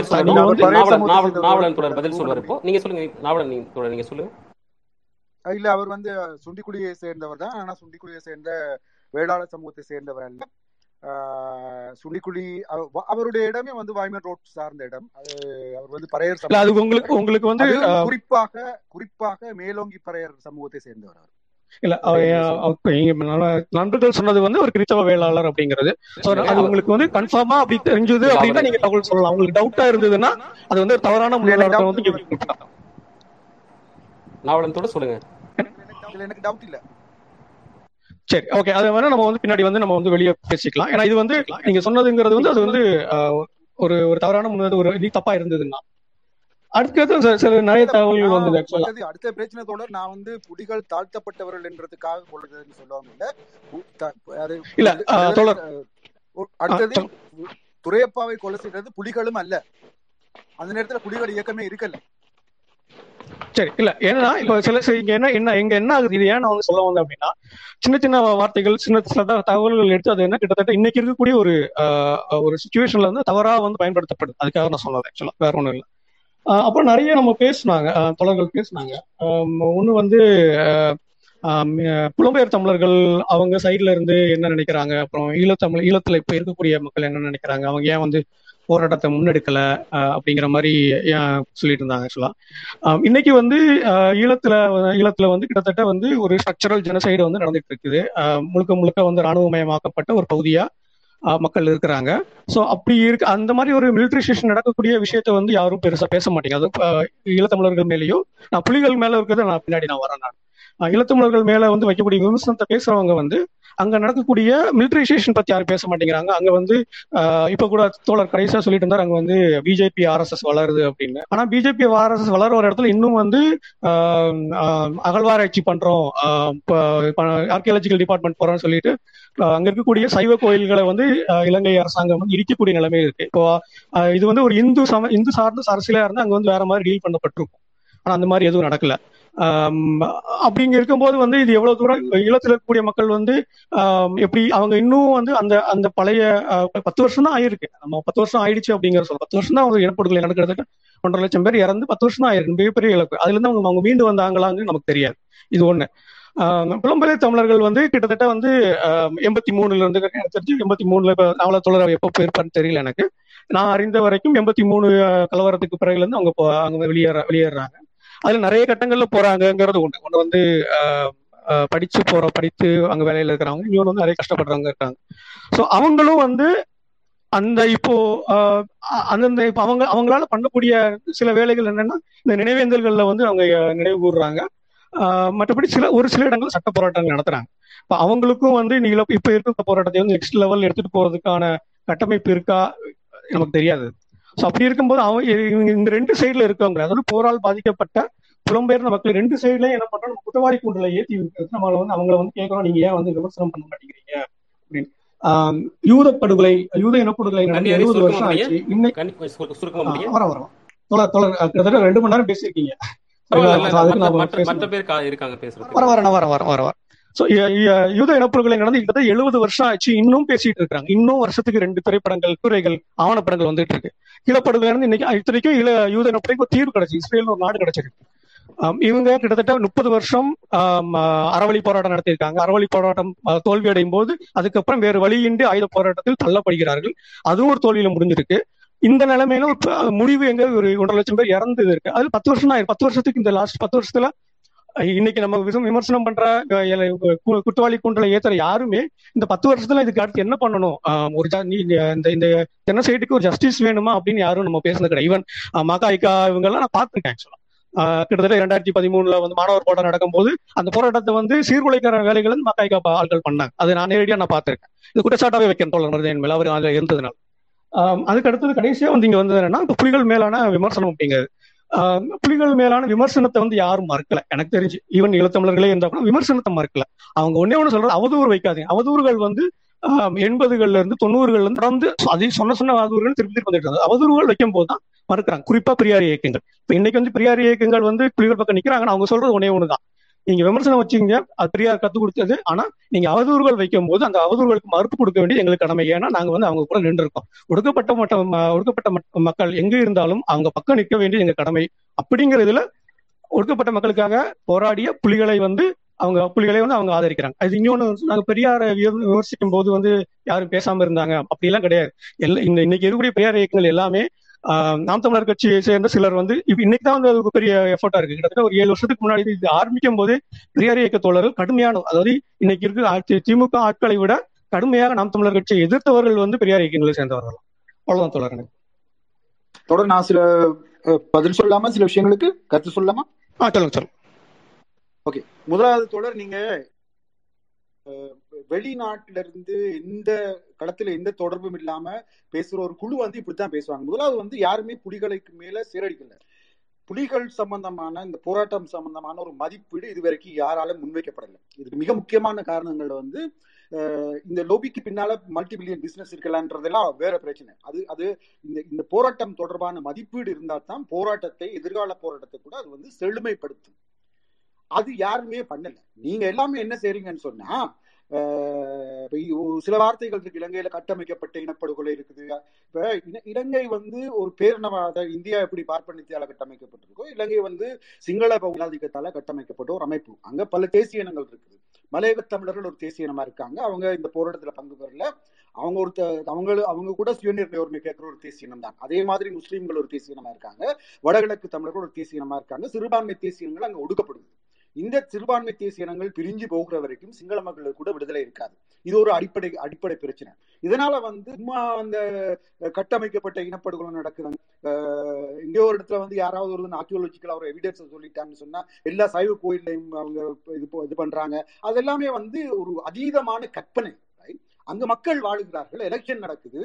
பதில் நிமிடம் இப்போ. நீங்க சொல்லுங்க நாவலன் நீங்க தொடர் நீங்க சொல்லுங்க. இல்ல அவர் வந்து சுண்டிக்குடியை சேர்ந்தவர் தான். ஆனா சுண்டிக்குடியை சேர்ந்த வேளாளர் சமூகத்தை சேர்ந்தவர் அல்ல. அவ- அவருடைய இடமே வந்து வாய்மன் ரோட் சார்ந்த இடம். அது அவர் வந்து பறையர் இல்ல அது உங்களுக்கு உங்களுக்கு வந்து குறிப்பாக குறிப்பாக மேலோங்கி பறையர் சமூகத்தை சேர்ந்தவர் அவர். இல்ல நண்பர்கள் சொன்னது வந்து ஒரு கிறிஸ்தவ வேளாளர் அப்படிங்கிறது. அது உங்களுக்கு வந்து கன்ஃபார்மா அப்படி தெரிஞ்சது அப்படின்னா நீங்க தகவல் சொல்லலாம். உங்களுக்கு டவுட்டா இருந்ததுன்னா அது வந்து ஒரு தவறான டவுட் வந்து தொடர் சொல்லுங்க. எனக்கு டவுட் இல்ல. சரி ஓகே அதை வேணா நம்ம வந்து பின்னாடி வந்து நம்ம வந்து வெளியே பேசிக்கலாம். ஏன்னா இது வந்து நீங்க சொன்னதுங்கிறது வந்து அது வந்து ஒரு ஒரு தவறான முன்னது ஒரு இது தப்பா இருந்ததுன்னா. அடுத்தது சில- நிறைய தகவல்கள் வந்தது ஆக்சுவலா அடுத்த பிரச்சனை தொடர் நான் வந்து புலிகள் தாழ்த்தப்பட்டவர்கள் என்றதுக்காக கொள்றதுன்னு சொல்லுவாங்க இல்ல? உ- த- அது இல்ல விடு- ஆஹ், விடுதலை தோழர் அஹ், ஒ- ஆஹ், அடுத்தது துரையப்பாவை கொலை செய்தது புலிகளும் அல்ல. அந்த நேரத்துல புலிகள் இயக்கமே இருக்கல. சரி இல்ல ஏன்னா இப்ப சில இங்க என்ன என்ன எங்க என்ன ஆகுது? இது ஏன் அவங்க வந்து சொல்ல வந்தேன் அப்படின்னா சின்ன சின்ன வார்த்தைகள் சின்ன சின்ன தகவல்கள் எடுத்து அது என்ன கிட்டத்தட்ட இன்னைக்கு இருக்கக்கூடிய ஒரு ஆஹ், ஒரு சுச்சுவேஷன்ல வந்து தவறா வந்து பயன்படுத்தப்படுது. அதுக்காக நான் சொன்னது ஆக்சுவலா வேற ஒண்ணும் இல்லை. அப்புறம் நிறைய நம்ம பேசுனாங்க தொடர்கள் பேசினாங்க. பேசுனாங்க ஒன்று வந்து ஆஹ் புலம்பெயர் தமிழர்கள் அவங்க சைட்ல இருந்து என்ன நினைக்கிறாங்க? அப்புறம் ஈழத்தமிழ் ஈழத்துல இப்ப இருக்கக்கூடிய மக்கள் என்ன நினைக்கிறாங்க? அவங்க ஏன் வந்து போராட்டத்தை முன்னெடுக்கல அப்படிங்கிற மாதிரி சொல்லிட்டு இருந்தாங்க ஆக்சுவலா இன்னைக்கு வந்து ஆஹ் ஈழத்துல ஈழத்துல வந்து கிட்டத்தட்ட வந்து ஒரு ஸ்ட்ரக்சரல் ஜெனசைடு வந்து நடந்துட்டு இருக்குது முழுக்க முழுக்க வந்து ராணுவமயமாக்கப்பட்ட ஒரு பகுதியா ஆஹ் மக்கள் இருக்கிறாங்க. ஸோ அப்படி இருக்கு அந்த மாதிரி ஒரு மிலிட்ரைசேஷன் நடக்கக்கூடிய விஷயத்த வந்து யாரும் பெருசா பேச மாட்டேங்க அது ஈழத்தமிழர்கள் மேலேயோ நான் புலிகள் மேல இருக்கிறத நான் பின்னாடி நான் வரேன் நான். இளத்தமிழர்கள் மேல வந்து வைக்கக்கூடிய விமர்சனத்தை பேசுறவங்க வந்து அங்க நடக்கக்கூடிய மிலிட்டரைசேஷன் பத்தி யாரும் பேச மாட்டேங்கிறாங்க. அங்க வந்து ஆஹ் இப்ப கூட தோழர் கடைசியா சொல்லிட்டு இருந்தார் அங்க வந்து பிஜேபி ஆர்எஸ்எஸ் வளருது அப்படின்னு. ஆனா பிஜேபி ஆர்எஸ்எஸ் வளர ஒரு இடத்துல இன்னும் வந்து ஆஹ் ஆஹ் அகழ்வாராய்ச்சி பண்றோம். ஆர்கியாலஜிக்கல் டிபார்ட்மெண்ட் போறோம்னு சொல்லிட்டு அங்க இருக்கக்கூடிய சைவ கோயில்களை வந்து ஆஹ் இலங்கை அரசாங்கம் வந்து இடிக்கக்கூடிய நிலைமை இருக்கு. இப்போ இது வந்து ஒரு இந்து சம இந்து சார்ந்த அரசியலா இருந்தா அங்க வந்து வேற மாதிரி டீல் பண்ணப்பட்டிருக்கும். ஆனா அந்த மாதிரி எதுவும் நடக்கல. அப்படிங்க இருக்கும்போது வந்து இது எவ்வளவு தூரம் ஈழத்தில் இருக்கக்கூடிய மக்கள் வந்து எப்படி அவங்க இன்னும் வந்து அந்த அந்த பழைய பத்து வருஷம் தான் ஆயிருக்கு. நம்ம பத்து வருஷம் ஆயிடுச்சு அப்படிங்கிற சொல்ல பத்து வருஷம் தான் அவங்க இனப்படுகொலை நடக்கிறதுக்கு ஒன்றரை லட்சம் பேர் இறந்து பத்து வருஷம் தான் ஆயிருக்கு. மிகப்பெரிய இழப்பு. அதுல இருந்து அவங்க அவங்க மீண்டு வந்தாங்களான்னு நமக்கு தெரியாது. இது ஒண்ணு. ஆஹ், புலம்பெயர் தமிழர்கள் வந்து கிட்டத்தட்ட வந்து எண்பத்தி மூணுல இருந்து தெரிஞ்சு எண்பத்தி மூணுல இப்ப நாவல தொடர் எப்போ போயிருப்பான்னு தெரியல எனக்கு. நான் அறிந்த வரைக்கும் எண்பத்தி மூணு கலவரத்துக்கு பிறகுல இருந்து அவங்க அவங்க வெளியேற வெளியேறாங்க. அதுல நிறைய கட்டங்கள்ல போறாங்கிறது ஒண்ணு. ஒண்ணு வந்து படிச்சு போற படித்து அங்க வேலையில இருக்கிறவங்க இன்னொன்று வந்து நிறைய கஷ்டப்படுறவங்க இருக்காங்க. ஸோ அவங்களும் வந்து அந்த இப்போ அந்தந்த இப்போ அவங்க அவங்களால பண்ணக்கூடிய சில வேலைகள் என்னன்னா இந்த நினைவேந்தல்கள்ல வந்து அவங்க நினைவு கூறுறாங்க. மற்றபடி சில ஒரு சில இடங்கள் சட்ட போராட்டங்கள் நடத்துறாங்க. இப்போ அவங்களுக்கும் வந்து நீங்க இப்போ இருக்கிற போராட்டத்தை வந்து நெக்ஸ்ட் லெவல் எடுத்துட்டு போறதுக்கான கட்டமைப்பு இருக்கா? நமக்கு தெரியாது. ஸோ அப்படி இருக்கும்போது அவங்க இந்த ரெண்டு சைடுல இருக்கவங்க அதாவது போரால் பாதிக்கப்பட்ட புலம்பெயர்ந்த மக்கள் ரெண்டு சைடுலயும் என்ன பண்றோம்? குற்றவாளி கூண்டுல ஏத்தி விட்டு நம்மள வந்து அவங்கள வந்து கேட்கறோம். நீங்க ஏன் வந்து விமர்சனம் பண்ண மாட்டேங்கிறீங்க? அப்படின்னு. ஆஹ் யூத படுகொலை யூத இனப்படுகொலை நடந்து எழுபது வருஷம் ஆச்சு. இன்னைக்கு வர வர தொடர் தொடர் அஹ் கிட்டத்தட்ட ரெண்டு மணி நேரம் பேசியிருக்கீங்க. வர வர வர வர வர வர. ஸோ யூத இனப்படுகொலை நடந்து கிட்டத்தட்ட எழுபது வருஷம் ஆச்சு. இன்னும் பேசிட்டு இருக்காங்க இன்னும் வருஷத்துக்கு ரெண்டு திரைப்படங்கள் துறைகள் ஆவணப்படங்கள் வந்துட்டு இருக்கு. ஈழப்படுகொலை இருந்து இன்னைக்கு இத்தனைக்கும் ஈழ யூத இனப்படுகொலைக்கு ஒரு தீர்வு கிடைச்சு. இஸ்ரேல் ஒரு நாடு கிடைச்சிருக்கு. இவங்க கிட்டத்தட்ட முப்பது வருஷம் அறவழி போராட்டம் நடத்தியிருக்காங்க. அறவழி போராட்டம் தோல்வி அடையும் போது அதுக்கப்புறம் வேறு வழியின்றி ஆயுத போராட்டத்தில் தள்ளப்படுகிறார்கள். அதுவும் ஒரு தோல்வியில முடிஞ்சிருக்கு. இந்த நிலைமையில ஒரு முடிவு எங்க ஒரு ஒன்றரை லட்சம் பேர் இறந்தது இருக்கு. அது பத்து வருஷம் தான் பத்து வருஷத்துக்கு இந்த லாஸ்ட் பத்து வருஷத்துல இன்னைக்கு நம்ம விச- விமர்சனம் பண்ற குற்றவாளி கூண்டல ஏத்துற யாருமே இந்த பத்து வருஷத்துல இதுக்கு அடுத்து என்ன பண்ணணும்? ஒரு நீ இந்த இந்த ஜெனசைடுக்கு ஒரு ஜஸ்டிஸ் வேணுமா அப்படின்னு யாரும் நம்ம பேசுனது கிடையாது. ஈவன் மகாய்கா இவங்க எல்லாம் நான் பார்த்திருக்கேன் ஆக்சுவலா கிட்டத்தட்ட இரண்டாயிரத்தி பதிமூணுல வந்து மாணவர் போராட்டம் நடக்கும்போது அந்த போராட்டத்தை வந்து சீர்குலைக்கிற வேலைகள் வந்து மகாய்கா ஆட்கள் பண்ணாங்க. அது நான் நேரடியா நான் பார்த்திருக்கேன். இது குற்றச்சாட்டாவே வைக்கிறேன் தோழர் மருதன் மேல அவர் அதுல இருந்ததுனால. ஆஹ் அதுக்கு அடுத்தது கடைசியா வந்து இங்க வந்தது என்னன்னா புலிகள் மேலான விமர்சனம் அப்படிங்கிறது. புலிகள் மேலான விமர்சனத்தை வந்து யாரும் மறுக்கல. எனக்கு தெரிஞ்சு ஈவன் ஈழத்தமிழர்களே இருந்தா கூட விமர்சனத்தை மறுக்கல. அவங்க ஒன்னே ஒண்ணு சொல்றது அவதூறு வைக்காதீங்க. அவதூறுகள் வந்து ஆஹ் எண்பதுகள்ல இருந்து தொண்ணூறுகள்ல இருந்து தொடர்ந்து அதே சொன்ன சொன்ன அவதூறுகள் திருப்பி திருப்பி வந்துட்டு அவதூறுகள் வைக்கும் போது தான் மறுக்கிறாங்க. குறிப்பா பெரியார் இயக்கங்கள். இப்ப இன்னைக்கு வந்து பெரியார் இயக்கங்கள் வந்து புலிகள் பக்கம் நிக்கிறாங்கன்னா அவங்க சொல்றது ஒன்னே ஒண்ணுதான். நீங்க விமர்சனம் வச்சுங்க அது பெரியார் கத்து கொடுத்தது. ஆனா நீங்க அவதூறுகள் வைக்கும் போது அந்த அவதூறுகளுக்கு மறுப்பு கொடுக்க வேண்டியது எங்களுக்கு கடமை. ஏன்னா நாங்க வந்து அவங்க கூட நின்று இருக்கோம் ஒடுக்கப்பட்ட மட்ட ஒடுக்கப்பட்ட மக்கள் எங்க இருந்தாலும் அவங்க பக்கம் நிற்க வேண்டியது எங்க கடமை. அப்படிங்கிறதுல ஒடுக்கப்பட்ட மக்களுக்காக போராடிய புலிகளை வந்து அவங்க புலிகளை வந்து அவங்க ஆதரிக்கிறாங்க. அது இன்னொன்னு வந்து நாங்க பெரியாரை விமர்சிக்கும் போது வந்து யாரும் பேசாம இருந்தாங்க. அப்படிலாம் கிடையாது. எல்லா இந்த இன்னைக்கு இருக்கக்கூடிய பெரியார் இயக்கங்கள் எல்லாமே நாம் தமிழர் கட்சியை சேர்ந்த சிலர் வந்து இன்னைக்கு தான் வந்து அது பெரிய எஃபர்ட்டா இருக்கு. கிட்டத்தட்ட ஒரு ஏழு வருஷத்துக்கு முன்னாடி இது ஆரம்பிக்கும் போது பெரியார் இயக்க தோழர்கள் கடுமையான அதாவது இன்னைக்கு இருக்க திமுக ஆட்களை விட கடுமையாக நாம் தமிழர் கட்சியை எதிர்த்தவர்கள் வந்து பெரியார் இயக்கங்களை சேர்ந்தவர்கள். அவ்வளவுதான் தோழர் எனக்கு தொடர் நான் சில பதில் சொல்லாம சில விஷயங்களுக்கு கருத்து சொல்லாமா? ஆ சொல்லுங்க சொல்லுங்க. ஓகே. முதலாவது தொடர் நீங்க வெளிநாட்டுல இருந்து இந்த களத்துல எந்த தொடர்பும் இல்லாம பேசுற ஒரு குழு வந்து இப்படித்தான் பேசுவாங்க. முதலாவது வந்து யாருமே புலிகளுக்கு மேல சீரடிக்கல. புலிகள் சம்பந்தமான இந்த போராட்டம் சம்பந்தமான ஒரு மதிப்பீடு இதுவரைக்கும் யாராலும் முன்வைக்கப்படலை. இதுக்கு மிக முக்கியமான காரணங்கள் வந்து இந்த லோபிக்கு பின்னால மல்டி பில்லியன் பிசினஸ் இருக்கலான்றதெல்லாம் வேற பிரச்சனை. அது அது இந்த இந்த போராட்டம் தொடர்பான மதிப்பீடு இருந்தா தான் போராட்டத்தை எதிர்கால போராட்டத்தை கூட அது வந்து செழுமைப்படுத்தும். அது யாருமே பண்ணல. நீங்க எல்லாமே என்ன செய்றீங்கன்னு சொன்னா சில வார்த்தைகள் இருக்கு. இலங்கையில கட்டமைக்கப்பட்ட இனப்படுகொலை இருக்குது. இப்ப இலங்கை வந்து ஒரு பேரினவாத இந்தியா எப்படி பார்ப்பனித்தியால கட்டமைக்கப்பட்டிருக்கோ இலங்கை வந்து சிங்கள பௌராதிக்கத்தால கட்டமைக்கப்பட்ட ஒரு அமைப்பு. அங்க பல தேசிய இனங்கள் இருக்குது. மலையக தமிழர்கள் ஒரு தேசிய இனமா இருக்காங்க. அவங்க இந்த போராட்டத்துல பங்கு பெறல. அவங்க ஒரு அவங்க அவங்க கூட சுயநிர்ணய உரிமை கேட்கிற ஒரு தேசிய இனம் தான் அதே மாதிரி முஸ்லீம்கள் ஒரு தேசிய இனமா இருக்காங்க. வடகிழக்கு தமிழர்கள் ஒரு தேசிய இனமா இருக்காங்க. சிறுபான்மை தேசிய இனங்கள் அங்க ஒடுக்கப்படுது. இந்த சிறுபான்மை தேசிய இனங்கள் பிரிஞ்சு போகிற வரைக்கும் சிங்கள மக்களுக்கு கூட விடுதலை இருக்காது. இது ஒரு அடிப்படை அடிப்படை பிரச்சனை. இதனால வந்து சும்மா அந்த கட்டமைக்கப்பட்ட இனப்படுகொலை நடக்குது. அஹ், எங்கேயோ ஒரு இடத்துல வந்து யாராவது ஒரு ஆர்கியோலஜிக்கல் அவர் எவிடன்ஸ் சொல்லிட்டான்னு சொன்னா எல்லா சைவ கோயிலையும் அவங்க இது இது பண்றாங்க. அது எல்லாமே வந்து ஒரு அதீதமான கற்பனை அங்கு அங்க மக்கள் வாழுகிறார்கள் எலெக்ஷன் நடக்குது.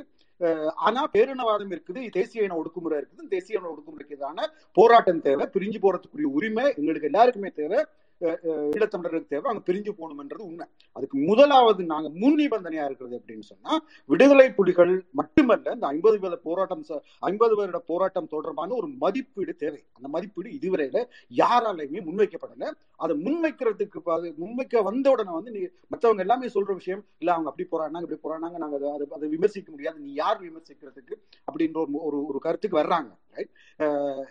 ஆனா பேரினவாதம் இருக்குது தேசிய இன ஒடுக்குமுறை இருக்குது தேசிய இன ஒடுக்குமுறைக்கு எதிரான போராட்டம் தேவை பிரிஞ்சு போறதுக்குரிய உரிமை எங்களுக்கு எல்லாருக்குமே தேவை. ஈழத்தமிழர்களுக்கு தேவை அங்க பிரிஞ்சு போகணும்ன்றது உண்மை. அதுக்கு முதலாவது நாங்க முன் நிபந்தனையா இருக்கிறது அப்படின்னு சொன்னா விடுதலை புலிகள் மட்டுமல்ல இந்த ஐம்பது வருட போராட்டம் ஐம்பது வருட போராட்டம் தொடர்பான ஒரு மதிப்பீடு தேவை. அந்த மதிப்பீடு இதுவரையில யாராலையுமே முன்வைக்கப்படல. அதை முன்வைக்கிறதுக்கு முன்வைக்க வந்த உடனே வந்து நீ மற்றவங்க எல்லாமே சொல்ற விஷயம் இல்ல அவங்க அப்படி போறாங்க இப்படி போறாங்க நாங்க அதை அதை- விமர்சிக்க முடியாது. நீ யார் விமர்சிக்கிறதுக்கு? அப்படின்ற ஒரு ஒரு ஒரு கருத்துக்கு வர்றாங்க ரைட்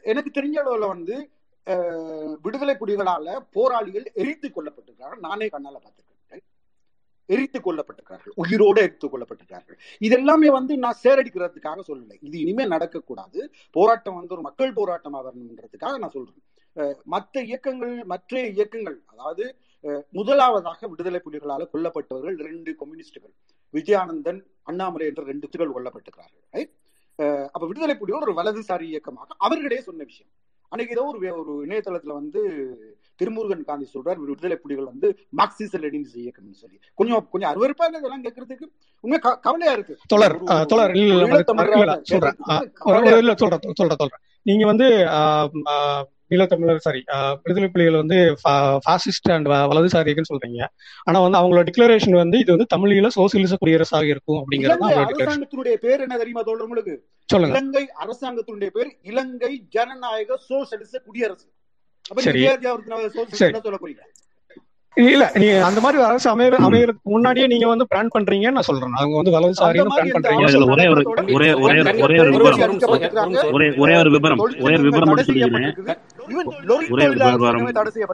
எனக்கு தெரிஞ்ச அளவுல வந்து விடுதலை புலிகளால போராளிகள் எரித்து கொள்ளப்பட்டிருக்கிறார்கள் நானே கண்ணால பார்த்திருக்கேன். எரித்து கொள்ளப்பட்டிருக்கிறார்கள் உயிரோடு எரித்து கொல்லப்பட்டிருக்கார்கள் இது எல்லாமே வந்து நான் சேரடிக்கிறதுக்காக சொல்லலை. இது இனிமே நடக்கக்கூடாது. போராட்டம் வந்து ஒரு மக்கள் போராட்டமாக வரணுன்றதுக்காக நான் சொல்றேன். மற்ற இயக்கங்கள் மற்ற இயக்கங்கள் அதாவது அஹ், முதலாவதாக விடுதலை புலிகளால கொல்லப்பட்டவர்கள் ரெண்டு கம்யூனிஸ்டுகள் விஜயானந்தன் அண்ணாமலை என்ற ரெண்டு துகள் கொல்லப்பட்டிருக்கிறார்கள். அப்ப விடுதலை புலிகள் ஒரு வலதுசாரி இயக்கமாக அவர்களே சொன்ன விஷயம். அன்னைக்கு ஏதோ ஒரு ஒரு இணையதளத்துல வந்து திருமுருகன் காந்தி சொல்றார் விடுதலை புலிகள் வந்து மார்க்சிச லெனின்ஸ் இயக்கம்னு சொல்லி. கொஞ்சம் கொஞ்சம் அருவருப்பா இல்லை இதெல்லாம் கேட்கறதுக்கு உண்மை கவலையா இருக்கு. ஒரு- தோழர் இல்ல சொல்றேன். சொல்றேன் சொல்றேன் நீங்க வந்து ஈழத்தமிழர் சாரி விடுதலை புலிகள் வந்து பாசிஸ்ட் அண்ட் வலதுசாரிகள் சொல்றீங்க. ஆனா வந்து அவங்களோட டிக்ளரேஷன் வந்து இது வந்து தமிழீழ சோசியலிச குடியரசாக இருக்கும் அப்படிங்கிறது அரசாங்கத்தினுடைய பேர் என்ன தெரியுமா தோழர் உங்களுக்கு? சொல்லுங்க. இலங்கை அரசாங்கத்தினுடைய பேர் இலங்கை ஜனநாயக சோசலிச குடியரசு. அப்ப சரி. இல்ல நீங்க அந்த மாதிரி ஒரு அரசு அமைய அமையறதுக்கு முன்னாடியே நீங்க வந்து பிளான் பண்றீங்கன்னு நான் சொல்றேன். அவங்க வந்து வலதுசாரின்னு பிளான் பண்றீங்க ஒரே ஒரு ஒரே ஒரே ஒரே ஒரு நிமிஷம், ஒரு ஒரு. ஒரே ஒரே ஒரு ஒரே தடை மட்டும் சொல்லிக்கிறேன் ஒரே ஒரு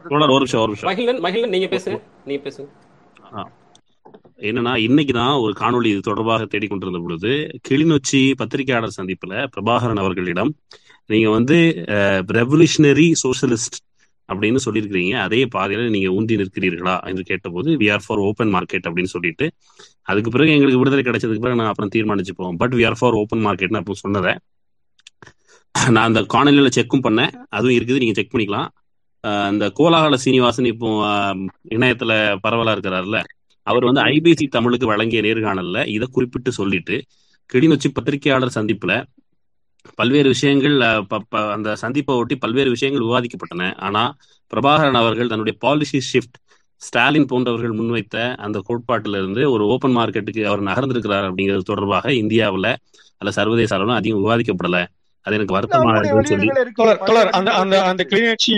தோழர் ஒரு நிமிஷம் ஒரு நிமிஷம். மகிழன் மகிழன் நீங்க பேசுங்க நீங்க ஆ. என்னன்னா இன்னைக்கு தான் ஒரு காணொளி இது தொடர்பாக தேடிக்கொண்டிருந்த பொழுது கிளிநொச்சி பத்திரிகையாளர் சந்திப்புல பிரபாகரன் அவர்களிடம் நீங்க வந்து ரெவல்யூஷனரி சோஷலிஸ்ட் அப்படின்னு சொல்லியிருக்கிறீங்க. அதே பாதையில நீங்க ஊந்தி நிற்கிறீர்களா என்று கேட்டபோது we are for open market அப்படின்னு சொல்லிட்டு அதுக்கு பிறகு எங்களுக்கு விடுதலை கிடைச்சதுக்கு பிறகு நான் அப்புறம் தீர்மானிச்சுப்போம் but we are for open மார்க்கெட்னு அப்போ சொன்னதை நான் அந்த காணொலியில செக்கும் பண்ணேன். அதுவும் இருக்குது நீங்க செக் பண்ணிக்கலாம். அந்த கோலாகல சீனிவாசன் இப்போ இணையத்துல பரவலா இருக்கிறாருல்ல அவர் வந்து ஐபிசி தமிழுக்கு வழங்கிய நேர்காணல்ல இதை குறிப்பிட்டு சொல்லிட்டு கிளிநொச்சி பத்திரிகையாளர் சந்திப்புல பல்வேறு விஷயங்கள் அந்த சந்திப்பை ஒட்டி பல்வேறு விஷயங்கள் விவாதிக்கப்பட்டன. ஆனா பிரபாகரன் அவர்கள் தன்னுடைய பாலிசி ஷிஃப்ட் ஸ்டாலின் போன்றவர்கள் முன்வைத்த அந்த கோட்பாட்டில இருந்து ஒரு ஓப்பன் மார்க்கெட்டுக்கு அவர் நகர்ந்திருக்கிறார் அப்படிங்கிறது தொடர்பாக இந்தியாவுல அல்ல சர்வதேச அளவில் அதிகம் விவாதிக்கப்படல. அது எனக்கு இல்ல வருத்தமா அவங்களுடைய இருக்குன்னு சொல்லி. வெளியீடுகள் இருக்கு. தொடர் பல தொடர் அந்த அந்த அந்த கிளிநொச்சி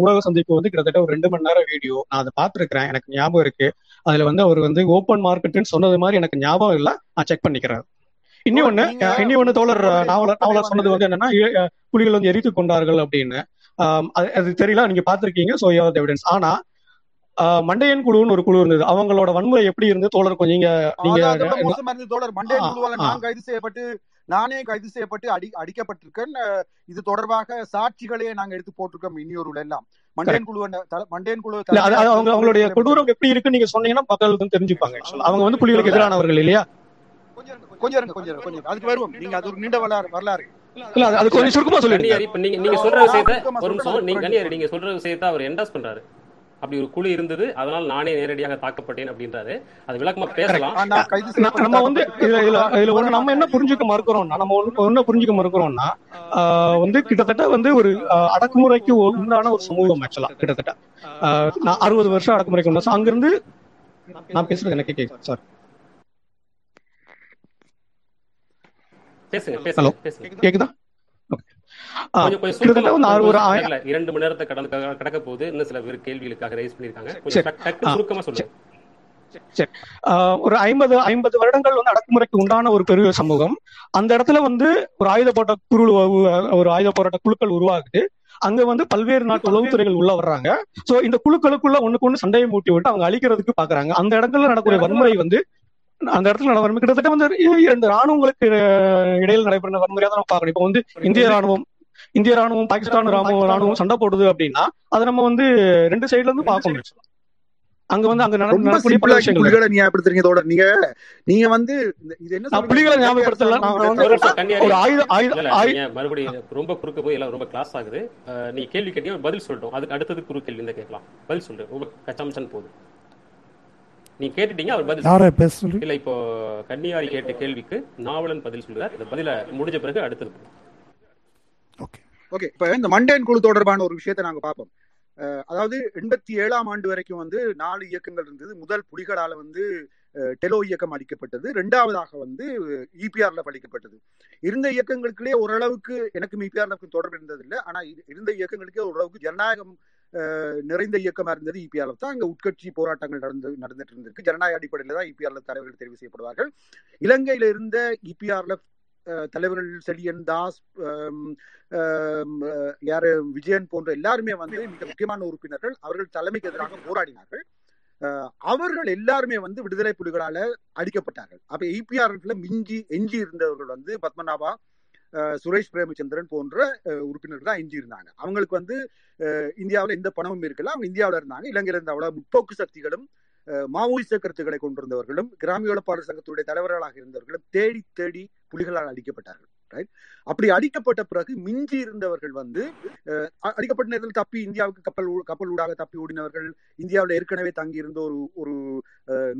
ஊடக சந்திப்பு வந்து கிட்டத்தட்ட ஒரு ரெண்டு மணி நேரம் வீடியோ நான் அதை பார்த்துருக்கிறேன். எனக்கு ஞாபகம் இருக்கு. அதுல வந்து அவர் வந்து ஓப்பன் மார்க்கெட்னு சொன்னது மாதிரி எனக்கு ஞாபகம் இல்லை. நான் செக் பண்ணிக்கிறேன். இன்னொன்னு நீங்க அஹ், இன்னொன்னு தோழர் நாவலர் நாவலர் சொன்னது வந்து என்னன்னா புலிகள் வந்து எரித்து கொண்டார்கள் அப்படின்னு. அது தெரியல நீங்க பார்த்திருக்கீங்க சோ யூ எவிடன்ஸ் ஆனா மண்டையன் குழுன்னு ஒரு குழு இருந்தது. அவங்களோட வன்முறை எப்படி இருந்து தோழர் கொஞ்சம் நீங்க நீங்க தோழர். மண்டேன் ஆ, குழுவால நான் கைது செய்யப்பட்டு நானே கைது செய்யப்பட்டு அடி அடிக்கப்பட்டிருக்கேன். இது தொடர்பாக சாட்சிகளே நாங்க எடுத்து போட்டிருக்கோம் இன்னொரு எல்லாம். correct. குழு மண்டேன் குழு அவங்க அவங்களுடைய கொடூரம் எப்படி இருக்குன்னு நீங்க சொன்னீங்கன்னா மக்கள் வந்து தெரிஞ்சுப்பாங்க. அவங்க வந்து புலிகளுக்கு எதிரானவர்கள் இல்லையா? கொஞ்சம் இருங்க கொஞ்சம் இருங்க கொஞ்சம் இருங்க கொஞ்சம் இருங்க. அதுக்கு வருவோம். நீங்க அது ஒரு நீண்ட வரலாறு வரலாறு. இல்ல அது அது கொஞ்சம் சுருக்கமா சொல்லிடுங்க. கன்னியாரி இப்ப நீங்க நீங்க சொல்ற நான் விஷயத்த சுருக்கமா ஒரு சொல்றேன் நிமிஷம் அதுக்கு நீங்க பிறகு கன்னியாரி நீங்க சொல்ற விஷயத்த அவர் என்டாஸ் பண்றாரு. அப்படி ஒரு குழு இருந்தது. அதனால் நானே நேரடியாக தாக்கப்பட்டேன் அப்படின்றாரு. அது விளக்கமா பேசலாம். நம்ம வந்து இதுல ஒண்ணு நம்ம என்ன புரிஞ்சுக்க மறுக்கிறோம்னா நம்ம ஒண்ணு புரிஞ்சுக்க மறுக்கிறோம்னா வந்து கிட்டத்தட்ட வந்து ஒரு அடக்குமுறைக்கு உண்டான ஒரு சமூகம் ஆக்சுவலா கிட்டத்தட்ட. ஆஹ் நான் அறுபது வருஷம் அடக்குமுறைக்கு உண்டா. அங்கிருந்து நான் பேசுறது எனக்கு கேட்கும் சார் பேசுங்க ஹலோ பேசுங்க பேசுங்க கேக்குதா ஆஹ் கொஞ்சம் கொஞ்சம் கிட்டத்தட்ட சுருக்கமா வந்து ஆறு- கொஞ்சம் ஒரு ஆய- இல்ல, இரண்டு மணி நேரத்தை கடந்து கடக்க போகுது. இன்னும் சில பேர் கேள்விகளுக்காக ரைஸ் பண்ணிருக்காங்க கொஞ்சம் சரி. டக்கு டக்கு ஆஹ் சுருக்கமா சொல்லுங்க. சரி. ஆஹ் ஒரு ஐம்பது ஐம்பது வருடங்கள் வந்து அடக்குமுறைக்கு உண்டான ஒரு பெரிய சமூகம். அந்த இடத்துல வந்து ஒரு ஆயுத போராட்ட குழு ஒரு ஆயுத போராட்ட குழுக்கள் உருவாகுது. அங்க வந்து பல்வேறு நாட்டு உளவுத்துறைகள் உள்ள வர்றாங்க. சோ இந்த குழுக்களுக்குள்ள ஒண்ணுக்கு ஒண்ணு சண்டையை மூட்டி விட்டு அவங்க அழிக்கிறதுக்கு பாக்குறாங்க. அந்த இடத்துல நடக்கக்கூடிய வன்முறை வந்து அந்த இடத்துல நட வன்முறை கிட்டத்தட்ட வந்து இரண்டு ராணுவங்களுக்கு இடையில் நடைபெறுற வன்முறையா தான் நம்ம பார்க்கணும். இப்போ வந்து இந்திய ராணுவம் இந்திய ராணுவம் பாகிஸ்தான் ராணுவம் ராணுவம் சண்டை போடுது அப்படின்னா அதை நம்ம வந்து ரெண்டு சைடுல இருந்து பார்க்கணும் அங்க வந்து அங்க நடக்கக்கூடிய பல விஷயங்கள். புலிகளை ஞாபகப்படுத்துறீங்க நீங்க நீங்க வந்து இந்த- இது என்ன புலிகளை ஞாபகப்படுத்தல ஒரு ஆயுத ஆயுத மறுபடியும் ரொம்ப குறுக்க போய் எல்லாம் ரொம்ப கிளாஸ் ஆகுது. நீங்க கேள்வி கேட்டீங்க பதில் சொல்லிட்டோம். அதுக்கு அடுத்தது குறு கேள்வி இருந்தா கேட்கலாம். பதில் சொல்றேன் ரொம்ப கச்சாமச்சன் போகுது. நீங்க கேட்டுட்டீங்க அவர் பதில் யாரை. பேச சொல்லி? இல்ல இப்போ கன்னியாரி கேட்ட கேள்விக்கு நாவலன் பதில் சொல்றார். இந்த பதில முடிஞ்ச பிறகு அடுத்தது ஓகே. ஓகே இப்ப இந்த மண்டேன் குழு தொடர்பான ஒரு விஷயத்தை நாங்க பார்ப்போம். அதாவது எண்பத்தி ஏழாம் ஆண்டு வரைக்கும் வந்து நாலு இயக்கங்கள் இருந்தது. முதல் புலிகளால வந்து டெலோ இயக்கம் அளிக்கப்பட்டது. ரெண்டாவதாக வந்து இபிஆர்ல அளிக்கப்பட்டது. இருந்த இயக்கங்களுக்குள்ளே ஓரளவுக்கு எனக்கும் இபிஆர்ல தொடர்பு இருந்தது இல்லை ஆனா இரு- இருந்த இயக்கங்களுக்கே ஓரளவுக்கு ஜனநாயகம் நிறைந்த இயக்கமா இருந்தது இபிஆர்ல தான் அங்க உட்கட்சி போராட்டங்கள் நடந்து நடந்துட்டு இருந்திருக்கு ஜனநாயக அடிப்படையில தான் இபிஆர்ல தலைவர்கள் தெரிவு செய்யப்படுவார்கள். இலங்கையில இருந்த இபிஆர்ல தலைவர்கள் செழியன் தாஸ் யாரு விஜயன் போன்ற எல்லாருமே வந்து மிக முக்கியமான உறுப்பினர்கள். அவர்கள் தலைமைக்கு எதிராக போராடினார்கள். அஹ், அவர்கள் எல்லாருமே வந்து விடுதலை புலிகளால அடிக்கப்பட்டார்கள். அப்ப இபிஆர்ல மிஞ்சி எஞ்சி இருந்தவர்கள் வந்து பத்மநாபா சுரேஷ் பிரேமச்சந்திரன் போன்ற உறுப்பினர்கள் தான் எஞ்சி இருந்தாங்க அவங்களுக்கு வந்து இந்தியாவில் எந்த பணமும் இருக்கல. அவங்க இந்தியாவில் இருந்தாங்க. இலங்கையில் இருந்த அவ்வளோ முற்போக்கு சக்திகளும் மாவோயிச கருத்துக்களை கொண்டிருந்தவர்களும் கிராமிய உழைப்பாளர் சங்கத்துடைய தலைவர்களாக இருந்தவர்களும் தேடி தேடி புலிகளால் அடிக்கப்பட்டார்கள். ரைட் அப்படி அடிக்கப்பட்ட பிறகு மிஞ்சி இருந்தவர்கள் வந்து அடிக்கப்பட்ட நேரத்தில் தப்பி இந்தியாவுக்கு கப்பல் கப்பல் ஊடாக தப்பி ஓடினவர்கள் இந்தியாவில் ஏற்கனவே தங்கியிருந்த ஒரு ஒரு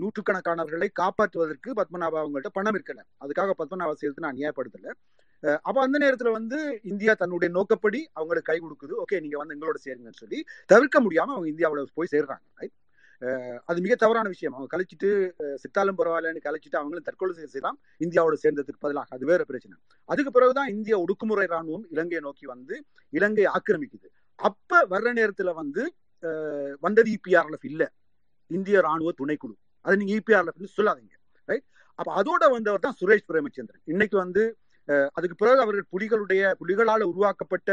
நூற்றுக்கணக்கானவர்களை காப்பாற்றுவதற்கு பத்மநாபா அவங்கள்ட்ட பணம் இருக்கல. அதுக்காக பத்மநாபா சேர்த்து நான் நியாயப்படுத்தல. அப்ப அந்த நேரத்துல வந்து இந்தியா தன்னுடைய நோக்கப்படி அவங்களுக்கு கை கொடுக்குது. ஓகே நீங்க வந்து எங்களோட சேருங்கன்னு சொல்லி தவிர்க்க முடியாம அவங்க இந்தியாவில போய் சேர்றாங்க. ரைட் அது மிக தவறான விஷயம். அவங்க கழிச்சிட்டு சித்தாலும் பரவாயில்லன்னு கழிச்சிட்டு அவங்களும் தற்கொலை செய்ய செய்யலாம். இந்தியாவோட சேர்ந்ததுக்கு பதிலாக அது வேற பிரச்சனை. அதுக்கு பிறகுதான் இந்திய ஒடுக்குமுறை ராணுவம் இலங்கையை நோக்கி வந்து இலங்கையை ஆக்கிரமிக்குது. அப்ப வர்ற நேரத்துல வந்து வந்தது இபிஆர்எஃப் இல்ல. இந்திய ராணுவ துணைக்குழு. அது நீங்க இபிஆர்எஃப் சொல்லாதீங்க. ரைட் அப்ப அதோட வந்தவர் தான் சுரேஷ் பிரேமச்சந்திரன். இன்னைக்கு வந்து அதுக்கு பிறகு அவர்கள் புலிகளுடைய புலிகளால் உருவாக்கப்பட்ட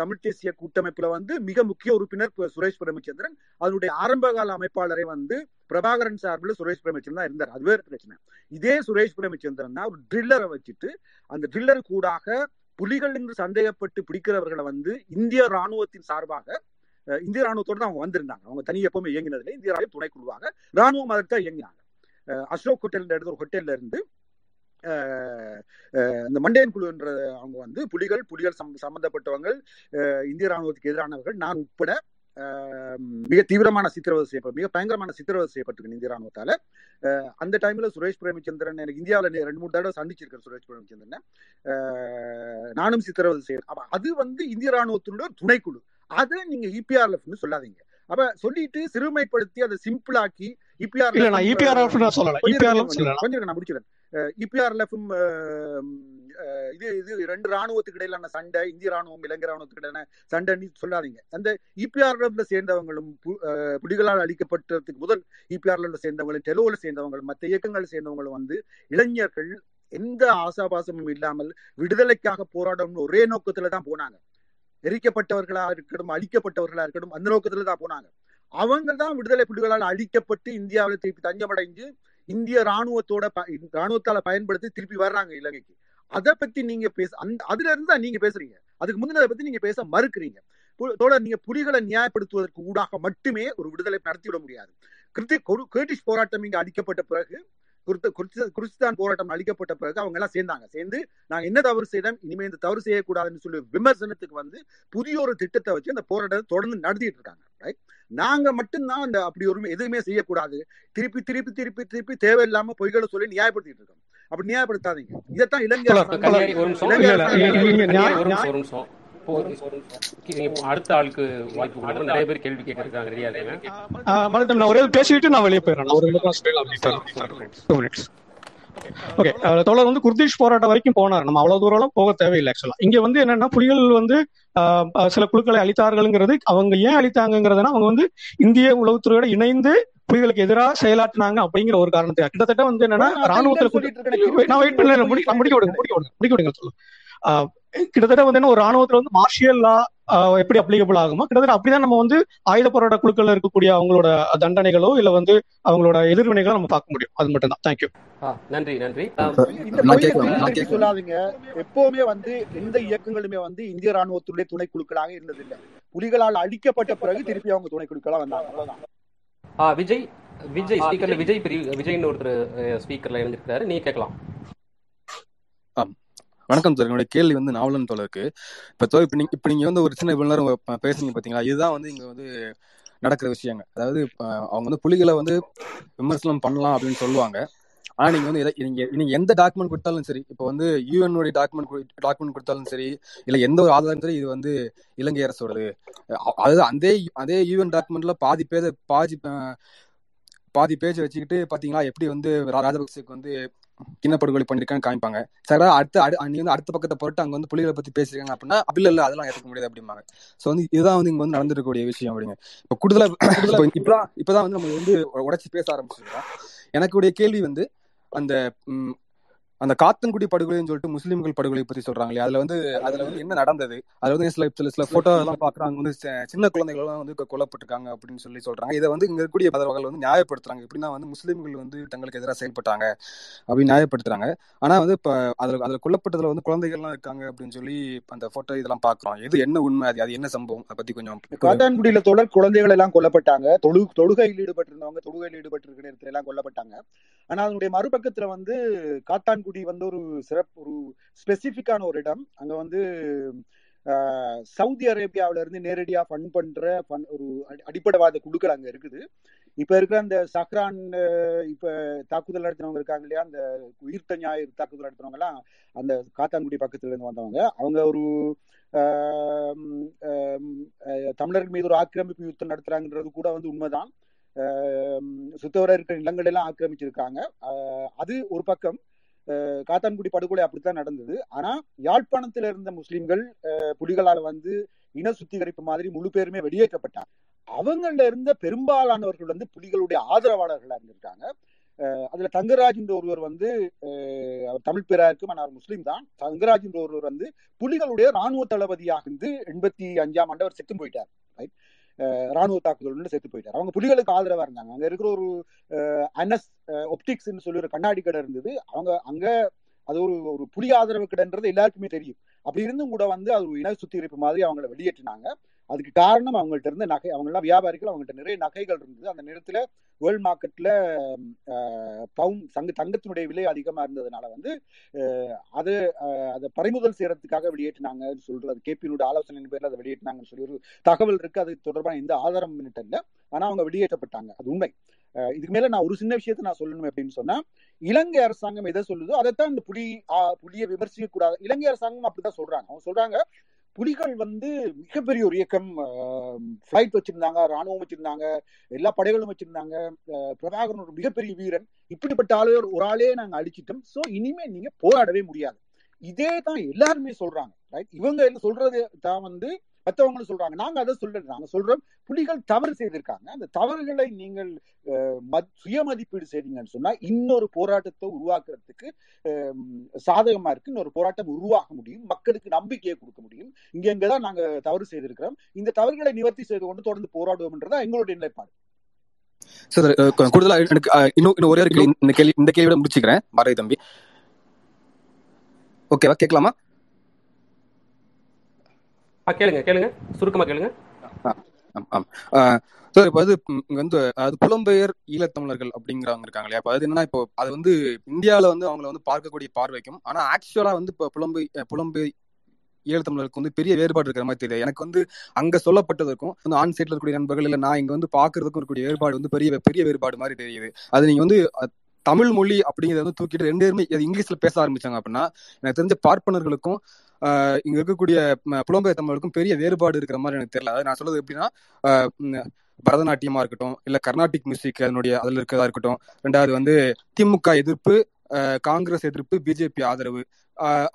தமிழ் தேசிய கூட்டமைப்புல வந்து மிக முக்கிய உறுப்பினர் சுரேஷ் பிரேமச்சந்திரன். அதனுடைய ஆரம்பகால அமைப்பாளரை வந்து பிரபாகரன் சார்பில் சுரேஷ் பிரேமச்சந்திரன் தான் இருந்தார். அதுவே பிரச்சனை. இதே சுரேஷ் பிரேமச்சந்திரன் தான் ஒரு ட்ரில்லரை வச்சுட்டு அந்த ட்ரில்லர் கூடாக புலிகள் என்று சந்தேகப்பட்டு பிடிக்கிறவர்களை வந்து இந்திய ராணுவத்தின் சார்பாக இந்திய ராணுவத்தோட தான் அவங்க வந்திருந்தாங்க. அவங்க தனி எப்பவுமே இயங்கினதில்லை இந்திய ராணுவ துணைக்குழுவாக ராணுவம் அதற்கு தான் இயங்கினாங்க அசோக் ஹோட்டல் எடுத்த ஒரு ஹோட்டல்ல இருந்து இந்த மண்டேன் குழுன்ற அவங்க வந்து புலிகள் புலிகள் சம்பந்தப்பட்டவங்க இந்திய ராணுவத்துக்கு எதிரானவர்கள். நான் உட்பட மிக தீவிரமான சித்திரவதை செய்யப்பட்ட மிக பயங்கரமான சித்திரவதை செய்யப்பட்டிருக்கு இந்திய ராணுவத்தால. அந்த டைம்ல சுரேஷ் பிரேமச்சந்திரன் எனக்கு இந்தியாவில் ரெண்டு மூணு தடவை சந்திச்சிருக்கேன் சுரேஷ் பிரேமச்சந்திரன். நானும் சித்திரவதை செய்யறேன் அது வந்து இந்திய ராணுவத்தினுடைய துணைக்குழு. அதை நீங்க இபிஆர்எஃப்னு சொல்லாதீங்க. அப்ப சொல்லிட்டு சிறுமைப்படுத்தி அதை சிம்பிளாக்கி இல்ல நான் நான் சொல்லல. கொஞ்சம் நான் முடிச்சிடுறேன் இபிஆர்எஃப்பும் அஹ், இது இது ரெண்டு ராணுவத்துக்கு இடையிலான சண்டை இந்திய ராணுவம் இலங்கை ராணுவத்துக்கு இடையிலான சண்டைன்னு சொல்லாதீங்க. அந்த இபிஆர்ல சேர்ந்தவங்களும் புலிகளால் அளிக்கப்பட்டதுக்கு முதல் இபிஆர்ல சேர்ந்தவங்களும் டெலோல சேர்ந்தவங்களும் மற்ற இயக்கங்கள் சேர்ந்தவங்களும் வந்து இளைஞர்கள் எந்த ஆசாபாசமும் இல்லாமல் விடுதலைக்காக போராடணும்னு ஒரே நோக்கத்துல தான் போனாங்க. எரிக்கப்பட்டவர்களா இருக்கட்டும் அழிக்கப்பட்டவர்களா இருக்கட்டும் அந்த நோக்கத்துல தான் போனாங்க. அவங்க தான் விடுதலை புலிகளால் அழிக்கப்பட்டு இந்தியாவில் திருப்பி தஞ்சமடைஞ்சு இந்திய ராணுவத்தோட ராணுவத்தால பயன்படுத்தி திருப்பி வர்றாங்க இலங்கைக்கு. அதை பத்தி நீங்க பேச அந்த அதுல இருந்து தான் நீங்க பேசுறீங்க. அதுக்கு முந்தினதை பத்தி நீங்க பேச மறுக்கிறீங்க. தோழர் நீங்க புலிகளை நியாயப்படுத்துவதற்கு ஊடாக மட்டுமே ஒரு விடுதலை நடத்திவிட முடியாது. கிரிட்டிஷ் போராட்டம் இங்க அடிக்கப்பட்ட பிறகு குர்திஸ்தான் போராட்டம் அளிக்கப்பட்ட பிறகு அவங்க எல்லாம் சேர்ந்தாங்க சேர்ந்து நாங்க என்ன தவறு செய்தோம் இனிமே இந்த தவறு செய்யக்கூடாதுன்னு சொல்லி விமர்சனத்துக்கு வந்து புதிய ஒரு திட்டத்தை வச்சு அந்த போராட்டத்தை தொடர்ந்து நடத்திட்டு இருக்காங்க ரைட் நாங்க மட்டும்தான் அந்த அப்படி ஒரு எதுவுமே செய்யக்கூடாது திருப்பி திருப்பி திருப்பி திருப்பி தேவையில்லாம பொய்களை சொல்லி நியாயப்படுத்திட்டு இருக்கோம் அப்படி நியாயப்படுத்தாதீங்க இதைத்தான் இலங்கை அடுத்த ஆளுக்கு வாய்ப்பு நிறைய பேர் கேள்வி ரெடியா இருக்காங்க நான். ஒரே பேசிட்டு நான் வெளியே போயிடுறேன். ஒரு ஓகே தோழர் வந்து குர்திஷ் போராட்டம் வரைக்கும் போனார். நம்ம அவ்வளவு தூரம் போக தேவையில்லை ஆக்சுவலா இங்க வந்து என்னன்னா புலிகள் வந்து சில குழுக்களை அழித்தார்கள்ங்கிறது அவங்க ஏன் அழித்தாங்கிறதுனா அவங்க வந்து இந்திய உளவுத்துறையோட இணைந்து புலிகளுக்கு எதிராக செயலாற்றினாங்க அப்படிங்கிற ஒரு காரணத்துக்காக. கிட்டத்தட்ட வந்து என்னன்னா ராணுவத்துல நான் வெயிட் பண்ணல முடிக்க விடுங்க முடிக்க விடுங்க முடிக்க விடுங்க சொல்லுங்க. கிட்டத்தட்ட வந்து என்ன ஒரு ராணுவத்துல வந்து மார்ஷியல் லா எப்படி அப்ளிகபிள் ஆகுமோ கிட்டத்தட்ட அப்படிதான் நம்ம வந்து ஆயுத போராட்ட குழுக்கள்ல இருக்கக்கூடிய அவங்களோட தண்டனைகளோ இல்ல வந்து அவங்களோட எதிர்வினைகளோ நம்ம பார்க்க முடியும். அது மட்டும் தான் தேங்க்யூ நன்றி நன்றி. இந்த சொல்லாதீங்க. எப்பவுமே வந்து எந்த இயக்கங்களுமே வந்து இந்திய ராணுவத்துடைய துணை குழுக்களாக இருந்ததில்லை. புலிகளால் அழிக்கப்பட்ட பிறகு திருப்பி அவங்க துணை குழுக்களா வந்தாங்க. அவ்வளவுதான். ஆ, விஜய் விஜய் ஸ்பீக்கர்ல விஜய் பெரிய விஜய்னு ஒருத்தர் ஸ்பீக்கர்ல இணைஞ்சிருக்காரு நீ கேட்கலாம். ஆம். வணக்கம் சார். என்னோட கேள்வி வந்து நாவலன் தோழருக்கு இப்போ தோ இப்போ நீங்க இப்போ நீங்கள் வந்து ஒரு சின்ன இவ்வளோ நேரம் பேசுனீங்க பார்த்தீங்களா இதுதான் வந்து இங்கே வந்து நடக்கிற விஷயங்க அதாவது அவங்க வந்து புலிகளை வந்து விமர்சனம் பண்ணலாம் அப்படின்னு சொல்லுவாங்க. ஆனா நீங்க வந்து எதை- நீங்க நீங்க எந்த டாக்குமெண்ட் கொடுத்தாலும் சரி இப்போ வந்து யூஎன்னுடைய டாக்குமெண்ட் டாக்குமெண்ட் கொடுத்தாலும் சரி இல்ல எந்த ஒரு ஆதாரம் சரி இது வந்து இலங்கை அரசோடது. அதாவது அதே அதே யூஎன் டாக்குமெண்ட்ல பாதி பேஜ் பாதி பாதி பேஜ் வச்சுக்கிட்டு பாத்தீங்களா எப்படி வந்து ராஜபக்சேக்கு வந்து இனப்படுகொலை பண்ணிருக்கான்னு காமிப்பாங்க. சார் அடுத்த அடு- நீ வந்து அடுத்த பக்கத்தை போட்டு அங்க வந்து புலிகளை பத்தி பேசுறீங்க அப்படின்னா அப்படி இல்ல அதெல்லாம் ஏத்துக்க முடியாது அப்படிம்பாங்க. சோ வந்து இதுதான் வந்து இங்க வந்து நடந்திருக்கக்கூடிய விஷயம் அப்படிங்க. இப்போ கூடுதலா இப்போ இப்பதான் இப்பதான் வந்து நம்ம வந்து உடைச்சு பேச ஆரம்பிச்சிருக்கோம். எனக்கு உடைய கேள்வி வந்து அந்த அந்த காத்தன்குடி படுகொலைன்னு சொல்லிட்டு முஸ்லீம்கள் படுகொலை பத்தி சொல்றாங்களே அதுல வந்து அதுல வந்து என்ன நடந்தது? அதுல வந்து சில சில சில போட்டோ எல்லாம் பாக்குறாங்க வந்து சின்ன குழந்தைகள் எல்லாம் வந்து கொல்லப்பட்டிருக்காங்க அப்படின்னு சொல்லி சொல்றாங்க. இதை வந்து இங்க இருக்கக்கூடிய பதவர்கள் வந்து நியாயப்படுத்துறாங்க. எப்படின்னா வந்து முஸ்லீம்கள் வந்து தங்களுக்கு எதிராக செயல்பட்டாங்க அப்படின்னு நியாயப்படுத்துறாங்க. ஆனா வந்து இப்ப அதுல அதுல கொல்லப்பட்டதுல வந்து குழந்தைகள்லாம் இருக்காங்க அப்படின்னு சொல்லி அந்த போட்டோ இதெல்லாம் பாக்குறோம் எது என்ன உண்மை? அது அது என்ன சம்பவம்? அதை பத்தி கொஞ்சம் காத்தான்குடியில தொடர் குழந்தைகள் எல்லாம் கொல்லப்பட்டாங்க. தொழு தொழுகையில் ஈடுபட்டிருந்தவங்க தொழுகையில் ஈடுபட்டிருக்கிற இடத்துல எல்லாம் கொல்லப்பட்டாங்க. ஆனா அதனுடைய மறுபக்கத்துல வந்து காத்தான்குடி வந்து ஒரு சிறப்பு ஒரு ஸ்பெசிஃபிக்கான ஒரு இடம். அங்க வந்து ஆஹ், சவுதி அரேபியாவில இருந்து நேரடியா ஃபண்ட் பண்ற ஃபன் ஒரு அடிப்படைவாத குழுக்கள் அங்க இருக்குது. இப்ப இருக்கிற அந்த சஹ்ரான் இப்போ இப்ப தாக்குதல் நடத்தினவங்க இருக்காங்க இல்லையா? அந்த உயிர்த்த ஞாயிறு தாக்குதல் நடத்தினவங்க எல்லாம் அந்த காத்தான்குடி பக்கத்துல இருந்து வந்தவங்க. அவங்க ஒரு தமிழர்கள் மீது ஒரு ஆக்கிரமிப்பு யுத்தம் நடத்துறாங்கன்றது கூட வந்து உண்மைதான். சுத்தவர இருக்கிற நிலங்கள் எல்லாம் ஆக்கிரமிச்சிருக்காங்க. அது ஒரு பக்கம். காத்தான்குடி படுகொலை அப்படித்தான் நடந்தது. ஆனா யாழ்ப்பாணத்துல இருந்த முஸ்லிம்கள் புலிகளால வந்து இன சுத்திகரிப்பு மாதிரி முழு பேருமே வெளியேற்றப்பட்டாங்க. அவங்கள இருந்த பெரும்பாலானவர்கள் வந்து புலிகளுடைய ஆதரவாளர்களா இருந்திருக்காங்க. அஹ், அதுல தங்கராஜ் என்ற ஒருவர் வந்து அவர் தமிழ் பேரா இருக்கும் ஆனால் முஸ்லீம் தான். தங்கராஜ் என்ற ஒருவர் வந்து புலிகளுடைய ராணுவ தளபதியாக இருந்து எண்பத்தி அஞ்சாம் ஆண்டு அவர் செத்து போயிட்டார். ரைட் ராணுவ தாக்குதல் செத்து போயிட்டார். அவங்க புலிகளுக்கு ஆதரவா இருந்தாங்க. அங்க இருக்கிற ஒரு அனஸ் ஒப்டிக்ஸ் சொல்லி ஒரு கண்ணாடி கடை இருந்தது. அவங்க அங்க அது ஒரு ஒரு புலி ஆதரவு கடைன்றது எல்லாருக்குமே தெரியும். அப்படி இருந்தும் கூட வந்து அது ஒரு இன சுத்திகரிப்பு மாதிரி அவங்கள வெளியேற்றினாங்க. அதுக்கு காரணம் அவங்கள்ட்ட இருந்து நகை அவங்க எல்லாம் வியாபாரிகள் அவங்கள்ட்ட நிறைய நகைகள் இருந்தது. அந்த நேரத்தில் வேர்ல்ட் மார்க்கெட்ல பவுன் தங்க தங்கத்தினுடைய விலை அதிகமா இருந்ததுனால வந்து அஹ், அது அதை பறிமுதல் செய்யறதுக்காக வெளியேற்றினாங்கன்னு சொல்றது கேபியினுடைய ஆலோசனை பேர்ல அதை வெளியேற்றினாங்கன்னு சொல்லி ஒரு தகவல் இருக்கு. அது தொடர்பான எந்த ஆதாரம் இல்லை. ஆனா அவங்க வெளியேற்றப்பட்டாங்க. அது உண்மை. அஹ், இதுக்கு மேல நான் ஒரு சின்ன விஷயத்தை நான் சொல்லணும் அப்படின்னு சொன்னா இலங்கை அரசாங்கம் எதை சொல்லுதோ அதைத்தான் இந்த புலி ஆஹ், புலியை விமர்சிக்க கூடாது இலங்கை அரசாங்கம் அப்படிதான் சொல்றாங்க. அவங்க சொல்றாங்க புலிகள் வந்து மிகப்பெரிய ஒரு இயக்கம் ஃபிளைட் வச்சிருந்தாங்க ராணுவம் வச்சிருந்தாங்க எல்லா படைகளும் வச்சிருந்தாங்க. பிரபாகரன் ஒரு மிகப்பெரிய வீரன். இப்படிப்பட்ட ஆளே ஒரு ஆளே நாங்க அழிச்சிட்டோம். சோ இனிமே நீங்க போராடவே முடியாது. இதே தான் எல்லாருமே சொல்றாங்க. ரைட் இவங்க என்ன சொல்றது தான் வந்து மற்றவங்களும் சொல்றாங்க. நாங்க அதை சொல்றது நாங்க சொல்றோம். புலிகள் தவறு செய்திருக்காங்க. அந்த தவறுகளை நீங்கள் அஹ், சுய மதிப்பீடு செய்தீங்கன்னு சொன்னா இன்னொரு போராட்டத்தை உருவாக்குறதுக்கு சாதகமா இருக்கு. இன்னொரு போராட்டம் உருவாக முடியும். மக்களுக்கு நம்பிக்கையை கொடுக்க முடியும். இங்க இங்கதான் நாங்க தவறு செய்திருக்கிறோம். இந்த தவறுகளை நிவர்த்தி செய்து கொண்டு தொடர்ந்து போராடுவோம்ன்றதா எங்களுடைய நிலைப்பாடு. சார் கூடுதலா எனக்கு இன்னும் இன்னும் ஒரே ஒரு கேள்வி இந்த கேள்வி இந்த கேள்வியோட முடிச்சுக்கிறேன். பாரதி தம்பி ஓகேவா? கேட்கலாமா? கேளுங்க கேளுங்க. சுருக்கமா கேளுங்க. ஆஹ் சார் இப்போ அது இங்க வந்து அது புலம்பெயர் ஈழத்தமிழர்கள் அப்படிங்கிறவங்க இருக்காங்க இல்லையா இப்போ அது என்னன்னா இப்போ அது வந்து இந்தியாவில் வந்து அவங்கள வந்து பார்க்கக்கூடிய பார்வைக்கும் ஆனா ஆக்சுவலா வந்து இப்போ புலம்பெய் புலம்பெயர் புலம்பெய் ஈழத்தமிழருக்கு வந்து பெரிய வேறுபாடு இருக்கிற மாதிரி தெரியுது எனக்கு வந்து அங்க சொல்லப்பட்டதற்கும் வந்து ஆன் சைட்ல இருக்கக்கூடிய நண்பர்கள் இல்ல நான் இங்க வந்து பாக்குறதுக்கும் இருக்கக்கூடிய வேறுபாடு வந்து பெரிய பெரிய வேறுபாடு மாதிரி தெரியுது. அது நீங்க வந்து தமிழ் மொழி அப்படிங்கறத வந்து தூக்கிட்டு ரெண்டு பேருமே அது இங்கிலீஷ்ல பேச ஆரம்பிச்சாங்க அப்படின்னா எனக்கு தெரிஞ்ச பார்ப்பனர்களுக்கும் இங்க இருக்கக்கூடிய புலம்பெயர் தமிழருக்கும் பெரிய வேறுபாடு இருக்கிற மாதிரி எனக்கு தெரியல. அதாவது நான் சொல்றது எப்படின்னா ஆஹ் பரதநாட்டியமா இருக்கட்டும் இல்ல கர்நாடிக் மியூசிக் அதனுடைய அதுல இருக்கிறதா இருக்கட்டும். ரெண்டாவது வந்து திமுக எதிர்ப்பு காங்கிரஸ் எதிர்ப்பு பிஜேபி ஆதரவு.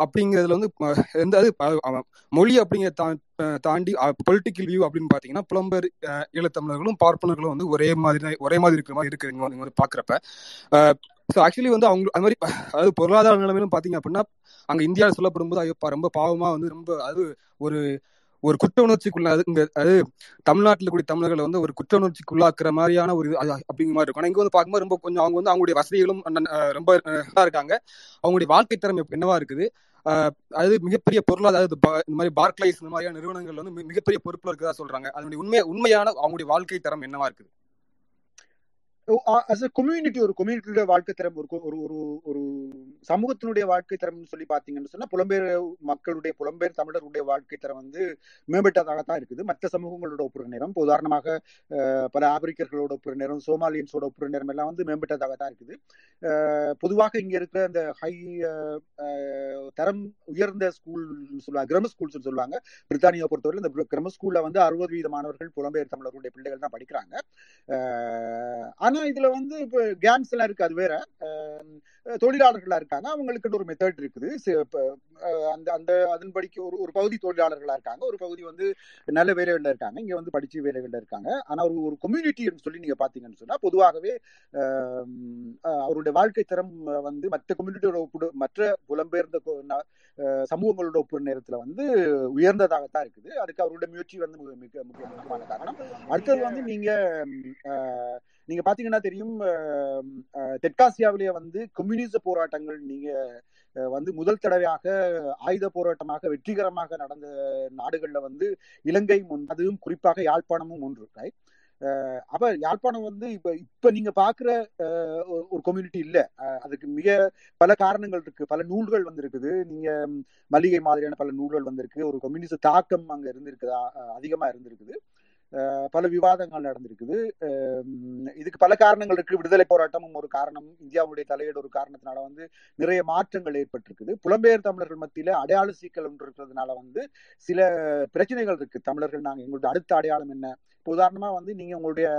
அப்படிங்கிறதுல வந்து எந்த அது மொழி அப்படிங்கிற தா- தாண்டி பொலிட்டிக்கல் வியூ அப்படின்னு பாத்தீங்கன்னா புலம்பெயர் ஈழத்தமிழர்களும் பார்ப்பனர்களும் வந்து ஒரே மாதிரி தான் ஒரே மாதிரி இருக்கிற மாதிரி இருக்குது இங்க வந்து- பார்க்குறப்ப பாக்குறப்ப. ஸோ ஆக்சுவலி வந்து அவங்க அது மாதிரி அதாவது பொருளாதார நிலைமையிலும் பாத்தீங்க அப்படின்னா அங்க இந்தியாவில் சொல்லப்படும் போது ஐயோ ரொம்ப பாவமா வந்து ரொம்ப அது ஒரு ஒரு குற்ற உணர்ச்சிக்குள்ள அது அது தமிழ்நாட்டில் கூடிய தமிழர்களை வந்து ஒரு குற்ற உணர்ச்சிக்குள்ளாக்குற மாதிரியான ஒரு அப்படிங்கிற மாதிரி இருக்கும். ஆனா இங்க வந்து பார்க்கும்போது ரொம்ப கொஞ்சம் அவங்க வந்து அவங்களுடைய வசதிகளும் ரொம்ப நல்லா இருக்காங்க. அவங்களுடைய வாழ்க்கை தரம் என்னவா இருக்குது? அது மிகப்பெரிய பொருளாதார இந்த மாதிரி பார்க்லைஸ் இந்த மாதிரியான நிறுவனங்கள் வந்து மிகப்பெரிய பொறுப்புல இருக்கிறதா சொல்றாங்க. அதனுடைய உண்மை உண்மையான அவங்களுடைய வாழ்க்கை தரம் என்னவா இருக்குது? அஸ் அ கம்யூனிட்டி ஒரு கம்யூனிட்டியுடைய வாழ்க்கை தரம் ஒரு ஒரு ஒரு ஒரு சமூகத்தினுடைய வாழ்க்கை தரம்னு சொல்லி பாத்தீங்கன்னு சொன்னா புலம்பெயர் மக்களுடைய புலம்பெயர் தமிழர்களுடைய வாழ்க்கை தரம் வந்து மேம்பட்டதாக தான் இருக்குது. மற்ற சமூகங்களோட ஒப்புற நேரம் உதாரணமாக பல ஆப்பிரிக்கர்களோட ஒப்புற நேரம் சோமாலியன்ஸோட ஒப்புற நேரம் எல்லாம் வந்து மேம்பட்டதாக தான் இருக்குது பொதுவாக இங்க இருக்கிற அந்த ஹை தரம் உயர்ந்த ஸ்கூல் சொல்லுவாங்க கிரம ஸ்கூல்ஸ் சொல்லுவாங்க. பிரித்தானியா பொறுத்தவரை இந்த கிரம ஸ்கூல்ல வந்து அறுபது வீத மாணவர்கள் புலம்பெயர் தமிழர்களுடைய பிள்ளைகள் தான் படிக்கிறாங்க ஆனா ஆனா இதுல வந்து இப்ப கேங்ஸ் எல்லாம் இருக்கு அது வேற தொழிலாளர்களா இருக்காங்க. அவங்களுக்கு ஒரு மெத்தட் இருக்குது. அந்த அந்த அதன்படிக்கு ஒரு ஒரு பகுதி தொழிலாளர்களா இருக்காங்க. ஒரு பகுதி வந்து நல்ல வேலைகள்ல இருக்காங்க. இங்க வந்து படிச்சு வேலைகள்ல இருக்காங்க. ஆனா ஒரு ஒரு கம்யூனிட்டின்னு சொல்லி நீங்க பாத்தீங்கன்னு சொன்னா பொதுவாகவே அவருடைய வாழ்க்கை தரம் வந்து மற்ற கம்யூனிட்டியோட ஒப்பிடு மற்ற புலம்பெயர்ந்த சமூகங்களோட ஒப்பு நேரத்துல வந்து உயர்ந்ததாகத்தான் இருக்குது. அதுக்கு அவருடைய முயற்சி வந்து மிக மிக முக்கியமான காரணம். அடுத்தது வந்து நீங்க நீங்க பாத்தீங்கன்னா தெரியும் அஹ், தெற்காசியாவிலேயே வந்து கம்யூனிச போராட்டங்கள் நீங்க அஹ், வந்து முதல் தடவையாக ஆயுத போராட்டமாக வெற்றிகரமாக நடந்த நாடுகள்ல வந்து இலங்கை முன் அதுவும் குறிப்பாக யாழ்ப்பாணமும் ஒன்று right? அப்ப யாழ்ப்பாணம் வந்து இப்ப இப்ப நீங்க பாக்குற அஹ், ஒரு- கம்யூனிட்டி இல்ல. அஹ், அதுக்கு மிக பல காரணங்கள் இருக்கு. பல நூல்கள் வந்திருக்குது. நீங்க மல்லிகை மாதிரியான பல நூல்கள் வந்திருக்கு. ஒரு கம்யூனிச தாக்கம் அங்க இருந்திருக்குதா அஹ், அதிகமா இருந்திருக்குது. பல விவாதங்கள் நடந்திருக்குது. இதுக்கு பல காரணங்கள் இருக்கு. விடுதலை போராட்டமும் ஒரு காரணம். இந்தியாவுடைய தலையீடு ஒரு காரணத்தினால வந்து நிறைய மாற்றங்கள் ஏற்பட்டிருக்குது. புலம்பெயர் தமிழர்கள் மத்தியில அடையாள சிக்கல் ஒன்று இருக்கிறதுனால வந்து சில பிரச்சனைகள் இருக்கு. தமிழர்கள் நாங்கள் எங்களுடைய அடுத்த அடையாளம் என்ன? உதாரணமா வந்து நீங்க உங்களுடைய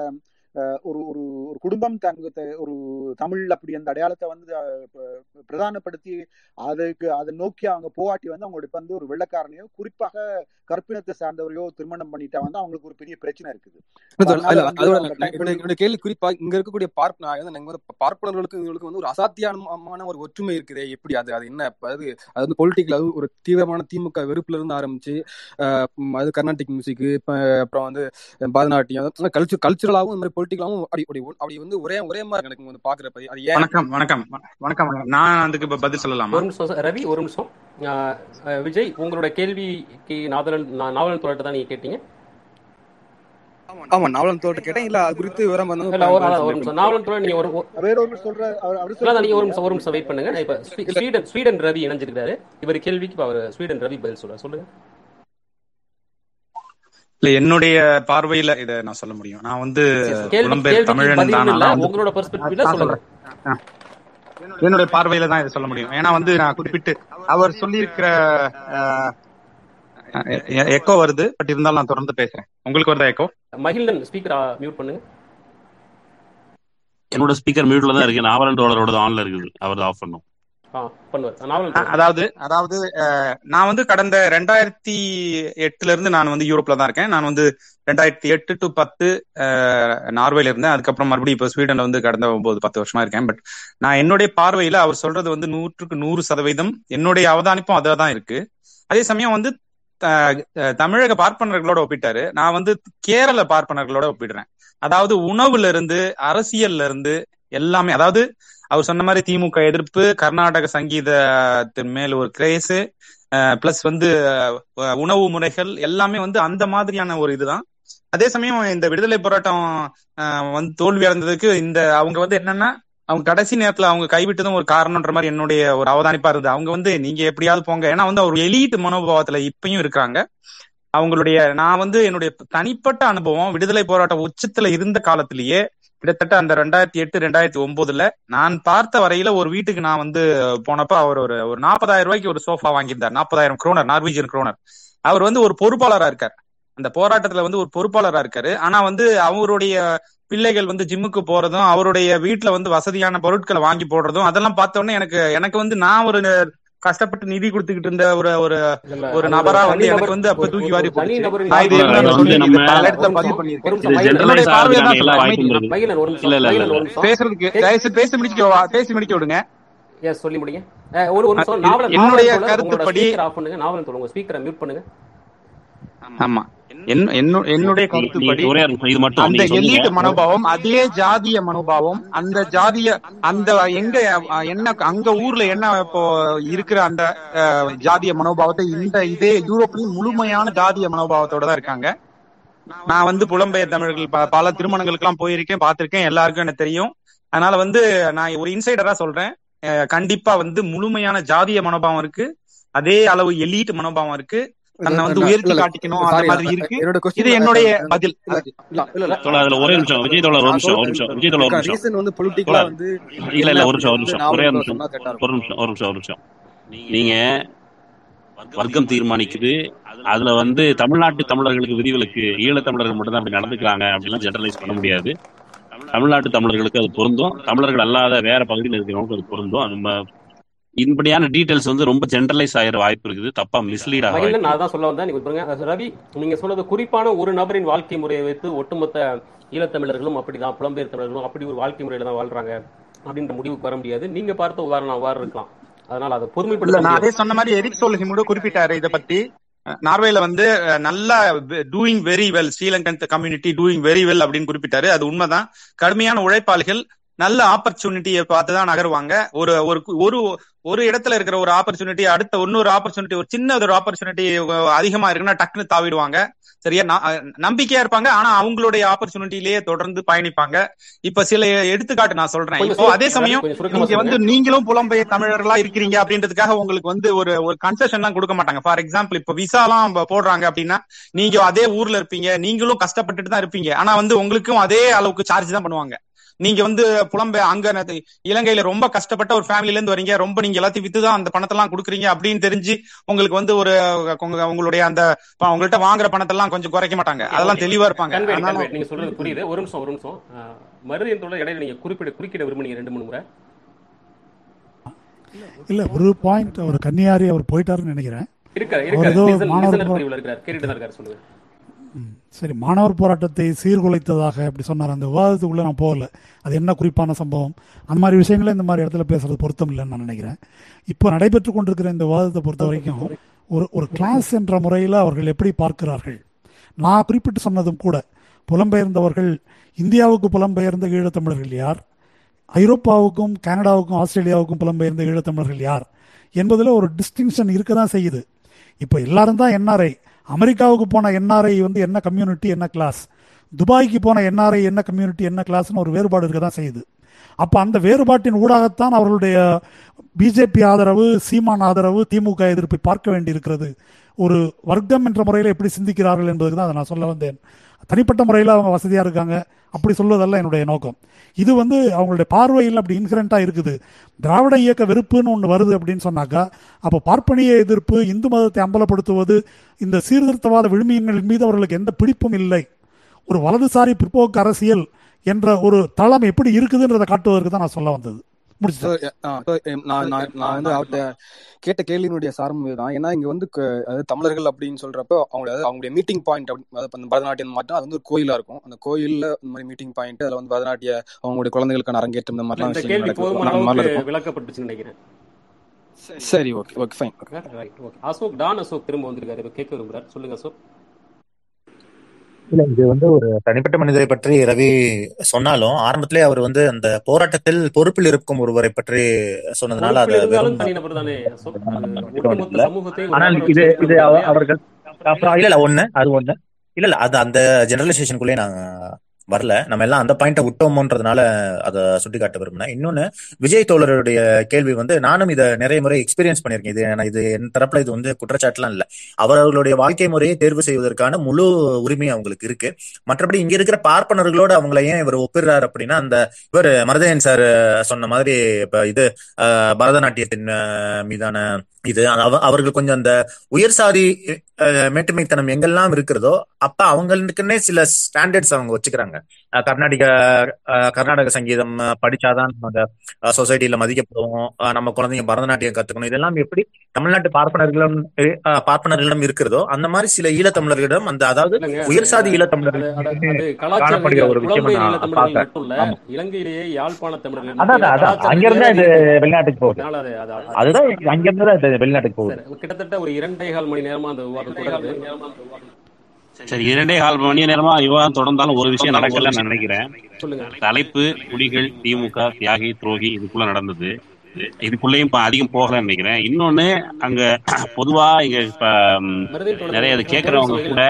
ஒரு ஒரு ஒரு குடும்பம் தங்க த- ஒரு தமிழ் அப்படி அந்த அடையாளத்தை வந்து பிரதானப்படுத்தி அதுக்கு அதை நோக்கி அவங்க போவாட்டி வந்து அவங்களுடைய வந்து ஒரு வெள்ளக்காரனையோ குறிப்பாக கற்பினத்தை சார்ந்தவரையோ திருமணம் பண்ணிட்டா வந்து அவங்களுக்கு ஒரு பெரிய பிரச்சனை இருக்குது. கேள்வி குறிப்பா இங்க இருக்கக்கூடிய பார்ப்ப நான் வந்து நாங்க வந்து பார்ப்பனர்களுக்கு இவங்களுக்கு வந்து ஒரு அசாத்தியமான ஒரு ஒற்றுமை இருக்குதே எப்படி அது அது என்ன அது அது வந்து பொலிட்டிக்கல் அது ஒரு தீவிரமான திமுக வெறுப்புல இருந்து ஆரம்பிச்சு அது கர்நாடிக் மியூசிக் அப்புறம் வந்து பரதநாட்டியம் கல்ச்சர் கல்ச்சுரலாவும் இந்த மாதிரி பொலிட்டிக்கலாவும் அப்படி அப்படி அப்படி வந்து ஒரே ஒரே மாதிரி எனக்கு வந்து பாக்குறப்ப அது ஏன்? வணக்கம் வணக்கம் வணக்கம். நான் அதுக்கு இப்ப பதில் சொல்லலாமா? ஒரு நிமிஷம். ரவி ஒரு நிமிஷம். விஜய் உங்களோட கேள்விக்கு நாவலன் நாவலன் தோழர்கிட்ட தான் நீங்க கேட்டீங்க? ஆமா நாவலன் தோட்ட கேட்டேன். இல்ல அது குறித்து விவரம் வந்து இல்ல ஒரு நிமிஷம். நாவலன் தோழர் நீங்க ஒரு ஒரு- வேற ஒரு சொல்ற அவர் நீங்க ஒரு நிமிஷம் ஒரு நிமிஷம் வெயிட் பண்ணுங்க. நான் இப்ப ஸ்வீ- ஸ்வீடன் ஸ்வீடன் ரவி இணைஞ்சிருக்காரு இவர் கேள்விக்கு அவர் ஸ்வீடன் ரவி பதில் சொல்றாரு. சொல்லுங்க. இல்ல என்னுடைய பார்வையில இத நான் சொல்ல முடியும். நான் வந்து புலம்பெயர் தமிழன் தான். உங்களோட பெர்ஸ்பெக்டிவ்ல சொல்றேன். என்னுடைய பார்வையில தான் இதை சொல்ல முடியும். ஏன்னா வந்து நான் குறிப்பிட்டு அவர் சொல்லியிருக்கிற எக்கோ வருது. பட் இருந்தாலும் நான் தொடர்ந்து பேசுறேன். உங்களுக்கு வருதா எக்கோ மகிழ்ந்தன் ஸ்பீக்கர் மியூட் பண்ணுங்க என்னோட ஸ்பீக்கர் மியூட்ல தான் இருக்கு. நாவலன் தோழரோட ஆன்ல இருக்குது. அவர் ஆஃப் பண்ணும். அதாவது அதாவது நான் வந்து கடந்த ரெண்டாயிரத்தி எட்டுல இருந்து நான் வந்து யூரோப்ல தான் இருக்கேன். நான் வந்து ரெண்டாயிரத்தி எட்டு டு பத்து நார்வேல இருந்தேன். அதுக்கப்புறம் மறுபடியும் இப்போ ஸ்வீடன்ல வந்து கடந்த ஒன்பது பத்து வருஷமா இருக்கேன். பட் நான் என்னுடைய பார்வையில அவர் சொல்றது வந்து நூற்றுக்கு நூறு சதவீதம் என்னுடைய அவதானிப்பும் அதில் தான் இருக்கு. அதே சமயம் வந்து தமிழக பார்ப்பனர்களோட ஒப்பிட்டாரு. நான் வந்து கேரள பார்ப்பனர்களோட ஒப்பிடுறேன். அதாவது உணவுல இருந்து அரசியல்ல இருந்து எல்லாமே அதாவது அவர் சொன்ன மாதிரி திமுக எதிர்ப்பு கர்நாடக சங்கீதத்தின் மேல் ஒரு கிரேஸ் பிளஸ் வந்து உணவு முறைகள் எல்லாமே வந்து அந்த மாதிரியான ஒரு இதுதான். அதே சமயம் இந்த விடுதலை போராட்டம் வந்து தோல்வி அடைந்ததுக்கு இந்த அவங்க வந்து என்னன்னா அவங்க கடைசி நேரத்துல அவங்க கைவிட்டதும் ஒரு காரணம்ன்ற மாதிரி என்னுடைய ஒரு அவதானிப்பா இருந்தது. அவங்க வந்து நீங்க எப்படியாவது போங்க. ஏன்னா வந்து ஒரு எலீட் மனோபாவத்துல இப்பயும் இருக்காங்க அவங்களுடைய நான் வந்து என்னுடைய தனிப்பட்ட அனுபவம் விடுதலை போராட்ட உச்சத்துல இருந்த காலத்திலேயே கிட்டத்தட்ட அந்த ரெண்டாயிரத்தி எட்டு ரெண்டாயிரத்தி ஒன்பதுல நான் பார்த்த வரையில ஒரு வீட்டுக்கு நான் வந்து போனப்ப அவர் ஒரு ஒரு நாற்பதாயிரம் ரூபாய்க்கு ஒரு சோஃபா வாங்கியிருந்தார். நாற்பதாயிரம் குரோனர் நார்வீஜியன் குரோனர் அவர் வந்து ஒரு பொறுப்பாளரா இருக்கார். அந்த போராட்டத்துல வந்து ஒரு பொறுப்பாளரா இருக்காரு. ஆனா வந்து அவருடைய பிள்ளைகள் வந்து ஜிம்முக்கு போறதும் அவருடைய வீட்டுல வந்து வசதியான பொருட்களை வாங்கி போடுறதும் அதெல்லாம் பார்த்தோன்னே எனக்கு எனக்கு வந்து நான் ஒரு கஷ்டப்பட்டு நிதி கொடுத்துக்கிட்டு இருந்த ஒரு ஒரு ஒரு நபரா வந்து எனக்கு வந்து அப்ப தூக்கி வாரி பேசுறதுக்கு பேசி. முடிக்க பேசி முடிக்க விடுங்க எஸ் சொல்லி முடிங்க. ஒரு ஒரு என்னுடைய கருத்துப்படி ஸ்பீக்கர் ஆஃப் பண்ணுங்க. நாவலன் உங்க ஸ்பீக்கரை மியூட் பண்ணுங்க. ஆமா. என்னுடைய கருத்துப்படி அந்த எலீட் மனோபாவம் அதே ஜாதிய மனோபாவம் அந்த ஜாதிய அந்த எங்க என்ன அங்க ஊர்ல என்ன இப்போ இருக்கிற அந்த ஜாதிய மனோபாவத்தை இந்த இதே யூரோப்லயும் முழுமையான ஜாதிய மனோபாவத்தோட தான் இருக்காங்க. நான் வந்து புலம்பெயர் தமிழர்கள் பல திருமணங்களுக்கு எல்லாம் போயிருக்கேன் பார்த்திருக்கேன் எல்லாருக்கும் எனக்கு தெரியும். அதனால வந்து நான் ஒரு இன்சைடரா சொல்றேன். கண்டிப்பா வந்து முழுமையான ஜாதிய மனோபாவம் இருக்கு. அதே அளவு எலீட் மனோபாவம் இருக்கு. தன்னை வந்து உயர்த்தி காட்டிக்கணும் அந்த சாரி மாதிரி இருக்கு. என்னோட இது கொஸ்டின் என்னுடைய பதில். இல்ல இல்ல இல்ல இல்ல தோழர் அதுல ஒரே நிமிஷம் விஜய் தோழர் ஒரு நிமிஷம் ஒரு நிமிஷம் விஜய் தோழர் ஒரு நிமிஷம். ரீசன் வந்து பொலிட்டிக்கலா தோழர் வந்து இல்ல என்ன இல்ல ஒரு நிமிஷம் ஒரு வந்து நிமிஷம் ஒரே ஒரு நாவல் நிமிஷம் சொன்னா கரெக்டா ஒரு இருக்கும் நிமிஷம் ஒரு நிமிஷம் ஒரு நிமிஷம். நீங்க வர்க்கம் தீர்மானிக்குது. அதுல வந்து தமிழ்நாட்டு தமிழர்களுக்கு விதிவிலக்கு ஈழத் தமிழர்கள் மட்டும் தான் அப்படி நடந்துக்கிறாங்க அப்படிலாம் ஜெனரலைஸ் பண்ண முடியாது. தமிழ்நாட்டு தமிழர்களுக்கு அது பொருந்தும். தமிழர்கள் அல்லாத வேற பகுதியில் இருக்கிறவங்களுக்கு அது பொருந்தும். நம்ம இப்படியான டீடைல்ஸ் வந்து ரொம்ப ஜெனரலைஸ் ஆகிற வாய்ப்பு இருக்குது. தப்பா மிஸ்லீட் ஆக மகிழன் வாய்ப்பு நான் தான் சொல்ல வந்தேன். நீங்க பாருங்க ரவி நீங்க சொன்னது குறிப்பான ஒரு நபரின் வாழ்க்கை முறையை வைத்து ஒட்டுமொத்த ஈழத்தமிழர்களும் அப்படிதான் புலம்பெயர் தமிழர்களும் அப்படி ஒரு வாழ்க்கை முறையில தான் வாழ்றாங்க அப்படின்ற முடிவுக்கு வர முடியாது. நீங்க பார்த்த உதாரணம் அவ்வாறு இருக்கலாம். அதனால அதை இல்ல பொறுமைப்படுத்த நான் அதே சொன்ன மாதிரி எரிக் சோல்ஹிம் கூட குறிப்பிட்டாரு இத பத்தி. நார்வேல வந்து நல்லா doing very well Sri Lankan community doing very well அப்படின்னு குறிப்பிட்டாரு. அது உண்மைதான். கடுமையான உழைப்பாளிகள் நல்ல ஆப்பர்ச்சுனிட்டியை பார்த்து தான் நகருவாங்க. ஒரு ஒரு ஒரு ஒரு இடத்துல இருக்கிற ஒரு ஆப்பர்ச்சுனிட்டி அடுத்த இன்னொரு ஆப்பர்ச்சுனிட்டி ஒரு சின்ன ஒரு ஆப்பர்ச்சுனிட்டி அதிகமா இருக்குன்னா டக்குன்னு தாவிடுவாங்க. சரியா? நம்பிக்கையா இருப்பாங்க ஆனா அவங்களுடைய ஆப்பர்ச்சுனிட்டிலேயே தொடர்ந்து பயணிப்பாங்க. இப்ப சில எடுத்துக்காட்டு நான் சொல்றேன். இப்போ அதே சமயம் நீங்க வந்து நீங்களும் புலம்பெயர் தமிழர்களா இருக்கிறீங்க அப்படின்றதுக்காக உங்களுக்கு வந்து ஒரு ஒரு கன்செஷன் எல்லாம் கொடுக்க மாட்டாங்க. ஃபார் எக்ஸாம்பிள் இப்ப விசா எல்லாம் போடுறாங்க அப்படின்னா நீங்க அதே ஊர்ல இருப்பீங்க நீங்களும் கஷ்டப்பட்டுட்டு தான் இருப்பீங்க. ஆனா வந்து உங்களுக்கும் அதே அளவுக்கு சார்ஜ் தான் பண்ணுவாங்க. நீங்க வந்து புலம்பெய அங்க இலங்கையில ரொம்ப கஷ்டப்பட்ட ஒரு ஃபேமிலில இருந்து வரீங்க ரொம்ப நீங்க எல்லாத்தையும் வித்து தான் அந்த பணத்தை எல்லாம் கொடுக்குறீங்க அப்படின்னு தெரிஞ்சு உங்களுக்கு வந்து ஒரு உங்க- உங்களுடைய அந்த உங்கள்ட்ட வாங்குற பணத்தை எல்லாம் கொஞ்சம் குறைக்க மாட்டாங்க. அதெல்லாம் தெளிவா இருப்பாங்க. நீங்க சொல்றது புரியுது. ஒரு நிமிஷம் ஒரு நிமிஷம். மருதியத்தோட இடையில நீங்க குறிப்பிட குறுக்கிட விரும்புனீங்க ரெண்டு மூணு முறை. இல்ல ஒரு பாயிண்ட் அவர் கன்னியாரி அவர் போயிட்டாருன்னு நினைக்கிறேன். இருக்காரு இருக்காரு. மாணவர் இருக்காரு. கேட்டுட்டு தான் இருக்காரு சொல்லுங்க. சரி மாணவர் போராட்டத்தை சீர்குலைத்ததாக அப்படி சொன்னார். அந்த விவாதத்துக்குள்ள நான் போகல. அது என்ன குறிப்பான சம்பவம்? அந்த மாதிரி விஷயங்களை இந்த மாதிரி இடத்துல பேசுறது பொருத்தம் இல்லைன்னு நான் நினைக்கிறேன். இப்போ நடைபெற்று கொண்டிருக்கிற இந்த விவாதத்தை பொறுத்த வரைக்கும் ஒரு ஒரு கிளாஸ் என்ற முறையில் அவர்கள் எப்படி பார்க்கிறார்கள்? நான் குறிப்பிட்டு சொன்னதும் கூட புலம்பெயர்ந்தவர்கள் இந்தியாவுக்கு புலம்பெயர்ந்த ஈழத்தமிழர்கள் யார்? ஐரோப்பாவுக்கும் கனடாவுக்கும் ஆஸ்திரேலியாவுக்கும் புலம்பெயர்ந்த ஈழத்தமிழர்கள் யார்? என்பதில் ஒரு டிஸ்டிங்ஷன் இருக்க தான் செய்யுது. இப்போ எல்லாரும் தான் என்ஆர்ஐ அமெரிக்காவுக்கு போன என்ஆர்ஐ வந்து என்ன கம்யூனிட்டி என்ன கிளாஸ் துபாய்க்கு போன என்ஆர்ஐ என்ன கம்யூனிட்டி என்ன கிளாஸ்னு ஒரு வேறுபாடு இருக்க தான் செய்யுது. அப்போ அந்த வேறுபாட்டின் ஊடாகத்தான் அவர்களுடைய பிஜேபி ஆதரவு சீமான் ஆதரவு திமுக எதிர்ப்பை பார்க்க வேண்டியிருக்கிறது. ஒரு வர்க்கம் என்ற முறையில் எப்படி சிந்திக்கிறார்கள் என்பதுக்கு தான் அதை நான் சொல்ல வந்தேன். தனிப்பட்ட முறையில் அவங்க வசதியாக இருக்காங்க. அப்படி சொல்வதெல்லாம் என்னுடைய நோக்கம். இது வந்து அவங்களுடைய பார்வையில் அப்படி இன்சிடென்ட்டாக இருக்குது. திராவிட இயக்க வெறுப்புன்னு ஒன்று வருது அப்படின்னு சொன்னாக்கா அப்போ பார்ப்பனிய எதிர்ப்பு இந்து மதத்தை அம்பலப்படுத்துவது இந்த சீர்திருத்தவாத விழுமியங்கள் மீது அவர்களுக்கு எந்த பிடிப்பும் இல்லை. ஒரு வலதுசாரி பிற்போக்கு அரசியல் என்ற ஒரு தளம் எப்படி இருக்குதுன்றதை காட்டுவதற்கு தான் நான் சொல்ல வந்தது. So, எம், நான் வந்து அவர்கிட்ட கேட்ட கேள்வியினுடைய சாரம் ஏன்னா இங்க வந்து அதாவது தமிழர்கள் அப்படின்னு சொல்றப்போ அவங்க அதாவது அவங்களுடைய மீட்டிங் பாயிண்ட் அந்த பரதநாட்டியம் மட்டும் அது வந்து ஒரு கோயிலா இருக்கும். அந்த கோயில்ல இந்த மாதிரி மீட்டிங் பாயிண்ட் அதுல வந்து பரதநாட்டிய அவங்களுடைய குழந்தைகளுக்கான அரங்கேற்றம் இந்த இருக்கும். விளக்கப்பட்டுச்சுன்னு நினைக்கிறேன். சரி okay okay fine right okay Ashok Don Ashok திரும்ப வந்திருக்காரு. கேட்க விரும்புறாரு. சொல்லுங்க அசோக். இல்ல இது வந்து ஒரு தனிப்பட்ட மனிதரை பற்றி ரவி சொன்னாலும் ஆரம்பத்திலே அவர் வந்து அந்த போராட்டத்தில் பொறுப்பில் இருக்கும் ஒருவரை பற்றி சொன்னதுனால அதை ஆனால் இது இது அவர்கள் இல்ல இல்ல ஒண்ணு அது ஒண்ணு. இல்ல இல்ல அது அந்த ஜெனரலைசேஷனுக்குள்ளே நான் வரல. நம்ம எல்லாம் அந்த பாயிண்ட விட்டோமோன்றதுனால அதை சுட்டிக்காட்ட விரும்பினேன் இன்னொன்னு விஜய் தோழருடைய கேள்வி வந்து நானும் இதை நிறைய முறை எக்ஸ்பீரியன்ஸ் பண்ணியிருக்கேன். இது நான் இது என் தரப்புல இது வந்து குற்றச்சாட்டுலாம் இல்லை. அவர்களுடைய வாழ்க்கை முறையை தேர்வு செய்வதற்கான முழு உரிமை அவங்களுக்கு இருக்கு. மற்றபடி இங்க இருக்கிற பார்ப்பனர்களோட அவங்கள ஏன் இவர் ஒப்பிடுறாரு அப்படின்னா அந்த இவர் மருதையன் சார் சொன்ன மாதிரி இப்ப இது பரதநாட்டியத்தின் மீதான இது அவ- அவர்கள் கொஞ்சம் அந்த உயர் சாதி மேட்டுமைத்தனம் எங்கெல்லாம் இருக்கிறதோ அப்ப அவங்களுக்குன்னே சில ஸ்டாண்டர்ட்ஸ் அவங்க வச்சுக்கிறாங்க. கர்நாடக கர்நாடக சங்கீதம் படிச்சாதான் அந்த சொசைட்டில மதிக்கப்படுவோம். நம்ம குழந்தைங்க பரதநாட்டியம் கத்துக்கணும். இதெல்லாம் எப்படி தமிழ்நாட்டு பார்ப்பனர்களிடம் பார்ப்பனர்களிடம் இருக்கிறதோ அந்த மாதிரி சில ஈழத்தமிழர்களிடம் அந்த அதாவது இல்லைங்க அது உயர் சாதி ஈழத்தமிழர்கள் காணப்படுகிற ஒரு விஷயமா நான் பார்க்கிறேன் இலங்கையிலேயே யாழ்ப்பாண தமிழர்கள் அதான் மத்தியில அதான் அதான். கலாச்சார அங்க இருந்தா ரீதியாக இது வெளிநாட்டுக்கு போகுது. அதுதான் அங்க இருந்து தான் இது வெளிநாட்டுக்கு போகுது. கிட்டத்தட்ட ஒரு இரண்டே கால் மணி நேரமா அந்த விவாதம் சரி இரண்டே கால் மணி நேரமா விவாதம் தொடர்ந்தாலும் ஒரு விஷயம் நடக்கல நான் நினைக்கிறேன். சொல்லுங்க. தலைப்பு புலிகள் திமுக தியாகி துரோகி இதுக்குள்ள நடந்தது. இதுக்குள்ளேயும் இப்ப அதிகம் போகலன்னு நினைக்கிறேன். இன்னொன்னு அங்க பொதுவா இங்க இப்ப நிறைய கேட்கறவங்க நிமிஷம் கூட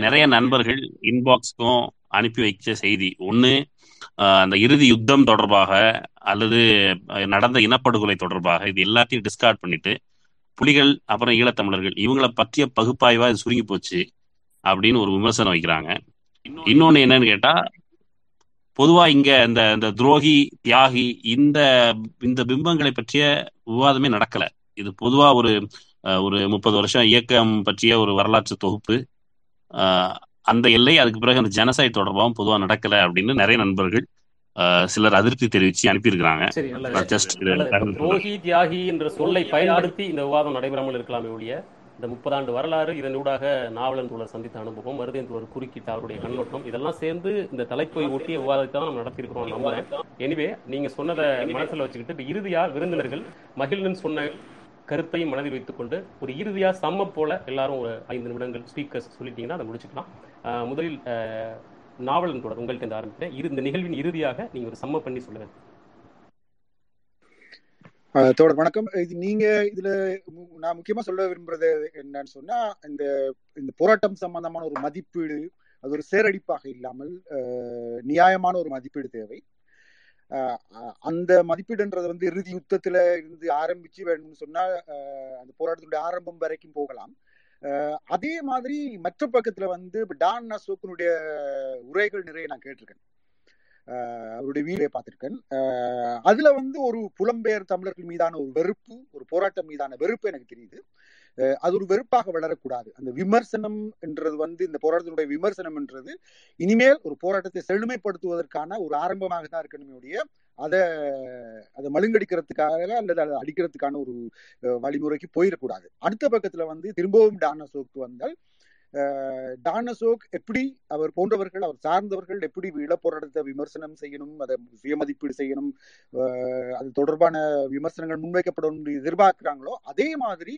நிறைய நண்பர்கள் இன்பாக்ஸ்க்கும் அனுப்பி வைச்ச செய்தி. ஒண்ணு ஆஹ், அந்த இறுதி யுத்தம் தொடர்பாக அல்லது நடந்த இனப்படுகொலை தொடர்பாக இது எல்லாத்தையும் டிஸ்கார்ட் பண்ணிட்டு புலிகள் அப்புறம் ஈழத்தமிழர்கள் இவங்கள பற்றிய பகுப்பாய்வா இது சுருங்கி போச்சு அப்படின்னு ஒரு விமர்சனம் வைக்கிறாங்க. இன்னொன்னு என்னன்னு கேட்டா பொதுவா இங்க இந்த இந்த துரோகி தியாகி இந்த இந்த பிம்பங்களை பற்றிய விவாதமே நடக்கல. இது பொதுவா ஒரு ஒரு முப்பது வருஷம் இயக்கம் பற்றிய ஒரு வரலாற்று தொகுப்பு. அந்த எல்லை அதுக்கு பிறகு அந்த ஜனசைட் தொடர்பாகவும் பொதுவா நடக்கல அப்படின்னு நிறைய நண்பர்கள் சிலர் அதிருப்தி தெரிவிச்சு அனுப்பியிருக்கிறாங்க. துரோகி தியாகி என்ற சொல்லை பயன்படுத்தி இந்த விவாதம் நடைபெறாமல் இருக்கலாமே ஒழிய இந்த முப்பதாண்டு வரலாறு இதனூடாக நாவலன் தோழர் சந்தித்த அனுபவம் மருதையன் தோழர் குறுக்கிட்ட அவருடைய கண்ணோட்டம் இதெல்லாம் சேர்ந்து இந்த தலைப்பை ஒட்டிய விவாதத்தை தான் நம்ம நடத்தியிருக்கிறோம் நம்புறேன் எனிவே நீங்க சொன்னதை மனசுல வச்சுக்கிட்டு இறுதியா விருந்தினர்கள் மகிழ்னு சொன்ன கருத்தையும் மனதில் வைத்துக்கொண்டு ஒரு இறுதியா சம்ம போல எல்லாரும் ஒரு ஐந்து நிமிடங்கள் ஸ்பீக்கர்ஸ் சொல்லிட்டீங்கன்னா அதை முடிச்சுக்கலாம். முதலில் நாவலன் தொடர் உங்கள்கிட்ட இருந்து ஆரம்பிக்கிறேன். இரு- இந்த நிகழ்வின் இறுதியாக நீங்க ஒரு சம்ம பண்ணி சொல்லுங்க. அஹ் தோழர் வணக்கம். இது நீங்க இதுல நான் முக்கியமா சொல்ல விரும்புறது என்னன்னு சொன்னா இந்த இந்த போராட்டம் சம்பந்தமான ஒரு மதிப்பீடு அது ஒரு சேரடிப்பாக இல்லாமல் நியாயமான ஒரு மதிப்பீடு தேவை. அந்த மதிப்பீடுன்றது வந்து இறுதி யுத்தத்துல இருந்து ஆரம்பிச்சு வேணும்னு சொன்னா அஹ், அந்த போராட்டத்துடைய ஆரம்பம் வரைக்கும் போகலாம். அதே மாதிரி மற்ற பக்கத்துல வந்து இப்போ டான் அசோக்கனுடைய உரைகள் நிறைய நான் கேட்டிருக்கேன். அவருடைய வீடியோ பார்த்திருக்கேன். அதுல வந்து ஒரு புலம்பெயர் தமிழர்கள் மீதான ஒரு வெறுப்பு ஒரு போராட்டம் மீதான வெறுப்பு எனக்கு தெரியுது. அது ஒரு வெறுப்பாக வளரக்கூடாது. அந்த விமர்சனம் என்றது வந்து இந்த போராட்டத்தினுடைய விமர்சனம் என்றது இனிமேல் ஒரு போராட்டத்தை செழுமைப்படுத்துவதற்கான ஒரு ஆரம்பமாக தான் இருக்கணுமே ஒழிய அதை அதை மழுங்கடிக்கிறதுக்காக அல்லது அதை அடிக்கிறதுக்கான ஒரு வழிமுறைக்கு போயிடக்கூடாது அடுத்த பக்கத்துல வந்து திரும்பவும் டானசோக்கு வந்தால் டானசோக் எப்படி அவர் போன்றவர்கள் அவர் சார்ந்தவர்கள் எப்படி இளப்போராட்டத்தை விமர்சனம் செய்யணும் அதை சுயமதிப்பீடு செய்யணும் அஹ், அது தொடர்பான விமர்சனங்கள் முன்வைக்கப்படும் எதிர்பார்க்கிறாங்களோ அதே மாதிரி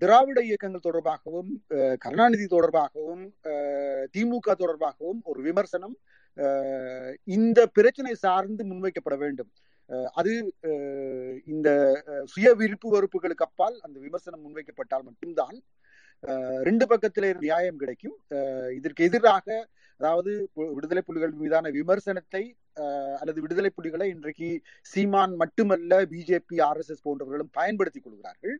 திராவிட இயக்கங்கள் தொடர்பாகவும் அஹ், கருணாநிதி தொடர்பாகவும் அஹ், திமுக தொடர்பாகவும் ஒரு விமர்சனம் இந்த பிரச்சனை சார்ந்து முன்வைக்கப்பட வேண்டும். அஹ், அது இந்த சுய விருப்பு வெறுப்புகளுக்கு அப்பால் அந்த விமர்சனம் முன்வைக்கப்பட்டால் மட்டும்தான் ரெண்டு பக்கத்திலே நியாயம் கிடைக்கும். அஹ், இதற்கு எதிராக அதாவது விடுதலை புலிகள் மீதான விமர்சனத்தை அஹ், அல்லது விடுதலை புலிகளை இன்றைக்கு சீமான் மட்டுமல்ல பிஜேபி ஆர்எஸ்எஸ் போன்றவர்களும் பயன்படுத்திக் கொள்கிறார்கள்.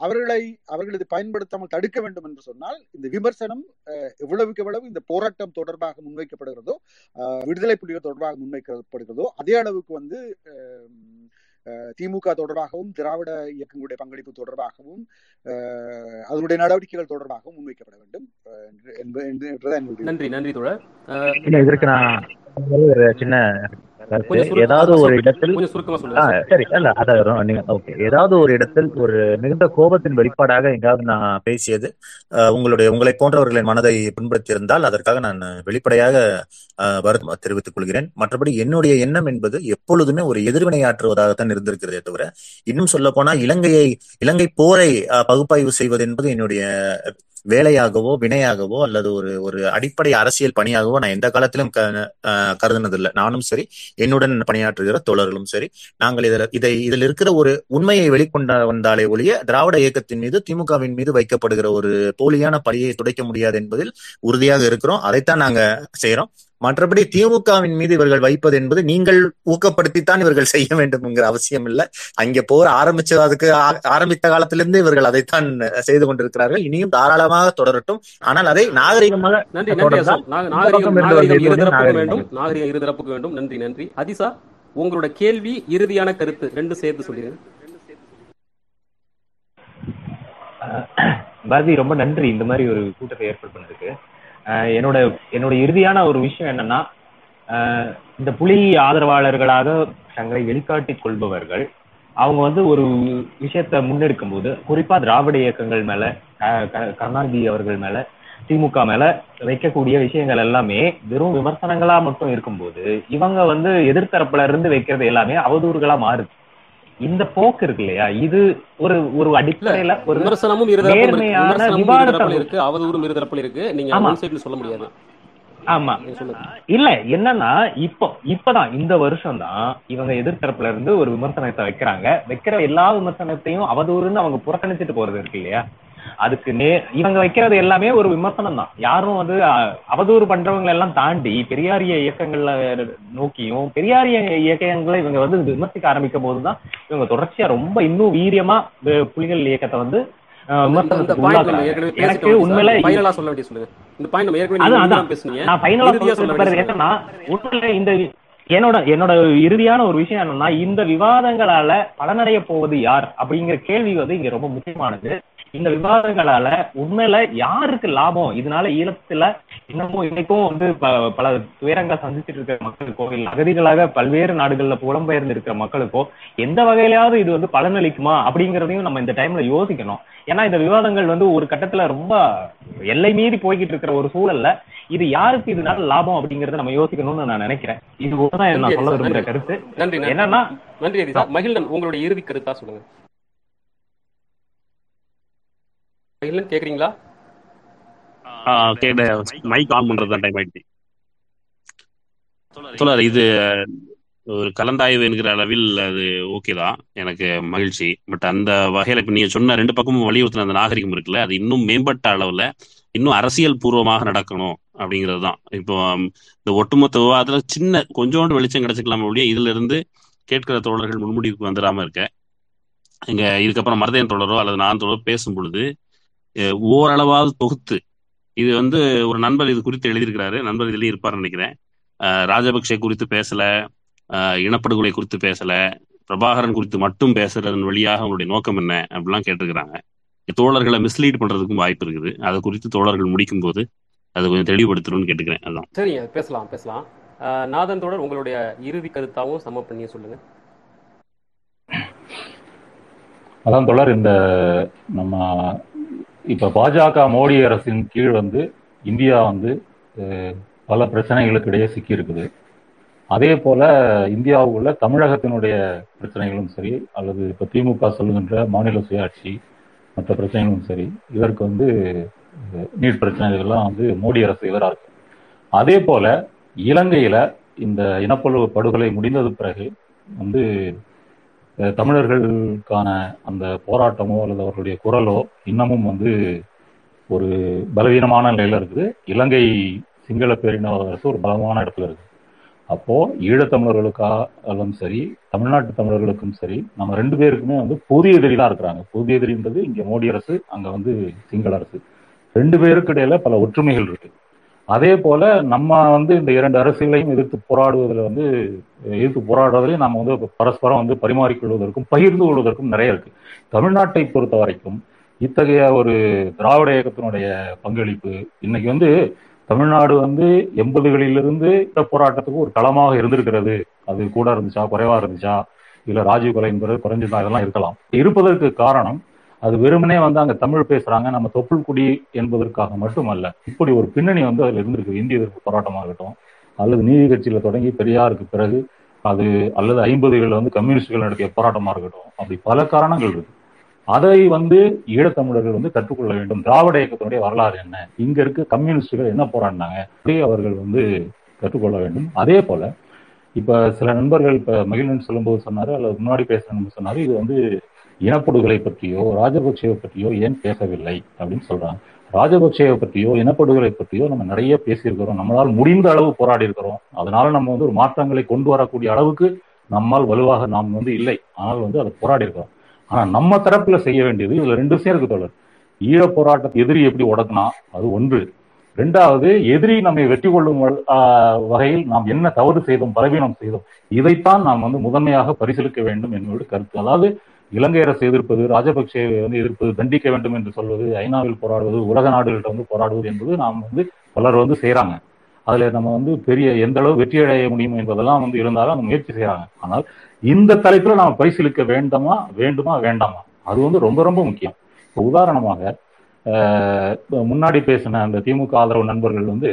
அவர்களை அவர்கள் இது பயன்படுத்தாமல் தடுக்க வேண்டும் என்று சொன்னால் இந்த விமர்சனம் அஹ், எவ்வளவுக்கு எவ்வளவு இந்த போராட்டம் தொடர்பாக முன்வைக்கப்படுகிறதோ அஹ், விடுதலை புலிகள் தொடர்பாக முன்வைக்கப்படுகிறதோ அதே அளவுக்கு வந்து திமுக தொடர்பாகவும் திராவிட இயக்கங்களுடைய பங்களிப்பு தொடர்பாகவும் அதனுடைய நடவடிக்கைகள் தொடர்பாகவும் முன்வைக்கப்பட வேண்டும் நன்றி நன்றி தோழர். இதற்கு நான் ஒரு சின்ன ஏதாவது ஒரு இடத்தில் சார். இல்ல அத நீங்க ஓகே ஏதாவது ஒரு இடத்தில் ஒரு மிகுந்த கோபத்தின் வெளிப்பாடாக எங்காவது நான் பேசியது உங்களுடைய உங்களை போன்றவர்களின் மனதை புண்படுத்தியிருந்தால் அதற்காக நான் வெளிப்படையாக வருத்தம் தெரிவித்துக் கொள்கிறேன். மற்றபடி என்னுடைய எண்ணம் என்பது எப்பொழுதுமே ஒரு எதிர்வினையாற்றுவதாகத்தான் இருந்திருக்கிறதே தவிர இன்னும் சொல்ல போனா இலங்கையை இலங்கை போரை பகுப்பாய்வு செய்வது என்பது என்னுடைய வேலையாகவோ வினையாகவோ அல்லது ஒரு ஒரு அடிப்படை அரசியல் பணியாகவோ நான் எந்த காலத்திலும் க அஹ், கருதுனதில்லை. நானும் சரி என்னுடன் பணியாற்றுகிற தோழர்களும் சரி நாங்கள் இதில் இதை இதில் இருக்கிற ஒரு உண்மையை வெளிக்கொண்ட வந்தாலே ஒழிய திராவிட இயக்கத்தின் மீது திமுகவின் மீது வைக்கப்படுகிற ஒரு போலியான பழியை துடைக்க முடியாது என்பதில் உறுதியாக இருக்கிறோம். அதைத்தான் நாங்க செய்யறோம் மற்றபடி திமுகவின் மீது இவர்கள் வைப்பது என்பது நீங்கள் ஊக்கப்படுத்தித்தான் இவர்கள் செய்ய வேண்டும் என்கிற அவசியம் இல்லை. அங்கே போர் ஆரம்பிச்ச அதுக்கு ஆ- ஆரம்பித்த காலத்திலிருந்து இவர்கள் அதைத்தான் செய்து கொண்டிருக்கிறார்கள். இனியும் தாராளமாக தொடரட்டும். ஆனால் அதை நாகரிகமாக நன்றி நன்றி தொடர்ந்தால் அசோக். நாக- இந்த நாகரிகம் பக்கம் இருந்து நாகரிகம் வருவது இருதரப்புக்கும் நாகரிகம். வேண்டும். நாகரிகம் இருதரப்புக்கும் வேண்டும். நன்றி நன்றி. அதிசா உங்களோட கேள்வி இறுதியான கருத்து ரெண்டு சேர்த்து சொல்லிடுங்க பாரதி ரொம்ப நன்றி. இந்த மாதிரி ஒரு கூட்டத்தை ஏற்பாடு பண்ணதுக்கு என்னோட என்னோட இறுதியான ஒரு விஷயம் என்னன்னா இந்த புலி ஆதரவாளர்களாக தங்களை வெளிக்காட்டிக் கொள்பவர்கள் அவங்க வந்து ஒரு விஷயத்த முன்னெடுக்கும் போது குறிப்பா திராவிட இயக்கங்கள் மேல க- கருணாநிதி அவர்கள் மேல திமுக மேல வைக்கக்கூடிய விஷயங்கள் எல்லாமே வெறும் விமர்சனங்களா மட்டும் இருக்கும்போது இவங்க வந்து எதிர்த்தரப்புல இருந்து வைக்கிறது எல்லாமே அவதூறுகளா மாறுது. இந்த போக்கு இருக்கு இல்லையா? இது ஒரு ஒரு அடிப்படையில ஒரு விமர்சனமும் நேர்மையான இருக்கு அவதூறும் இருதரப்புல இருக்கு. நீங்க சொல்ல முடியாது. ஆமா. இல்ல என்னன்னா இப்போ இப்பதான் இந்த வருஷம் தான் இவங்க எதிர்த்தரப்புல இருந்து ஒரு விமர்சனத்தை வைக்கிறாங்க. வைக்கிற எல்லா விமர்சனத்தையும் அவதூறுன்னு அவங்க புறக்கணிச்சிட்டு போறது இருக்கு இல்லையா? அதுக்கு நே இவங்க வைக்கிறது எல்லாமே ஒரு விமர்சனம் தான் யாரும் வந்து அவதூறு பண்றவங்க எல்லாம் தாண்டி பெரியாரிய இயக்கங்கள்ல நோக்கியும் பெரியாரிய இயக்கங்களை இவங்க வந்து விமர்சிக்க ஆரம்பிக்கும் போதுதான் இவங்க தொடர்ச்சியா ரொம்ப இன்னும் வீரியமா புலிகள் இயக்கத்தை வந்து எனக்கு சொல்ல வேண்டிய சொல்லுங்க இந்த பாயிண்ட் நம்ம ஏற்கனவே நான் உண்மையில இந்த என்னோட என்னோட இறுதியான ஒரு விஷயம் என்னன்னா இந்த விவாதங்களால பலனடைய போவது யார் அப்படிங்கிற கேள்வி வந்து இங்க ரொம்ப முக்கியமானது. இந்த விவாதங்களால உண்மையில யாருக்கு லாபம்? இதனால ஈழத்துல இன்னமும் இன்னைக்கும் வந்து பல துயரங்களை சந்திச்சுட்டு இருக்கிற மக்களுக்கோ இல்ல அகதிகளாக பல்வேறு நாடுகள்ல புலம்பெயர்ந்து இருக்கிற மக்களுக்கோ எந்த வகையிலாவது இது வந்து பலனளிக்குமா அப்படிங்கறதையும் நம்ம இந்த டைம்ல யோசிக்கணும். ஏன்னா இந்த விவாதங்கள் வந்து ஒரு கட்டத்துல ரொம்ப எல்லை மீறி போய்கிட்டு இருக்கிற ஒரு சூழல்ல இது யாருக்கு இதனால லாபம் அப்படிங்கறத நம்ம யோசிக்கணும்னு நான் நினைக்கிறேன். இது நன்றி நான் சொல்ல விரும்புற கருத்து. என்னன்னா நன்றி மகிழன் உங்களுடைய இறுதி கருத்தா சொல்லுங்க. மகிழன் கேக்குறீங்களா? கேட்ட மைக் ஆன் பண்றது டைம் ஆயிடுச்சு. தோழர் இது ஒரு கலந்தாய்வு என்கிற அளவில் அது ஓகே தான். எனக்கு மகிழ்ச்சி. பட் அந்த வகையில இப்ப நீங்க சொன்ன ரெண்டு பக்கமும் வலியுறுத்தின அந்த நாகரிகம் இருக்குல்ல அது இன்னும் மேம்பட்ட அளவுல இன்னும் அரசியல் பூர்வமாக நடக்கணும் அப்படிங்கிறது தான். இப்போ இந்த ஒட்டுமொத்த விவாதத்துல சின்ன கொஞ்சோண்டு வெளிச்சம் கிடைச்சிக்கலாம் ஒழிய இதுல இருந்து கேட்கிற தோழர்கள் முன்முடிவுக்கு வந்துடாம இருக்க. இங்க இதுக்கப்புறம் மருதையன் தொடரோ அல்லது நான் தொடரோ பேசும் பொழுது ஓரளவாவது தொகுத்து. இது வந்து ஒரு நண்பர் இது குறித்து எழுதியிருக்கிறாரு. நண்பர் இதுலயும் இருப்பாருன்னு நினைக்கிறேன். ராஜபக்சே குறித்து பேசல இனப்படுகொலை குறித்து பேசல பிரபாகரன் குறித்து மட்டும் பேசுறதன் வழியாக அவங்களுடைய நோக்கம் என்ன அப்படிலாம் கேட்டிருக்கிறாங்க. தோழர்களை மிஸ்லீட் பண்றதுக்கும் வாய்ப்பு இருக்குது. அதை குறித்து தோழர்கள் முடிக்கும் போது அதை கொஞ்சம் தெளிவுபடுத்தணும்னு கேட்டுக்கிறேன். அதான். சரிங்க பேசலாம் பேசலாம். நாதன் தொடர் உங்களுடைய இறுதி கருத்தாவும் சம பண்ணி சொல்லுங்க. அதான் தொடர் இந்த நம்ம இப்ப பாஜக மோடி அரசின் கீழ் வந்து இந்தியா வந்து பல பிரச்சனைகளுக்கு இடையே சிக்கி இருக்குது அதே போல இந்தியாவுக்குள்ள தமிழகத்தினுடைய பிரச்சனைகளும் சரி அல்லது இப்ப திமுக சொல்லுகின்ற மாநில சுயாட்சி மற்ற பிரச்சனைகளும் சரி இதற்கு வந்து நீட் பிரச்சனைகள்லாம் வந்து மோடி அரசு எதிராக இருக்கு. அதே போல இலங்கையில இந்த இனப்பொழுவு படுகொலை முடிந்தது பிறகு வந்து தமிழர்களுக்கான அந்த போராட்டமோ அல்லது அவர்களுடைய குரலோ இன்னமும் வந்து ஒரு பலவீனமான நிலையில இருக்குது. இலங்கை சிங்கள பேரின அரசு ஒரு பலமான இடத்துல இருக்கு. அப்போ ஈழத்தமிழர்களுக்காலும் சரி தமிழ்நாட்டு தமிழர்களுக்கும் சரி நம்ம ரெண்டு பேருக்குமே வந்து புதிய எதிரி தான் இருக்கிறாங்க. புதிய எதிரின்றது இங்க மோடி அரசு அங்க வந்து சிங்கள அரசு. ரெண்டு பேருக்கு இடையில பல ஒற்றுமைகள் இருக்கு. அதே போல நம்ம வந்து இந்த இரண்டு அரசுகளையும் எதிர்த்து போராடுவதில் வந்து எதிர்த்து போராடுறதுலையும் நம்ம வந்து பரஸ்பரம் வந்து பரிமாறிக்கொள்வதற்கும் பகிர்ந்து கொள்வதற்கும் நிறைய இருக்கு. தமிழ்நாட்டை பொறுத்த வரைக்கும் இத்தகைய ஒரு திராவிட இயக்கத்தினுடைய பங்களிப்பு இன்னைக்கு வந்து தமிழ்நாடு வந்து எண்பதுகளிலிருந்து இந்த போராட்டத்துக்கு ஒரு களமாக இருந்திருக்கிறது. அது கூட இருந்துச்சா குறைவா இருந்துச்சா? இல்ல ராஜீவ் கொலை என்பது குறைஞ்சிருந்தா இதெல்லாம் இருக்கலாம். இருப்பதற்கு காரணம் அது வெறுமனே வந்து அங்க தமிழ் பேசுறாங்க. நம்ம தொப்புள் குடி என்பதற்காக மட்டுமல்ல இப்படி ஒரு பின்னணி வந்து அதுல இருந்திருக்கு. இந்திய எதிர்ப்பு போராட்டமா இருக்கட்டும் அல்லது நீதி கட்சியில தொடங்கி பெரியாருக்கு பிறகு அது அல்லது ஐம்பதுகளில் வந்து கம்யூனிஸ்டுகள் நடத்திய போராட்டமா இருக்கட்டும் அப்படி பல காரணங்கள் இருக்கு. அதை வந்து ஈழத்தமிழர்கள் வந்து கற்றுக்கொள்ள வேண்டும். திராவிட இயக்கத்தினுடைய வரலாறு என்ன? இங்க இருக்க கம்யூனிஸ்டுகள் என்ன போராடினாங்க? அதை அவர்கள் வந்து கற்றுக்கொள்ள வேண்டும். அதே போல இப்ப சில நண்பர்கள் இப்ப மகிழ்வன் சொல்லும்போது சொன்னாரு அல்லது முன்னாடி பேசுற சொன்னாரு இது வந்து இனப்படுகொலை பற்றியோ ராஜபக்சேவை பற்றியோ ஏன் பேசவில்லை அப்படின்னு சொல்றாங்க. ராஜபக்சேவை பற்றியோ இனப்படுகொலை பற்றியோ நம்ம நிறைய பேசியிருக்கிறோம். நம்மளால் முடிந்த அளவு போராடி இருக்கிறோம். அதனால நம்ம வந்து ஒரு மாற்றங்களை கொண்டு வரக்கூடிய அளவுக்கு நம்மால் வலுவாக நாம் வந்து இல்லை. ஆனால் வந்து அதை போராடி இருக்கிறோம். ஆனா நம்ம தரப்புல செய்ய வேண்டியது இதுல ரெண்டு விஷயம் இருக்கு தோழர். ஈழ போராட்டத்தை எதிரி எப்படி உடக்கினா அது ஒன்று. ரெண்டாவது எதிரி நம்மை வெற்றி கொள்ளும் வகையில் நாம் என்ன தவறு செய்தோம் பலவீனம் செய்தோம் இதைத்தான் நாம் வந்து முதன்மையாக பரிசீலிக்க வேண்டும் என்னோட கருத்து. அதாவது இலங்கை அரசு எதிர்ப்பது ராஜபக்சே வந்து எதிர்ப்பது தண்டிக்க வேண்டும் என்று சொல்வது ஐநாவில் போராடுவது உலக நாடுகள்கிட்ட வந்து போராடுவது என்பது நாம் வந்து பலர் வந்து செய்கிறாங்க அதில் நம்ம வந்து பெரிய எந்த அளவு வெற்றி அடைய முடியும் என்பதெல்லாம் வந்து இருந்தாலும் அந்த முயற்சி செய்கிறாங்க ஆனால் இந்த தலைப்பில் நாம் பரிசீலிக்க வேண்டாமா வேண்டுமா வேண்டாமா? அது வந்து ரொம்ப ரொம்ப முக்கியம். இப்போ உதாரணமாக முன்னாடி பேசின அந்த திமுக ஆதரவு நண்பர்கள் வந்து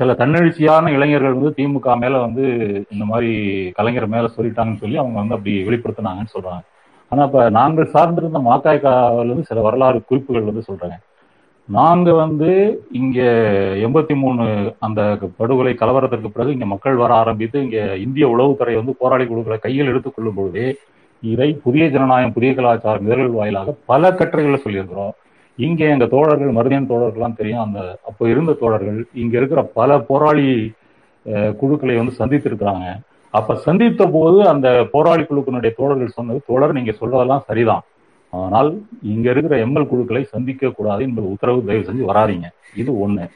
சில தன்னெழுச்சியான இளைஞர்கள் வந்து திமுக மேல வந்து இந்த மாதிரி கலைஞர் மேல சொல்லிட்டாங்கன்னு சொல்லி அவங்க வந்து அப்படி வெளிப்படுத்தினாங்கன்னு சொல்றாங்க. ஆனா இப்ப நாங்கள் சார்ந்திருந்த மாக்காய்க்காவில இருந்து சில வரலாறு குறிப்புகள் வந்து சொல்றாங்க. நாங்க வந்து இங்க எண்பத்தி மூணு அந்த படுகொலை கலவரத்திற்கு பிறகு இங்க மக்கள் வர ஆரம்பித்து இங்க இந்திய உளவுத்துறை வந்து போராளி குழுக்களை கையில் எடுத்துக் கொள்ளும் இதை புதிய ஜனநாயகம் புதிய கலாச்சாரம் இதழ்கள் வாயிலாக பல கட்டுரைகளை சொல்லியிருக்கிறோம். இங்க எங்க தோழர்கள் மருதியன் தோழர்கள்லாம் தெரியும் அந்த அப்போ இருந்த தோழர்கள் இங்க இருக்கிற பல போராளி குழுக்களை வந்து சந்தித்திருக்கிறாங்க. அப்ப சந்தித்த போது அந்த போராளி குழுக்களுடைய தோழர்கள் சொன்னது தோழர் நீங்க சொல்றதெல்லாம் சரிதான். ஆனால் இங்க இருக்கிற எம்எல் குழுக்களை சந்திக்க கூடாது என்பது உத்தரவு. தயவு செஞ்சு வராதிங்க. இது ஒண்ணு.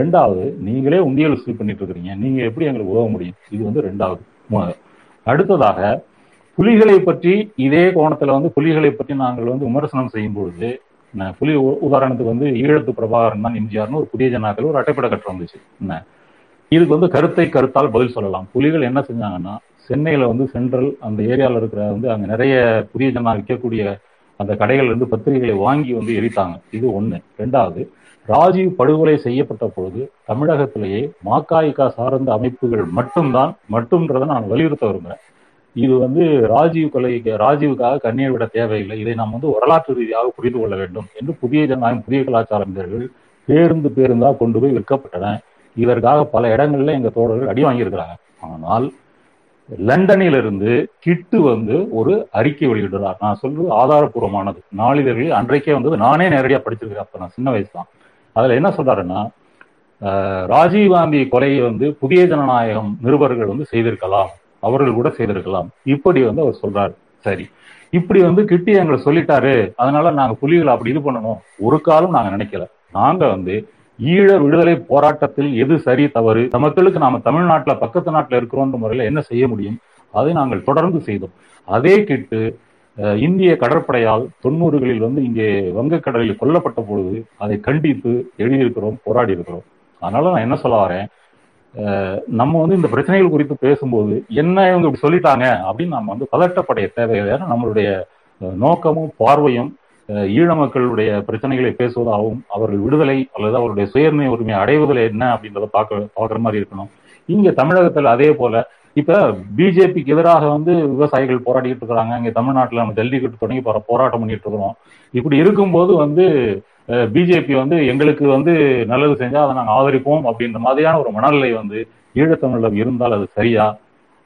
ரெண்டாவது நீங்களே உண்டியல் வசூல் பண்ணிட்டு இருக்கிறீங்க. நீங்க எப்படி எங்களுக்கு உதவ முடியும்? இது வந்து ரெண்டாவது. அடுத்ததாக புலிகளை பற்றி இதே கோணத்துல வந்து புலிகளை பற்றி நாங்கள் வந்து விமர்சனம் செய்யும் பொழுது புலி உதாரணத்துக்கு வந்து ஈழத்து பிரபாகரன் தான் எம்ஜிஆர்னு ஒரு புதிய ஜனாக்கள் ஒரு அட்டைப்பட கட்டம் வந்துச்சு. என்ன? இதுக்கு வந்து கருத்தை கருத்தால் பதில் சொல்லலாம். புலிகள் என்ன செஞ்சாங்கன்னா சென்னையில வந்து சென்ட்ரல் அந்த ஏரியாவில் இருக்கிற வந்து அங்க நிறைய புதிய ஜனா விற்கக்கூடிய அந்த கடைகள்ல இருந்து பத்திரிகைகளை வாங்கி வந்து எரித்தாங்க. இது ஒண்ணு. ரெண்டாவது ராஜீவ் படுகொலை செய்யப்பட்ட பொழுது தமிழகத்திலேயே மாக்காய்கா சார்ந்த அமைப்புகள் மட்டும்தான் மட்டும்ன்றதை நான் வலியுறுத்த விரும்புகிறேன் இது வந்து ராஜீவ் கொலை ராஜீவுக்காக கண்ணீர் விட தேவையில்லை. இதை நாம் வந்து வரலாற்று ரீதியாக புரிந்து கொள்ள வேண்டும் என்று புதிய ஜனநாயகம் புதிய கலாச்சார மனிதர்கள் பேருந்து பேருந்தா கொண்டு போய் விற்கப்பட்டன. இதற்காக பல இடங்கள்ல எங்க தோழர்கள் அடி வாங்கியிருக்கிறாங்க. ஆனால் லண்டனிலிருந்து கிட்டு வந்து ஒரு அறிக்கை வெளியிடுறார். நான் சொல்றது ஆதாரபூர்வமானது. நாளிதழில் அன்றைக்கே வந்தது நானே நேரடியாக படிச்சிருக்கிறேன். அப்ப நான் சின்ன வயசு தான் அதுல என்ன சொல்றாருன்னா ராஜீவ்காந்தி கொலையை வந்து புதிய ஜனநாயகம் நிருபர்கள் வந்து செய்திருக்கலாம். அவர்கள் கூட செய்திருக்கலாம். இப்படி வந்து அவர் சொல்றாரு. சரி. இப்படி வந்து கிட்டி எங்களை சொல்லிட்டாரு. அதனால நாங்க புலிகளை அப்படி இது பண்ணணும். ஒரு காலம் நாங்க நினைக்கல. நாங்க வந்து ஈழ விடுதலை போராட்டத்தில் எது சரி தவறு? மக்களுக்கு நாம தமிழ்நாட்டுல பக்கத்து நாட்டுல இருக்கிறோன்ற முறையில என்ன செய்ய முடியும்? அதை நாங்கள் தொடர்ந்து செய்தோம். அதே கிட்டு இந்திய கடற்படையால் தொண்ணூறுகளில் வந்து இங்கே வங்கக்கடலில் கொல்லப்பட்ட பொழுது அதை கண்டித்து எழுதியிருக்கிறோம் போராடி இருக்கிறோம் அதனால நான் என்ன சொல்ல வரேன்? நம்ம வந்து இந்த பிரச்சனைகள் குறித்து பேசும்போது என்ன இவங்க இப்படி சொல்லிட்டாங்க அப்படின்னு நம்ம வந்து பதட்டப்படைய தேவையில்லை. நம்மளுடைய நோக்கமும் பார்வையும் ஈழ மக்களுடைய பிரச்சனைகளை பேசுவதாகவும் அவர்கள் விடுதலை அல்லது அவருடைய சுயர்மை உரிமை அடைவதில் என்ன அப்படின்றத பார்க்க பார்க்குற மாதிரி இருக்கணும். இங்க தமிழகத்தில் அதே போல இப்ப பிஜேபிக்கு எதிராக வந்து விவசாயிகள் போராடிட்டு இருக்கிறாங்க இங்க தமிழ்நாட்டில் நம்ம ஜல்லிக்கட்டு தொடங்கி போற போராட்டம் பண்ணிட்டு இருக்கிறோம். இப்படி இருக்கும்போது வந்து பிஜேபி வந்து எங்களுக்கு வந்து நல்லது செஞ்சா அதை நாங்கள் ஆதரிப்போம் அப்படின்ற மாதிரியான ஒரு மனநிலை வந்து ஈழத்தமிழர் இருந்தால் அது சரியா?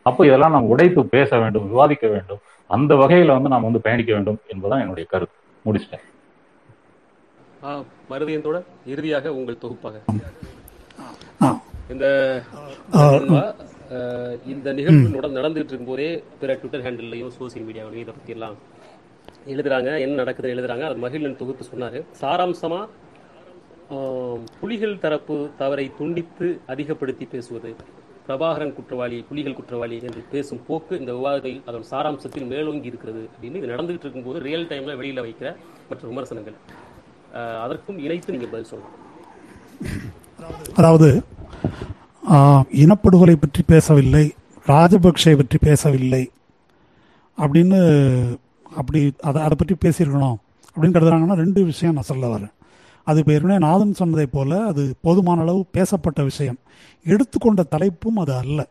அப்போ இதெல்லாம் நாம் உடைத்து பேச வேண்டும் விவாதிக்க வேண்டும். அந்த வகையில வந்து நாம் வந்து பயணிக்க வேண்டும் என்பதுதான் என்னுடைய கருத்து. முடிச்சிட்டேன். மருதியத்தோட இறுதியாக உங்கள் தொகுப்பாக. இந்த இந்த நிகழ்வு நடந்துட்டு இருக்கும் போதே பிற ட்விட்டர் ஹேண்டில்லையும் சோசியல் மீடியாவிலையும் இதை பத்தி எல்லாம் எழுதுறாங்க என்ன நடக்குதுன்னு எழுதுறாங்க அது மகிழன் தொகுப்பு சொன்னாரு. சாராம்சமா புலிகள் தரப்பு தவறை துண்டித்து அதிகப்படுத்தி பேசுவது பிரபாகரன் குற்றவாளி புலிகள் குற்றவாளி என்று பேசும் போக்கு இந்த விவாதத்தில் அதன் சாராம்சத்தில் மேலோங்கி இருக்கிறது அப்படின்னு இது நடந்துகிட்டு இருக்கும்போது ரியல் டைம்ல வெளியில வைக்கிற மற்ற விமர்சனங்கள். அதற்கும் இணைத்து நீங்க பதில் சொல்லலாம் அதாவது இனப்படுகொலை பற்றி பேசவில்லை ராஜபக்சே பற்றி பேசவில்லை அப்படின்னு அப்படி அதை அதை பற்றி பேசியிருக்கணும் அப்படின்னு கருதுறாங்கன்னா ரெண்டு விஷயம் நான் சொல்ல வரேன். அது இப்போ ஏற்கனவே நாதன் சொன்னதைப் போல அது போதுமான அளவு பேசப்பட்ட விஷயம். எடுத்துக்கொண்ட தலைப்பும் அது அல்ல.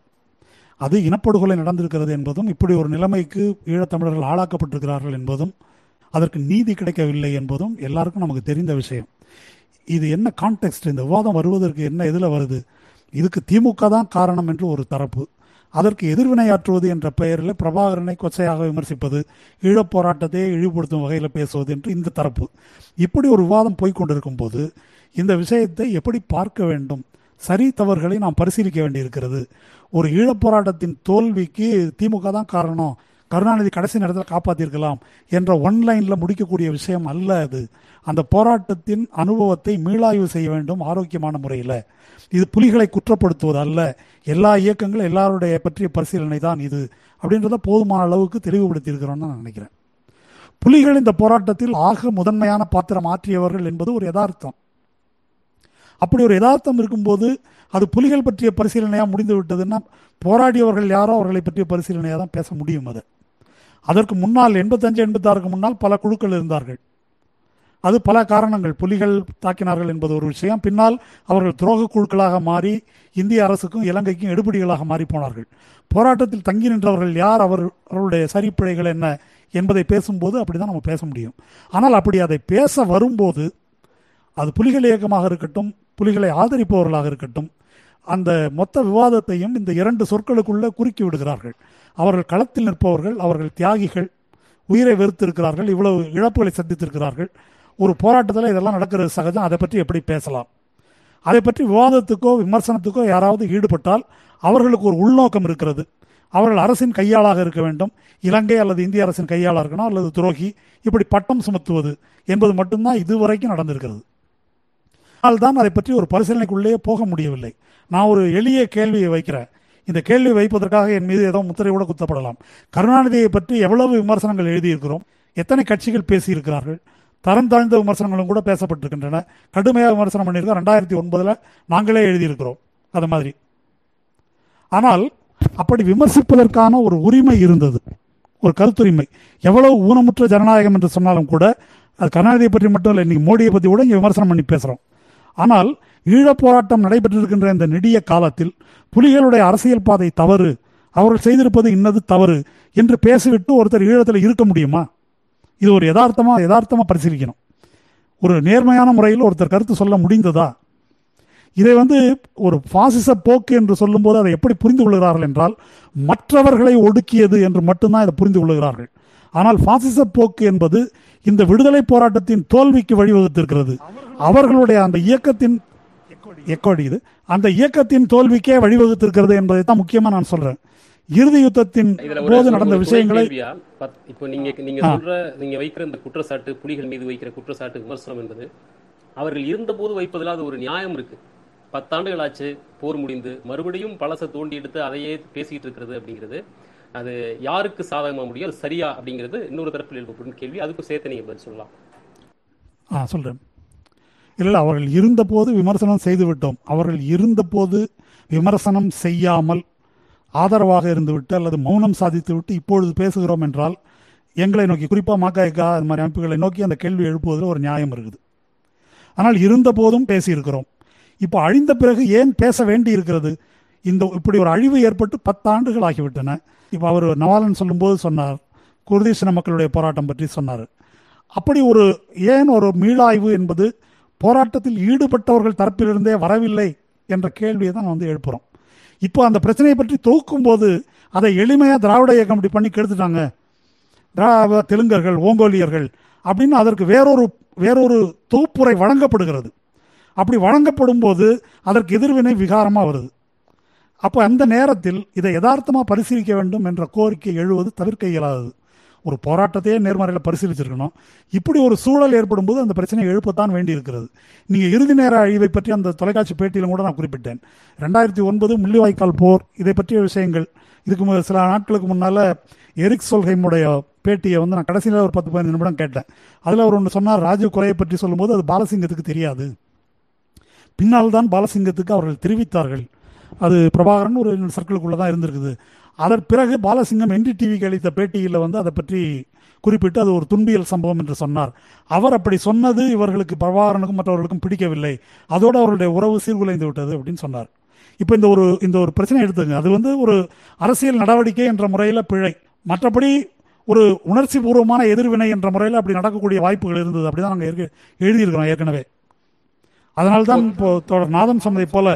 அது இனப்படுகொலை நடந்திருக்கிறது என்பதும் இப்படி ஒரு நிலைமைக்கு ஈழத்தமிழர்கள் ஆளாக்கப்பட்டிருக்கிறார்கள் என்பதும் அதற்கு நீதி கிடைக்கவில்லை என்பதும் எல்லாருக்கும் நமக்கு தெரிந்த விஷயம். இது என்ன கான்டெக்ட் இந்த விவாதம் வருவதற்கு என்ன எதில் வருது? இதுக்கு திமுக தான் காரணம் என்று ஒரு தரப்பு. அதற்கு எதிர்வினையாற்றுவது என்ற பெயரில் பிரபாகரனை கொச்சையாக விமர்சிப்பது ஈழப் போராட்டத்தையே இழிவுபடுத்தும் வகையில் பேசுவது என்று இந்த தரப்பு. இப்படி ஒரு விவாதம் போய்க்கொண்டிருக்கும் போது இந்த விஷயத்தை எப்படி பார்க்க வேண்டும்? சரி தவறுகளை நாம் பரிசீலிக்க வேண்டியிருக்கிறது. ஒரு ஈழப் போராட்டத்தின் தோல்விக்கு திமுக தான் காரணம். கருணாநிதி கடைசி நேரத்தில் காப்பாற்றிருக்கலாம் என்ற ஒன்லைனில் முடிக்கக்கூடிய விஷயம் அல்ல அது. அந்த போராட்டத்தின் அனுபவத்தை மீளாய்வு செய்ய வேண்டும் ஆரோக்கியமான முறையில். இது புலிகளை குற்றப்படுத்துவது அல்ல. எல்லா இயக்கங்களும் எல்லாருடைய பற்றிய பரிசீலனை தான் இது. அப்படின்றத போதுமான அளவுக்கு தெளிவுபடுத்தியிருக்கிறோம்னு நான் நினைக்கிறேன். புலிகள் இந்த போராட்டத்தில் ஆக முதன்மையான பாத்திரம் ஆற்றியவர்கள் என்பது ஒரு யதார்த்தம். அப்படி ஒரு யதார்த்தம் இருக்கும்போது அது புலிகள் பற்றிய பரிசீலனையாக முடிந்து விட்டதுன்னா போராடியவர்கள் யாரோ அவர்களை பற்றிய பரிசீலனையாக தான் பேச முடியும் அது. அதற்கு முன்னால் எண்பத்தஞ்சு எண்பத்தாறுக்கு முன்னால் பல குழுக்கள் இருந்தார்கள். அது பல காரணங்கள். புலிகள் தாக்கினார்கள் என்பது ஒரு விஷயம். பின்னால் அவர்கள் துரோக குழுக்களாக மாறி இந்திய அரசுக்கும் இலங்கைக்கும் எடுபடிகளாக மாறி போனார்கள். போராட்டத்தில் தங்கி நின்றவர்கள் யார்? அவர் அவருடைய சரிப்பிழைகள் என்ன என்பதை பேசும்போது அப்படிதான் நம்ம பேச முடியும். ஆனால் அப்படி அதை பேச வரும்போது அது புலிகள் இயக்கமாக இருக்கட்டும் புலிகளை ஆதரிப்பவர்களாக இருக்கட்டும் அந்த மொத்த விவாதத்தையும் இந்த இரண்டு சொற்களுக்குள்ளே குறுக்கி விடுகிறார்கள். அவர்கள் களத்தில் நிற்பவர்கள் அவர்கள் தியாகிகள் உயிரை வெறுத்திருக்கிறார்கள் இவ்வளவு இழப்புகளை சந்தித்திருக்கிறார்கள். ஒரு போராட்டத்தில் இதெல்லாம் நடக்கிறது சகஜம். அதை பற்றி எப்படி பேசலாம்? அதை பற்றி விவாதத்துக்கோ விமர்சனத்துக்கோ யாராவது ஈடுபட்டால் அவர்களுக்கு ஒரு உள்நோக்கம் இருக்கிறது. அவர்கள் அரசின் கையாளாக இருக்க வேண்டும். இலங்கை அல்லது இந்திய அரசின் கையாளாக இருக்கணும் அல்லது துரோகி இப்படி பட்டம் சுமத்துவது என்பது மட்டும்தான் இதுவரைக்கும் நடந்திருக்கிறது. தான் அதை பற்றி ஒரு பரிசீலனைக்குள்ளேயே போக முடியவில்லை. நான் ஒரு எளிய கேள்வியை வைக்கிறேன். இந்த கேள்வி வைப்பதற்காக என் மீது ஏதோ முத்திரையோடு குத்தப்படலாம். கருணாநிதியை பற்றி எவ்வளவு விமர்சனங்கள் எழுதியிருக்கிறோம் எத்தனை கட்சிகள் பேசியிருக்கிறார்கள் தரம் தாழ்ந்த விமர்சனங்களும் கூட பேசப்பட்டிருக்கின்றன. கடுமையாக விமர்சனம் பண்ணியிருக்கோம். ரெண்டாயிரத்தி ஒன்பதில் நாங்களே எழுதியிருக்கிறோம். அது மாதிரி. ஆனால் அப்படி விமர்சிப்பதற்கான ஒரு உரிமை இருந்தது. ஒரு கருத்துரிமை. எவ்வளவு ஊனமுற்ற ஜனநாயகம் என்று சொன்னாலும் கூட அது கருணாநிதியை பற்றி மட்டும் இல்லை இன்னைக்கு மோடியை பற்றி கூட இங்கே விமர்சனம் பண்ணி பேசுகிறோம் ஆனால் ஈழப் போராட்டம் நடைபெற்றிருக்கின்ற இந்த நெடிய காலத்தில் புலிகளுடைய அரசியல் பாதை தவறு அவர்கள் செய்திருப்பது இன்னது தவறு என்று பேசிவிட்டு ஒருத்தர் ஈழத்தில் இருக்க முடியுமா? இது ஒரு யதார்த்தமாக யதார்த்தமாக பரிசீலிக்கணும். ஒரு நேர்மையான முறையில் ஒருத்தர் கருத்து சொல்ல முடிந்ததா? இதை வந்து ஒரு பாசிச போக்கு என்று சொல்லும்போது அதை எப்படி புரிந்து கொள்கிறார்கள் என்றால் மற்றவர்களை ஒடுக்கியது என்று மட்டும்தான் இதை புரிந்து கொள்கிறார்கள். ஆனால் பாசிச போக்கு என்பது இந்த விடுதலை போராட்டத்தின் தோல்விக்கு வழிவகுத்திருக்கிறது. அவர்களுடைய அந்த இயக்கத்தின் எக்கோடி இது. அந்த இயக்கத்தின் தோல்விக்கே வழிவகுத்திருக்கிறது என்பதை தான் முக்கியமா நான் சொல்றேன். இறுதி யுத்தத்தின் போது நடந்த விஷயங்களை பத்- இப்போ நீங்க நீங்க. சொல்ற நீங்க வைக்கிற இந்த குற்றச்சாட்டு புலிகள் மீது வைக்கிற குற்றச்சாட்டு விமர்சனம் என்பது அவர்கள் இருந்தபோது வைப்பதில் அது ஒரு நியாயம் இருக்கு. பத்தாண்டுகள் ஆச்சு போர் முடிந்து மறுபடியும் பழசை தோண்டி எடுத்து அதையே பேசிட்டு இருக்கிறது அப்படிங்கிறது. அது யாருக்கு சாதகமா முடியும்? அது சரியா அப்படிங்கிறது இன்னொரு தரப்பில் எழுப்பப்படும் கேள்வி. அதுக்கும் சேர்த்து நீங்க பதில் சொல்லலாம். ஆ சொல்றேன். இல்லை அவர்கள் இருந்தபோது விமர்சனம் செய்துவிட்டோம். அவர்கள் இருந்தபோது விமர்சனம் செய்யாமல் ஆதரவாக இருந்துவிட்டு அல்லது மௌனம் சாதித்துவிட்டு இப்பொழுது பேசுகிறோம் என்றால் எங்களை நோக்கி குறிப்பாக மாக்காய்க்கா அது மாதிரி அமைப்புகளை நோக்கி அந்த கேள்வி எழுப்புவதில் ஒரு நியாயம் இருக்குது. ஆனால் இருந்த போதும் பேசியிருக்கிறோம். இப்போ அழிந்த பிறகு ஏன் பேச வேண்டி இருக்கிறது இந்த இப்படி ஒரு அழிவு ஏற்பட்டு பத்தாண்டுகள் ஆகிவிட்டன. இப்போ அவர் நவாலன் சொல்லும்போது சொன்னார் குர்தீசின மக்களுடைய போராட்டம் பற்றி சொன்னார். அப்படி ஒரு ஏன் ஒரு மீளாய்வு என்பது போராட்டத்தில் ஈடுபட்டவர்கள் தரப்பிலிருந்தே வரவில்லை என்ற கேள்வியை தான் வந்து எழுப்புறோம். இப்போ அந்த பிரச்சனையை பற்றி தொகுக்கும் போது அதை எளிமையாக திராவிட இயக்கம் இப்படி பண்ணி கெடுத்துட்டாங்க. திராவிட தெலுங்கர்கள் ஓங்கோலியர்கள் அப்படின்னு அதற்கு வேறொரு வேறொரு தொகுப்புரை வழங்கப்படுகிறது. அப்படி வழங்கப்படும் போது அதற்கு எதிர்வினை விகாரமாக வருது. அப்போ அந்த நேரத்தில் இதை யதார்த்தமாக பரிசீலிக்க வேண்டும் என்ற கோரிக்கை எழுவது தவிர்க்க இயலாதது. ஒரு போராட்டத்தையே நேர்மறையில் பரிசீலிச்சிருக்கணும். இப்படி ஒரு சூழல் ஏற்படும் போது அந்த பிரச்சனையை எழுப்பத்தான் வேண்டி இருக்கிறது நீங்க இறுதி நேர அழிவை பற்றி அந்த தொலைக்காட்சி பேட்டியிலும் கூட நான் குறிப்பிட்டேன். ரெண்டாயிரத்தி ஒன்பது முள்ளிவாய்க்கால் போர் இதை பற்றிய விஷயங்கள். இதுக்கு மு- சில நாட்களுக்கு முன்னால எரிக் சொல்ஹைமுடைய பேட்டியை வந்து நான் கடைசியில் ஒரு பத்து பதினஞ்சு நிமிடம் கேட்டேன். அதில் அவர் ஒன்று சொன்னார் ராஜீவ் கொலையை பற்றி சொல்லும்போது அது பாலசிங்கத்துக்கு தெரியாது. பின்னால் தான் பாலசிங்கத்துக்கு அவர்கள் தெரிவித்தார்கள். அது பிரபாகரன் ஒரு சர்க்கிளுக்குள்ளே தான் இருந்திருக்குது. அதன் பிறகு பாலசிங்கம் என்டி டிவிக்கு அளித்த பேட்டியில் வந்து அதை பற்றி குறிப்பிட்டு அது ஒரு துன்பியல் சம்பவம் என்று சொன்னார். அவர் அப்படி சொன்னது இவர்களுக்கு பிரபாகரனுக்கும் மற்றவர்களுக்கும் பிடிக்கவில்லை. அதோடு அவர்களுடைய உறவு சீர்குலைந்து விட்டது அப்படின்னு சொன்னார். இப்போ இந்த ஒரு இந்த ஒரு பிரச்சனை எடுத்துங்க. அது வந்து ஒரு அரசியல் நடவடிக்கை என்ற முறையில் பிழை. மற்றபடி ஒரு உணர்ச்சி பூர்வமான எதிர்வினை என்ற முறையில் அப்படி நடக்கக்கூடிய வாய்ப்புகள் இருந்தது. அப்படிதான் நாங்கள் எழுதியிருக்கிறோம் ஏற்கனவே. அதனால்தான் இப்போ தோழர் நாதன் சொன்னதை போல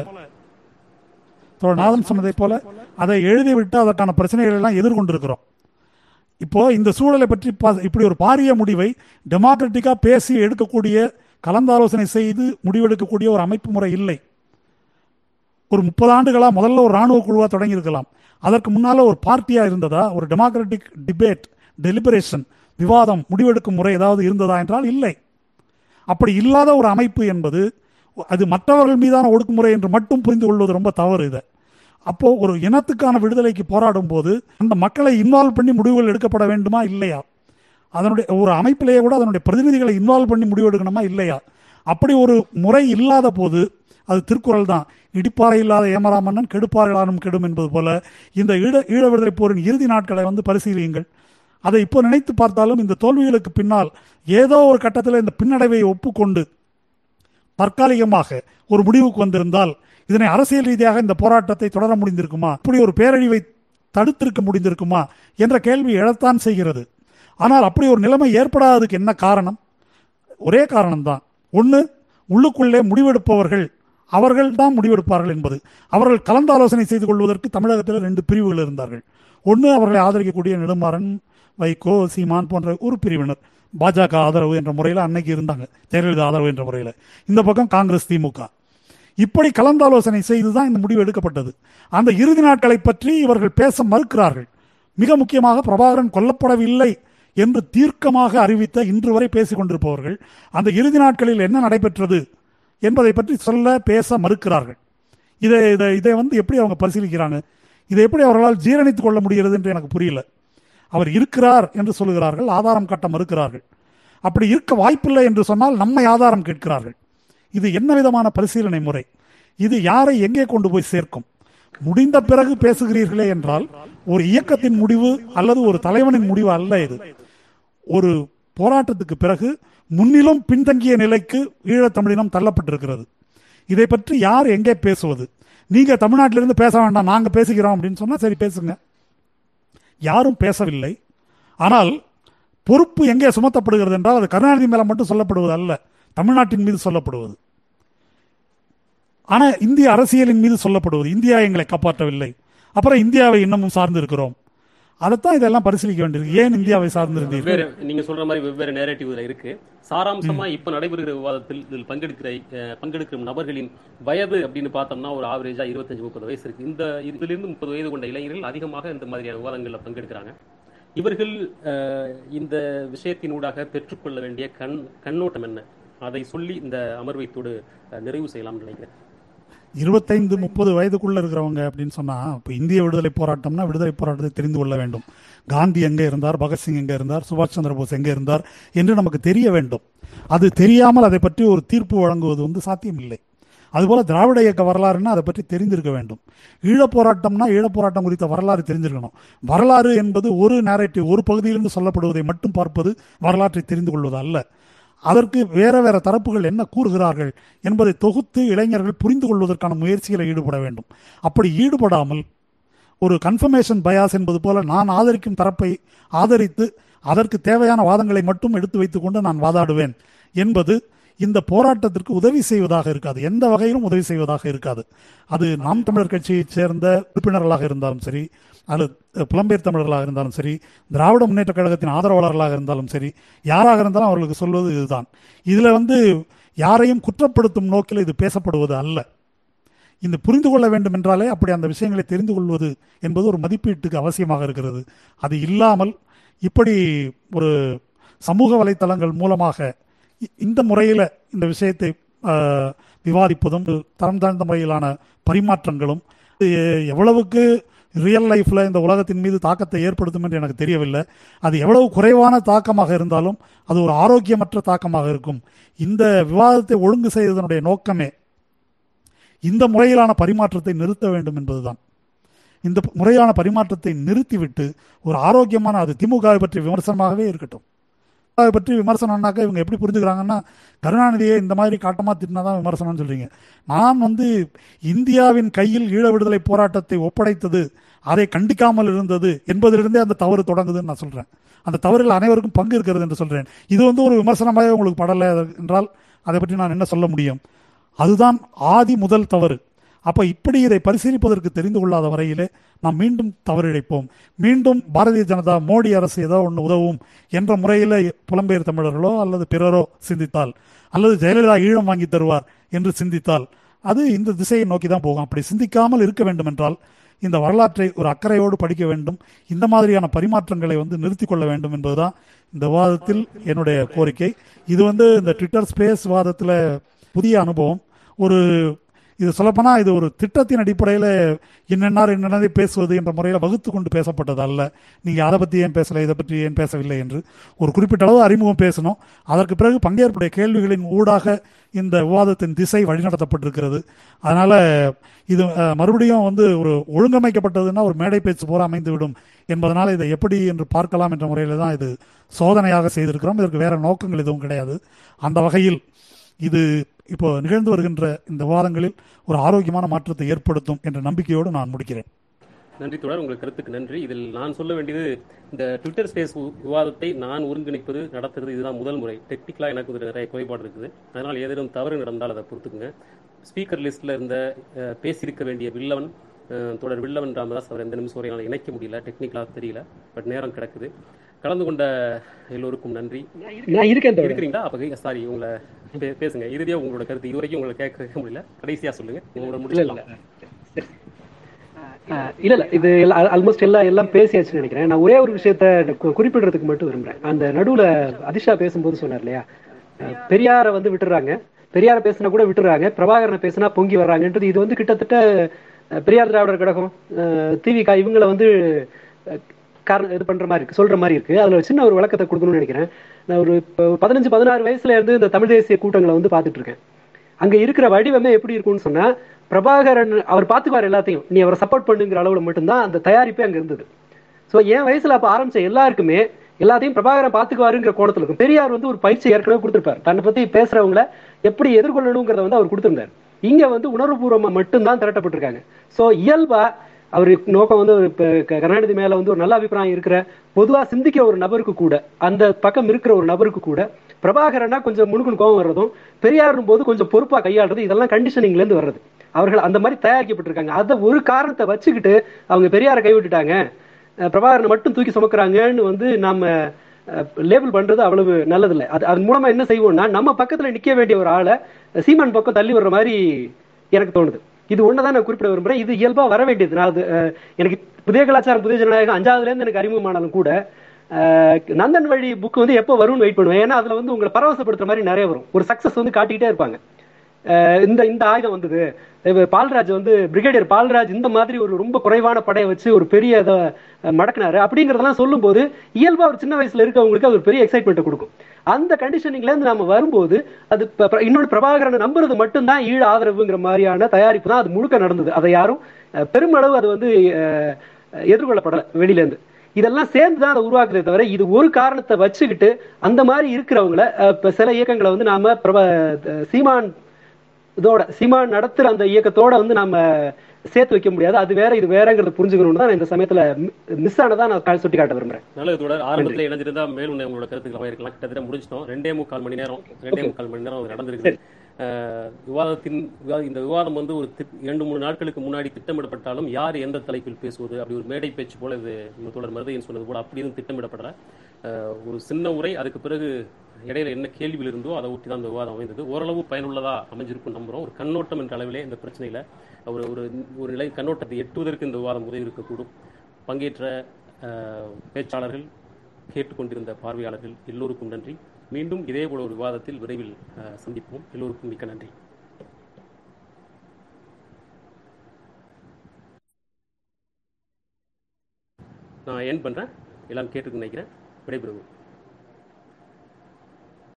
நாதன் சொன்னதை போல அதை எழுதிவிட்டு அதற்கான பிரச்சனைகள் எல்லாம் எதிர்கொண்டிருக்கிறோம். இப்போ இந்த சூழலை பற்றி பா- இப்படி ஒரு பாரிய முடிவை டெமோக்ராட்டிக்கா பேசி எடுக்கக்கூடிய கலந்தாலோசனை செய்து முடிவெடுக்கக்கூடிய ஒரு அமைப்பு முறை இல்லை. ஒரு முப்பது ஆண்டுகளாக முதல்ல ஒரு ராணுவ குழுவாக தொடங்கியிருக்கலாம். அதற்கு முன்னால ஒரு பார்ட்டியாக இருந்ததா? ஒரு டெமோக்ராட்டிக் டிபேட் டெலிபரேஷன் விவாதம் முடிவெடுக்கும் முறை ஏதாவது இருந்ததா என்றால் இல்லை. அப்படி இல்லாத ஒரு அமைப்பு என்பது அது மற்றவர்கள் மீதான ஒடுக்குமுறை என்று மட்டும் புரிந்து கொள்வது ரொம்ப தவறு இது. அப்போ ஒரு இனத்துக்கான விடுதலைக்கு போராடும் போது அந்த மக்களை இன்வால்வ் பண்ணி முடிவுகள் எடுக்கப்பட வேண்டுமா? இல்லையா? அதனுடைய ஒரு அமைப்பிலேயே கூட அதனுடைய பிரதிநிதிகளை இன்வால்வ் பண்ணி முடிவு எடுக்கணுமா? இல்லையா? அப்படி ஒரு முறை இல்லாத போது அது திருக்குறள் தான். இடிப்பாறை இல்லாத ஏமராமன்னன் மன்னன் கெடும் என்பது போல இந்த ஈழ ஈழ விடுதலை போரின் இறுதி நாட்களை வந்து பரிசீலியுங்கள். அதை இப்போ நினைத்து பார்த்தாலும் இந்த தோல்விகளுக்கு பின்னால் ஏதோ ஒரு கட்டத்தில் இந்த பின்னடைவை ஒப்புக்கொண்டு தற்காலிகமாக ஒரு முடிவுக்கு வந்திருந்தால் இதனை அரசியல் ரீதியாக இந்த போராட்டத்தை தொடர முடிந்திருக்குமா? இப்படி ஒரு பேரழிவை தடுத்திருக்க முடிந்திருக்குமா? என்ற கேள்வி எழத்தான் செய்கிறது. ஆனால் அப்படி ஒரு நிலைமை ஏற்படாததுக்கு என்ன காரணம்? ஒரே காரணம்தான். ஒன்று உள்ளுக்குள்ளே முடிவெடுப்பவர்கள் அவர்கள் தான் முடிவெடுப்பார்கள் என்பது. அவர்கள் கலந்தாலோசனை செய்து கொள்வதற்கு தமிழகத்தில் ரெண்டு பிரிவுகள் இருந்தார்கள். ஒன்று அவர்களை ஆதரிக்கக்கூடிய நெடுமாறன் வைகோ சீமான் போன்ற ஒரு பிரிவினர். பாஜக ஆதரவு என்ற முறையில் அன்னைக்கு இருந்தாங்க. ஜெயலலிதா ஆதரவு என்ற முறையில். இந்த பக்கம் காங்கிரஸ் திமுக. இப்படி கலந்தாலோசனை செய்துதான் இந்த முடிவு எடுக்கப்பட்டது. அந்த இறுதி நாட்களை பற்றி இவர்கள் பேச மறுக்கிறார்கள். மிக முக்கியமாக பிரபாகரன் கொல்லப்படவில்லை என்று தீர்க்கமாக அறிவித்த இன்று வரை பேசிக் கொண்டிருப்பவர்கள் அந்த இறுதி நாட்களில் என்ன நடைபெற்றது என்பதை பற்றி சொல்ல பேச மறுக்கிறார்கள். இதை இதை இதை வந்து எப்படி அவங்க பரிசீலிக்கிறாங்க? இதை எப்படி அவர்களால் ஜீரணித்துக் கொள்ள முடிகிறது என்று எனக்கு புரியல. அவர் இருக்கிறார் என்று சொல்லுகிறார்கள் ஆதாரம் காட்ட மறுக்கிறார்கள். அப்படி இருக்க வாய்ப்பில்லை என்று சொன்னால் நம்மை ஆதாரம் கேட்கிறார்கள். இது என்ன விதமான பரிசீலனை முறை? இது யாரை எங்கே கொண்டு போய் சேர்க்கும்? முடிந்த பிறகு பேசுகிறீர்களே என்றால் ஒரு இயக்கத்தின் முடிவு அல்லது ஒரு தலைவனின் முடிவு அல்ல இது. ஒரு போராட்டத்துக்கு பிறகு முன்னிலும் பின்தங்கிய நிலைக்கு ஈழத்தமிழினம் தள்ளப்பட்டிருக்கிறது. இதை பற்றி யார் எங்கே பேசுவது? நீங்க தமிழ்நாட்டிலிருந்து பேச வேண்டாம் நாங்க பேசுகிறோம் அப்படின்னு சொன்னா சரி பேசுங்க. யாரும் பேசவில்லை. ஆனால் பொறுப்பு எங்கே சுமத்தப்படுகிறது என்றால் அது கருணாநிதி மேலே மட்டும் சொல்லப்படுவது அல்ல தமிழ்நாட்டின் மீது சொல்லப்படுவது. ஆனால் இந்திய அரசியலின் மீது சொல்லப்படுவது இந்தியா எங்களை காப்பாற்றவில்லை. அப்புறம் இந்தியாவை இன்னமும் சார்ந்து இருக்கிறோம் அதைத்தான் இதெல்லாம் பரிசீலிக்க வேண்டியது. ஏன் இந்தியாவை சார்ந்திருந்தீர்கள்? நீங்க சொல்ற மாதிரி வெவ்வேறு நேரட்டிவ் இதுல இருக்கு. சாராம்சமா இப்ப நடைபெறுகிற விவாதத்தில் இதில் பங்கெடுக்கிற அஹ், பங்கெடுக்கிற நபர்களின் வயது அப்படின்னு பார்த்தோம்னா ஒரு ஆவரேஜா இருபத்தஞ்சு முப்பது வயசு இருக்கு. இந்த இதுல இருந்து முப்பது வயது கொண்ட இளைஞர்கள் அதிகமாக இந்த மாதிரியான விவாதங்கள்ல பங்கெடுக்கிறாங்க. இவர்கள் இந்த விஷயத்தினூடாக பெற்றுக்கொள்ள வேண்டிய கண் கண்ணோட்டம் என்ன? அதை சொல்லி இந்த அமர்வைத்தோடு நிறைவு செய்யலாம்னு நினைக்கிறேன். இருபத்தைந்து முப்பது வயதுக்குள்ள இருக்கிறவங்க அப்படின்னு சொன்னா இப்போ இந்திய விடுதலை போராட்டம்னா விடுதலை போராட்டத்தை தெரிந்து கொள்ள வேண்டும். காந்தி எங்கே இருந்தார்? பகத்சிங் எங்கே இருந்தார்? சுபாஷ் சந்திர போஸ் எங்கே இருந்தார்? என்று நமக்கு தெரிய வேண்டும். அது தெரியாமல் அதை பற்றி ஒரு தீர்ப்பு வழங்குவது வந்து சாத்தியமில்லை. அதுபோல திராவிட இயக்க வரலாறுன்னா அதை பற்றி தெரிந்திருக்க வேண்டும். ஈழப் போராட்டம்னா ஈழப் போராட்டம் குறித்த வரலாறு தெரிஞ்சிருக்கணும். வரலாறு என்பது ஒரு நேரட்டிவ் ஒரு பகுதியிலிருந்து சொல்லப்படுவதை மட்டும் பார்ப்பது வரலாற்றை தெரிந்து கொள்வது அல்ல. அதற்கு வேற வேற தரப்புகள் என்ன கூறுகிறார்கள் என்பதை தொகுத்து இளைஞர்கள் புரிந்து கொள்வதற்கான முயற்சிகளை ஈடுபட வேண்டும். அப்படி ஈடுபடாமல் ஒரு கன்ஃபர்மேஷன் பயாஸ் என்பது போல நான் ஆதரிக்கும் தரப்பை ஆதரித்து அதற்கு தேவையான வாதங்களை மட்டும் எடுத்து வைத்துக்கொண்டு நான் வாதாடுவேன் என்பது இந்த போராட்டத்திற்கு உதவி செய்வதாக இருக்காது. எந்த வகையிலும் உதவி செய்வதாக இருக்காது. அது நாம் தமிழர் கட்சியைச் சேர்ந்த உறுப்பினர்களாக இருந்தாலும் சரி அல்லது புலம்பெயர் தமிழர்களாக இருந்தாலும் சரி திராவிட முன்னேற்ற கழகத்தின் ஆதரவாளர்களாக இருந்தாலும் சரி யாராக இருந்தாலும் அவர்களுக்கு சொல்வது இதுதான். இதில் வந்து யாரையும் குற்றப்படுத்தும் நோக்கில் இது பேசப்படுவது அல்ல. இந்த புரிந்து கொள்ள வேண்டும் என்றாலே அப்படி அந்த விஷயங்களை தெரிந்து கொள்வது என்பது ஒரு மதிப்பீட்டுக்கு அவசியமாக இருக்கிறது. அது இல்லாமல் இப்படி ஒரு சமூக வலைத்தளங்கள் மூலமாக இந்த முறையில் இந்த விஷயத்தை விவாதிப்பதும் தரம் தாழ்ந்த முறையிலான பரிமாற்றங்களும் எவ்வளவுக்கு ரியல் லைஃப்பில் இந்த உலகத்தின் மீது தாக்கத்தை ஏற்படுத்தும் என்று எனக்கு தெரியவில்லை. அது எவ்வளவு குறைவான தாக்கமாக இருந்தாலும் அது ஒரு ஆரோக்கியமற்ற தாக்கமாக இருக்கும். இந்த விவாதத்தை ஒழுங்கு செய்வதனுடைய நோக்கமே இந்த முறையிலான பரிமாற்றத்தை நிறுத்த வேண்டும் என்பதுதான். இந்த முறையான பரிமாற்றத்தை நிறுத்திவிட்டு ஒரு ஆரோக்கியமான அது திமுகவை பற்றிய விமர்சனமாகவே இருக்கட்டும். அதை பற்றி விமர்சனம்னாக்கா இவங்க எப்படி புரிஞ்சுக்கிறாங்கன்னா கருணாநிதியை இந்த மாதிரி காட்டமா திட்டினாதான் விமர்சனம்னு சொல்றீங்க. நான் வந்து இந்தியாவின் கையில் ஈழ விடுதலை போராட்டத்தை ஒப்படைத்தது அதை கண்டிக்காமல் இருந்தது என்பதிலிருந்தே அந்த தவறு தொடங்குதுன்னு நான் சொல்றேன். அந்த தவறில் அனைவருக்கும் பங்கு இருக்கிறது என்று சொல்றேன். இது வந்து ஒரு விமர்சனமாக உங்களுக்கு படலை என்றால் அதை பற்றி நான் என்ன சொல்ல முடியும்? அதுதான் ஆதி முதல் தவறு. அப்போ இப்படி இதை பரிசீலிப்பதற்கு தெரிந்து கொள்ளாத வரையிலே நாம் மீண்டும் தவறிழைப்போம். மீண்டும் பாரதிய ஜனதா மோடி அரசு ஏதோ ஒன்று உதவும் என்ற முறையில் புலம்பெயர் தமிழர்களோ அல்லது பிறரோ சிந்தித்தால் அல்லது ஜெயலலிதா ஈழம் வாங்கி தருவார் என்று சிந்தித்தால் அது இந்த திசையை நோக்கி தான் போகும். அப்படி சிந்திக்காமல் இருக்க வேண்டும் என்றால் இந்த வரலாற்றை ஒரு அக்கறையோடு படிக்க வேண்டும். இந்த மாதிரியான பரிமாற்றங்களை வந்து நிறுத்தி கொள்ள வேண்டும் என்பதுதான் இந்த விவாதத்தில் என்னுடைய கோரிக்கை. இது வந்து இந்த ட்விட்டர் ஸ்பேஸ் வாதத்தில் புதிய அனுபவம். ஒரு இது சொல்லப்போனால் இது ஒரு திட்டத்தின் அடிப்படையில் என்னென்னார் என்னென்னதை பேசுவது என்ற முறையில் வகுத்து கொண்டு பேசப்பட்டது அல்ல. நீங்கள் அதை பற்றி ஏன் பேசலை இதை பற்றி ஏன் பேசவில்லை என்று. ஒரு குறிப்பிட்ட அளவு அறிமுகம் பேசணும் அதற்கு பிறகு பங்கேற்புடைய கேள்விகளின் ஊடாக இந்த விவாதத்தின் திசை வழிநடத்தப்பட்டிருக்கிறது. அதனால் இது மறுபடியும் வந்து ஒரு ஒழுங்கமைக்கப்பட்டதுன்னா ஒரு மேடை பேச்சு போல அமைந்துவிடும் என்பதனால் இதை எப்படி என்று பார்க்கலாம் என்ற முறையில் தான் இது சோதனையாக செய்திருக்கிறோம். இதற்கு வேறு நோக்கங்கள் எதுவும் கிடையாது. அந்த வகையில் இது இப்போ நிகழ்ந்து வருகின்ற இந்த விவாதங்களில் ஒரு ஆரோக்கியமான மாற்றத்தை ஏற்படுத்தும் என்ற நம்பிக்கையோடு நான் முடிக்கிறேன். நன்றி தொடர் உங்கள் கருத்துக்கு நன்றி. இதில் நான் சொல்ல வேண்டியது இந்த ட்விட்டர் ஸ்பேஸ் விவாதத்தை நான் ஒருங்கிணைப்பது நடத்துறது இதுதான் முதல் முறை. டெக்னிக்கலாக எனக்கு ஒரு நிறைய குறைபாடு இருக்குது. அதனால் ஏதேனும் தவறு நடந்தால் அதை பொறுத்துக்குங்க. ஸ்பீக்கர் லிஸ்ட்டில் இருந்த பேசியிருக்க வேண்டிய வில்லவன் தொடர் வில்லவன் ராமதாஸ் அவர் எந்த நிமிஷம் வரை இணைக்க முடியல. டெக்னிக்கலாக தெரியல பட் நேரம் கிடக்குது. கலந்து கொண்ட எல்லோருக்கும் நன்றி. நான் இருக்கேன். இருக்கிறீங்களா? அப்போ சாரி உங்களை பேசுங்க. இறுதியாக உங்களோட கருத்து இதுவரைக்கும் உங்களை கேட்க முடியல. கடைசியாக சொல்லுங்க. உங்களோட ஆஹ் இல்ல. இல்ல இது ஆல்மோஸ்ட் எல்லாம் எல்லாம் பேசியாச்சுன்னு நினைக்கிறேன். நான் ஒரே ஒரு விஷயத்த குறிப்பிடுறதுக்கு மட்டும் விரும்புறேன். அந்த நடுவுல அதிஷா பேசும்போது சொன்னார் இல்லையா? பெரியாரை வந்து விட்டுறாங்க. பெரியாரை பேசினா கூட விட்டுறாங்க. பிரபாகரனை பேசினா பொங்கி வர்றாங்கன்றது இது வந்து கிட்டத்தட்ட பெரியார் திராவிடர் கழகம் திவிக இவங்களை வந்து காரணம் இது பண்ற மாதிரி இருக்கு சொல்ற மாதிரி இருக்கு. அதுல ஒரு சின்ன ஒரு விளக்கத்தை கொடுக்கணும்னு நினைக்கிறேன். நான் ஒரு பதினஞ்சு பதினாறு வயசுல இருந்து இந்த தமிழ் தேசிய கூட்டங்களை வந்து பார்த்துட்டு இருக்கேன். அங்க இருக்கிற வடிவமே எப்படி இருக்கும்னு சொன்னா பிரபாகரன் அவர் பார்த்துக்குவார் எல்லாத்தையும். நீ அவரை சப்போர்ட் பண்ணுங்கிற அளவுல மட்டும்தான் அந்த தயாரிப்பே அங்க இருந்தது. சோ என் வயசுல அப்ப ஆரம்பிச்ச எல்லாருக்குமே எல்லாத்தையும் பிரபாகரன் பாத்துக்குவாருங்கிற கோணத்துல இருக்கும் பெரியார் வந்து ஒரு பயிற்சி ஏற்கனவே கொடுத்திருப்பார். தன்னை பத்தி பேசுறவங்கள எப்படி எதிர்கொள்ளணுங்கிறத வந்து அவர் கொடுத்திருந்தார். இங்க வந்து உணர்வுபூர்வமா மட்டும்தான் திரட்டப்பட்டிருக்காங்க. சோ இயல்பா அவர் நோக்கம் வந்து ஒரு க- கருணாநிதி மேல வந்து ஒரு நல்ல அபிப்பிராயம் இருக்கிற பொதுவா சிந்திக்கிற ஒரு நபருக்கு கூட அந்த பக்கம் இருக்கிற ஒரு நபருக்கு கூட பிரபாகரனா கொஞ்சம் முணுக்குன்னு கோபம் வர்றதும் பெரியாரும் போது கொஞ்சம் பொறுப்பா கையாளுறது இதெல்லாம் கண்டிஷனிங்ல இருந்து வர்றது. அவர்கள் அந்த மாதிரி தயாரிக்கப்பட்டிருக்காங்க. அதை ஒரு காரணத்தை வச்சுக்கிட்டு அவங்க பெரியாரை கைவிட்டுட்டாங்க. பிரபாகரனை மட்டும் தூக்கி சுமக்குறாங்கன்னு வந்து நம்ம லேபிள் பண்றது அவ்வளவு நல்லதில்லை. அது அதன் மூலமா என்ன செய்வோம்னா நம்ம பக்கத்துல நிக்க வேண்டிய ஒரு ஆளை சீமான் பக்கம் தள்ளி வர்ற மாதிரி எனக்கு தோணுது. இது ஒண்ணுதான் நான் குறிப்பிட விரும்புறேன். இது இயல்பா வர வேண்டியது. நான் அது எனக்கு புதிய கலாச்சாரம் புதிய ஜனநாயகம் அஞ்சாவதுல இருந்து எனக்கு அறிமுகமானாலும் கூட நந்தன் வழி புக் வந்து எப்போ வரும்னு வெயிட் பண்ணுவேன். ஏன்னா அதுல வந்து உங்களை பரவசப்படுத்துற மாதிரி நிறைய வரும். ஒரு சக்சஸ் வந்து காட்டிக்கிட்டே இருப்பாங்க. அஹ் இந்த இந்த ஆயுதம் வந்தது. பால்ராஜ் வந்து பிரிகேடியர் பால்ராஜ் இந்த மாதிரி ஒரு ரொம்ப குறைவான படையை வச்சு ஒரு பெரிய இதை மடக்கினாரு மடக்குனாரு. அப்படிங்கறதெல்லாம் சொல்லும்போது இயல்பா ஒரு சின்ன வயசுல இருக்கவங்களுக்கு அது ஒரு பெரிய எக்ஸைட்மெண்ட் கொடுக்கும். அந்த கண்டிஷனிங்ல இருந்து நம்ம வரும்போது அது ப- இன்னொன்று பிரபாகரனை நம்புறது மட்டும்தான் ஈழ ஆதரவுங்கிற மாதிரியான தயாரிப்பு தான். அது முழுக்க நடந்தது. அதை யாரும் பெருமளவு அது வந்து எதிர்கொள்ளப்படலை எதிர்கொள்ளப்படல வெளியில இருந்து இதெல்லாம் சேர்ந்து தான் அதை உருவாக்குதே தவிர இது ஒரு காரணத்தை வச்சுக்கிட்டு அந்த மாதிரி இருக்கிறவங்கள இப்போ சில இயக்கங்களை வந்து நாம பிரபா சீமான் இதோட சீமான் நடத்துற அந்த இயக்கத்தோட வந்து நம்ம சேர்த்து வைக்க முடியாது. அது வேற இது வேறங்கிறத புரிஞ்சுக்கணும்னு தான் இந்த சமயத்துல மிஸ் ஆனதா நான் சுட்டி காட்ட விரும்புறேன். நல்லது தொடர் ஆரம்பத்தில் இணைஞ்சிருந்தா மேலும் உங்களோட கருத்துக்களை இருக்கலாம் கிட்டத்தட்ட முடிச்சிட்டோம் ரெண்டே முக்கால் மணி நேரம் ரெண்டே. முக்கால் மணி நேரம் நடந்திருக்கு விவாதத்தின் விவா- இந்த விவாதம் வந்து ஒரு இரண்டு மூணு நாட்களுக்கு முன்னாடி திட்டமிடப்பட்டாலும் யார் எந்த தலைப்பில் பேசுவது? அப்படி ஒரு மேடை பேச்சு போல இது தொடர் மருதையன் சொன்னது போல அப்படி எதுவும் திட்டமிடப்படல. ஒரு சின்ன உரை அதுக்கு பிறகு இடையில என்ன கேள்வியில் இருந்தோ அதை ஒட்டி தான் இந்த விவாதம் அமைந்தது. ஓரளவு பயனுள்ளதா அமைஞ்சிருக்கும் நம்புறோம். ஒரு கண்ணோட்டம் என்ற அளவிலே இந்த பிரச்சனையில ஒரு ஒரு ஒரு நிலை கண்ணோட்டத்தை எட்டுவதற்கு இந்த விவாதம் உதவி இருக்கக்கூடும். பங்கேற்ற பேச்சாளர்கள் கேட்டுக்கொண்டிருந்த பார்வையாளர்கள் எல்லோருக்கும் நன்றி. மீண்டும் இதே போல ஒரு விவாதத்தில் விரைவில் சந்திப்போம். எல்லோருக்கும் மிக்க நன்றி. நான் என் பண்ணுறேன் எல்லாம் கேட்டுக்கு நினைக்கிறேன். விடைபெறுவோம்.